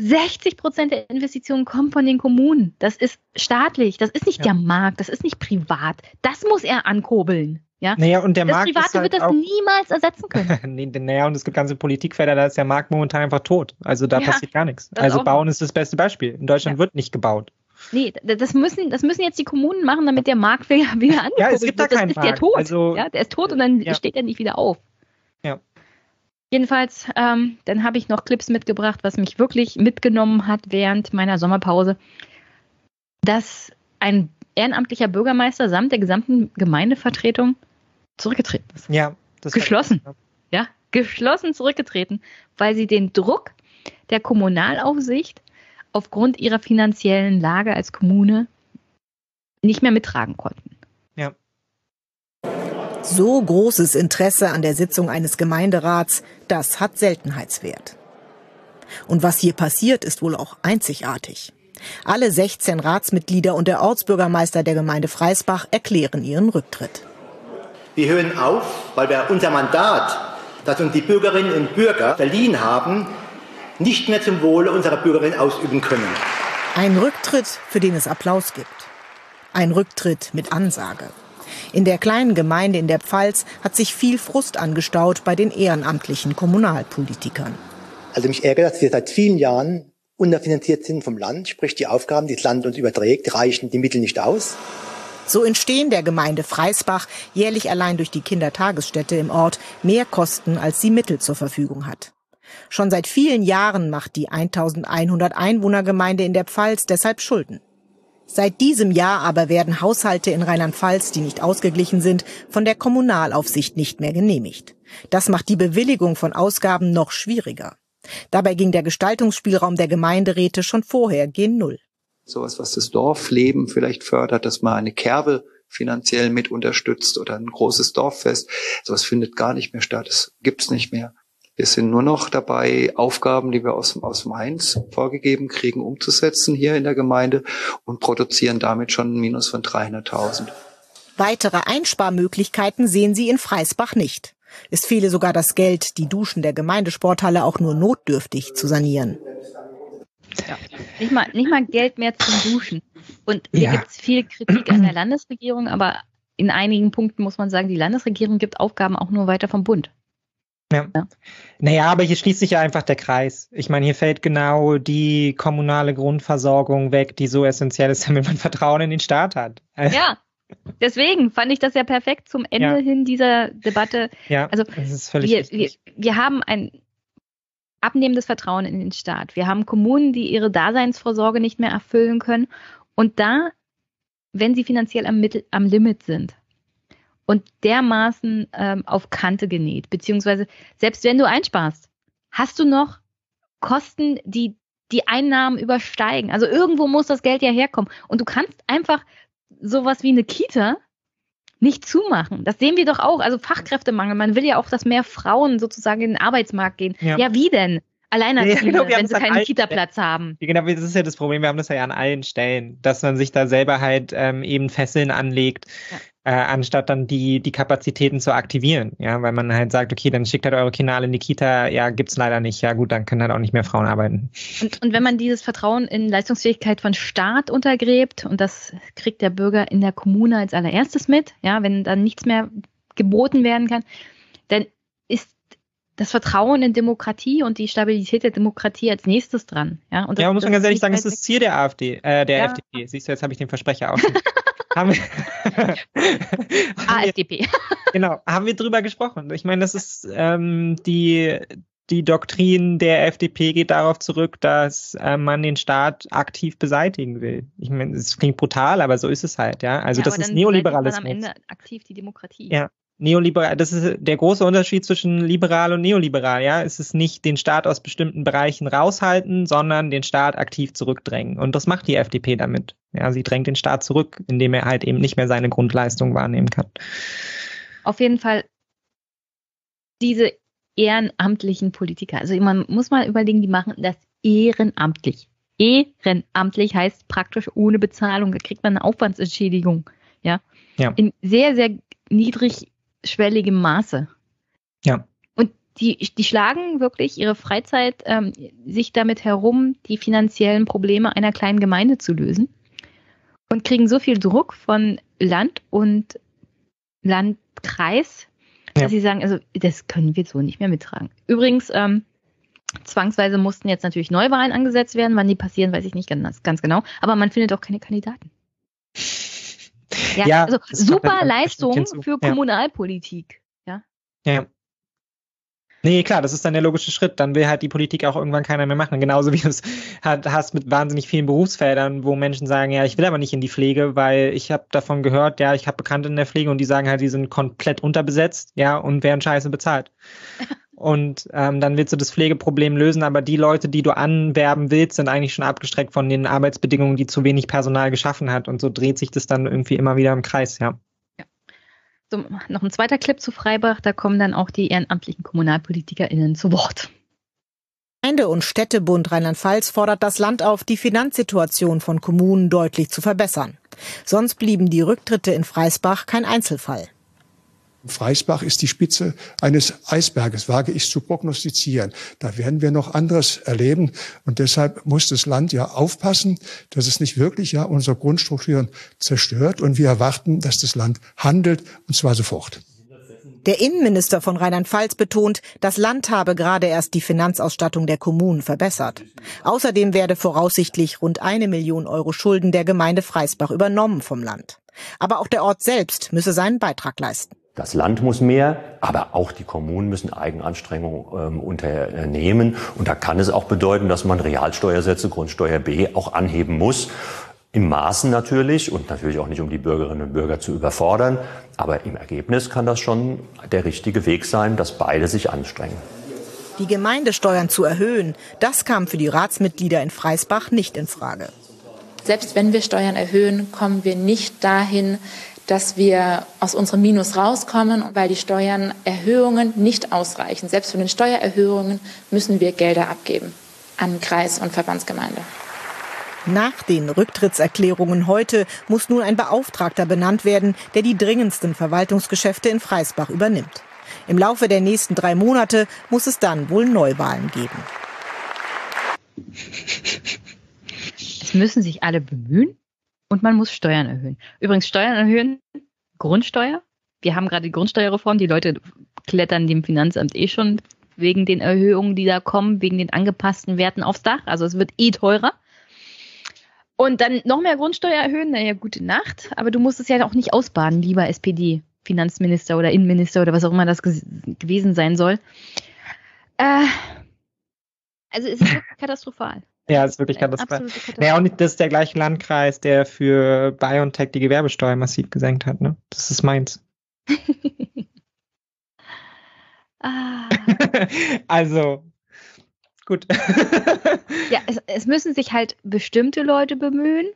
60 Prozent der Investitionen kommen von den Kommunen. Das ist staatlich. Das ist nicht ja. der Markt. Das ist nicht privat. Das muss er ankurbeln. Ja? Naja, und der das Markt Private halt wird das niemals ersetzen können. nee, naja, und es gibt ganze Politikfelder, da ist der Markt momentan einfach tot. Also da ja, passiert gar nichts. Also bauen ist das beste Beispiel. In Deutschland ja. wird nicht gebaut. Nee, das müssen, das müssen jetzt die Kommunen machen, damit der Markt wieder, wieder angeguckt Ja, es gibt wird. da keinen Das ist Markt. der tot. Also, ja, der ist tot und dann steht er nicht wieder auf. Ja. Jedenfalls, ähm, dann habe ich noch Clips mitgebracht, was mich wirklich mitgenommen hat während meiner Sommerpause, dass ein ehrenamtlicher Bürgermeister samt der gesamten Gemeindevertretung zurückgetreten ist. Ja, das geschlossen. Ja, geschlossen zurückgetreten, weil sie den Druck der Kommunalaufsicht aufgrund ihrer finanziellen Lage als Kommune nicht mehr mittragen konnten. Ja. So großes Interesse an der Sitzung eines Gemeinderats, das hat Seltenheitswert. Und was hier passiert, ist wohl auch einzigartig. Alle 16 Ratsmitglieder und der Ortsbürgermeister der Gemeinde Freisbach erklären ihren Rücktritt. Wir hören auf, weil wir unser Mandat, das uns die Bürgerinnen und Bürger verliehen haben, nicht mehr zum Wohle unserer Bürgerinnen ausüben können. Ein Rücktritt, für den es Applaus gibt. Ein Rücktritt mit Ansage. In der kleinen Gemeinde in der Pfalz hat sich viel Frust angestaut bei den ehrenamtlichen Kommunalpolitikern. Also mich ärgert, dass wir seit vielen Jahren unterfinanziert sind vom Land, sprich die Aufgaben, die das Land uns überträgt, reichen die Mittel nicht aus. So entstehen der Gemeinde Freisbach jährlich allein durch die Kindertagesstätte im Ort mehr Kosten, als sie Mittel zur Verfügung hat. Schon seit vielen Jahren macht die 1100 Einwohnergemeinde in der Pfalz deshalb Schulden. Seit diesem Jahr aber werden Haushalte in Rheinland-Pfalz, die nicht ausgeglichen sind, von der Kommunalaufsicht nicht mehr genehmigt. Das macht die Bewilligung von Ausgaben noch schwieriger. Dabei ging der Gestaltungsspielraum der Gemeinderäte schon vorher gen Null. Sowas, was das Dorfleben vielleicht fördert, dass man eine Kerbe finanziell mit unterstützt oder ein großes Dorffest. Sowas findet gar nicht mehr statt. Das gibt's nicht mehr. Wir sind nur noch dabei, Aufgaben, die wir aus, aus Mainz vorgegeben kriegen, umzusetzen hier in der Gemeinde und produzieren damit schon ein Minus von 300.000. Weitere Einsparmöglichkeiten sehen sie in Freisbach nicht. Es fehle sogar das Geld, die Duschen der Gemeindesporthalle auch nur notdürftig zu sanieren. Ja. Nicht, mal, nicht mal Geld mehr zum Duschen. Und hier ja. gibt es viel Kritik an der Landesregierung, aber in einigen Punkten muss man sagen, die Landesregierung gibt Aufgaben auch nur weiter vom Bund. Ja. ja. Naja, aber hier schließt sich ja einfach der Kreis. Ich meine, hier fällt genau die kommunale Grundversorgung weg, die so essentiell ist, damit man Vertrauen in den Staat hat. Ja, deswegen fand ich das ja perfekt zum Ende ja. hin dieser Debatte. Ja, also das ist völlig wir, richtig. Wir, wir haben ein abnehmendes Vertrauen in den Staat. Wir haben Kommunen, die ihre Daseinsvorsorge nicht mehr erfüllen können. Und da, wenn sie finanziell am, Mittel, am Limit sind, und dermaßen ähm, auf Kante genäht. Beziehungsweise, selbst wenn du einsparst, hast du noch Kosten, die die Einnahmen übersteigen. Also irgendwo muss das Geld ja herkommen. Und du kannst einfach sowas wie eine Kita nicht zumachen. Das sehen wir doch auch. Also Fachkräftemangel. Man will ja auch, dass mehr Frauen sozusagen in den Arbeitsmarkt gehen. Ja, ja wie denn? Alleinerziehende, ja, genau, wenn sie keinen Kita-Platz haben. Genau, das ist ja das Problem. Wir haben das ja an allen Stellen, dass man sich da selber halt ähm, eben Fesseln anlegt, ja äh, anstatt dann die, die Kapazitäten zu aktivieren. Ja, weil man halt sagt, okay, dann schickt halt eure Kinder alle in die Kita, ja, gibt's leider nicht. Ja, gut, dann können halt auch nicht mehr Frauen arbeiten. Und, und wenn man dieses Vertrauen in Leistungsfähigkeit von Staat untergräbt, und das kriegt der Bürger in der Kommune als allererstes mit, ja, wenn dann nichts mehr geboten werden kann, dann ist das Vertrauen in Demokratie und die Stabilität der Demokratie als nächstes dran. Ja, und das, ja muss man ganz ehrlich sagen, das ist das Ziel der AfD, äh, der ja. FDP. Siehst du, jetzt habe ich den Versprecher auch. haben wir, AfDP. genau, haben wir drüber gesprochen. Ich meine, das ist ähm, die, die Doktrin der FDP geht darauf zurück, dass äh, man den Staat aktiv beseitigen will. Ich meine, es klingt brutal, aber so ist es halt, ja. Also ja, das ist Neoliberalismus. Man am Ende aktiv die Demokratie. Ja, neoliberal, das ist der große Unterschied zwischen liberal und neoliberal, ja. Es ist nicht den Staat aus bestimmten Bereichen raushalten, sondern den Staat aktiv zurückdrängen. Und das macht die FDP damit. Ja, sie drängt den Staat zurück, indem er halt eben nicht mehr seine Grundleistung wahrnehmen kann. Auf jeden Fall diese ehrenamtlichen Politiker. Also man muss mal überlegen, die machen das ehrenamtlich. Ehrenamtlich heißt praktisch ohne Bezahlung. Da kriegt man eine Aufwandsentschädigung. Ja. ja. In sehr, sehr niedrigschwelligem Maße. Ja. Und die, die schlagen wirklich ihre Freizeit ähm, sich damit herum, die finanziellen Probleme einer kleinen Gemeinde zu lösen und kriegen so viel Druck von Land und Landkreis, ja. dass sie sagen, also das können wir so nicht mehr mittragen. Übrigens, ähm, zwangsweise mussten jetzt natürlich Neuwahlen angesetzt werden. Wann die passieren, weiß ich nicht ganz, ganz genau. Aber man findet auch keine Kandidaten. Ja, ja also super Leistung für Kommunalpolitik. Ja. Ja. Nee, klar, das ist dann der logische Schritt. Dann will halt die Politik auch irgendwann keiner mehr machen. Genauso wie du es hast mit wahnsinnig vielen Berufsfeldern, wo Menschen sagen, ja, ich will aber nicht in die Pflege, weil ich habe davon gehört, ja, ich habe Bekannte in der Pflege und die sagen halt, die sind komplett unterbesetzt, ja, und werden scheiße bezahlt. Und ähm, dann willst du das Pflegeproblem lösen, aber die Leute, die du anwerben willst, sind eigentlich schon abgestreckt von den Arbeitsbedingungen, die zu wenig Personal geschaffen hat. Und so dreht sich das dann irgendwie immer wieder im Kreis, ja. ja. So, noch ein zweiter Clip zu Freibach, da kommen dann auch die ehrenamtlichen KommunalpolitikerInnen zu Wort. Gemeinde- und Städtebund Rheinland-Pfalz fordert das Land auf, die Finanzsituation von Kommunen deutlich zu verbessern. Sonst blieben die Rücktritte in Freisbach kein Einzelfall. Freisbach ist die Spitze eines Eisberges, wage ich zu prognostizieren. Da werden wir noch anderes erleben. Und deshalb muss das Land ja aufpassen, dass es nicht wirklich ja unsere Grundstrukturen zerstört. Und wir erwarten, dass das Land handelt, und zwar sofort. Der Innenminister von Rheinland-Pfalz betont, das Land habe gerade erst die Finanzausstattung der Kommunen verbessert. Außerdem werde voraussichtlich rund eine Million Euro Schulden der Gemeinde Freisbach übernommen vom Land. Aber auch der Ort selbst müsse seinen Beitrag leisten. Das Land muss mehr, aber auch die Kommunen müssen Eigenanstrengungen ähm, unternehmen. Und da kann es auch bedeuten, dass man Realsteuersätze, Grundsteuer B auch anheben muss. Im Maßen natürlich und natürlich auch nicht, um die Bürgerinnen und Bürger zu überfordern. Aber im Ergebnis kann das schon der richtige Weg sein, dass beide sich anstrengen. Die Gemeindesteuern zu erhöhen, das kam für die Ratsmitglieder in Freisbach nicht in Frage. Selbst wenn wir Steuern erhöhen, kommen wir nicht dahin, dass wir aus unserem Minus rauskommen, weil die Steuererhöhungen nicht ausreichen. Selbst von den Steuererhöhungen müssen wir Gelder abgeben an Kreis- und Verbandsgemeinde. Nach den Rücktrittserklärungen heute muss nun ein Beauftragter benannt werden, der die dringendsten Verwaltungsgeschäfte in Freisbach übernimmt. Im Laufe der nächsten drei Monate muss es dann wohl Neuwahlen geben. Es müssen sich alle bemühen, und man muss Steuern erhöhen. Übrigens, Steuern erhöhen, Grundsteuer. Wir haben gerade die Grundsteuerreform. Die Leute klettern dem Finanzamt eh schon wegen den Erhöhungen, die da kommen, wegen den angepassten Werten aufs Dach. Also es wird eh teurer. Und dann noch mehr Grundsteuer erhöhen, naja, gute Nacht. Aber du musst es ja auch nicht ausbaden, lieber SPD-Finanzminister oder Innenminister oder was auch immer das gewesen sein soll. Äh, also es ist katastrophal. Ja, ist wirklich katastrophal. Naja, und das ist der gleiche Landkreis, der für BioNTech die Gewerbesteuer massiv gesenkt hat, ne? Das ist meins. ah. also, gut. ja, es, es müssen sich halt bestimmte Leute bemühen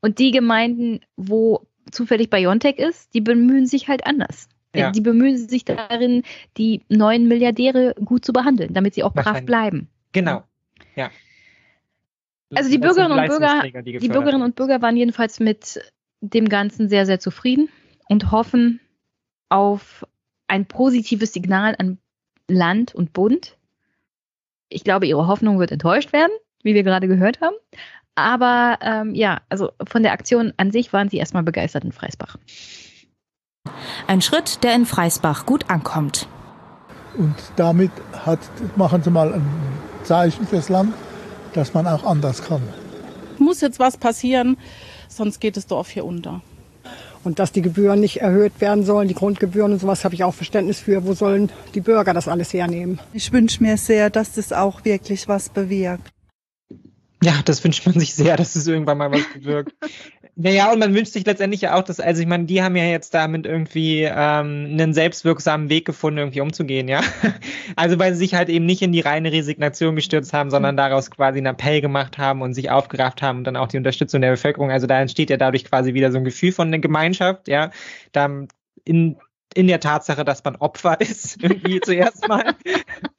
und die Gemeinden, wo zufällig BioNTech ist, die bemühen sich halt anders. Ja. Die bemühen sich darin, die neuen Milliardäre gut zu behandeln, damit sie auch brav bleiben. Genau. Ja. Also die Bürgerinnen und Bürger, die, die Bürgerinnen und Bürger waren jedenfalls mit dem Ganzen sehr, sehr zufrieden und hoffen auf ein positives Signal an Land und Bund. Ich glaube, ihre Hoffnung wird enttäuscht werden, wie wir gerade gehört haben. Aber ähm, ja, also von der Aktion an sich waren sie erstmal begeistert in Freisbach. Ein Schritt, der in Freisbach gut ankommt. Und damit hat, machen sie mal ein Zeichen fürs Land dass man auch anders kann. Muss jetzt was passieren, sonst geht das Dorf hier unter. Und dass die Gebühren nicht erhöht werden sollen, die Grundgebühren und sowas, habe ich auch Verständnis für. Wo sollen die Bürger das alles hernehmen? Ich wünsche mir sehr, dass das auch wirklich was bewirkt. Ja, das wünscht man sich sehr, dass es irgendwann mal was bewirkt. naja, und man wünscht sich letztendlich ja auch, dass, also ich meine, die haben ja jetzt damit irgendwie ähm, einen selbstwirksamen Weg gefunden, irgendwie umzugehen, ja. Also weil sie sich halt eben nicht in die reine Resignation gestürzt haben, sondern daraus quasi einen Appell gemacht haben und sich aufgerafft haben und dann auch die Unterstützung der Bevölkerung. Also da entsteht ja dadurch quasi wieder so ein Gefühl von der Gemeinschaft, ja. Da in, in der Tatsache, dass man Opfer ist, irgendwie zuerst mal.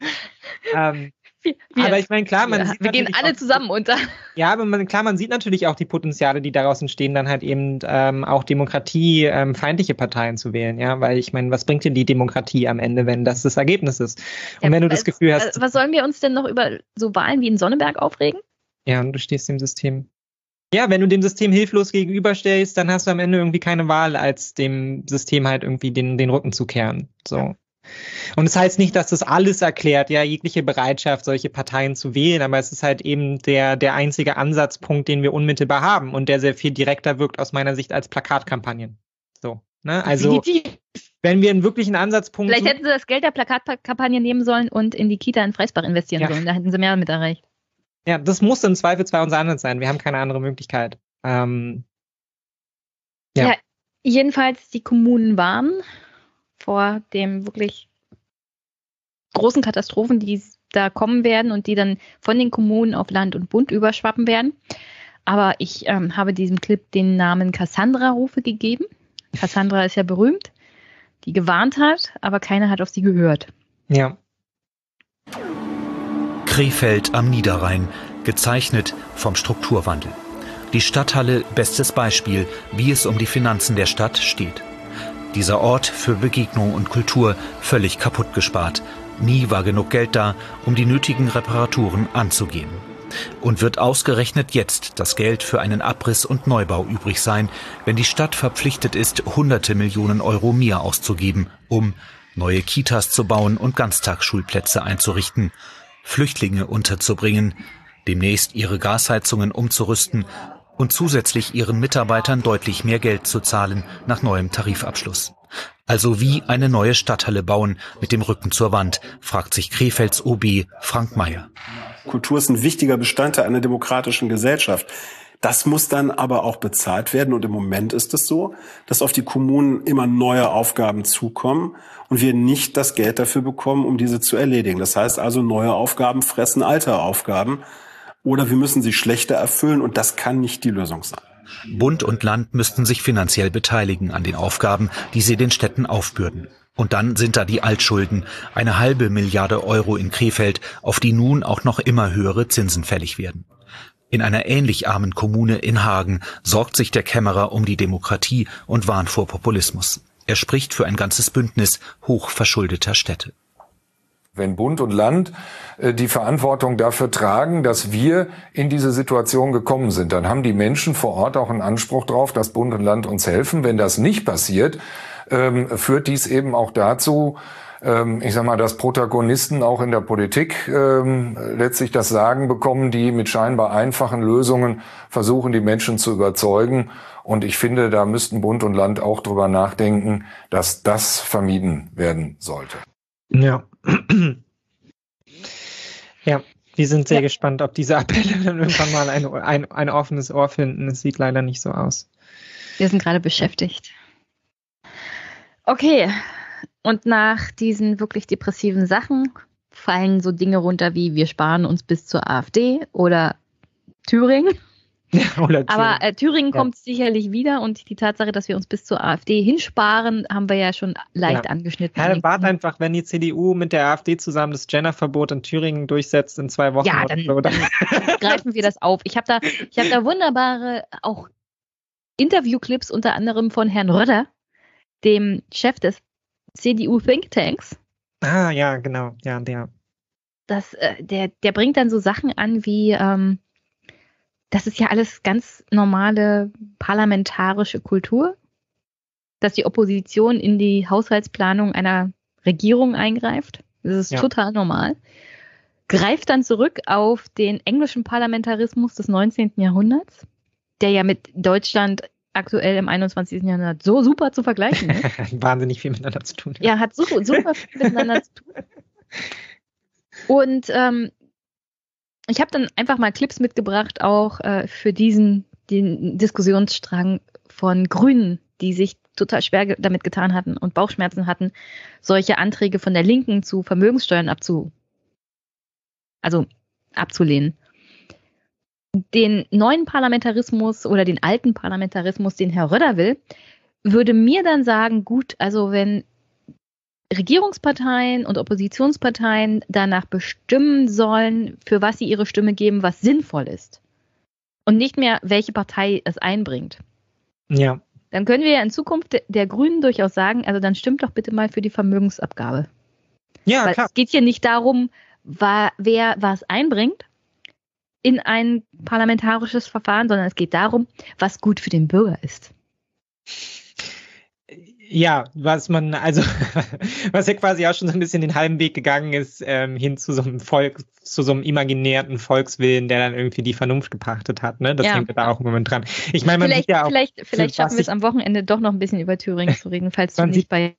ähm, wir, aber ich meine, klar, man wir, sieht wir gehen alle zusammen unter. Ja, aber man, klar, man sieht natürlich auch die Potenziale, die daraus entstehen, dann halt eben ähm, auch demokratiefeindliche ähm, Parteien zu wählen, ja, weil ich meine, was bringt denn die Demokratie am Ende, wenn das das Ergebnis ist? Und ja, wenn du das Gefühl hast, was sollen wir uns denn noch über so Wahlen wie in Sonneberg aufregen? Ja, und du stehst dem System. Ja, wenn du dem System hilflos gegenüberstellst, dann hast du am Ende irgendwie keine Wahl, als dem System halt irgendwie den, den Rücken zu kehren. So. Ja. Und es das heißt nicht, dass das alles erklärt, ja, jegliche Bereitschaft, solche Parteien zu wählen, aber es ist halt eben der, der einzige Ansatzpunkt, den wir unmittelbar haben und der sehr viel direkter wirkt aus meiner Sicht als Plakatkampagnen. So, ne? Also, wenn wir einen wirklichen Ansatzpunkt. Vielleicht hätten sie das Geld der Plakatkampagne nehmen sollen und in die Kita in Freisbach investieren ja. sollen. Da hätten sie mehr mit erreicht. Ja, das muss im Zweifelsfall unser Ansatz sein. Wir haben keine andere Möglichkeit. Ähm, ja. ja, jedenfalls die Kommunen waren vor dem wirklich großen Katastrophen, die da kommen werden und die dann von den Kommunen auf Land und Bund überschwappen werden. Aber ich ähm, habe diesem Clip den Namen Cassandra-Rufe gegeben. Cassandra ist ja berühmt, die gewarnt hat, aber keiner hat auf sie gehört. Ja. Krefeld am Niederrhein, gezeichnet vom Strukturwandel. Die Stadthalle, bestes Beispiel, wie es um die Finanzen der Stadt steht. Dieser Ort für Begegnung und Kultur völlig kaputt gespart. Nie war genug Geld da, um die nötigen Reparaturen anzugehen. Und wird ausgerechnet jetzt das Geld für einen Abriss und Neubau übrig sein, wenn die Stadt verpflichtet ist, hunderte Millionen Euro mehr auszugeben, um neue Kitas zu bauen und Ganztagsschulplätze einzurichten, Flüchtlinge unterzubringen, demnächst ihre Gasheizungen umzurüsten und zusätzlich ihren Mitarbeitern deutlich mehr Geld zu zahlen nach neuem Tarifabschluss. Also wie eine neue Stadthalle bauen mit dem Rücken zur Wand, fragt sich Krefelds OB Frank Mayer. Kultur ist ein wichtiger Bestandteil einer demokratischen Gesellschaft. Das muss dann aber auch bezahlt werden. Und im Moment ist es so, dass auf die Kommunen immer neue Aufgaben zukommen und wir nicht das Geld dafür bekommen, um diese zu erledigen. Das heißt also, neue Aufgaben fressen alte Aufgaben oder wir müssen sie schlechter erfüllen und das kann nicht die Lösung sein. Bund und Land müssten sich finanziell beteiligen an den Aufgaben, die sie den Städten aufbürden. Und dann sind da die Altschulden, eine halbe Milliarde Euro in Krefeld, auf die nun auch noch immer höhere Zinsen fällig werden. In einer ähnlich armen Kommune in Hagen sorgt sich der Kämmerer um die Demokratie und warnt vor Populismus. Er spricht für ein ganzes Bündnis hochverschuldeter Städte. Wenn Bund und Land äh, die Verantwortung dafür tragen, dass wir in diese Situation gekommen sind, dann haben die Menschen vor Ort auch einen Anspruch darauf, dass Bund und Land uns helfen. Wenn das nicht passiert, ähm, führt dies eben auch dazu, ähm, ich sag mal, dass Protagonisten auch in der Politik ähm, letztlich das Sagen bekommen, die mit scheinbar einfachen Lösungen versuchen, die Menschen zu überzeugen. Und ich finde, da müssten Bund und Land auch drüber nachdenken, dass das vermieden werden sollte. Ja. ja, wir sind sehr ja. gespannt, ob diese Appelle dann irgendwann mal ein, ein, ein offenes Ohr finden. Es sieht leider nicht so aus. Wir sind gerade beschäftigt. Okay, und nach diesen wirklich depressiven Sachen fallen so Dinge runter wie wir sparen uns bis zur AfD oder Thüringen. Aber äh, Thüringen ja. kommt sicherlich wieder und die Tatsache, dass wir uns bis zur AfD hinsparen, haben wir ja schon leicht ja. angeschnitten. Ja, dann wart einfach, wenn die CDU mit der AfD zusammen das Genderverbot in Thüringen durchsetzt in zwei Wochen. Ja, dann, so, dann greifen wir das auf. Ich habe da, ich habe da wunderbare auch Interviewclips unter anderem von Herrn Röder, dem Chef des CDU Thinktanks. Ah, ja, genau, ja, der. Das, äh, der, der bringt dann so Sachen an wie, ähm, das ist ja alles ganz normale parlamentarische Kultur, dass die Opposition in die Haushaltsplanung einer Regierung eingreift. Das ist ja. total normal. Greift dann zurück auf den englischen Parlamentarismus des 19. Jahrhunderts, der ja mit Deutschland aktuell im 21. Jahrhundert so super zu vergleichen ist. Wahnsinnig viel miteinander zu tun. Ja, hat so, super viel miteinander zu tun. Und ähm, ich habe dann einfach mal Clips mitgebracht, auch äh, für diesen den Diskussionsstrang von Grünen, die sich total schwer damit getan hatten und Bauchschmerzen hatten, solche Anträge von der Linken zu Vermögenssteuern abzu, also abzulehnen. Den neuen Parlamentarismus oder den alten Parlamentarismus, den Herr Röder will, würde mir dann sagen, gut, also wenn Regierungsparteien und Oppositionsparteien danach bestimmen sollen, für was sie ihre Stimme geben, was sinnvoll ist. Und nicht mehr, welche Partei es einbringt. Ja. Dann können wir ja in Zukunft der Grünen durchaus sagen, also dann stimmt doch bitte mal für die Vermögensabgabe. Ja, Weil klar. Es geht hier nicht darum, wer was einbringt, in ein parlamentarisches Verfahren, sondern es geht darum, was gut für den Bürger ist. Ja, was man, also, was ja quasi auch schon so ein bisschen den halben Weg gegangen ist, ähm, hin zu so einem Volk, zu so einem imaginären Volkswillen, der dann irgendwie die Vernunft gepachtet hat, ne? Das ja. hängt da auch im Moment dran. Ich meine, man vielleicht, ja auch. Vielleicht, vielleicht schaffen wir es am Wochenende doch noch ein bisschen über Thüringen zu reden, falls du nicht bei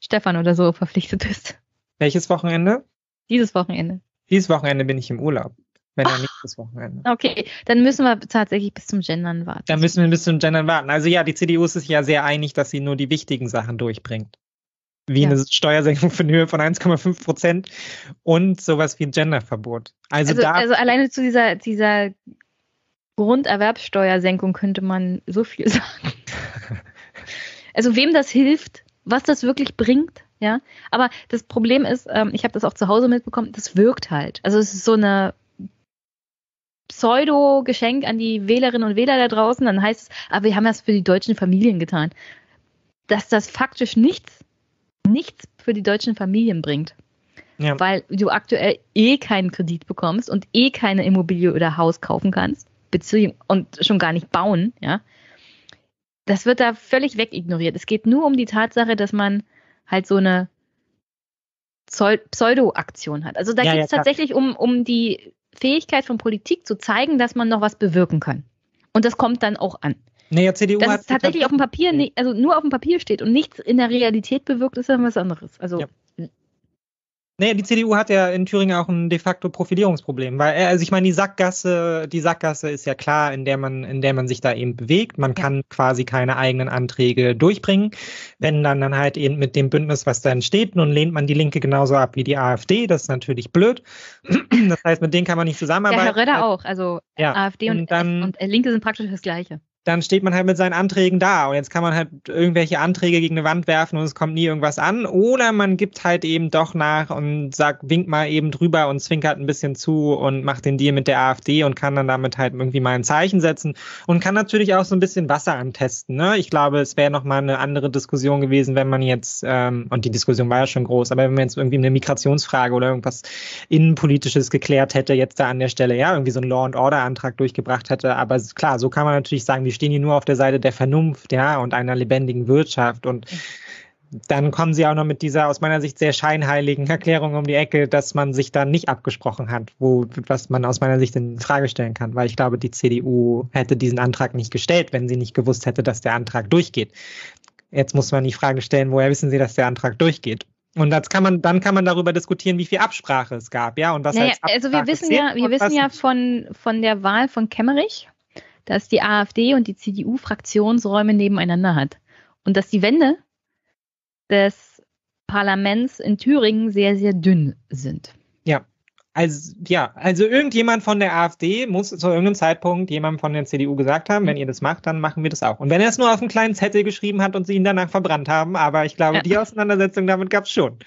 Stefan oder so verpflichtet bist. Welches Wochenende? Dieses Wochenende. Dieses Wochenende bin ich im Urlaub wenn er nicht das Wochenende. Okay, dann müssen wir tatsächlich bis zum Gendern warten. Dann müssen wir bis zum Gendern warten. Also ja, die CDU ist sich ja sehr einig, dass sie nur die wichtigen Sachen durchbringt. Wie ja. eine Steuersenkung von Höhe von 1,5 Prozent und sowas wie ein Genderverbot. Also, also, da also alleine zu dieser, dieser Grunderwerbsteuersenkung könnte man so viel sagen. also wem das hilft, was das wirklich bringt, ja. Aber das Problem ist, ähm, ich habe das auch zu Hause mitbekommen, das wirkt halt. Also es ist so eine Pseudo-Geschenk an die Wählerinnen und Wähler da draußen, dann heißt es, aber ah, wir haben das für die deutschen Familien getan. dass das faktisch nichts, nichts für die deutschen Familien bringt. Ja. Weil du aktuell eh keinen Kredit bekommst und eh keine Immobilie oder Haus kaufen kannst, beziehungsweise und schon gar nicht bauen, ja. Das wird da völlig wegignoriert. Es geht nur um die Tatsache, dass man halt so eine Pseudo-Aktion hat. Also da ja, geht es ja, tatsächlich um, um die Fähigkeit von Politik zu zeigen, dass man noch was bewirken kann. Und das kommt dann auch an. Naja, CDU dass hat es tatsächlich auf dem Papier, also nur auf dem Papier steht und nichts in der Realität bewirkt, ist dann was anderes. Also ja. Naja, die CDU hat ja in Thüringen auch ein de facto Profilierungsproblem, weil äh, also ich meine, die Sackgasse, die Sackgasse ist ja klar, in der man, in der man sich da eben bewegt. Man kann quasi keine eigenen Anträge durchbringen. Wenn dann dann halt eben mit dem Bündnis, was da entsteht, nun lehnt man die Linke genauso ab wie die AfD. Das ist natürlich blöd. Das heißt, mit denen kann man nicht zusammenarbeiten. Ja, Herr Röder auch. Also ja. AfD und, und, dann, und Linke sind praktisch das Gleiche dann steht man halt mit seinen Anträgen da und jetzt kann man halt irgendwelche Anträge gegen eine Wand werfen und es kommt nie irgendwas an oder man gibt halt eben doch nach und sagt, winkt mal eben drüber und zwinkert ein bisschen zu und macht den Deal mit der AfD und kann dann damit halt irgendwie mal ein Zeichen setzen und kann natürlich auch so ein bisschen Wasser antesten. Ne? Ich glaube, es wäre nochmal eine andere Diskussion gewesen, wenn man jetzt, ähm, und die Diskussion war ja schon groß, aber wenn man jetzt irgendwie eine Migrationsfrage oder irgendwas Innenpolitisches geklärt hätte, jetzt da an der Stelle, ja, irgendwie so einen Law and Order Antrag durchgebracht hätte, aber klar, so kann man natürlich sagen, wir stehen hier nur auf der Seite der Vernunft, ja, und einer lebendigen Wirtschaft und dann kommen sie auch noch mit dieser aus meiner Sicht sehr scheinheiligen Erklärung um die Ecke, dass man sich da nicht abgesprochen hat, wo was man aus meiner Sicht in Frage stellen kann, weil ich glaube, die CDU hätte diesen Antrag nicht gestellt, wenn sie nicht gewusst hätte, dass der Antrag durchgeht. Jetzt muss man die Frage stellen, woher wissen Sie, dass der Antrag durchgeht? Und das kann man, dann kann man darüber diskutieren, wie viel Absprache es gab, ja, und was naja, Also wir wissen ja, wir wissen ja von, von der Wahl von Kemmerich, dass die AfD und die CDU Fraktionsräume nebeneinander hat und dass die Wände des Parlaments in Thüringen sehr, sehr dünn sind. Ja. Also, ja, also irgendjemand von der AfD muss zu irgendeinem Zeitpunkt jemandem von der CDU gesagt haben, wenn ihr das macht, dann machen wir das auch. Und wenn er es nur auf einen kleinen Zettel geschrieben hat und sie ihn danach verbrannt haben, aber ich glaube, ja. die Auseinandersetzung damit gab es schon.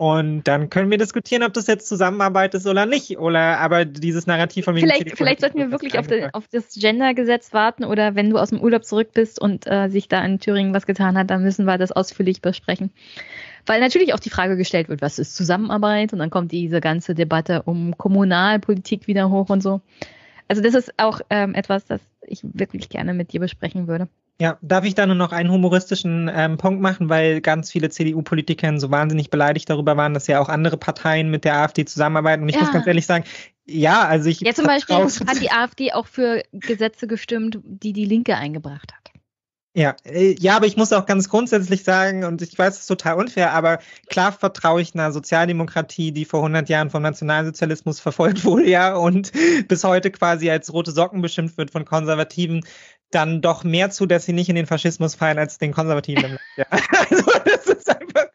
Und dann können wir diskutieren, ob das jetzt Zusammenarbeit ist oder nicht. Oder aber dieses Narrativ von Vielleicht, vielleicht sollten wir wirklich auf, de, auf das Gender-Gesetz warten oder wenn du aus dem Urlaub zurück bist und äh, sich da in Thüringen was getan hat, dann müssen wir das ausführlich besprechen. Weil natürlich auch die Frage gestellt wird, was ist Zusammenarbeit? Und dann kommt diese ganze Debatte um Kommunalpolitik wieder hoch und so. Also das ist auch ähm, etwas, das ich wirklich gerne mit dir besprechen würde. Ja, darf ich da nur noch einen humoristischen ähm, Punkt machen, weil ganz viele CDU-Politiker so wahnsinnig beleidigt darüber waren, dass ja auch andere Parteien mit der AfD zusammenarbeiten. Und ich ja. muss ganz ehrlich sagen, ja, also ich. Ja, zum Beispiel hat die AfD auch für Gesetze gestimmt, die die Linke eingebracht hat. Ja, äh, ja, aber ich muss auch ganz grundsätzlich sagen, und ich weiß, es ist total unfair, aber klar vertraue ich einer Sozialdemokratie, die vor 100 Jahren vom Nationalsozialismus verfolgt wurde, ja, und bis heute quasi als rote Socken beschimpft wird von Konservativen, dann doch mehr zu, dass sie nicht in den Faschismus fallen als den Konservativen. ja. Also das ist einfach,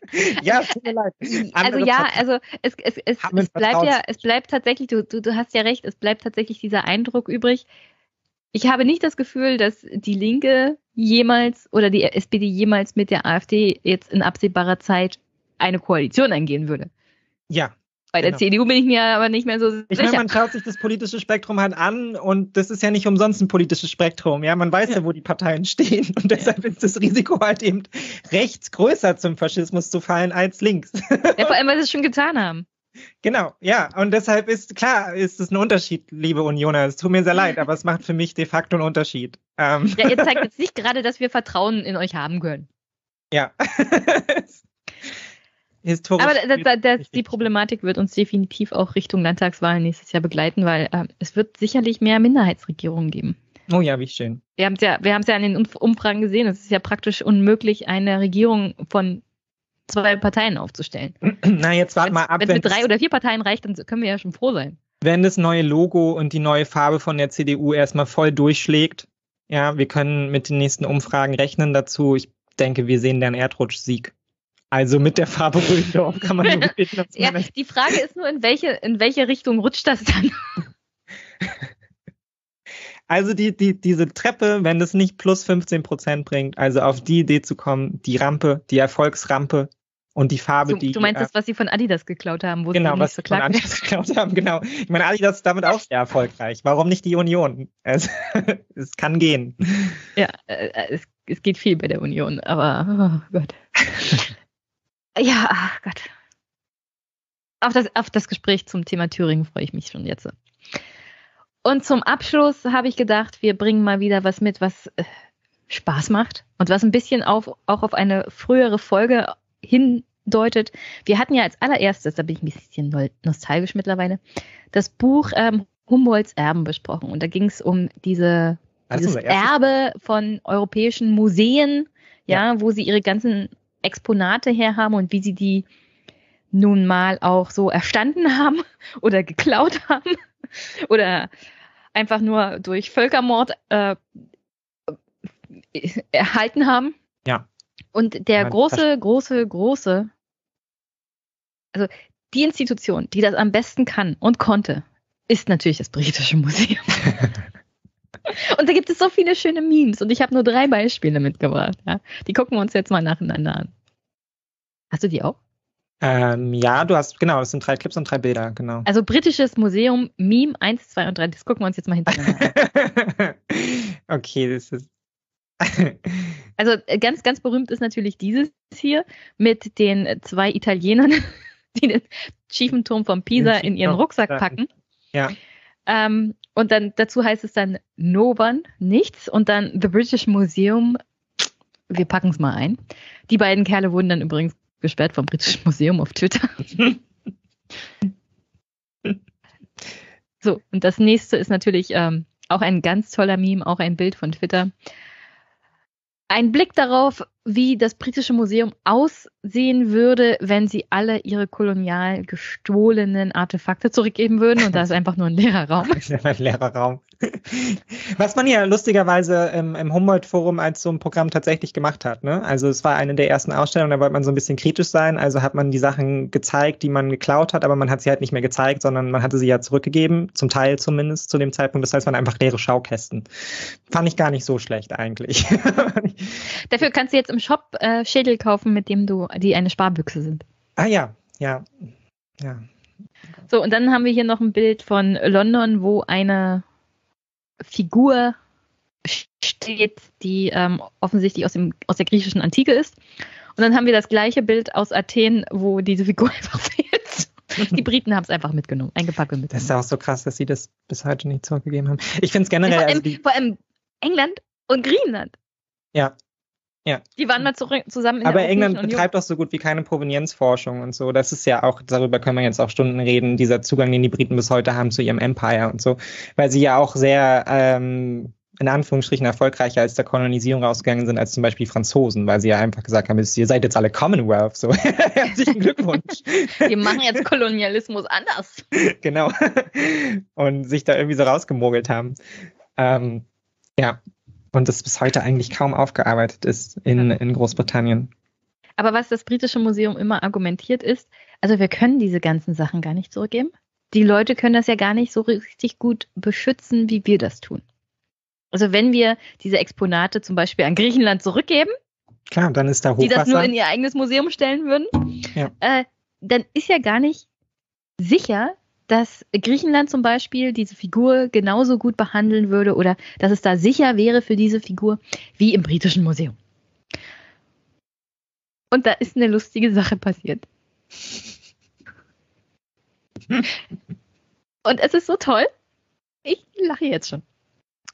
ja, tut mir leid. Andere also ja, also es, es, es, es bleibt ja, es bleibt tatsächlich, du, du, du hast ja recht, es bleibt tatsächlich dieser Eindruck übrig. Ich habe nicht das Gefühl, dass die Linke jemals oder die SPD jemals mit der AfD jetzt in absehbarer Zeit eine Koalition eingehen würde. Ja, bei der genau. CDU bin ich mir aber nicht mehr so sicher. Ich meine, man schaut sich das politische Spektrum halt an und das ist ja nicht umsonst ein politisches Spektrum. Ja, man weiß ja, ja wo die Parteien stehen und deshalb ist das Risiko halt eben rechts größer zum Faschismus zu fallen als links. Ja, vor allem, weil sie es schon getan haben. Genau, ja, und deshalb ist klar, ist es ein Unterschied, liebe Unioner. Es tut mir sehr leid, aber es macht für mich de facto einen Unterschied. Ähm. Ja, ihr zeigt jetzt nicht gerade, dass wir Vertrauen in euch haben können. Ja. historisch. Aber das, das, das, die Problematik wird uns definitiv auch Richtung Landtagswahlen nächstes Jahr begleiten, weil äh, es wird sicherlich mehr Minderheitsregierungen geben. Oh ja, wie schön. Wir haben es ja, wir haben es ja an den Umfragen gesehen. Es ist ja praktisch unmöglich, eine Regierung von zwei Parteien aufzustellen. Na, jetzt warte mal ab. Wenn es mit drei oder vier Parteien reicht, dann können wir ja schon froh sein. Wenn das neue Logo und die neue Farbe von der CDU erstmal voll durchschlägt, ja, wir können mit den nächsten Umfragen rechnen dazu. Ich denke, wir sehen dann Erdrutsch-Sieg. Also mit der Farbe Röndorf kann man nur bitten, ja, Die Frage ist nur, in welche, in welche Richtung rutscht das dann? Also die, die, diese Treppe, wenn das nicht plus 15 Prozent bringt, also auf die Idee zu kommen, die Rampe, die Erfolgsrampe und die Farbe, du, die. Du meinst äh, das, was sie von Adidas geklaut haben, wo genau, sie was sie von Adidas geklaut haben, genau. Ich meine, Adidas ist damit auch sehr erfolgreich. Warum nicht die Union? Es, es kann gehen. Ja, äh, es es geht viel bei der Union, aber oh Gott. Ja, ach Gott. Auf das, auf das Gespräch zum Thema Thüringen freue ich mich schon jetzt. Und zum Abschluss habe ich gedacht, wir bringen mal wieder was mit, was äh, Spaß macht und was ein bisschen auf, auch auf eine frühere Folge hindeutet. Wir hatten ja als allererstes, da bin ich ein bisschen nostalgisch mittlerweile, das Buch ähm, Humboldts Erben besprochen. Und da ging es um diese, dieses Erbe von europäischen Museen, ja, ja, wo sie ihre ganzen Exponate herhaben und wie sie die nun mal auch so erstanden haben oder geklaut haben oder einfach nur durch Völkermord äh, erhalten haben. Ja. Und der große, große, große, also die Institution, die das am besten kann und konnte, ist natürlich das Britische Museum. und da gibt es so viele schöne Memes und ich habe nur drei Beispiele mitgebracht. Ja. Die gucken wir uns jetzt mal nacheinander an. Hast du die auch? Ähm, ja, du hast, genau, das sind drei Clips und drei Bilder, genau. Also britisches Museum, Meme 1, 2 und 3, das gucken wir uns jetzt mal hintereinander an. okay, das ist. also äh, ganz, ganz berühmt ist natürlich dieses hier mit den zwei Italienern, die den schiefen Turm von Pisa in ihren Rucksack packen. Ja. Ähm, und dann dazu heißt es dann No One, nichts. Und dann The British Museum, wir packen es mal ein. Die beiden Kerle wurden dann übrigens gesperrt vom Britischen Museum auf Twitter. so, und das nächste ist natürlich ähm, auch ein ganz toller Meme, auch ein Bild von Twitter. Ein Blick darauf, wie das britische Museum aussehen würde, wenn sie alle ihre kolonial gestohlenen Artefakte zurückgeben würden. Und da ist einfach nur ein leerer Raum. ein leerer Raum. Was man ja lustigerweise im, im Humboldt-Forum als so ein Programm tatsächlich gemacht hat. Ne? Also es war eine der ersten Ausstellungen, da wollte man so ein bisschen kritisch sein. Also hat man die Sachen gezeigt, die man geklaut hat, aber man hat sie halt nicht mehr gezeigt, sondern man hatte sie ja zurückgegeben, zum Teil zumindest zu dem Zeitpunkt. Das heißt, man einfach leere Schaukästen. Fand ich gar nicht so schlecht eigentlich. Dafür kannst du jetzt im Shop äh, Schädel kaufen, mit dem du, die eine Sparbüchse sind. Ah ja, ja, ja. So, und dann haben wir hier noch ein Bild von London, wo eine Figur steht, die ähm, offensichtlich aus, dem, aus der griechischen Antike ist. Und dann haben wir das gleiche Bild aus Athen, wo diese Figur einfach fehlt. Die Briten haben es einfach mitgenommen, eingepackt und mitgenommen. Das ist auch so krass, dass sie das bis heute nicht zurückgegeben haben. Ich finde es generell. Ja, vor, allem, also vor allem England und Griechenland. Ja, ja. Die waren mal zurück, zusammen in Aber der England Union. betreibt auch so gut wie keine Provenienzforschung und so. Das ist ja auch, darüber können wir jetzt auch Stunden reden, dieser Zugang, den die Briten bis heute haben zu ihrem Empire und so. Weil sie ja auch sehr, ähm, in Anführungsstrichen erfolgreicher als der Kolonisierung rausgegangen sind als zum Beispiel die Franzosen, weil sie ja einfach gesagt haben, ihr seid jetzt alle Commonwealth, so herzlichen Glückwunsch. Wir machen jetzt Kolonialismus anders. Genau. Und sich da irgendwie so rausgemogelt haben. Ähm, ja, und das bis heute eigentlich kaum aufgearbeitet ist in, in Großbritannien. Aber was das britische Museum immer argumentiert ist, also wir können diese ganzen Sachen gar nicht zurückgeben. Die Leute können das ja gar nicht so richtig gut beschützen, wie wir das tun. Also wenn wir diese Exponate zum Beispiel an Griechenland zurückgeben, Klar, dann ist da Hochwasser. die das nur in ihr eigenes Museum stellen würden, ja. äh, dann ist ja gar nicht sicher, dass Griechenland zum Beispiel diese Figur genauso gut behandeln würde oder dass es da sicher wäre für diese Figur wie im britischen Museum. Und da ist eine lustige Sache passiert. Und es ist so toll. Ich lache jetzt schon.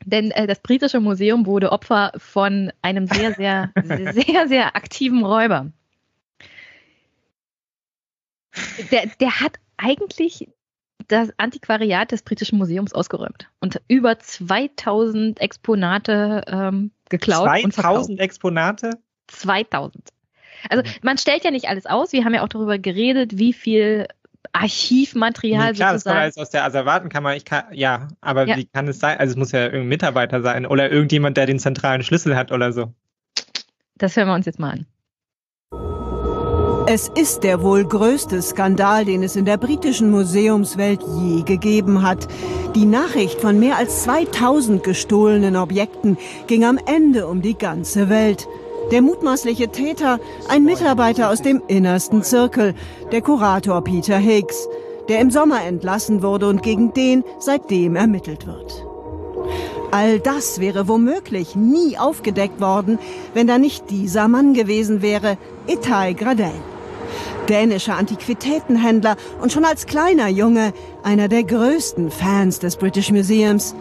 Denn äh, das britische Museum wurde Opfer von einem sehr, sehr, sehr, sehr aktiven Räuber. Der, der hat eigentlich das Antiquariat des Britischen Museums ausgeräumt und über 2000 Exponate ähm, geklaut 2000 und 2000 Exponate? 2000. Also man stellt ja nicht alles aus. Wir haben ja auch darüber geredet, wie viel Archivmaterial nee, klar, sozusagen. das kommt alles aus der Asservatenkammer. Ich kann, ja, aber ja. wie kann es sein? Also es muss ja irgendein Mitarbeiter sein oder irgendjemand, der den zentralen Schlüssel hat oder so. Das hören wir uns jetzt mal an. Es ist der wohl größte Skandal, den es in der britischen Museumswelt je gegeben hat. Die Nachricht von mehr als 2000 gestohlenen Objekten ging am Ende um die ganze Welt. Der mutmaßliche Täter, ein Mitarbeiter aus dem innersten Zirkel, der Kurator Peter Higgs, der im Sommer entlassen wurde und gegen den seitdem ermittelt wird. All das wäre womöglich nie aufgedeckt worden, wenn da nicht dieser Mann gewesen wäre, Itai Gradel. Dänischer Antiquitätenhändler und schon als kleiner Junge einer der größten Fans des British Museums,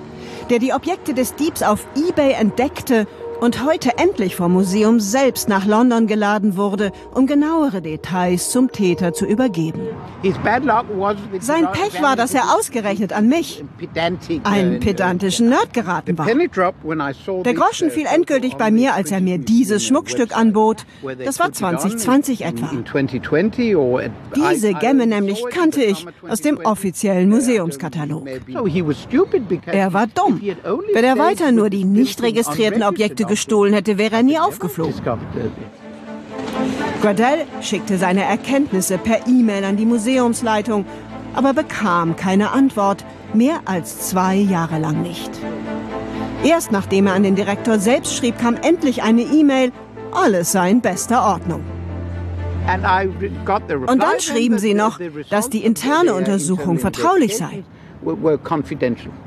der die Objekte des Diebs auf eBay entdeckte und heute endlich vom Museum selbst nach London geladen wurde, um genauere Details zum Täter zu übergeben. Sein Pech war, dass er ausgerechnet an mich, einen pedantischen Nerd, geraten war. Der Groschen fiel endgültig bei mir, als er mir dieses Schmuckstück anbot. Das war 2020 etwa. Diese Gemme nämlich kannte ich aus dem offiziellen Museumskatalog. Er war dumm. Wenn er weiter nur die nicht registrierten Objekte gestohlen hätte, wäre er nie aufgeflogen. Gradell schickte seine Erkenntnisse per E-Mail an die Museumsleitung, aber bekam keine Antwort, mehr als zwei Jahre lang nicht. Erst nachdem er an den Direktor selbst schrieb, kam endlich eine E-Mail, alles sei in bester Ordnung. Und dann schrieben sie noch, dass die interne Untersuchung vertraulich sei.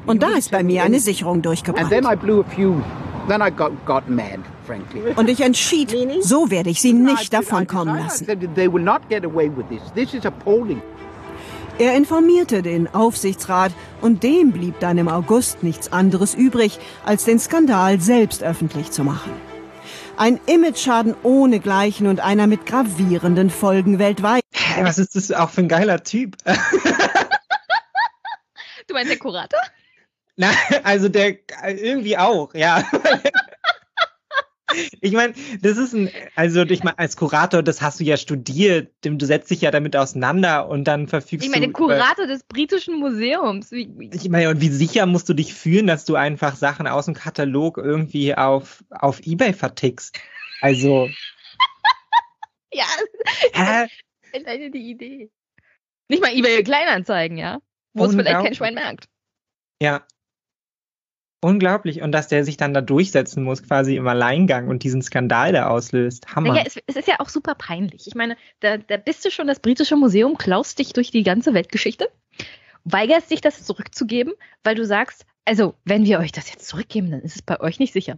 Und da ist bei mir eine Sicherung durchgebrannt. Und ich entschied, so werde ich sie nicht davonkommen lassen. Er informierte den Aufsichtsrat und dem blieb dann im August nichts anderes übrig, als den Skandal selbst öffentlich zu machen. Ein Imageschaden ohnegleichen und einer mit gravierenden Folgen weltweit. Hey, was ist das auch für ein geiler Typ? du meinst der Kurator? Na, also der irgendwie auch, ja. Ich meine, das ist ein, also ich meine, als Kurator, das hast du ja studiert, du setzt dich ja damit auseinander und dann verfügst du. Ich meine, du, Kurator des britischen Museums. Ich meine, und wie sicher musst du dich fühlen, dass du einfach Sachen aus dem Katalog irgendwie auf, auf Ebay vertickst? Also. ja, alleine die Idee. Nicht mal Ebay Kleinanzeigen, ja? Wo es vielleicht kein Schwein merkt. Ja, Unglaublich. Und dass der sich dann da durchsetzen muss, quasi im Alleingang und diesen Skandal da auslöst. Hammer. Ja, es, es, ist ja auch super peinlich. Ich meine, da, da bist du schon das britische Museum, klaust dich durch die ganze Weltgeschichte, weigerst dich das zurückzugeben, weil du sagst, also, wenn wir euch das jetzt zurückgeben, dann ist es bei euch nicht sicher.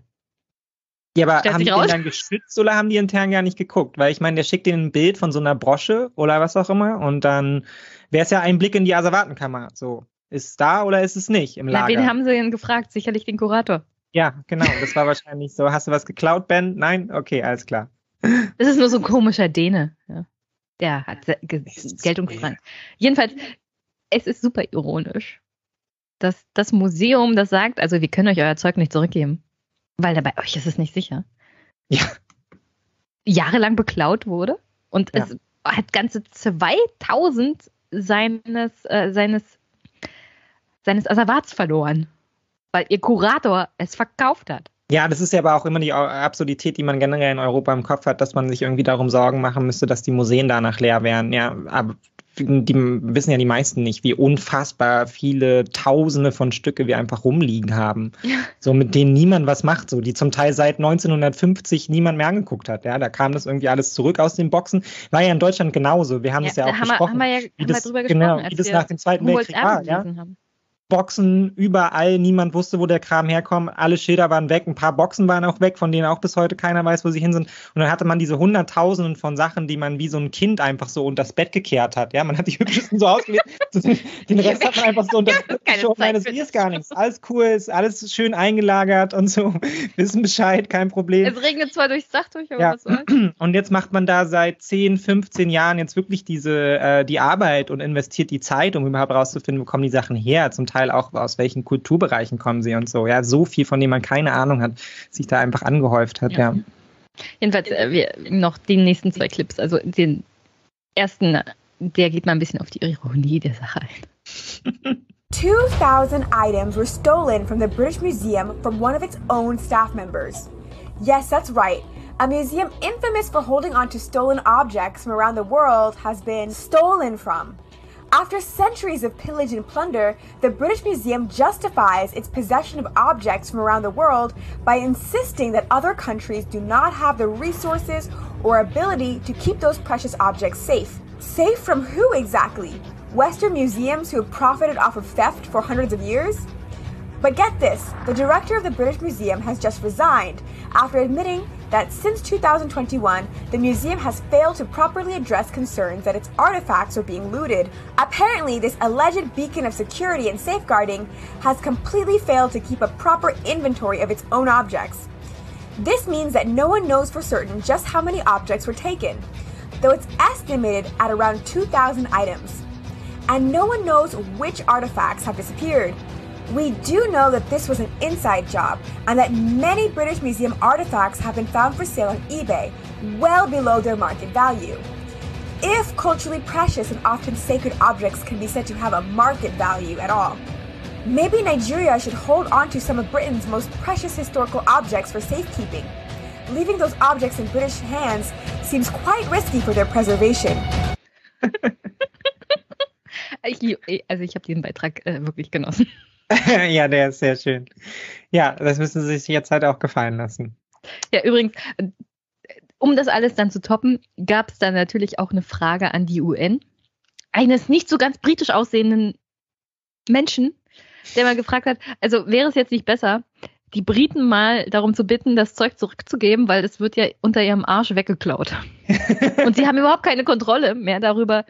Ja, aber Stellt haben die raus? den dann geschützt oder haben die intern gar nicht geguckt? Weil ich meine, der schickt denen ein Bild von so einer Brosche oder was auch immer und dann wäre es ja ein Blick in die Asservatenkammer. So. Ist da oder ist es nicht im Lager? Na, wen haben sie denn gefragt? Sicherlich den Kurator. Ja, genau. Das war wahrscheinlich so. Hast du was geklaut, Ben? Nein? Okay, alles klar. Das ist nur so ein komischer Däne. Ja. Der hat Geltungsdrang. Jedenfalls, es ist super ironisch, dass das Museum das sagt, also wir können euch euer Zeug nicht zurückgeben, weil da bei euch ist es nicht sicher. Ja. Jahrelang beklaut wurde und ja. es hat ganze 2000 seines, äh, seines seines Asservats verloren, weil ihr Kurator es verkauft hat. Ja, das ist ja aber auch immer die Absurdität, die man generell in Europa im Kopf hat, dass man sich irgendwie darum Sorgen machen müsste, dass die Museen danach leer wären. Ja, aber die wissen ja die meisten nicht, wie unfassbar viele Tausende von Stücke wir einfach rumliegen haben. Ja. So, mit denen niemand was macht, so, die zum Teil seit 1950 niemand mehr angeguckt hat. Ja, da kam das irgendwie alles zurück aus den Boxen. War ja in Deutschland genauso. Wir haben ja, das ja auch haben besprochen. Wir, haben wir ja, wie haben das, wir drüber genau, gesprochen, wie das nach dem Zweiten Weltkrieg war. Ja? Haben. Boxen überall, niemand wusste, wo der Kram herkommt, alle Schilder waren weg, ein paar Boxen waren auch weg, von denen auch bis heute keiner weiß, wo sie hin sind. Und dann hatte man diese Hunderttausenden von Sachen, die man wie so ein Kind einfach so unter das Bett gekehrt hat. Ja, man hat die hübschesten so ausgewählt, den Rest hat man einfach so unter das Bett geschoben. Nein, das ist gar nichts. Alles cool, ist alles schön eingelagert und so. Wissen Bescheid, kein Problem. Es regnet zwar durchs Dach durch, aber ja. was soll's. Und jetzt macht man da seit 10, 15 Jahren jetzt wirklich diese, äh, die Arbeit und investiert die Zeit, um überhaupt rauszufinden, wo kommen die Sachen her. Zum Teil auch aus welchen welchen Kulturbereichen kommen sie und so. Ja, so viel, von dem man keine Ahnung hat, sich da einfach angehäuft hat, ja. ja. Jedenfalls äh, wir, noch die nächsten zwei Clips. Also den ersten, der geht mal ein bisschen auf die Ironie der Sache ein. 2,000 items were stolen from the British Museum from one of its own staff members. Yes, that's right. A museum infamous for holding on to stolen objects from around the world has been stolen from. After centuries of pillage and plunder, the British Museum justifies its possession of objects from around the world by insisting that other countries do not have the resources or ability to keep those precious objects safe. Safe from who exactly? Western museums who have profited off of theft for hundreds of years? But get this the director of the British Museum has just resigned after admitting that since 2021, the museum has failed to properly address concerns that its artifacts are being looted. Apparently, this alleged beacon of security and safeguarding has completely failed to keep a proper inventory of its own objects. This means that no one knows for certain just how many objects were taken, though it's estimated at around 2,000 items. And no one knows which artifacts have disappeared. We do know that this was an inside job and that many British Museum artifacts have been found for sale on eBay, well below their market value. If culturally precious and often sacred objects can be said to have a market value at all, maybe Nigeria should hold on to some of Britain's most precious historical objects for safekeeping. Leaving those objects in British hands seems quite risky for their preservation. Also ich habe diesen Beitrag äh, wirklich genossen. ja, der ist sehr schön. Ja, das müssen Sie sich jetzt halt auch gefallen lassen. Ja, übrigens, um das alles dann zu toppen, gab es dann natürlich auch eine Frage an die UN. Eines nicht so ganz britisch aussehenden Menschen, der mal gefragt hat, also wäre es jetzt nicht besser, die Briten mal darum zu bitten, das Zeug zurückzugeben, weil es wird ja unter ihrem Arsch weggeklaut. und sie haben überhaupt keine Kontrolle mehr darüber,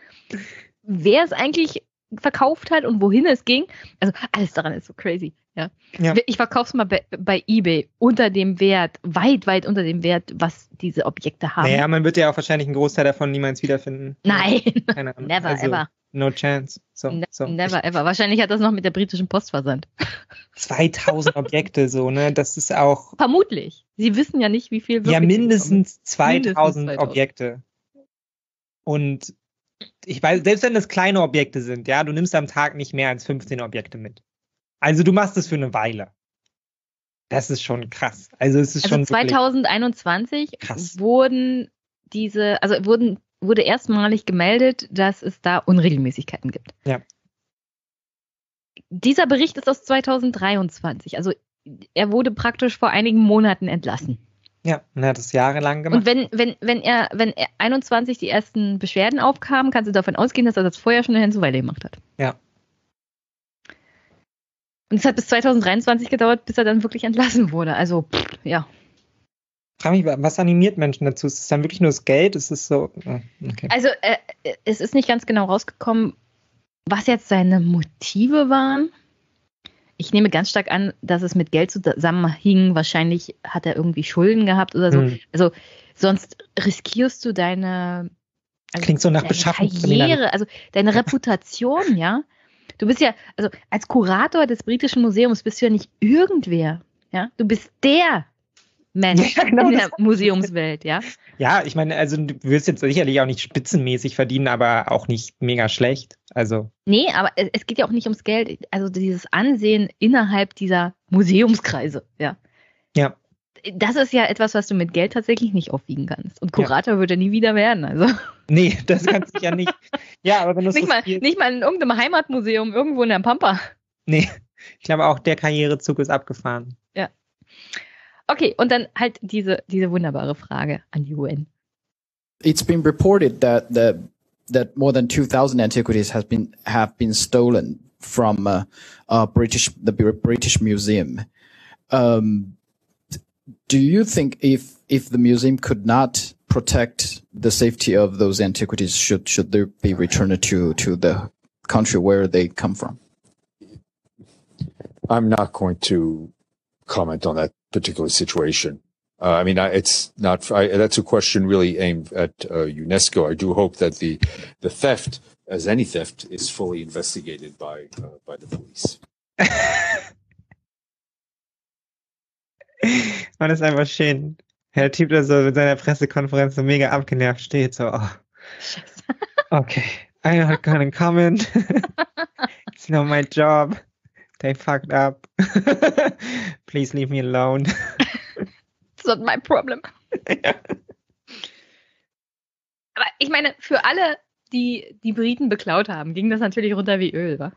wer es eigentlich verkauft hat und wohin es ging. Also alles daran ist so crazy. Ja. ja. Ich verkaufe es mal bei, bei, eBay unter dem Wert, weit, weit unter dem Wert, was diese Objekte haben. Naja, man wird ja auch wahrscheinlich einen Großteil davon niemals wiederfinden. Nein, never also, ever. No chance. So, ne so. Never ever. Wahrscheinlich hat das noch mit der britischen Post versandt. 2000 Objekte, so, ne? Das ist auch. Vermutlich. Sie wissen ja nicht, wie viel. Ja, mindestens 2000, mindestens 2000 Objekte. Und ich weiß, selbst wenn das kleine Objekte sind, ja, du nimmst am Tag nicht mehr als 15 Objekte mit. Also du machst es für eine Weile. Das ist schon krass. Also es ist also schon 2021 krass. wurden diese, also wurden, wurde erstmalig gemeldet, dass es da Unregelmäßigkeiten gibt. Ja. Dieser Bericht ist aus 2023. Also er wurde praktisch vor einigen Monaten entlassen. Ja, und er hat es jahrelang gemacht. Und wenn, wenn, wenn er, wenn er 21 die ersten Beschwerden aufkamen, kannst du davon ausgehen, dass er das vorher schon eine Hänseweile gemacht hat. Ja. Und es hat bis 2023 gedauert, bis er dann wirklich entlassen wurde. Also, pff, ja. Frag mich, was animiert Menschen dazu? Ist es dann wirklich nur das Geld? Ist es so? Okay. Also, äh, es ist nicht ganz genau rausgekommen, was jetzt seine Motive waren ich nehme ganz stark an, dass es mit Geld zusammenhing. Wahrscheinlich hat er irgendwie Schulden gehabt oder so. Mhm. Also sonst riskierst du deine also Klingt so nach Beschaffung. Karriere, also deine Reputation, ja. Du bist ja, also als Kurator des britischen Museums bist du ja nicht irgendwer, ja. Du bist der Mensch ja, genau, in der Museumswelt, ja. Ja, ich meine, also du wirst jetzt sicherlich auch nicht spitzenmäßig verdienen, aber auch nicht mega schlecht. Also. Nee, aber es geht ja auch nicht ums Geld. Also dieses Ansehen innerhalb dieser Museumskreise, ja. Ja. Das ist ja etwas, was du mit Geld tatsächlich nicht aufwiegen kannst. Und Kurator ja. würde nie wieder werden, also. Nee, das kannst du ja nicht. Ja, aber wenn du nicht, mal, nicht mal in irgendeinem Heimatmuseum irgendwo in der Pampa. Nee, ich glaube auch, der Karrierezug ist abgefahren. Ja. Okay, und dann halt diese, diese wunderbare Frage an die UN. It's been reported that the, that more than 2,000 antiquities has been have been stolen from uh, uh, British the British Museum. Um, do you think if if the museum could not protect the safety of those antiquities, should should they be returned to to the country where they come from? I'm not going to comment on that particular situation. Uh, I mean, I, it's not. I, that's a question really aimed at uh, UNESCO. I do hope that the the theft, as any theft, is fully investigated by uh, by the police. Man ist einfach schön. Der Typ, der so mit seiner Pressekonferenz so mega abgenervt steht, so, oh. Okay, I'm not gonna comment. it's not my job. They fucked up. Please leave me alone. It's not my problem. ja. Aber ich meine, für alle, die die Briten beklaut haben, ging das natürlich runter wie Öl, wa?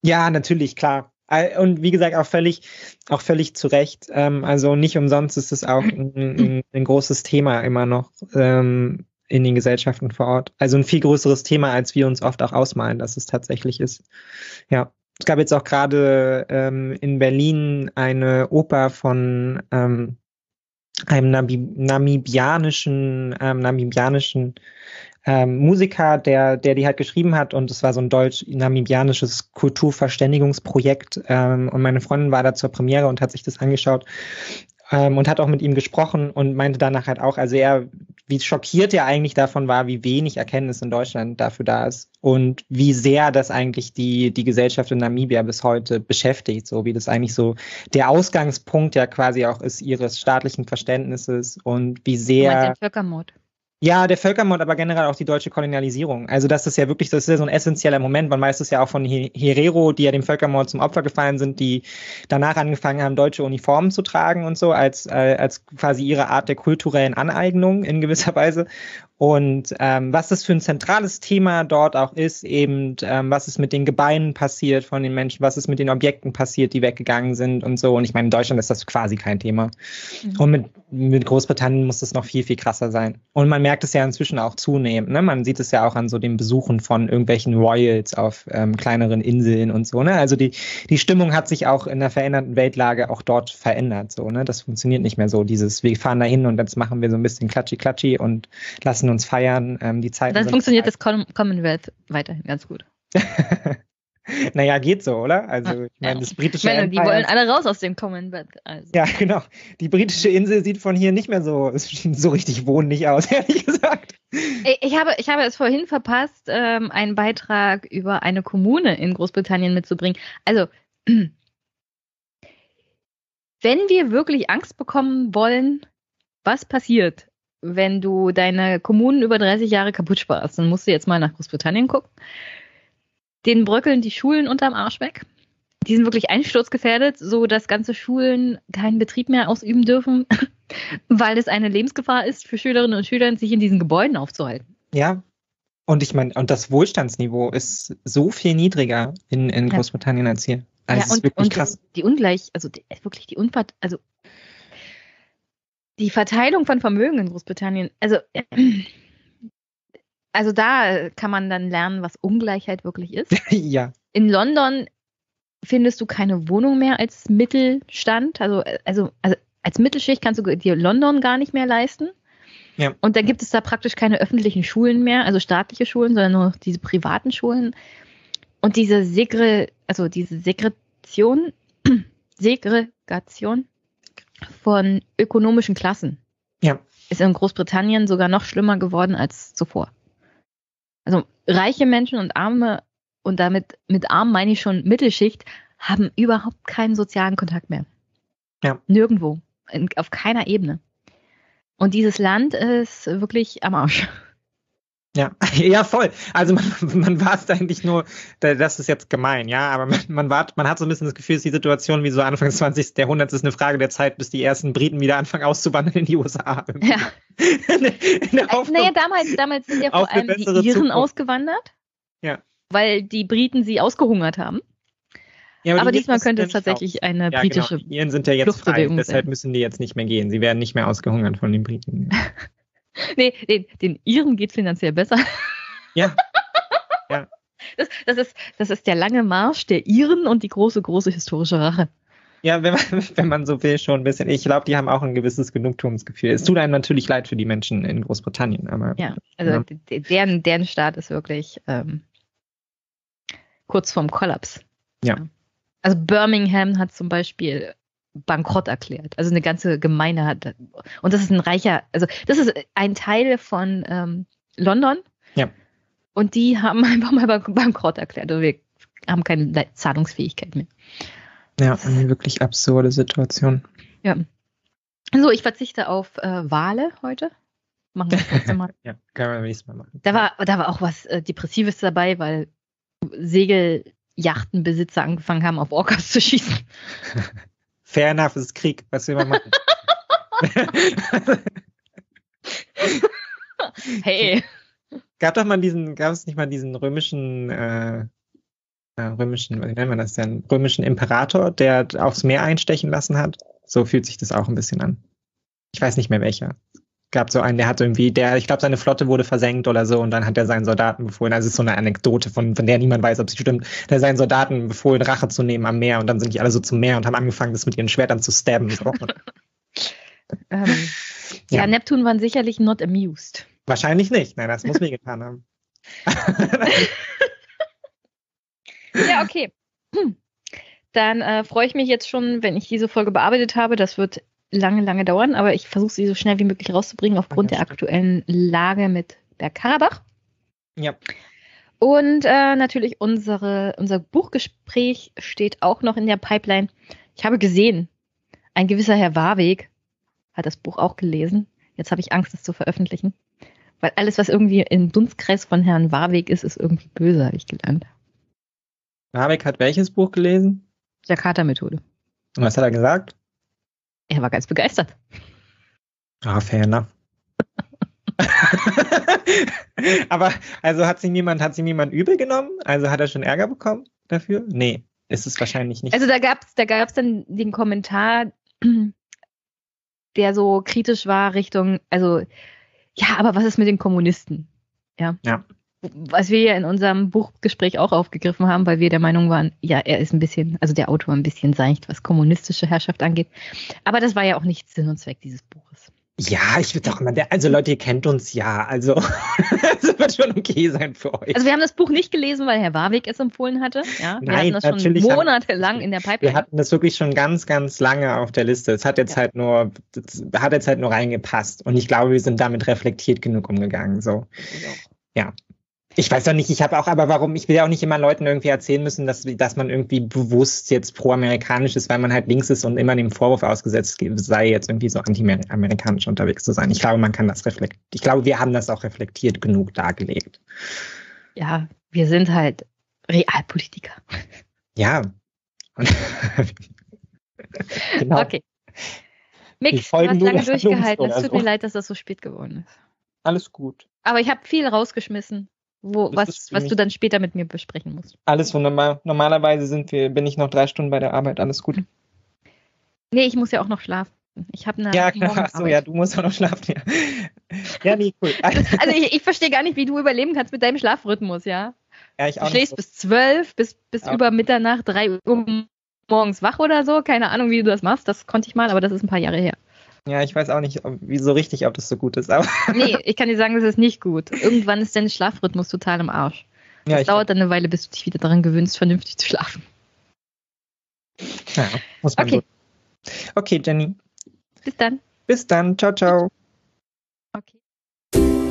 Ja, natürlich, klar. Und wie gesagt, auch völlig, auch völlig zu Recht. Ähm, also nicht umsonst ist es auch ein, ein, großes Thema immer noch ähm, in den Gesellschaften vor Ort. Also ein viel größeres Thema, als wir uns oft auch ausmalen, dass es tatsächlich ist. Ja. Es gab jetzt auch gerade ähm, in Berlin eine Oper von ähm, einem Nabi namibianischen, ähm, namibianischen ähm, Musiker, der, der die halt geschrieben hat. Und es war so ein deutsch-namibianisches Kulturverständigungsprojekt ähm, und meine Freundin war da zur Premiere und hat sich das angeschaut ähm, und hat auch mit ihm gesprochen und meinte danach halt auch, also er, wie schockiert er eigentlich davon war, wie wenig Erkenntnis in Deutschland dafür da ist und wie sehr das eigentlich die, die Gesellschaft in Namibia bis heute beschäftigt, so wie das eigentlich so der Ausgangspunkt ja quasi auch ist ihres staatlichen Verständnisses und wie sehr. Den Völkermord. Ja, der Völkermord, aber generell auch die deutsche Kolonialisierung. Also das ist ja wirklich, das ist ja so ein essentieller Moment. Man weiß es ja auch von Herero, die ja dem Völkermord zum Opfer gefallen sind, die danach angefangen haben, deutsche Uniformen zu tragen und so, als, äh, als quasi ihre Art der kulturellen Aneignung in gewisser Weise. Und ähm, was das für ein zentrales Thema dort auch ist, eben ähm, was ist mit den Gebeinen passiert von den Menschen, was ist mit den Objekten passiert, die weggegangen sind und so. Und ich meine, in Deutschland ist das quasi kein Thema. Mhm. Und mit, mit Großbritannien muss das noch viel, viel krasser sein. Und man merkt es ja inzwischen auch zunehmend. Ne? Man sieht es ja auch an so den Besuchen von irgendwelchen Royals auf ähm, kleineren Inseln und so. Ne? Also die, die Stimmung hat sich auch in der veränderten Weltlage auch dort verändert. So, ne? Das funktioniert nicht mehr so. Dieses, wir fahren da hin und jetzt machen wir so ein bisschen Klatschi-Klatschi und lassen lassen uns feiern. Ähm, die Zeit. Dann funktioniert frei. das Commonwealth weiterhin ganz gut. naja, geht so, oder? Also, ich meine, das britische ich meine, Die wollen alle raus aus dem Commonwealth. Also. Ja, genau. Die britische Insel sieht von hier nicht mehr so, so richtig wohnlich aus, ehrlich gesagt. Ich habe, ich habe es vorhin verpasst, ähm, einen Beitrag über eine Kommune in Großbritannien mitzubringen. Also, wenn wir wirklich Angst bekommen wollen, was passiert, wenn du deine Kommunen über 30 Jahre kaputt sparst, dann musst du jetzt mal nach Großbritannien gucken. Den bröckeln die Schulen unterm Arsch weg. Die sind wirklich einsturzgefährdet, so dass ganze Schulen keinen Betrieb mehr ausüben dürfen, weil es eine Lebensgefahr ist für Schülerinnen und Schüler, sich in diesen Gebäuden aufzuhalten. Ja. Und ich meine, und das Wohlstandsniveau ist so viel niedriger in, in Großbritannien ja. als hier. Also ja, und, ist wirklich und krass. Die Ungleich, also die, wirklich die Unfahrt, also die Verteilung von Vermögen in Großbritannien, also, also da kann man dann lernen, was Ungleichheit wirklich ist. ja. In London findest du keine Wohnung mehr als Mittelstand, also, also, also als Mittelschicht kannst du dir London gar nicht mehr leisten. Ja. Und dann gibt es da praktisch keine öffentlichen Schulen mehr, also staatliche Schulen, sondern nur diese privaten Schulen. Und diese Segre, also diese Segregation, Segregation von ökonomischen Klassen. Ja. Ist in Großbritannien sogar noch schlimmer geworden als zuvor. Also reiche Menschen und arme, und damit mit arm meine ich schon Mittelschicht, haben überhaupt keinen sozialen Kontakt mehr. Ja. Nirgendwo. In, auf keiner Ebene. Und dieses Land ist wirklich am Arsch. Ja, ja, voll. Also man, man wartet eigentlich nur, das ist jetzt gemein, ja, aber man, man, wart, man hat so ein bisschen das Gefühl, dass die Situation wie so Anfang des 20. Jahrhunderts ist eine Frage der Zeit, bis die ersten Briten wieder anfangen auszuwandern in die USA. Ja. naja, damals, damals sind ja vor allem die Iren Zukunft. ausgewandert. Ja. Weil die Briten sie ausgehungert haben. Ja, aber, aber diesmal könnte es tatsächlich auch. eine britische. Ja, genau. Die Iren sind ja jetzt frei, deshalb müssen die jetzt nicht mehr gehen. Sie werden nicht mehr ausgehungert von den Briten. nee, den, den Iren geht finanziell besser. Ja. ja. Das, das, ist, das ist der lange Marsch der Iren und die große, große historische Rache. Ja, wenn man, wenn man so will, schon ein bisschen. Ich glaube, die haben auch ein gewisses Genugtuungsgefühl. Es tut einem natürlich leid für die Menschen in Großbritannien, aber. Ja, also ja. Deren, deren Staat ist wirklich ähm, kurz vorm Kollaps. Ja. Also Birmingham hat zum Beispiel bankrott erklärt. Also eine ganze Gemeinde hat. Und das ist ein reicher, also das ist ein Teil von ähm, London. Ja. Und die haben einfach mal bankrott erklärt. Also wir haben keine Zahlungsfähigkeit mehr. Ja, eine wirklich absurde Situation. Ja. So, ich verzichte auf äh, Wale heute. Machen wir das nächste Mal. ja, können wir nächstes Mal machen. Da war, da war auch was äh, Depressives dabei, weil Segeljachtenbesitzer angefangen haben, auf Orcas zu schießen. Fair enough, es ist Krieg. Was will man machen? hey. Gab doch mal diesen, gab es nicht mal diesen römischen, äh, römischen, wie nennt man das denn? Römischen Imperator, der aufs Meer einstechen lassen hat? So fühlt sich das auch ein bisschen an. Ich weiß nicht mehr welcher. Gab so einen, der hat irgendwie, der, ich glaube, seine Flotte wurde versenkt oder so und dann hat er seinen Soldaten befohlen, also es ist so eine Anekdote, von, von der niemand weiß, ob sie stimmt, der seinen Soldaten befohlen, Rache zu nehmen am Meer und dann sind die alle so zum Meer und haben angefangen, das mit ihren Schwertern zu stabben. So. ähm, ja. ja, Neptun waren sicherlich not amused. Wahrscheinlich nicht, nein, das muss wir getan haben. ja, okay. Dann äh, freue ich mich jetzt schon, wenn ich diese Folge bearbeitet habe. Das wird lange, lange dauern, aber ich versuche sie so schnell wie möglich rauszubringen aufgrund der aktuellen Lage mit Bergkarabach. Ja. Und äh, natürlich unsere, unser Buchgespräch steht auch noch in der Pipeline. Ich habe gesehen, ein gewisser Herr Warweg hat das Buch auch gelesen. Jetzt habe ich Angst, es zu veröffentlichen. Weil alles, was irgendwie im Dunstkreis von Herrn Warweg ist, ist irgendwie böse, habe ich gelernt. Warweg hat welches Buch gelesen? Jakarta-Methode. Und was hat er gesagt? Er war ganz begeistert. Ah, fair enough. Aber also hat sich niemand, hat sich niemand übel genommen? Also hat er schon Ärger bekommen dafür? Nee, ist es wahrscheinlich nicht. Also da gab's, da gab's dann den Kommentar, der so kritisch war Richtung, also ja, aber was ist mit den Kommunisten? Ja. Ja. Was wir ja in unserem Buchgespräch auch aufgegriffen haben, weil wir der Meinung waren, ja, er ist ein bisschen, also der Autor ein bisschen seicht, was kommunistische Herrschaft angeht. Aber das war ja auch nicht Sinn und Zweck dieses Buches. Ja, ich würde doch immer, also Leute, ihr kennt uns ja, also es wird schon okay sein für euch. Also wir haben das Buch nicht gelesen, weil Herr Warwick es empfohlen hatte. Ja, wir Nein, hatten das schon monatelang in der Pipeline. Wir hatten das wirklich schon ganz, ganz lange auf der Liste. Es hat jetzt ja. halt nur, hat jetzt halt nur reingepasst. Und ich glaube, wir sind damit reflektiert genug umgegangen. So. Ja. Ich weiß doch nicht, ich habe auch, aber warum, ich will ja auch nicht immer Leuten irgendwie erzählen müssen, dass, dass man irgendwie bewusst jetzt pro-amerikanisch ist, weil man halt links ist und immer dem Vorwurf ausgesetzt sei, jetzt irgendwie so anti-amerikanisch unterwegs zu sein. Ich glaube, man kann das reflektieren. Ich glaube, wir haben das auch reflektiert genug dargelegt. Ja, wir sind halt Realpolitiker. Ja. genau. Okay. Mix, du hast lange durchgehalten. Es tut mir leid, dass das so spät geworden ist. Alles gut. Aber ich habe viel rausgeschmissen wo, was, was du dann später mit mir besprechen musst. Alles wunderbar. Normalerweise sind wir, bin ich noch drei Stunden bei der Arbeit, alles gut. Nee, ich muss ja auch noch schlafen. Ich habe eine. Ja, klar. Achso, ja, du musst auch noch schlafen. Ja, ja nee, cool. also ich, ich verstehe gar nicht, wie du überleben kannst mit deinem Schlafrhythmus, ja? Ja, ich auch. Du schläfst bis zwölf, bis, bis ja. über Mitternacht, drei Uhr morgens wach oder so. Keine Ahnung, wie du das machst. Das konnte ich mal, aber das ist ein paar Jahre her. Ja, ich weiß auch nicht, ob, wie so richtig, ob das so gut ist. Aber nee, ich kann dir sagen, das ist nicht gut. Irgendwann ist dein Schlafrhythmus total im Arsch. Es ja, dauert dann eine Weile, bis du dich wieder daran gewöhnst, vernünftig zu schlafen. Ja, muss man okay. So. Okay, Jenny. Bis dann. Bis dann. Ciao, ciao. Okay.